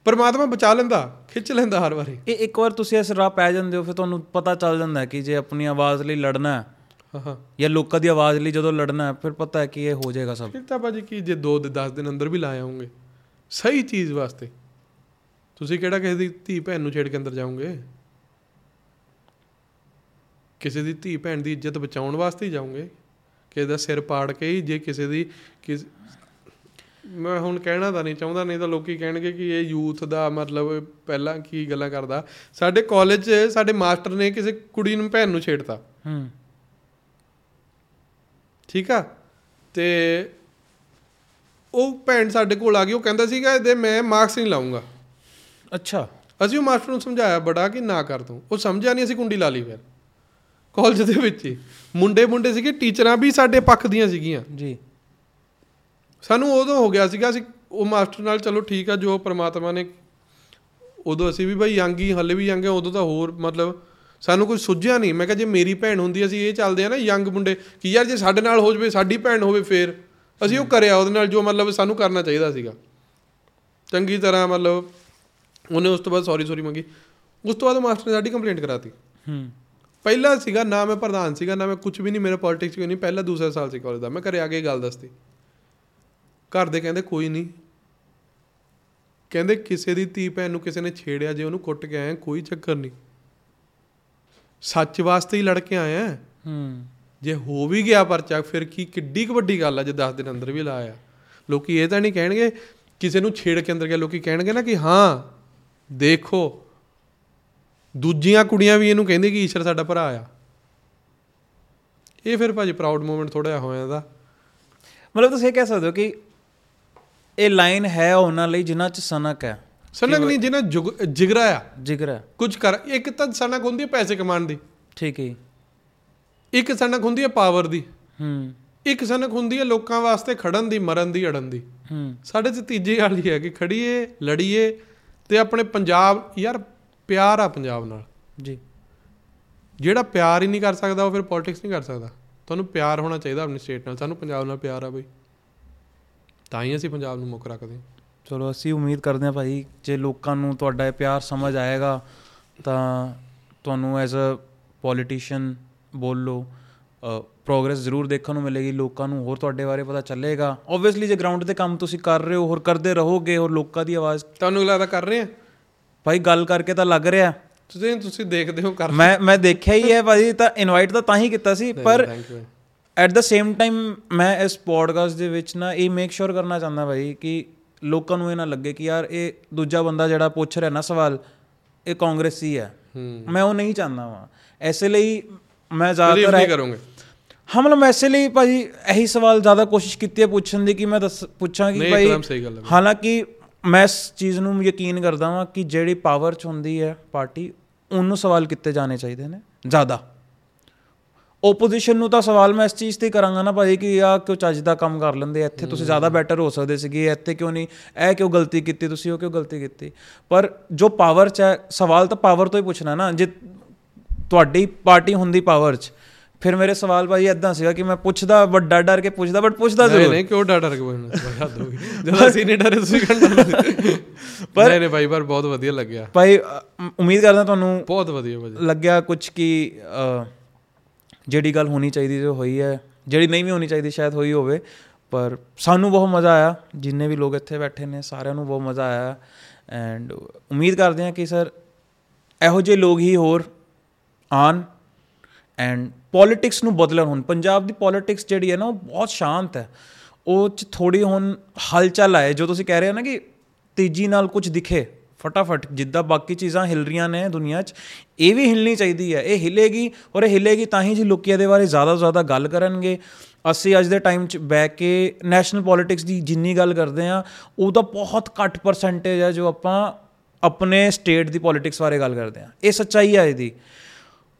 ਪਰਮਾਤਮਾ ਬਚਾ ਲੈਂਦਾ ਖਿੱਚ ਲੈਂਦਾ ਹਰ ਵਾਰੀ। ਇਹ ਇੱਕ ਵਾਰ ਤੁਸੀਂ ਇਸ ਰਾਹ ਪੈ ਜਾਂਦੇ ਹੋ ਫਿਰ ਤੁਹਾਨੂੰ ਪਤਾ ਚੱਲ ਜਾਂਦਾ ਹੈ ਕਿ ਜੇ ਆਪਣੀ ਆਵਾਜ਼ ਲਈ ਲੜਨਾ ਹੈ ਹਾਂ ਜਾਂ ਲੋਕਾਂ ਦੀ ਆਵਾਜ਼ ਲਈ ਜਦੋਂ ਲੜਨਾ ਹੈ ਫਿਰ ਪਤਾ ਹੈ ਕਿ ਇਹ ਹੋ ਜਾਏਗਾ ਸਭ। ਫਿਰ ਤਾਂ ਭਾਜੀ ਕੀ ਜੇ 2 ਦੇ 10 ਦਿਨ ਅੰਦਰ ਵੀ ਲਾ ਆਉਂਗੇ ਸਹੀ ਚੀਜ਼ ਵਾਸਤੇ। ਤੁਸੀਂ ਕਿਹੜਾ ਕਿਸੇ ਦੀ ਧੀ ਭੈਣ ਨੂੰ ਛੇੜ ਕੇ ਅੰਦਰ ਜਾਓਗੇ? ਕਿਸੇ ਦੀ ਧੀ ਭੈਣ ਦੀ ਇੱਜ਼ਤ ਬਚਾਉਣ ਵਾਸਤੇ ਹੀ ਜਾਓਗੇ? ਕਿਸੇ ਦਾ ਸਿਰ ਪਾੜ ਕੇ ਹੀ ਜੇ ਕਿਸੇ ਦੀ ਮੈਂ ਹੁਣ ਕਹਿਣਾ ਤਾਂ ਨਹੀਂ ਚਾਹੁੰਦਾ ਨਹੀਂ ਤਾਂ ਲੋਕੀ ਕਹਿਣਗੇ ਕਿ ਇਹ ਯੂਥ ਦਾ ਮਤਲਬ ਪਹਿਲਾਂ ਕੀ ਗੱਲਾਂ ਕਰਦਾ। ਸਾਡੇ ਕਾਲਜ 'ਚ ਸਾਡੇ ਮਾਸਟਰ ਨੇ ਕਿਸੇ ਕੁੜੀ ਨੂੰ ਭੈਣ ਨੂੰ ਛੇੜਤਾ। ਹੂੰ। ਠੀਕ ਆ? ਤੇ ਉਹ ਭੈਣ ਸਾਡੇ ਕੋਲ ਆ ਗਈ ਉਹ ਕਹਿੰਦਾ ਸੀਗਾ ਇਹਦੇ ਮੈਂ ਮਾਰਕਸ ਨਹੀਂ ਲਾਉਂਗਾ ਅੱਛਾ। ਅਸੀਂ ਉਹ ਮਾਸਟਰ ਨੂੰ ਸਮਝਾਇਆ ਬੜਾ ਕਿ ਨਾ ਕਰ ਤੂੰ। ਉਹ ਸਮਝਿਆ ਨਹੀਂ ਅਸੀਂ ਕੁੰਡੀ ਲਾ ਲਈ ਫਿਰ। ਕਾਲਜ ਦੇ ਵਿੱਚ ਹੀ। ਮੁੰਡੇ ਮੁੰਡੇ ਸੀਗੇ ਟੀਚਰਾਂ ਵੀ ਸਾਡੇ ਪੱਖ ਦੀਆਂ ਸੀਗੀਆਂ। ਜੀ। ਸਾਨੂੰ ਉਦੋਂ ਹੋ ਗਿਆ ਸੀਗਾ ਅਸੀਂ ਉਹ ਮਾਸਟਰ ਨਾਲ ਚਲੋ ਠੀਕ ਆ ਜੋ ਪ੍ਰਮਾਤਮਾ ਨੇ ਉਦੋਂ ਅਸੀਂ ਵੀ ਭਾਈ ਯੰਗ ਹੀ ਹੱਲੇ ਵੀ ਯੰਗ ਆ ਉਦੋਂ ਤਾਂ ਹੋਰ ਮਤਲਬ ਸਾਨੂੰ ਕੁਝ ਸੁੱਝਿਆ ਨਹੀਂ। ਮੈਂ ਕਿਹਾ ਜੇ ਮੇਰੀ ਭੈਣ ਹੁੰਦੀ ਅਸੀਂ ਇਹ ਚੱਲਦੇ ਆ ਨਾ ਯੰਗ ਮੁੰਡੇ ਕਿ ਯਾਰ ਜੇ ਸਾਡੇ ਨਾਲ ਹੋ ਜਵੇ ਸਾਡੀ ਭੈਣ ਹੋਵੇ ਫੇਰ ਅਸੀਂ ਉਹ ਕਰਿਆ ਉਹਦੇ ਨਾਲ ਜੋ ਮਤਲਬ ਸਾਨੂੰ ਕਰਨਾ ਚਾਹੀਦਾ ਸੀਗਾ। ਚੰਗੀ ਤਰ੍ਹਾਂ ਮਤਲਬ ਉਹਨੇ ਉਸ ਤੋਂ ਬਾਅਦ ਸੌਰੀ ਸੌਰੀ ਮੰਗੀ। ਉਸ ਤੋਂ ਬਾਅਦ ਮਾਸਟਰ ਨੇ ਸਾਡੀ ਕੰਪਲੇਂਟ ਕਰਾਤੀ। ਹੂੰ। ਪਹਿਲਾ ਸੀਗਾ ਨਾ ਮੈਂ ਪ੍ਰਧਾਨ ਸੀਗਾ ਨਾ ਮੈਂ ਕੁਝ ਵੀ ਨਹੀਂ ਮੇਰਾ ਪੋਲਿਟਿਕਸ ਕੋਈ ਨਹੀਂ ਪਹਿਲਾ ਦੂਸਰਾ ਸਾਲ ਸੀ ਕਾਲਜ ਦਾ। ਮੈਂ ਘਰੇ ਆ ਕੇ ਗੱਲ ਦੱਸਤੀ। ਘਰ ਦੇ ਕਹਿੰਦੇ ਕੋਈ ਨਹੀਂ। ਕਹਿੰਦੇ ਕਿਸੇ ਦੀ ਧੀ ਭੈਣ ਨੂੰ ਕਿਸੇ ਨੇ ਛੇੜਿਆ ਜੇ ਉਹਨੂੰ ਕੁੱਟ ਕੇ ਆਇਆ ਕੋਈ ਚੱਕਰ ਨਹੀਂ। ਸੱਚ ਵਾਸਤੇ ਹੀ ਲੜ ਕੇ ਆਇਆ ਹੂੰ। ਜੇ ਹੋ ਵੀ ਗਿਆ ਪਰਚਾ ਫਿਰ ਕੀ ਕਿੱਡੀ ਕੁ ਵੱਡੀ ਗੱਲ ਆ ਜੇ 10 ਦਿਨ ਅੰਦਰ ਵੀ ਲਾਇਆ ਲੋਕੀ ਇਹ ਤਾਂ ਨਹੀਂ ਕਹਿਣਗੇ ਕਿਸੇ ਨੂੰ ਛੇੜ ਕੇ ਅੰਦਰ ਗਿਆ ਲੋਕੀ ਕਹਿਣਗੇ ਨਾ ਕਿ ਹਾਂ ਦੇਖੋ ਦੂਜੀਆਂ ਕੁੜੀਆਂ ਵੀ ਇਹਨੂੰ ਕਹਿੰਦੇ ਕਿ ਈਸ਼ਰ ਸਾਡਾ ਭਰਾ ਆ। ਇਹ ਫਿਰ ਭਾਜੀ ਪ੍ਰਾਊਡ ਮੂਮੈਂਟ ਥੋੜਾ ਜਿਹਾ ਹੋ ਜਾਂਦਾ ਮਤਲਬ ਤੁਸੀਂ ਇਹ ਕਹਿ ਸਕਦੇ ਹੋ ਕਿ ਇਹ ਲਾਈਨ ਹੈ ਉਹਨਾਂ ਲਈ ਜਿਨ੍ਹਾਂ ਚ ਸਨਕ ਹੈ। ਸਨਕ ਨਹੀਂ ਜੁਗ- ਜਿਗਰਾ ਆ। ਜਿਗਰ। ਕੁਝ ਕਰ ਇੱਕ ਤਾਂ ਸਨਕ ਹੁੰਦੀ ਹੈ ਪੈਸੇ ਕਮਾਉਣ ਦੀ। ਠੀਕ ਹੈ। ਇੱਕ ਸਨਕ ਹੁੰਦੀ ਹੈ ਪਾਵਰ ਦੀ। ਹੂੰ। ਇੱਕ ਸਨਕ ਹੁੰਦੀ ਹੈ ਲੋਕਾਂ ਵਾਸਤੇ ਖੜਨ ਦੀ ਮਰਨ ਦੀ ਅੜਨ ਦੀ। ਹੂੰ। ਸਾਡੇ ਚ ਤੀਜੀ ਹੀ ਹੈ ਕਿ ਖੜੀਏ ਲੜੀਏ ਤੇ ਆਪਣੇ ਪੰਜਾਬ ਯਾਰ ਪਿਆਰ ਆ ਪੰਜਾਬ ਨਾਲ। ਜੀ। ਜਿਹੜਾ ਪਿਆਰ ਹੀ ਨਹੀਂ ਕਰ ਸਕਦਾ ਉਹ ਫਿਰ ਪੋਲਿਟਿਕਸ ਨਹੀਂ ਕਰ ਸਕਦਾ। ਤੁਹਾਨੂੰ ਪਿਆਰ ਹੋਣਾ ਚਾਹੀਦਾ ਆਪਣੀ ਸਟੇਟ ਨਾਲ। ਸਾਨੂੰ ਪੰਜਾਬ ਨਾਲ ਪਿਆਰ ਆ ਬਈ। ਤਾਂ ਹੀ ਅਸੀਂ ਪੰਜਾਬ ਨੂੰ ਮੁੱਖ ਰੱਖਦੇ ਚਲੋ ਅਸੀਂ ਉਮੀਦ ਕਰਦੇ ਹਾਂ ਭਾਈ ਜੇ ਲੋਕਾਂ ਨੂੰ ਤੁਹਾਡਾ ਇਹ ਪਿਆਰ ਸਮਝ ਆਏਗਾ ਤਾਂ ਤੁਹਾਨੂੰ ਐਜ਼ ਅ ਪੋਲੀਟੀਸ਼ੀਅਨ ਬੋਲ ਲਓ ਪ੍ਰੋਗਰੈਸ ਜ਼ਰੂਰ ਦੇਖਣ ਨੂੰ ਮਿਲੇਗੀ ਲੋਕਾਂ ਨੂੰ ਹੋਰ ਤੁਹਾਡੇ ਬਾਰੇ ਪਤਾ ਚੱਲੇਗਾ। ਓਬਵੀਅਸਲੀ ਜੇ ਗਰਾਊਂਡ ਤੇ ਕੰਮ ਤੁਸੀਂ ਕਰ ਰਹੇ ਹੋ ਹੋਰ ਕਰਦੇ ਰਹੋਗੇ ਹੋਰ ਲੋਕਾਂ ਦੀ ਆਵਾਜ਼ ਤੁਹਾਨੂੰ ਲੱਗਦਾ ਕਰ ਰਹੇ ਆ ਭਾਈ ਗੱਲ ਕਰਕੇ ਤਾਂ ਲੱਗ ਰਿਹਾ। ਤੁਸੀਂ ਤੁਸੀਂ ਦੇਖਦੇ ਹੋ ਕਰ। ਮੈਂ ਮੈਂ ਦੇਖਿਆ ਹੀ ਹੈ ਭਾਜੀ ਤਾਂ ਇਨਵਾਈਟ ਤਾਂ ਤਾਂ ਹੀ ਕੀਤਾ ਸੀ ਪਰ ਐਟ ਦਾ ਸੇਮ ਟਾਈਮ ਮੈਂ ਇਸ ਪੋਡਕਾਸਟ ਦੇ ਵਿੱਚ ਨਾ ਇਹ ਮੇਕ ਸ਼ੋਰ ਕਰਨਾ ਚਾਹੁੰਦਾ ਭਾਈ ਕਿ ਲੋਕਾਂ ਨੂੰ ਇਹ ਨਾ ਲੱਗੇ ਕਿ ਯਾਰ ਇਹ ਦੂਜਾ ਬੰਦਾ ਜਿਹੜਾ ਪੁੱਛ ਰਿਹਾ ਨਾ ਸਵਾਲ ਇਹ ਕਾਂਗਰਸੀ ਹੈ ਮੈਂ ਉਹ ਨਹੀਂ ਚਾਹੁੰਦਾ ਵਾਂ। ਐਸੇ ਲਈ ਮੈਂ ਜ਼ਿਆਦਾਤਰ ਨਹੀਂ ਕਰੋਗੇ। ਹਾਂ ਮਤਲਬ ਮੈਂ ਐਸੇ ਲਈ ਭਾਜੀ ਇਹੀ ਸਵਾਲ ਜ਼ਿਆਦਾ ਕੋਸ਼ਿਸ਼ ਕੀਤੀ ਹੈ ਪੁੱਛਣ ਦੀ ਕਿ ਮੈਂ ਦੱਸ ਪੁੱਛਾਂ ਕਿ ਭਾਈ ਹਾਲਾਂਕਿ ਮੈਂ ਇਸ ਚੀਜ਼ ਨੂੰ ਯਕੀਨ ਕਰਦਾ ਹਾਂ ਕਿ ਜਿਹੜੀ ਪਾਵਰ 'ਚ ਹੁੰਦੀ ਹੈ ਪਾਰਟੀ ਉਹਨੂੰ ਸਵਾਲ ਕੀਤੇ ਜਾਣੇ ਚਾਹੀਦੇ ਨੇ ਜ਼ਿਆਦਾ। ਓਪੋਜੀਸ਼ਨ ਨੂੰ ਤਾਂ ਸਵਾਲ ਮੈਂ ਇਸ ਚੀਜ਼ ਤੇ ਕਰਾਂਗਾ ਨਾ ਭਾਜੀ ਕਿ ਆ ਕਿਉਂ ਚੱਜ ਦਾ ਕੰਮ ਕਰ ਲੈਂਦੇ ਇੱਥੇ ਤੁਸੀਂ ਜ਼ਿਆਦਾ ਬੈਟਰ ਹੋ ਸਕਦੇ ਸੀਗੇ ਇੱਥੇ ਕਿਉਂ ਨਹੀਂ ਇਹ ਕਿਉਂ ਗਲਤੀ ਕੀਤੀ ਤੁਸੀਂ ਉਹ ਕਿਉਂ ਗਲਤੀ ਕੀਤੀ। ਪਰ ਜੋ ਪਾਵਰ 'ਚ ਹੈ ਸਵਾਲ ਤਾਂ ਪਾਵਰ ਤੋਂ ਹੀ ਪੁੱਛਣਾ ਨਾ ਜੇ ਤੁਹਾਡੀ ਪਾਰਟੀ ਹੁੰਦੀ ਪਾਵਰ 'ਚ ਫਿਰ ਮੇਰੇ ਸਵਾਲ ਭਾਜੀ ਇਦਾਂ ਸੀਗਾ ਕਿ ਮੈਂ ਪੁੱਛਦਾ ਬਟ ਡਰ ਕੇ ਪੁੱਛਦਾ ਬਟ ਪੁੱਛਦਾ ਜ਼ਰੂਰ। ਨਹੀਂ ਕਿਉਂ ਡਰ ਡਰ ਕੇ ਬੋਲਣਾ ਹੱਦ ਹੋ ਗਈ। ਜਦੋਂ ਅਸੀਂ ਨਹੀਂ ਡਰੇ ਤੁਸੀਂ ਕੰਡਾ ਪਰ ਨਹੀਂ ਨਹੀਂ ਭਾਈ ਪਰ ਬਹੁਤ ਵਧੀਆ ਲੱਗਿਆ। ਭਾਈ ਉਮੀਦ ਕਰਦਾ ਤੁਹਾਨੂੰ ਬਹੁਤ ਵਧੀਆ ਭਾਜੀ। ਲੱਗਿਆ ਕੁਝ ਕਿ ਜਿਹੜੀ ਗੱਲ ਹੋਣੀ ਚਾਹੀਦੀ ਜੋ ਹੋਈ ਹੈ ਜਿਹੜੀ ਨਹੀਂ ਵੀ ਹੋਣੀ ਚਾਹੀਦੀ ਸ਼ਾਇਦ ਹੋਈ ਹੋਵੇ ਪਰ ਸਾਨੂੰ ਬਹੁਤ ਮਜ਼ਾ ਆਇਆ। ਜਿੰਨੇ ਵੀ ਲੋਕ ਇੱਥੇ ਬੈਠੇ ਨੇ ਸਾਰਿਆਂ ਨੂੰ ਬਹੁਤ ਮਜ਼ਾ ਆਇਆ। ਐਂਡ ਉਮੀਦ ਕਰਦੇ ਹਾਂ ਕਿ ਸਰ ਇਹੋ ਜਿਹੇ ਲੋਕ ਹੀ ਹੋਰ ਆਣ ਐਂਡ ਪੋਲਿਟਿਕਸ ਨੂੰ ਬਦਲਣ ਹੁਣ, ਪੰਜਾਬ ਦੀ ਪੋਲਿਟਿਕਸ ਜਿਹੜੀ ਹੈ ਨਾ, ਉਹ ਬਹੁਤ ਸ਼ਾਂਤ ਹੈ। ਉਹ ਚ ਥੋੜੀ ਹੁਣ ਹਲਚਲ ਆਏ। ਜੋ ਤੁਸੀਂ ਕਹਿ ਰਹੇ ਹੋ ਨਾ ਕਿ ਤੇਜ਼ੀ ਨਾਲ ਕੁਝ ਦਿਖੇ, ਫਟਾਫਟ ਜਿੱਦਾਂ ਬਾਕੀ ਚੀਜ਼ਾਂ ਹਿਲ ਰਹੀਆਂ ਨੇ ਦੁਨੀਆ 'ਚ, ਇਹ ਵੀ ਹਿਲਣੀ ਚਾਹੀਦੀ ਹੈ। ਇਹ ਹਿਲੇਗੀ ਔਰ ਇਹ ਹਿਲੇਗੀ ਤਾਂ ਹੀ ਜੀ ਲੋਕੀ ਇਹਦੇ ਬਾਰੇ ਜ਼ਿਆਦਾ ਤੋਂ ਜ਼ਿਆਦਾ ਗੱਲ ਕਰਨਗੇ। ਅਸੀਂ ਅੱਜ ਦੇ ਟਾਈਮ 'ਚ ਬੈ ਕੇ ਨੈਸ਼ਨਲ ਪੋਲਿਟਿਕਸ ਦੀ ਜਿੰਨੀ ਗੱਲ ਕਰਦੇ ਆ ਉਹਦਾ ਬਹੁਤ ਘੱਟ ਪਰਸੈਂਟੇਜ ਹੈ ਜੋ ਆਪਾਂ ਆਪਣੇ ਸਟੇਟ ਦੀ ਪੋਲਿਟਿਕਸ ਬਾਰੇ ਗੱਲ ਕਰਦੇ ਆ ਇਹ ਸੱਚਾਈ ਹੈ ਇਹਦੀ।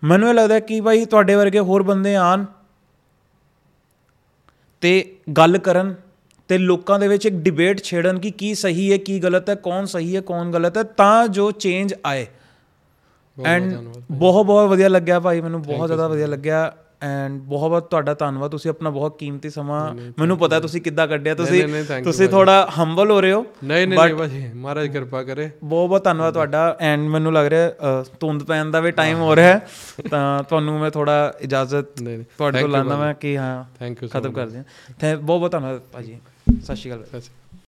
ਮੈਨੂੰ ਇਹ ਲੱਗਦਾ ਕਿ ਭਾਈ ਤੁਹਾਡੇ ਵਰਗੇ ਹੋਰ ਬੰਦੇ ਆਣ ਤੇ ਗੱਲ ਕਰਨ ਤੇ ਲੋਕਾਂ ਦੇ ਵਿੱਚ ਇੱਕ ਡਿਬੇਟ ਛੇੜਨ ਕਿ ਕੀ ਸਹੀ ਹੈ ਕੀ ਗਲਤ ਹੈ ਕੌਣ ਸਹੀ ਹੈ ਕੌਣ ਗਲਤ ਹੈ ਤਾਂ ਜੋ ਚੇਂਜ ਆਏ। ਐਂਡ ਬਹੁਤ ਬਹੁਤ ਵਧੀਆ ਲੱਗਿਆ ਭਾਈ ਮੈਨੂੰ ਬਹੁਤ ਜ਼ਿਆਦਾ ਵਧੀਆ ਲੱਗਿਆ। ਐਂਡ ਬਹੁਤ ਬਹੁਤ ਤੁਹਾਡਾ ਧੰਨਵਾਦ। ਤੁਸੀਂ ਆਪਣਾ ਬਹੁਤ ਕੀਮਤੀ ਸਮਾਂ ਮੈਨੂੰ ਪਤਾ ਤੁਸੀਂ ਕਿੱਦਾਂ ਕੱਢਿਆ। ਤੁਸੀਂ ਤੁਸੀਂ ਥੋੜਾ ਹੰਬਲ ਹੋ ਰਹੇ ਹੋ ਨਹੀਂ ਨਹੀਂ ਭਾਜੀ ਮਹਾਰਾਜ ਕਿਰਪਾ ਕਰੇ। ਬਹੁਤ ਬਹੁਤ ਧੰਨਵਾਦ ਤੁਹਾਡਾ ਐਂਡ ਮੈਨੂੰ ਲੱਗ ਰਿਹਾ ਧੁੰਦ ਪੈਣ ਦਾ ਵੀ ਟਾਈਮ ਹੋ ਰਿਹਾ ਹੈ ਤਾਂ ਤੁਹਾਨੂੰ ਮੈਂ ਥੋੜਾ ਇਜਾਜ਼ਤ ਤੁਹਾਡੇ ਕੋਲ ਲਾਣਾ ਮੈਂ ਕਿ ਹਾਂ ਥੈਂਕ ਯੂ ਖਤਮ ਕਰਦੇ ਹਾਂ। ਬਹੁਤ ਬਹੁਤ ਧੰਨਵਾਦ ਭਾਜੀ। ਸਤਿ ਸ਼੍ਰੀ ਅਕਾਲ।